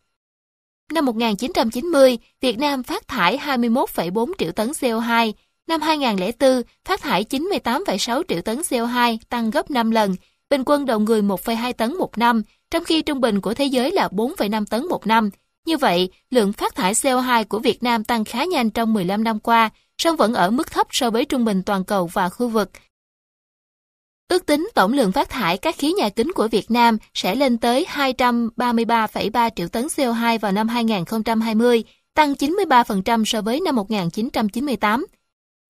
Năm 1990, Việt Nam phát thải 21,4 triệu tấn CO2. Năm 2004, phát thải 98,6 triệu tấn CO2, tăng gấp 5 lần, bình quân đầu người 1,2 tấn một năm, trong khi trung bình của thế giới là 4,5 tấn một năm. Như vậy, lượng phát thải CO2 của Việt Nam tăng khá nhanh trong 15 năm qua, song vẫn ở mức thấp so với trung bình toàn cầu và khu vực. Ước tính tổng lượng phát thải các khí nhà kính của Việt Nam sẽ lên tới 233,3 triệu tấn CO2 vào năm 2020, tăng 93% so với năm 1998.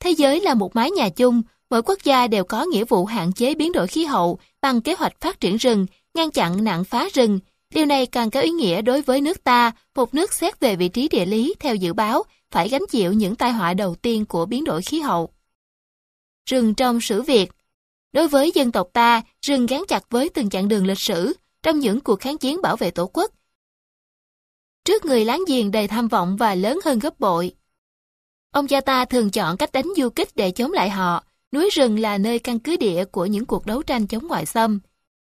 Thế giới là một mái nhà chung, mỗi quốc gia đều có nghĩa vụ hạn chế biến đổi khí hậu bằng kế hoạch phát triển rừng, ngăn chặn nạn phá rừng. Điều này càng có ý nghĩa đối với nước ta, một nước xét về vị trí địa lý theo dự báo, phải gánh chịu những tai họa đầu tiên của biến đổi khí hậu. Rừng trong sử Việt Đối với dân tộc ta, rừng gắn chặt với từng chặng đường lịch sử trong những cuộc kháng chiến bảo vệ tổ quốc. Trước người láng giềng đầy tham vọng và lớn hơn gấp bội. Ông cha ta thường chọn cách đánh du kích để chống lại họ. Núi rừng là nơi căn cứ địa của những cuộc đấu tranh chống ngoại xâm.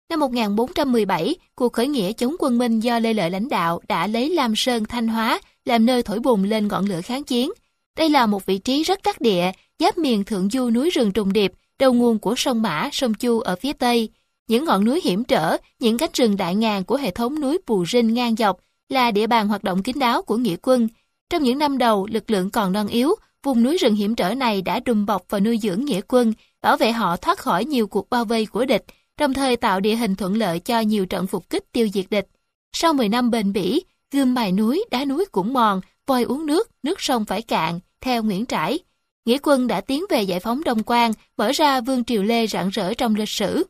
Năm 1417, cuộc khởi nghĩa chống quân Minh do Lê Lợi lãnh đạo đã lấy Lam Sơn Thanh Hóa làm nơi thổi bùng lên ngọn lửa kháng chiến. Đây là một vị trí rất đắc địa, giáp miền thượng du núi rừng trùng điệp, đầu nguồn của sông Mã, sông Chu ở phía Tây. Những ngọn núi hiểm trở, những cánh rừng đại ngàn của hệ thống núi Pù Rinh ngang dọc là địa bàn hoạt động kín đáo của nghĩa quân. Trong những năm đầu, lực lượng còn non yếu, vùng núi rừng hiểm trở này đã đùm bọc và nuôi dưỡng nghĩa quân, bảo vệ họ thoát khỏi nhiều cuộc bao vây của địch, đồng thời tạo địa hình thuận lợi cho nhiều trận phục kích tiêu diệt địch. Sau 10 năm bền bỉ, gươm mài núi, đá núi cũng mòn, voi uống nước, nước sông phải cạn, theo Nguyễn Trãi. Nghĩa quân đã tiến về giải phóng Đông Quan mở ra vương triều Lê rạng rỡ trong lịch sử.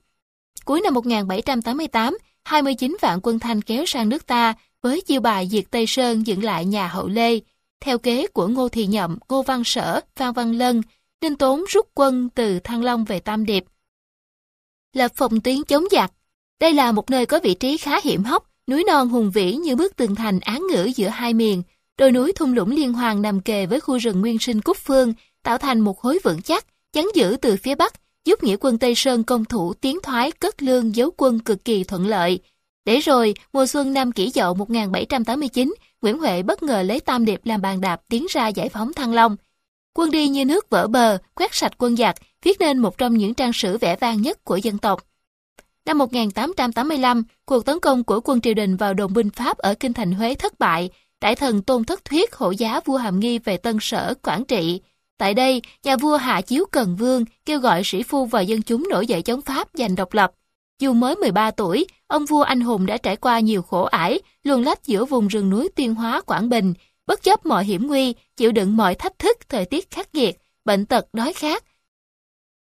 Cuối năm 1788, 29 vạn quân Thanh kéo sang nước ta với chiêu bài diệt Tây Sơn dựng lại nhà hậu Lê. Theo kế của Ngô Thị Nhậm, Ngô Văn Sở, Phan Văn Lân, Đinh Tốn rút quân từ Thăng Long về Tam Điệp. Lập phòng tuyến chống giặc. Đây là một nơi có vị trí khá hiểm hóc, núi non hùng vĩ như bức tường thành án ngữ giữa hai miền. Đồi núi thung lũng liên hoàng nằm kề với khu rừng nguyên sinh Cúc Phương, tạo thành một khối vững chắc, chắn giữ từ phía Bắc, giúp nghĩa quân Tây Sơn công thủ tiến thoái cất lương giấu quân cực kỳ thuận lợi. Để rồi, mùa xuân năm kỷ dậu 1789, Nguyễn Huệ bất ngờ lấy Tam Điệp làm bàn đạp tiến ra giải phóng Thăng Long. Quân đi như nước vỡ bờ, quét sạch quân giặc, viết nên một trong những trang sử vẻ vang nhất của dân tộc. Năm 1885, cuộc tấn công của quân triều đình vào đồn binh Pháp ở kinh thành Huế thất bại, đại thần Tôn Thất Thuyết hộ giá vua Hàm Nghi về Tân Sở, Quảng Trị. Tại đây, nhà vua hạ chiếu Cần Vương kêu gọi sĩ phu và dân chúng nổi dậy chống Pháp giành độc lập. Dù mới 13 tuổi, ông vua anh hùng đã trải qua nhiều khổ ải, luồn lách giữa vùng rừng núi Tuyên Hóa, Quảng Bình, bất chấp mọi hiểm nguy, chịu đựng mọi thách thức thời tiết khắc nghiệt, bệnh tật, đói khát.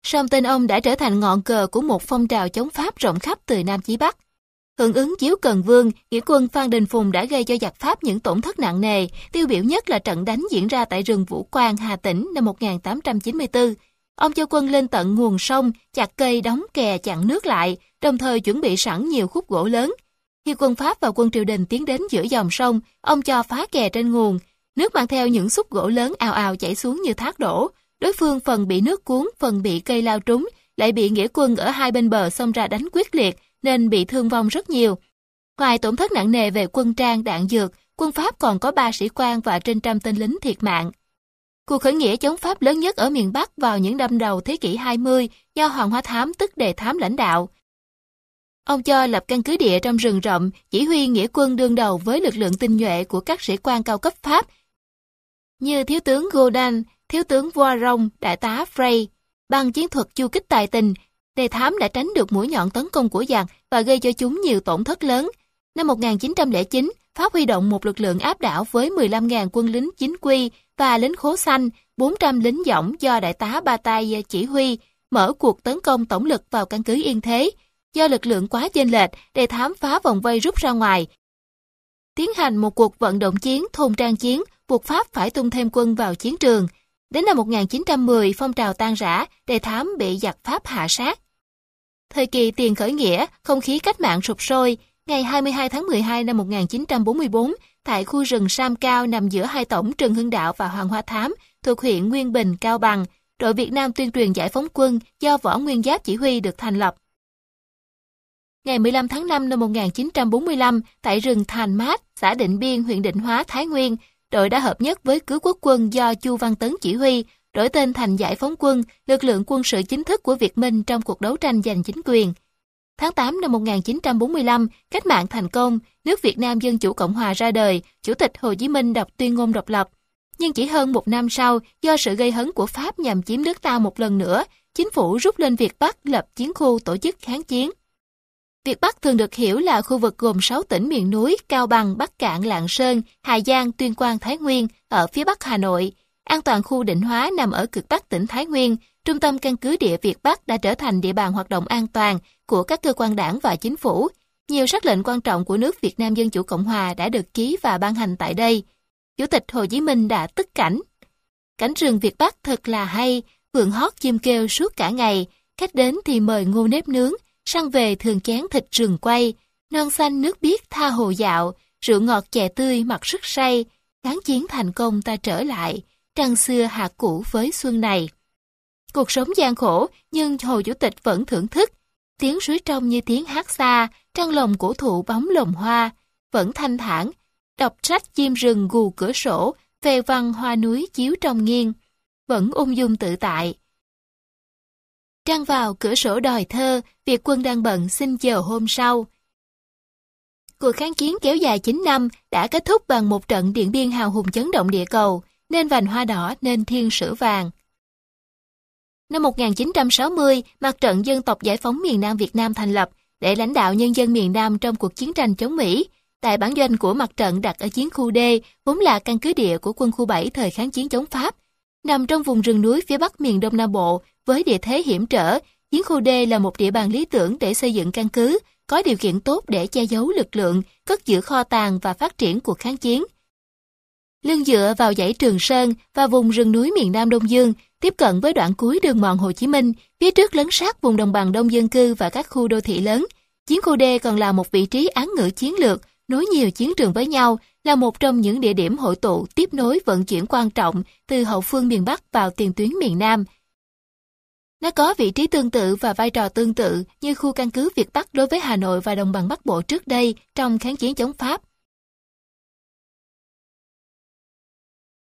Song tên ông đã trở thành ngọn cờ của một phong trào chống Pháp rộng khắp từ Nam chí Bắc. Hưởng ứng chiếu Cần Vương, nghĩa quân Phan Đình Phùng đã gây cho giặc Pháp những tổn thất nặng nề, tiêu biểu nhất là trận đánh diễn ra tại rừng Vũ Quang, Hà Tĩnh năm 1894. Ông cho quân lên tận nguồn sông, chặt cây đóng kè chặn nước lại, đồng thời chuẩn bị sẵn nhiều khúc gỗ lớn. Khi quân Pháp và quân triều đình tiến đến giữa dòng sông, ông cho phá kè trên nguồn. Nước mang theo những xúc gỗ lớn ào ào chảy xuống như thác đổ. Đối phương phần bị nước cuốn, phần bị cây lao trúng, lại bị nghĩa quân ở hai bên bờ xông ra đánh quyết liệt, nên bị thương vong rất nhiều. Ngoài tổn thất nặng nề về quân trang, đạn dược, quân Pháp còn có ba sĩ quan và trên trăm tên lính thiệt mạng. Cuộc khởi nghĩa chống Pháp lớn nhất ở miền Bắc vào những năm đầu thế kỷ 20 do Hoàng Hoa Thám tức đề thám lãnh đạo. Ông cho lập căn cứ địa trong rừng rậm, chỉ huy nghĩa quân đương đầu với lực lượng tinh nhuệ của các sĩ quan cao cấp Pháp như Thiếu tướng Godin, Thiếu tướng Voiron, Đại tá Frey. Bằng chiến thuật chu kích tài tình, đề thám đã tránh được mũi nhọn tấn công của giặc và gây cho chúng nhiều tổn thất lớn. Năm 1909, Pháp huy động một lực lượng áp đảo với 15.000 quân lính chính quy và lính khố xanh, 400 lính dõng do đại tá Ba Tay chỉ huy, mở cuộc tấn công tổng lực vào căn cứ Yên Thế. Do lực lượng quá chênh lệch, đề thám phá vòng vây rút ra ngoài. Tiến hành một cuộc vận động chiến, thôn trang chiến, buộc Pháp phải tung thêm quân vào chiến trường. Đến năm 1910, phong trào tan rã, đề thám bị giặc Pháp hạ sát. Thời kỳ tiền khởi nghĩa, không khí cách mạng sụp sôi. Ngày 22 tháng 12 năm 1944, tại khu rừng Sam Cao nằm giữa hai tổng Trần Hưng Đạo và Hoàng Hoa Thám, thuộc huyện Nguyên Bình, Cao Bằng, đội Việt Nam tuyên truyền giải phóng quân do Võ Nguyên Giáp chỉ huy được thành lập. Ngày 15 tháng 5 năm 1945, tại rừng Thành Mát, xã Định Biên, huyện Định Hóa, Thái Nguyên, đội đã hợp nhất với cứu quốc quân do Chu Văn Tấn chỉ huy, đổi tên thành Giải phóng quân, lực lượng quân sự chính thức của Việt Minh trong cuộc đấu tranh giành chính quyền. Tháng 8 năm 1945, cách mạng thành công, nước Việt Nam Dân Chủ Cộng Hòa ra đời, Chủ tịch Hồ Chí Minh đọc tuyên ngôn độc lập. Nhưng chỉ hơn một năm sau, do sự gây hấn của Pháp nhằm chiếm nước ta một lần nữa, chính phủ rút lên Việt Bắc lập chiến khu tổ chức kháng chiến. Việt Bắc thường được hiểu là khu vực gồm 6 tỉnh miền núi Cao Bằng, Bắc Cạn, Lạng Sơn, Hà Giang, Tuyên Quang, Thái Nguyên ở phía Bắc Hà Nội. An toàn khu định hóa nằm ở cực Bắc tỉnh Thái Nguyên, trung tâm căn cứ địa Việt Bắc đã trở thành địa bàn hoạt động an toàn của các cơ quan đảng và chính phủ. Nhiều sắc lệnh quan trọng của nước Việt Nam Dân Chủ Cộng Hòa đã được ký và ban hành tại đây. Chủ tịch Hồ Chí Minh đã tức cảnh. Cảnh rừng Việt Bắc thật là hay, vườn hót chim kêu suốt cả ngày, khách đến thì mời ngô nếp nướng, săn về thường chén thịt rừng quay, non xanh nước biếc tha hồ dạo, rượu ngọt chè tươi mặt sức say, kháng chiến thành công ta trở lại, trăng xưa hạ cũ với xuân này. Cuộc sống gian khổ, nhưng Hồ Chủ tịch vẫn thưởng thức. Tiếng suối trong như tiếng hát xa, trăng lồng cổ thụ bóng lồng hoa, vẫn thanh thản. Đọc sách chim rừng gù cửa sổ, về văn hoa núi chiếu trong nghiêng. Vẫn ung dung tự tại. Trăng vào cửa sổ đòi thơ, việc quân đang bận xin chờ hôm sau. Cuộc kháng chiến kéo dài 9 năm đã kết thúc bằng một trận điện biên hào hùng chấn động địa cầu, nên vành hoa đỏ nên thiên sử vàng. Năm 1960, Mặt trận Dân tộc Giải phóng miền Nam Việt Nam thành lập để lãnh đạo nhân dân miền Nam trong cuộc chiến tranh chống Mỹ. Tại bản doanh của mặt trận đặt ở chiến khu D, vốn là căn cứ địa của quân khu 7 thời kháng chiến chống Pháp. Nằm trong vùng rừng núi phía bắc miền Đông Nam Bộ, với địa thế hiểm trở, chiến khu D là một địa bàn lý tưởng để xây dựng căn cứ, có điều kiện tốt để che giấu lực lượng, cất giữ kho tàng và phát triển cuộc kháng chiến. Lưng dựa vào dãy Trường Sơn và vùng rừng núi miền Nam Đông Dương, tiếp cận với đoạn cuối đường mòn Hồ Chí Minh, phía trước lấn sát vùng đồng bằng đông dân cư và các khu đô thị lớn. Chiến khu D còn là một vị trí án ngữ chiến lược, nối nhiều chiến trường với nhau, là một trong những địa điểm hội tụ tiếp nối vận chuyển quan trọng từ hậu phương miền Bắc vào tiền tuyến miền Nam. Nó có vị trí tương tự và vai trò tương tự như khu căn cứ Việt Bắc đối với Hà Nội và đồng bằng Bắc Bộ trước đây trong kháng chiến chống Pháp.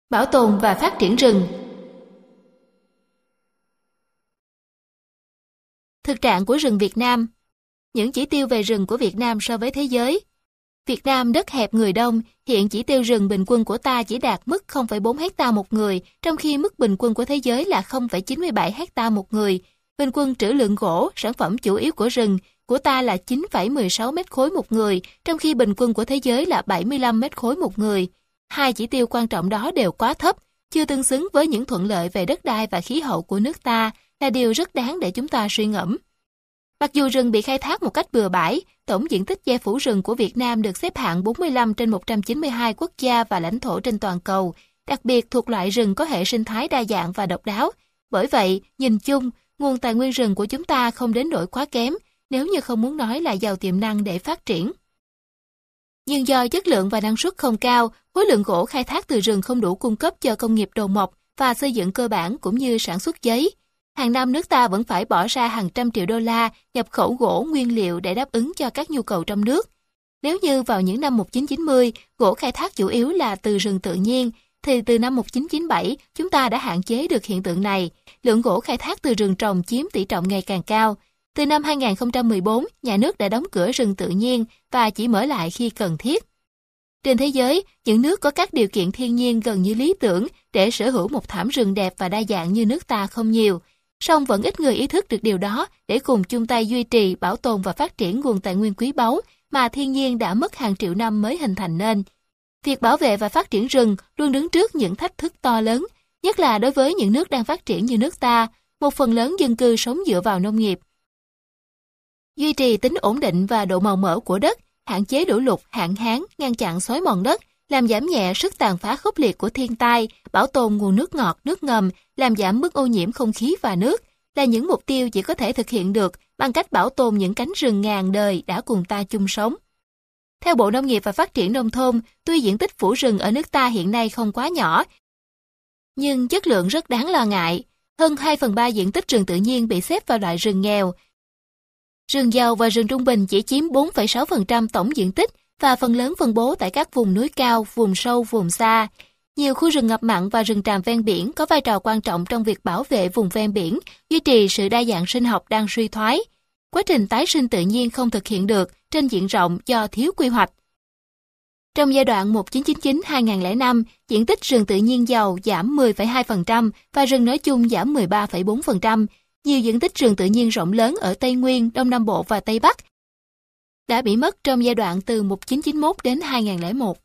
Bảo tồn và phát triển rừng Thực trạng của rừng Việt Nam Những chỉ tiêu về rừng của Việt Nam so với thế giới Việt Nam đất hẹp người đông, hiện chỉ tiêu rừng bình quân của ta chỉ đạt mức 0,4 hecta một người, trong khi mức bình quân của thế giới là 0,97 hecta một người. Bình quân trữ lượng gỗ, sản phẩm chủ yếu của rừng, của ta là 9,16 mét khối một người, trong khi bình quân của thế giới là 75 mét khối một người. Hai chỉ tiêu quan trọng đó đều quá thấp, chưa tương xứng với những thuận lợi về đất đai và khí hậu của nước ta, là điều rất đáng để chúng ta suy ngẫm. Mặc dù rừng bị khai thác một cách bừa bãi, tổng diện tích che phủ rừng của Việt Nam được xếp hạng 45 trên 192 quốc gia và lãnh thổ trên toàn cầu, đặc biệt thuộc loại rừng có hệ sinh thái đa dạng và độc đáo. Bởi vậy, nhìn chung, nguồn tài nguyên rừng của chúng ta không đến nỗi quá kém, nếu như không muốn nói là giàu tiềm năng để phát triển. Nhưng do chất lượng và năng suất không cao, khối lượng gỗ khai thác từ rừng không đủ cung cấp cho công nghiệp đồ mộc và xây dựng cơ bản cũng như sản xuất giấy. Hàng năm nước ta vẫn phải bỏ ra hàng trăm triệu đô la nhập khẩu gỗ nguyên liệu để đáp ứng cho các nhu cầu trong nước. Nếu như vào những năm 1990, gỗ khai thác chủ yếu là từ rừng tự nhiên, thì từ năm 1997 chúng ta đã hạn chế được hiện tượng này. Lượng gỗ khai thác từ rừng trồng chiếm tỷ trọng ngày càng cao. Từ năm 2014, nhà nước đã đóng cửa rừng tự nhiên và chỉ mở lại khi cần thiết. Trên thế giới, những nước có các điều kiện thiên nhiên gần như lý tưởng để sở hữu một thảm rừng đẹp và đa dạng như nước ta không nhiều song vẫn ít người ý thức được điều đó để cùng chung tay duy trì, bảo tồn và phát triển nguồn tài nguyên quý báu mà thiên nhiên đã mất hàng triệu năm mới hình thành nên. Việc bảo vệ và phát triển rừng luôn đứng trước những thách thức to lớn, nhất là đối với những nước đang phát triển như nước ta, một phần lớn dân cư sống dựa vào nông nghiệp. Duy trì tính ổn định và độ màu mỡ của đất, hạn chế lũ lụt, hạn hán, ngăn chặn xói mòn đất, làm giảm nhẹ sức tàn phá khốc liệt của thiên tai, bảo tồn nguồn nước ngọt, nước ngầm, làm giảm mức ô nhiễm không khí và nước, là những mục tiêu chỉ có thể thực hiện được bằng cách bảo tồn những cánh rừng ngàn đời đã cùng ta chung sống. Theo Bộ Nông nghiệp và Phát triển Nông thôn, tuy diện tích phủ rừng ở nước ta hiện nay không quá nhỏ, nhưng chất lượng rất đáng lo ngại. Hơn 2 phần 3 diện tích rừng tự nhiên bị xếp vào loại rừng nghèo. Rừng giàu và rừng trung bình chỉ chiếm 4,6% tổng diện tích và phần lớn phân bố tại các vùng núi cao, vùng sâu, vùng xa. Nhiều khu rừng ngập mặn và rừng tràm ven biển có vai trò quan trọng trong việc bảo vệ vùng ven biển, duy trì sự đa dạng sinh học đang suy thoái. Quá trình tái sinh tự nhiên không thực hiện được trên diện rộng do thiếu quy hoạch. Trong giai đoạn 1999-2005, diện tích rừng tự nhiên giàu giảm 10,2% và rừng nói chung giảm 13,4%. Nhiều diện tích rừng tự nhiên rộng lớn ở Tây Nguyên, Đông Nam Bộ và Tây Bắc đã bị mất trong giai đoạn từ 1991 đến 2001.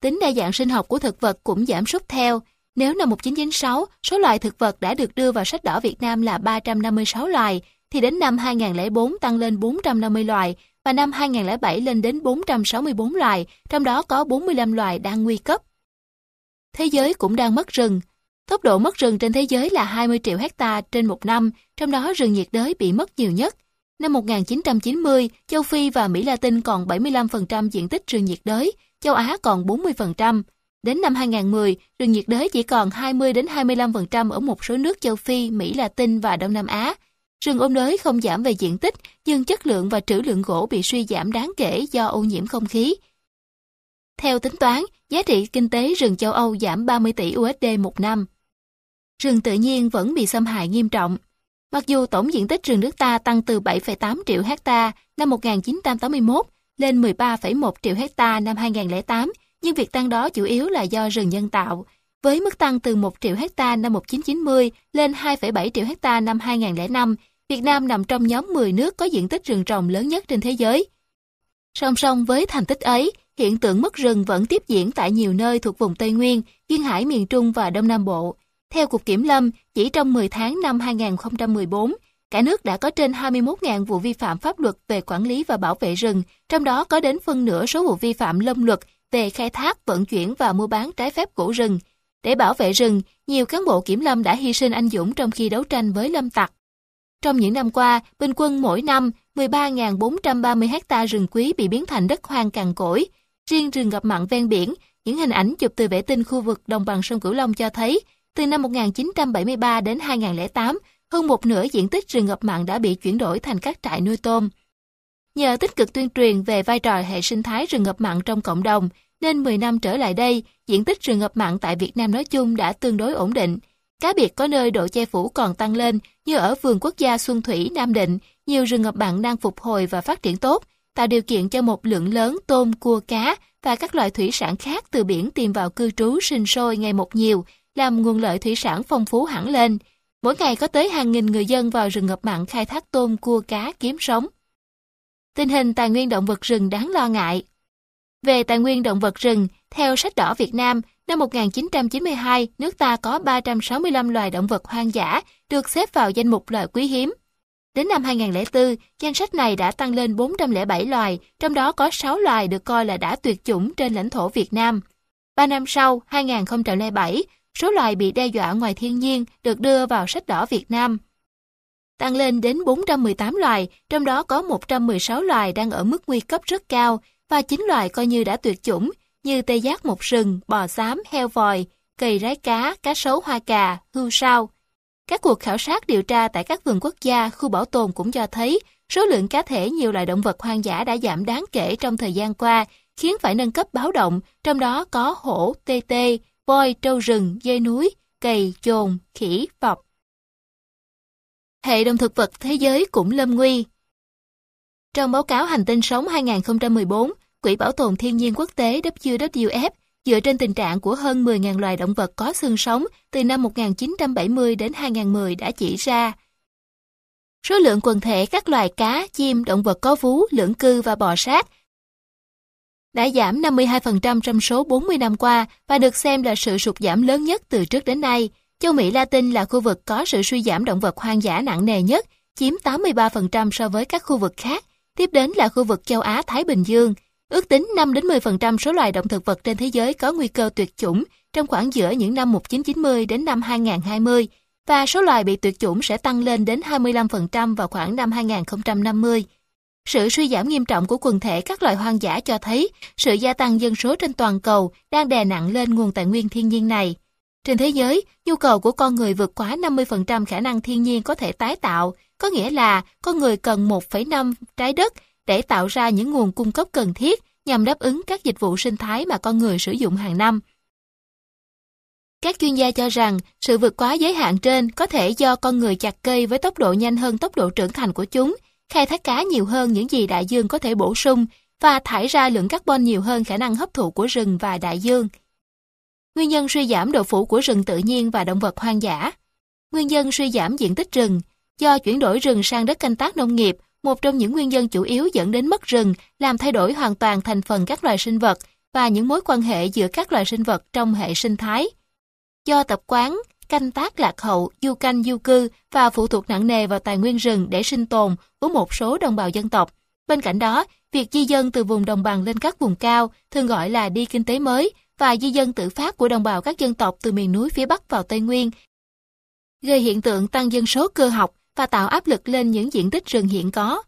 Tính đa dạng sinh học của thực vật cũng giảm sút theo. Nếu năm 1996, số loài thực vật đã được đưa vào sách đỏ Việt Nam là 356 loài, thì đến năm 2004 tăng lên 450 loài và năm 2007 lên đến 464 loài, trong đó có 45 loài đang nguy cấp. Thế giới cũng đang mất rừng. Tốc độ mất rừng trên thế giới là 20 triệu hecta trên một năm, trong đó rừng nhiệt đới bị mất nhiều nhất. Năm 1990, châu Phi và Mỹ Latin còn 75% diện tích rừng nhiệt đới, châu Á còn 40%. Đến năm 2010, rừng nhiệt đới chỉ còn 20 đến 25% ở một số nước châu Phi, Mỹ Latin và Đông Nam Á. Rừng ôn đới không giảm về diện tích, nhưng chất lượng và trữ lượng gỗ bị suy giảm đáng kể do ô nhiễm không khí. Theo tính toán, giá trị kinh tế rừng châu Âu giảm 30 tỷ USD một năm. Rừng tự nhiên vẫn bị xâm hại nghiêm trọng. Mặc dù tổng diện tích rừng nước ta tăng từ 7,8 triệu hecta năm 1981 lên 13,1 triệu hecta năm 2008, nhưng việc tăng đó chủ yếu là do rừng nhân tạo. Với mức tăng từ 1 triệu hecta năm 1990 lên 2,7 triệu hecta năm 2005, Việt Nam nằm trong nhóm 10 nước có diện tích rừng trồng lớn nhất trên thế giới. Song song với thành tích ấy, hiện tượng mất rừng vẫn tiếp diễn tại nhiều nơi thuộc vùng Tây Nguyên, Duyên Hải miền Trung và Đông Nam Bộ. Theo Cục Kiểm Lâm, chỉ trong 10 tháng năm 2014, cả nước đã có trên 21.000 vụ vi phạm pháp luật về quản lý và bảo vệ rừng, trong đó có đến phân nửa số vụ vi phạm lâm luật về khai thác, vận chuyển và mua bán trái phép gỗ rừng. Để bảo vệ rừng, nhiều cán bộ kiểm lâm đã hy sinh anh dũng trong khi đấu tranh với lâm tặc. Trong những năm qua, bình quân mỗi năm 13.430 hecta rừng quý bị biến thành đất hoang cằn cỗi. Riêng rừng ngập mặn ven biển, những hình ảnh chụp từ vệ tinh khu vực đồng bằng sông Cửu Long cho thấy, từ năm 1973 đến 2008, hơn một nửa diện tích rừng ngập mặn đã bị chuyển đổi thành các trại nuôi tôm. Nhờ tích cực tuyên truyền về vai trò hệ sinh thái rừng ngập mặn trong cộng đồng, nên 10 năm trở lại đây, diện tích rừng ngập mặn tại Việt Nam nói chung đã tương đối ổn định. Cá biệt có nơi độ che phủ còn tăng lên, như ở vườn quốc gia Xuân Thủy, Nam Định, nhiều rừng ngập mặn đang phục hồi và phát triển tốt, tạo điều kiện cho một lượng lớn tôm, cua, cá và các loại thủy sản khác từ biển tìm vào cư trú sinh sôi ngày một nhiều, làm nguồn lợi thủy sản phong phú hẳn lên. Mỗi ngày có tới hàng nghìn người dân vào rừng ngập mặn khai thác tôm, cua, cá kiếm sống. Tình hình tài nguyên động vật rừng đáng lo ngại. Về tài nguyên động vật rừng, theo sách đỏ Việt Nam, năm 1992, nước ta có 365 loài động vật hoang dã được xếp vào danh mục loài quý hiếm. Đến năm 2004, danh sách này đã tăng lên 407 loài, trong đó có 6 loài được coi là đã tuyệt chủng trên lãnh thổ Việt Nam. Ba năm sau, 2007, số loài bị đe dọa ngoài thiên nhiên được đưa vào sách đỏ Việt Nam. Tăng lên đến 418 loài, trong đó có 116 loài đang ở mức nguy cấp rất cao và 9 loài coi như đã tuyệt chủng như tê giác một sừng, bò xám, heo vòi, cây rái cá, cá sấu hoa cà, hươu sao. Các cuộc khảo sát điều tra tại các vườn quốc gia, khu bảo tồn cũng cho thấy số lượng cá thể nhiều loài động vật hoang dã đã giảm đáng kể trong thời gian qua, khiến phải nâng cấp báo động, trong đó có hổ, tê tê, voi, trâu rừng, dê núi, cầy, chồn, khỉ, vọc. Hệ động thực vật thế giới cũng lâm nguy. Trong báo cáo Hành tinh sống 2014, Quỹ Bảo tồn Thiên nhiên Quốc tế WWF dựa trên tình trạng của hơn 10.000 loài động vật có xương sống từ năm 1970 đến 2010 đã chỉ ra. Số lượng quần thể các loài cá, chim, động vật có vú, lưỡng cư và bò sát đã giảm 52% trong số 40 năm qua và được xem là sự sụt giảm lớn nhất từ trước đến nay. Châu Mỹ Latin là khu vực có sự suy giảm động vật hoang dã nặng nề nhất, chiếm 83% so với các khu vực khác. Tiếp đến là khu vực châu Á-Thái Bình Dương. Ước tính 5-10% số loài động thực vật trên thế giới có nguy cơ tuyệt chủng trong khoảng giữa những năm 1990 đến năm 2020 và số loài bị tuyệt chủng sẽ tăng lên đến 25% vào khoảng năm 2050. Sự suy giảm nghiêm trọng của quần thể các loài hoang dã cho thấy sự gia tăng dân số trên toàn cầu đang đè nặng lên nguồn tài nguyên thiên nhiên này. Trên thế giới, nhu cầu của con người vượt quá 50% khả năng thiên nhiên có thể tái tạo, có nghĩa là con người cần 1,5 trái đất để tạo ra những nguồn cung cấp cần thiết nhằm đáp ứng các dịch vụ sinh thái mà con người sử dụng hàng năm. Các chuyên gia cho rằng sự vượt quá giới hạn trên có thể do con người chặt cây với tốc độ nhanh hơn tốc độ trưởng thành của chúng, khai thác cá nhiều hơn những gì đại dương có thể bổ sung và thải ra lượng carbon nhiều hơn khả năng hấp thụ của rừng và đại dương. Nguyên nhân suy giảm độ phủ của rừng tự nhiên và động vật hoang dã. Nguyên nhân suy giảm diện tích rừng do chuyển đổi rừng sang đất canh tác nông nghiệp, một trong những nguyên nhân chủ yếu dẫn đến mất rừng, làm thay đổi hoàn toàn thành phần các loài sinh vật và những mối quan hệ giữa các loài sinh vật trong hệ sinh thái. Do tập quán, canh tác lạc hậu, du canh du cư và phụ thuộc nặng nề vào tài nguyên rừng để sinh tồn của một số đồng bào dân tộc. Bên cạnh đó, việc di dân từ vùng đồng bằng lên các vùng cao, thường gọi là đi kinh tế mới, và di dân tự phát của đồng bào các dân tộc từ miền núi phía Bắc vào Tây Nguyên, gây hiện tượng tăng dân số cơ học và tạo áp lực lên những diện tích rừng hiện có.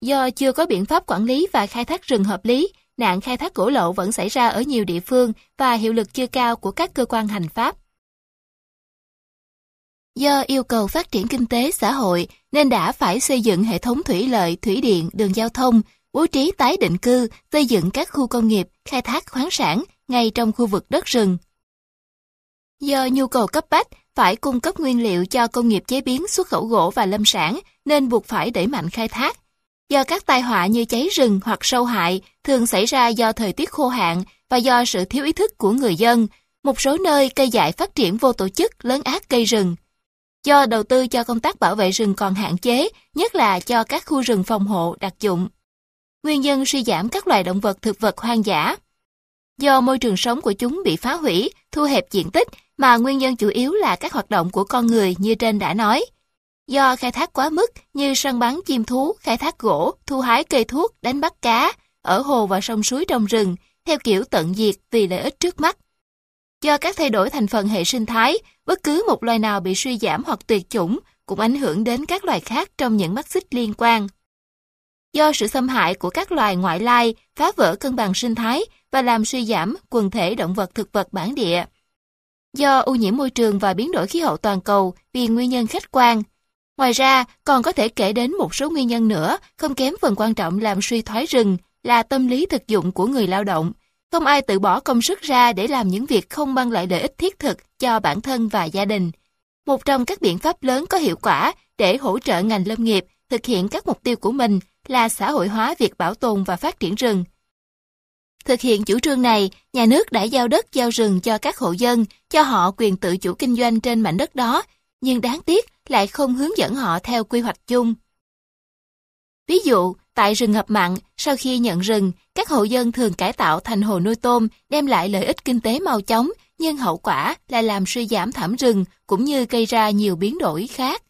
Do chưa có biện pháp quản lý và khai thác rừng hợp lý, nạn khai thác gỗ lậu vẫn xảy ra ở nhiều địa phương và hiệu lực chưa cao của các cơ quan hành pháp. Do yêu cầu phát triển kinh tế xã hội nên đã phải xây dựng hệ thống thủy lợi, thủy điện, đường giao thông, bố trí tái định cư, xây dựng các khu công nghiệp, khai thác khoáng sản ngay trong khu vực đất rừng. Do nhu cầu cấp bách phải cung cấp nguyên liệu cho công nghiệp chế biến xuất khẩu gỗ và lâm sản nên buộc phải đẩy mạnh khai thác. Do các tai họa như cháy rừng hoặc sâu hại thường xảy ra do thời tiết khô hạn và do sự thiếu ý thức của người dân, một số nơi cây dại phát triển vô tổ chức lớn ác cây rừng. Do đầu tư cho công tác bảo vệ rừng còn hạn chế, nhất là cho các khu rừng phòng hộ đặc dụng. nguyên nhân suy giảm các loài động vật thực vật hoang dã. Do môi trường sống của chúng bị phá hủy, thu hẹp diện tích, mà nguyên nhân chủ yếu là các hoạt động của con người như trên đã nói. Do khai thác quá mức như săn bắn chim thú, khai thác gỗ, thu hái cây thuốc, đánh bắt cá, ở hồ và sông suối trong rừng, theo kiểu tận diệt vì lợi ích trước mắt. Do các thay đổi thành phần hệ sinh thái, bất cứ một loài nào bị suy giảm hoặc tuyệt chủng cũng ảnh hưởng đến các loài khác trong những mắt xích liên quan. Do sự xâm hại của các loài ngoại lai phá vỡ cân bằng sinh thái và làm suy giảm quần thể động vật thực vật bản địa. Do ô nhiễm môi trường và biến đổi khí hậu toàn cầu vì nguyên nhân khách quan. Ngoài ra, còn có thể kể đến một số nguyên nhân nữa không kém phần quan trọng làm suy thoái rừng là tâm lý thực dụng của người lao động. Không ai tự bỏ công sức ra để làm những việc không mang lại lợi ích thiết thực cho bản thân và gia đình. Một trong các biện pháp lớn có hiệu quả để hỗ trợ ngành lâm nghiệp thực hiện các mục tiêu của mình là xã hội hóa việc bảo tồn và phát triển rừng. Thực hiện chủ trương này, nhà nước đã giao đất giao rừng cho các hộ dân, cho họ quyền tự chủ kinh doanh trên mảnh đất đó, nhưng đáng tiếc lại không hướng dẫn họ theo quy hoạch chung. Ví dụ, tại rừng ngập mặn, sau khi nhận rừng, các hộ dân thường cải tạo thành hồ nuôi tôm, đem lại lợi ích kinh tế mau chóng, nhưng hậu quả là làm suy giảm thảm rừng cũng như gây ra nhiều biến đổi khác.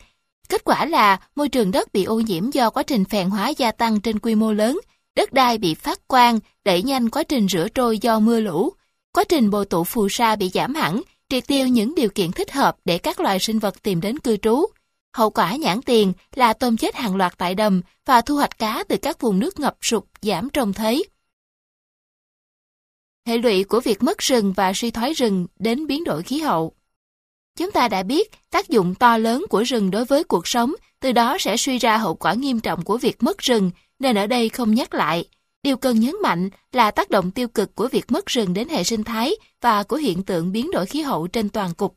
Kết quả là môi trường đất bị ô nhiễm do quá trình phèn hóa gia tăng trên quy mô lớn, đất đai bị phát quang, đẩy nhanh quá trình rửa trôi do mưa lũ. Quá trình bồi tụ phù sa bị giảm hẳn, triệt tiêu những điều kiện thích hợp để các loài sinh vật tìm đến cư trú. Hậu quả nhãn tiền là tôm chết hàng loạt tại đầm và thu hoạch cá từ các vùng nước ngập sụt giảm trông thấy. Hệ lụy của việc mất rừng và suy thoái rừng đến biến đổi khí hậu. Chúng ta đã biết tác dụng to lớn của rừng đối với cuộc sống, từ đó sẽ suy ra hậu quả nghiêm trọng của việc mất rừng, nên ở đây không nhắc lại. Điều cần nhấn mạnh là tác động tiêu cực của việc mất rừng đến hệ sinh thái và của hiện tượng biến đổi khí hậu trên toàn cục.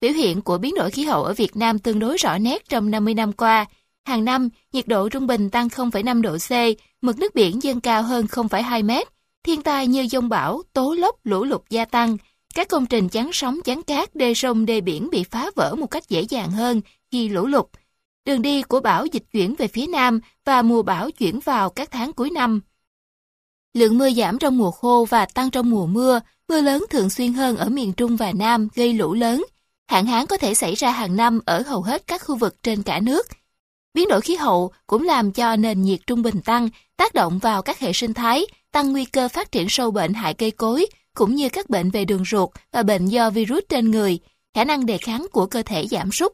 Biểu hiện của biến đổi khí hậu ở Việt Nam tương đối rõ nét trong 50 năm qua. Hàng năm, nhiệt độ trung bình tăng 0,5 độ C, mực nước biển dâng cao hơn 0,2 mét, thiên tai như dông bão, tố lốc, lũ lụt gia tăng, các công trình chắn sóng chắn cát đê sông đê biển bị phá vỡ một cách dễ dàng hơn khi lũ lụt. Đường đi của bão dịch chuyển về phía nam và mùa bão chuyển vào các tháng cuối năm. Lượng mưa giảm trong mùa khô và tăng trong mùa mưa, mưa lớn thường xuyên hơn ở miền Trung và Nam gây lũ lớn. Hạn hán có thể xảy ra hàng năm ở hầu hết các khu vực trên cả nước. Biến đổi khí hậu cũng làm cho nền nhiệt trung bình tăng, tác động vào các hệ sinh thái, tăng nguy cơ phát triển sâu bệnh hại cây cối, cũng như các bệnh về đường ruột và bệnh do virus trên người, khả năng đề kháng của cơ thể giảm sút.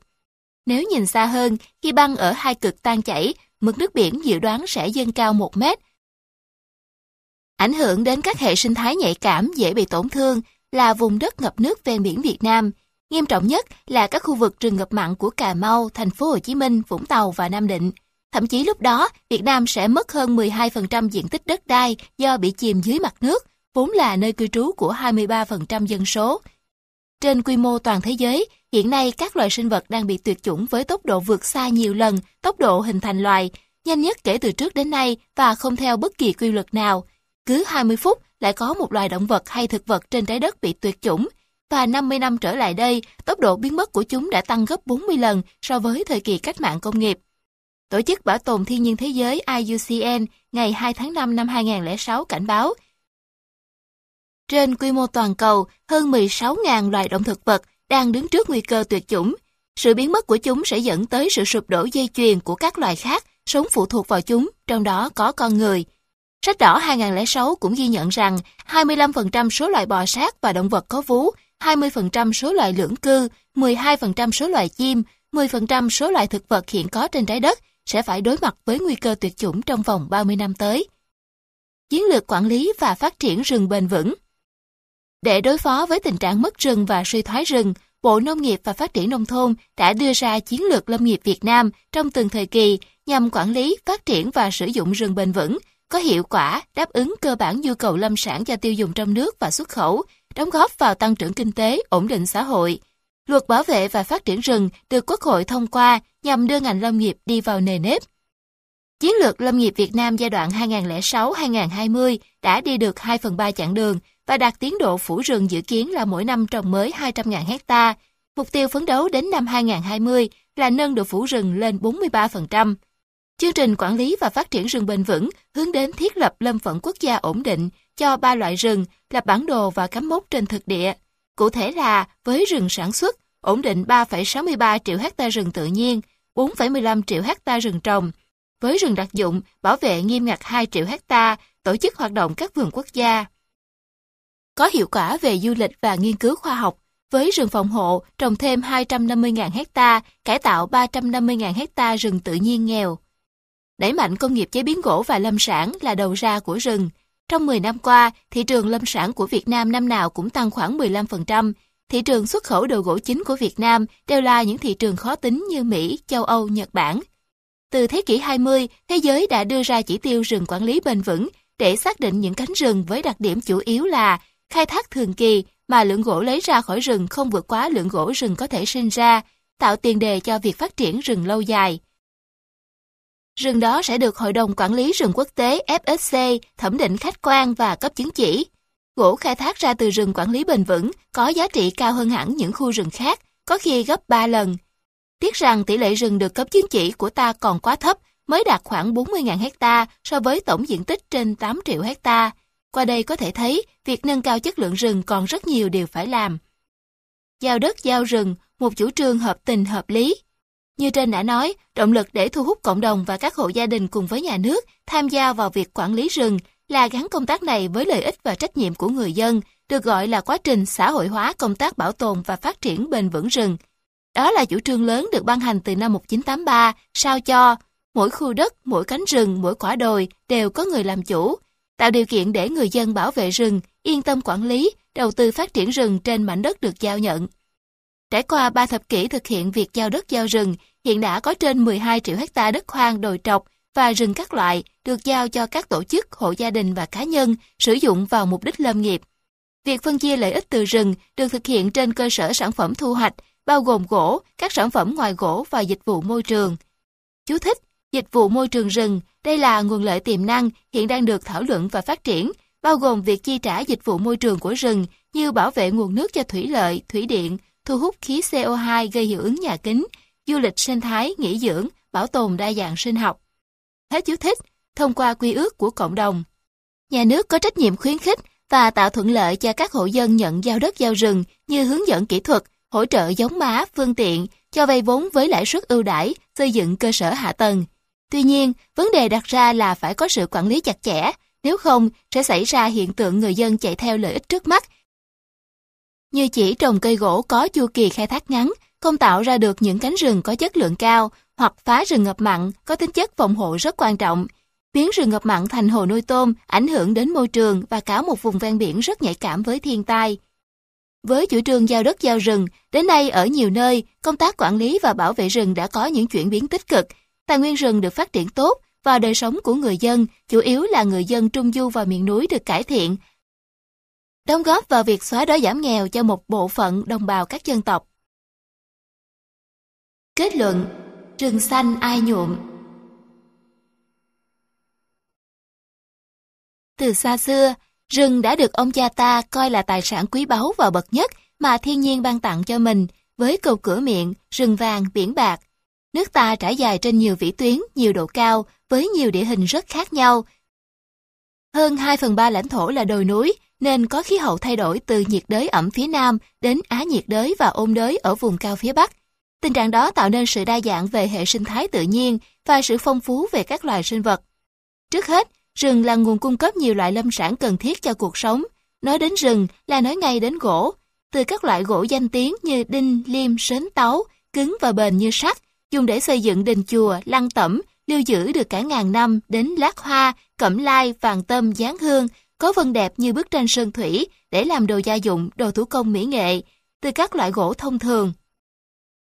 Nếu nhìn xa hơn, khi băng ở hai cực tan chảy, mực nước biển dự đoán sẽ dâng cao 1 mét. Ảnh hưởng đến các hệ sinh thái nhạy cảm dễ bị tổn thương là vùng đất ngập nước ven biển Việt Nam. Nghiêm trọng nhất là các khu vực rừng ngập mặn của Cà Mau, thành phố Hồ Chí Minh, Vũng Tàu và Nam Định. Thậm chí lúc đó, Việt Nam sẽ mất hơn 12% diện tích đất đai do bị chìm dưới mặt nước, vốn là nơi cư trú của 23% dân số. Trên quy mô toàn thế giới, hiện nay các loài sinh vật đang bị tuyệt chủng với tốc độ vượt xa nhiều lần tốc độ hình thành loài, nhanh nhất kể từ trước đến nay và không theo bất kỳ quy luật nào. Cứ 20 phút lại có một loài động vật hay thực vật trên trái đất bị tuyệt chủng, và 50 năm trở lại đây, tốc độ biến mất của chúng đã tăng gấp 40 lần so với thời kỳ cách mạng công nghiệp. Tổ chức Bảo tồn Thiên nhiên Thế giới IUCN ngày 2 tháng 5 năm 2006 cảnh báo trên quy mô toàn cầu, hơn 16.000 loài động thực vật đang đứng trước nguy cơ tuyệt chủng. Sự biến mất của chúng sẽ dẫn tới sự sụp đổ dây chuyền của các loài khác sống phụ thuộc vào chúng, trong đó có con người. Sách đỏ 2006 cũng ghi nhận rằng 25% số loài bò sát và động vật có vú, 20% số loài lưỡng cư, 12% số loài chim, 10% số loài thực vật hiện có trên trái đất sẽ phải đối mặt với nguy cơ tuyệt chủng trong vòng 30 năm tới. Chiến lược quản lý và phát triển rừng bền vững để đối phó với tình trạng mất rừng và suy thoái rừng, Bộ Nông nghiệp và Phát triển Nông thôn đã đưa ra chiến lược lâm nghiệp Việt Nam trong từng thời kỳ nhằm quản lý, phát triển và sử dụng rừng bền vững, có hiệu quả, đáp ứng cơ bản nhu cầu lâm sản cho tiêu dùng trong nước và xuất khẩu, đóng góp vào tăng trưởng kinh tế, ổn định xã hội. Luật bảo vệ và phát triển rừng được Quốc hội thông qua nhằm đưa ngành lâm nghiệp đi vào nề nếp. Chiến lược lâm nghiệp Việt Nam giai đoạn 2006-2020 đã đi được 2 phần 3 chặng đường, và đạt tiến độ phủ rừng dự kiến là mỗi năm trồng mới 200.000 hecta. Mục tiêu phấn đấu đến năm 2020 là nâng độ phủ rừng lên 43%. Chương trình quản lý và phát triển rừng bền vững hướng đến thiết lập lâm phận quốc gia ổn định cho ba loại rừng, lập bản đồ và cắm mốc trên thực địa. Cụ thể là với rừng sản xuất, ổn định 3,63 triệu hecta rừng tự nhiên, 4,15 triệu hecta rừng trồng. Với rừng đặc dụng, bảo vệ nghiêm ngặt 2 triệu hecta, tổ chức hoạt động các vườn quốc gia. Có hiệu quả về du lịch và nghiên cứu khoa học, với rừng phòng hộ trồng thêm 250.000 hecta, cải tạo 350.000 hecta rừng tự nhiên nghèo. Đẩy mạnh công nghiệp chế biến gỗ và lâm sản là đầu ra của rừng. Trong 10 năm qua, thị trường lâm sản của Việt Nam năm nào cũng tăng khoảng 15%. Thị trường xuất khẩu đồ gỗ chính của Việt Nam đều là những thị trường khó tính như Mỹ, châu Âu, Nhật Bản. Từ thế kỷ 20, thế giới đã đưa ra chỉ tiêu rừng quản lý bền vững để xác định những cánh rừng với đặc điểm chủ yếu là khai thác thường kỳ mà lượng gỗ lấy ra khỏi rừng không vượt quá lượng gỗ rừng có thể sinh ra, tạo tiền đề cho việc phát triển rừng lâu dài. Rừng đó sẽ được Hội đồng Quản lý rừng quốc tế FSC thẩm định khách quan và cấp chứng chỉ. Gỗ khai thác ra từ rừng quản lý bền vững có giá trị cao hơn hẳn những khu rừng khác, có khi gấp 3 lần. Tiếc rằng tỷ lệ rừng được cấp chứng chỉ của ta còn quá thấp, mới đạt khoảng 40.000 hecta so với tổng diện tích trên 8 triệu hecta. Qua đây có thể thấy, việc nâng cao chất lượng rừng còn rất nhiều điều phải làm. Giao đất giao rừng, một chủ trương hợp tình hợp lý. Như trên đã nói, động lực để thu hút cộng đồng và các hộ gia đình cùng với nhà nước tham gia vào việc quản lý rừng là gắn công tác này với lợi ích và trách nhiệm của người dân, được gọi là quá trình xã hội hóa công tác bảo tồn và phát triển bền vững rừng. Đó là chủ trương lớn được ban hành từ năm 1983, sao cho mỗi khu đất, mỗi cánh rừng, mỗi quả đồi đều có người làm chủ, tạo điều kiện để người dân bảo vệ rừng, yên tâm quản lý, đầu tư phát triển rừng trên mảnh đất được giao nhận. Trải qua 3 thập kỷ thực hiện việc giao đất giao rừng, hiện đã có trên 12 triệu hecta đất hoang đồi trọc và rừng các loại được giao cho các tổ chức, hộ gia đình và cá nhân sử dụng vào mục đích lâm nghiệp. Việc phân chia lợi ích từ rừng được thực hiện trên cơ sở sản phẩm thu hoạch, bao gồm gỗ, các sản phẩm ngoài gỗ và dịch vụ môi trường. Chú thích, dịch vụ môi trường rừng, đây là nguồn lợi tiềm năng hiện đang được thảo luận và phát triển, bao gồm việc chi trả dịch vụ môi trường của rừng như bảo vệ nguồn nước cho thủy lợi, thủy điện, thu hút khí CO2 gây hiệu ứng nhà kính, du lịch sinh thái, nghỉ dưỡng, bảo tồn đa dạng sinh học. Hết chú thích, thông qua quy ước của cộng đồng. Nhà nước có trách nhiệm khuyến khích và tạo thuận lợi cho các hộ dân nhận giao đất giao rừng như hướng dẫn kỹ thuật, hỗ trợ giống má, phương tiện, cho vay vốn với lãi suất ưu đãi, xây dựng cơ sở hạ tầng. Tuy nhiên, vấn đề đặt ra là phải có sự quản lý chặt chẽ, nếu không sẽ xảy ra hiện tượng người dân chạy theo lợi ích trước mắt. Như chỉ trồng cây gỗ có chu kỳ khai thác ngắn, không tạo ra được những cánh rừng có chất lượng cao, hoặc phá rừng ngập mặn có tính chất phòng hộ rất quan trọng, biến rừng ngập mặn thành hồ nuôi tôm, ảnh hưởng đến môi trường và cả một vùng ven biển rất nhạy cảm với thiên tai. Với chủ trương giao đất giao rừng, đến nay ở nhiều nơi, công tác quản lý và bảo vệ rừng đã có những chuyển biến tích cực, tài nguyên rừng được phát triển tốt và đời sống của người dân, chủ yếu là người dân trung du và miền núi được cải thiện, đóng góp vào việc xóa đói giảm nghèo cho một bộ phận đồng bào các dân tộc. Kết luận, rừng xanh ai nhuộm Từ xa xưa, rừng đã được ông cha ta coi là tài sản quý báu và bậc nhất mà thiên nhiên ban tặng cho mình, với cầu cửa miệng, rừng vàng, biển bạc. Nước ta trải dài trên nhiều vĩ tuyến, nhiều độ cao, với nhiều địa hình rất khác nhau. Hơn 2 phần 3 lãnh thổ là đồi núi, nên có khí hậu thay đổi từ nhiệt đới ẩm phía Nam đến Á nhiệt đới và ôn đới ở vùng cao phía Bắc. Tình trạng đó tạo nên sự đa dạng về hệ sinh thái tự nhiên và sự phong phú về các loài sinh vật. Trước hết, rừng là nguồn cung cấp nhiều loại lâm sản cần thiết cho cuộc sống. Nói đến rừng là nói ngay đến gỗ. Từ các loại gỗ danh tiếng như đinh, liêm, sến táo, cứng và bền như sắt, dùng để xây dựng đình chùa, lăng tẩm, lưu giữ được cả ngàn năm đến lát hoa, cẩm lai, vàng tâm, giáng hương, có vân đẹp như bức tranh sơn thủy để làm đồ gia dụng, đồ thủ công mỹ nghệ, từ các loại gỗ thông thường.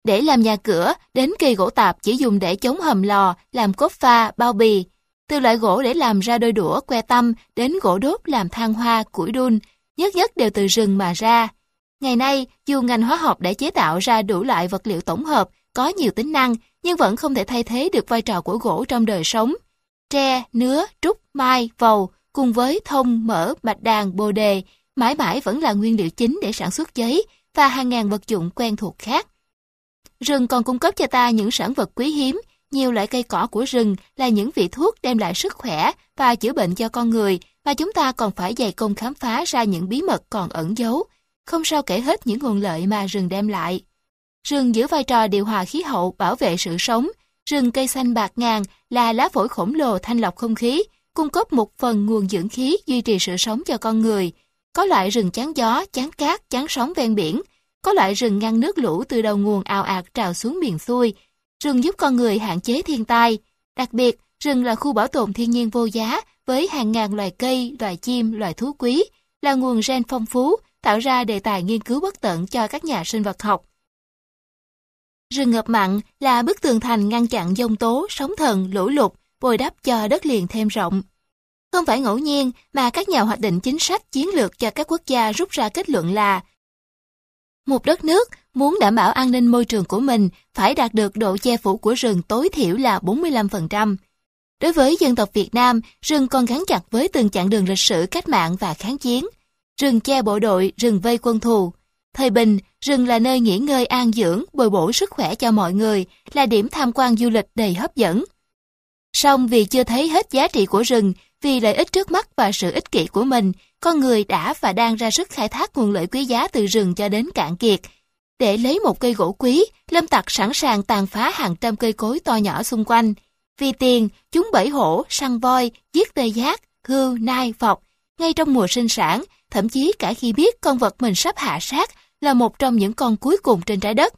Để làm nhà cửa, đến cây gỗ tạp chỉ dùng để chống hầm lò, làm cốt pha, bao bì. Từ loại gỗ để làm ra đôi đũa, que tăm, đến gỗ đốt làm than hoa, củi đun, nhất nhất đều từ rừng mà ra. Ngày nay, dù ngành hóa học đã chế tạo ra đủ loại vật liệu tổng hợp, có nhiều tính năng, nhưng vẫn không thể thay thế được vai trò của gỗ trong đời sống. Tre, nứa, trúc, mai, vầu, cùng với thông, mỡ, bạch đàn, bồ đề, mãi mãi vẫn là nguyên liệu chính để sản xuất giấy và hàng ngàn vật dụng quen thuộc khác. Rừng còn cung cấp cho ta những sản vật quý hiếm nhiều loại cây cỏ của rừng là những vị thuốc đem lại sức khỏe và chữa bệnh cho con người, và chúng ta còn phải dày công khám phá ra những bí mật còn ẩn giấu. Không sao kể hết những nguồn lợi mà rừng đem lại. Rừng giữ vai trò điều hòa khí hậu, bảo vệ sự sống. Rừng cây xanh bạc ngàn là lá phổi khổng lồ thanh lọc không khí, cung cấp một phần nguồn dưỡng khí duy trì sự sống cho con người. Có loại rừng chắn gió, chắn cát, chắn sóng ven biển. Có loại rừng ngăn nước lũ từ đầu nguồn ào ạt trào xuống miền xuôi. Rừng giúp con người hạn chế thiên tai. Đặc biệt, rừng là khu bảo tồn thiên nhiên vô giá với hàng ngàn loài cây, loài chim, loài thú quý, là nguồn gen phong phú, tạo ra đề tài nghiên cứu bất tận cho các nhà sinh vật học. Rừng ngập mặn là bức tường thành ngăn chặn dông tố, sóng thần, lũ lụt, bồi đắp cho đất liền thêm rộng. Không phải ngẫu nhiên mà các nhà hoạch định chính sách chiến lược cho các quốc gia rút ra kết luận là một đất nước muốn đảm bảo an ninh môi trường của mình phải đạt được độ che phủ của rừng tối thiểu là 45%. Đối với dân tộc Việt Nam, rừng còn gắn chặt với từng chặng đường lịch sử cách mạng và kháng chiến. Rừng che bộ đội, rừng vây quân thù. Thời bình, rừng là nơi nghỉ ngơi an dưỡng, bồi bổ sức khỏe cho mọi người, là điểm tham quan du lịch đầy hấp dẫn. Song vì chưa thấy hết giá trị của rừng, vì lợi ích trước mắt và sự ích kỷ của mình, con người đã và đang ra sức khai thác nguồn lợi quý giá từ rừng cho đến cạn kiệt. Để lấy một cây gỗ quý, lâm tặc sẵn sàng tàn phá hàng trăm cây cối to nhỏ xung quanh. Vì tiền, chúng bẫy hổ, săn voi, giết tê giác, hưu, nai, vọc. Ngay trong mùa sinh sản, thậm chí cả khi biết con vật mình sắp hạ sát là một trong những con cuối cùng trên trái đất.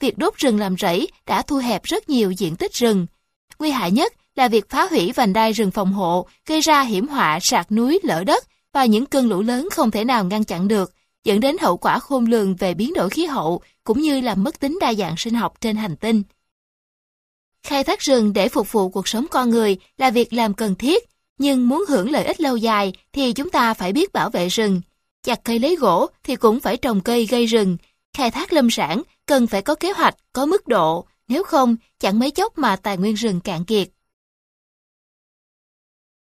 Việc đốt rừng làm rẫy đã thu hẹp rất nhiều diện tích rừng. Nguy hại nhất là việc phá hủy vành đai rừng phòng hộ, gây ra hiểm họa sạt núi lở đất và những cơn lũ lớn không thể nào ngăn chặn được, dẫn đến hậu quả khôn lường về biến đổi khí hậu cũng như làm mất tính đa dạng sinh học trên hành tinh. Khai thác rừng để phục vụ cuộc sống con người là việc làm cần thiết, nhưng muốn hưởng lợi ích lâu dài thì chúng ta phải biết bảo vệ rừng. Chặt cây lấy gỗ thì cũng phải trồng cây gây rừng. Khai thác lâm sản cần phải có kế hoạch, có mức độ, nếu không chẳng mấy chốc mà tài nguyên rừng cạn kiệt.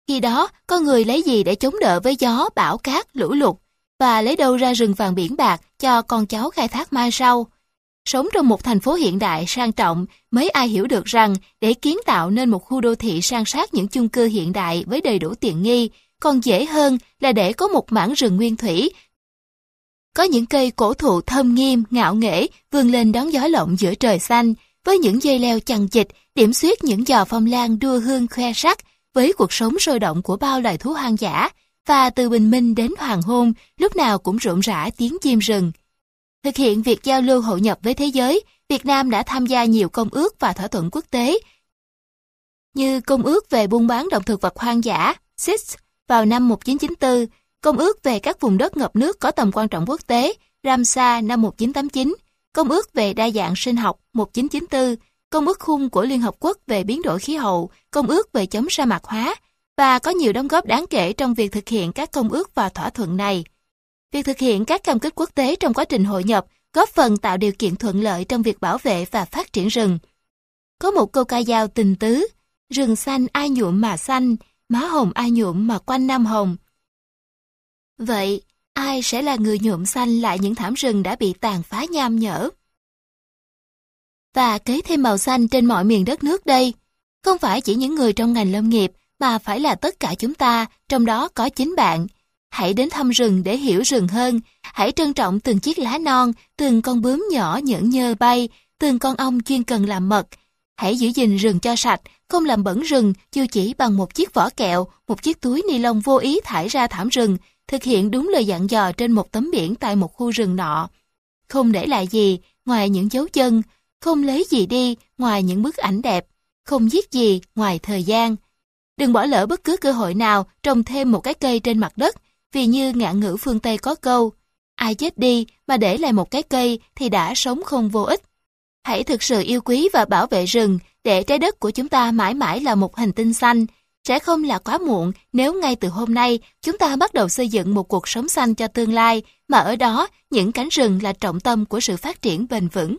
Khi đó, con người lấy gì để chống đỡ với gió, bão cát, lũ lụt, và lấy đâu ra rừng vàng biển bạc cho con cháu khai thác mai sau. Sống trong một thành phố hiện đại sang trọng, mấy ai hiểu được rằng để kiến tạo nên một khu đô thị sang sát những chung cư hiện đại với đầy đủ tiện nghi, còn dễ hơn là để có một mảng rừng nguyên thủy. Có những cây cổ thụ thơm nghiêm, ngạo nghễ, vươn lên đón gió lộng giữa trời xanh, với những dây leo chằng chịt, điểm xuyết những giò phong lan đua hương khoe sắc, với cuộc sống sôi động của bao loài thú hoang dã, và từ bình minh đến hoàng hôn, lúc nào cũng rộn rã tiếng chim rừng. Thực hiện việc giao lưu hội nhập với thế giới, Việt Nam đã tham gia nhiều công ước và thỏa thuận quốc tế, như Công ước về buôn bán động thực vật hoang dã, CITES vào năm 1994, Công ước về các vùng đất ngập nước có tầm quan trọng quốc tế, Ramsar năm 1989, Công ước về đa dạng sinh học 1994, Công ước khung của Liên Hợp Quốc về biến đổi khí hậu, Công ước về chống sa mạc hóa, và có nhiều đóng góp đáng kể trong việc thực hiện các công ước và thỏa thuận này. Việc thực hiện các cam kết quốc tế trong quá trình hội nhập góp phần tạo điều kiện thuận lợi trong việc bảo vệ và phát triển rừng. Có một câu ca dao tình tứ, rừng xanh ai nhuộm mà xanh, má hồng ai nhuộm mà quanh năm hồng. Vậy, ai sẽ là người nhuộm xanh lại những thảm rừng đã bị tàn phá nham nhở? Và kế thêm màu xanh trên mọi miền đất nước đây, không phải chỉ những người trong ngành lâm nghiệp mà phải là tất cả chúng ta, trong đó có chính bạn. Hãy đến thăm rừng để hiểu rừng hơn, hãy trân trọng từng chiếc lá non, từng con bướm nhỏ nhẫn nhơ bay, từng con ong chuyên cần làm mật. Hãy giữ gìn rừng cho sạch, không làm bẩn rừng dù chỉ bằng một chiếc vỏ kẹo, một chiếc túi ni lông vô ý thải ra thảm rừng, thực hiện đúng lời dặn dò trên một tấm biển tại một khu rừng nọ. Không để lại gì ngoài những dấu chân, không lấy gì đi ngoài những bức ảnh đẹp, không giết gì ngoài thời gian. Đừng bỏ lỡ bất cứ cơ hội nào trồng thêm một cái cây trên mặt đất, vì như ngạn ngữ phương Tây có câu, ai chết đi mà để lại một cái cây thì đã sống không vô ích. Hãy thực sự yêu quý và bảo vệ rừng để trái đất của chúng ta mãi mãi là một hành tinh xanh. Sẽ không là quá muộn nếu ngay từ hôm nay chúng ta bắt đầu xây dựng một cuộc sống xanh cho tương lai, mà ở đó những cánh rừng là trọng tâm của sự phát triển bền vững.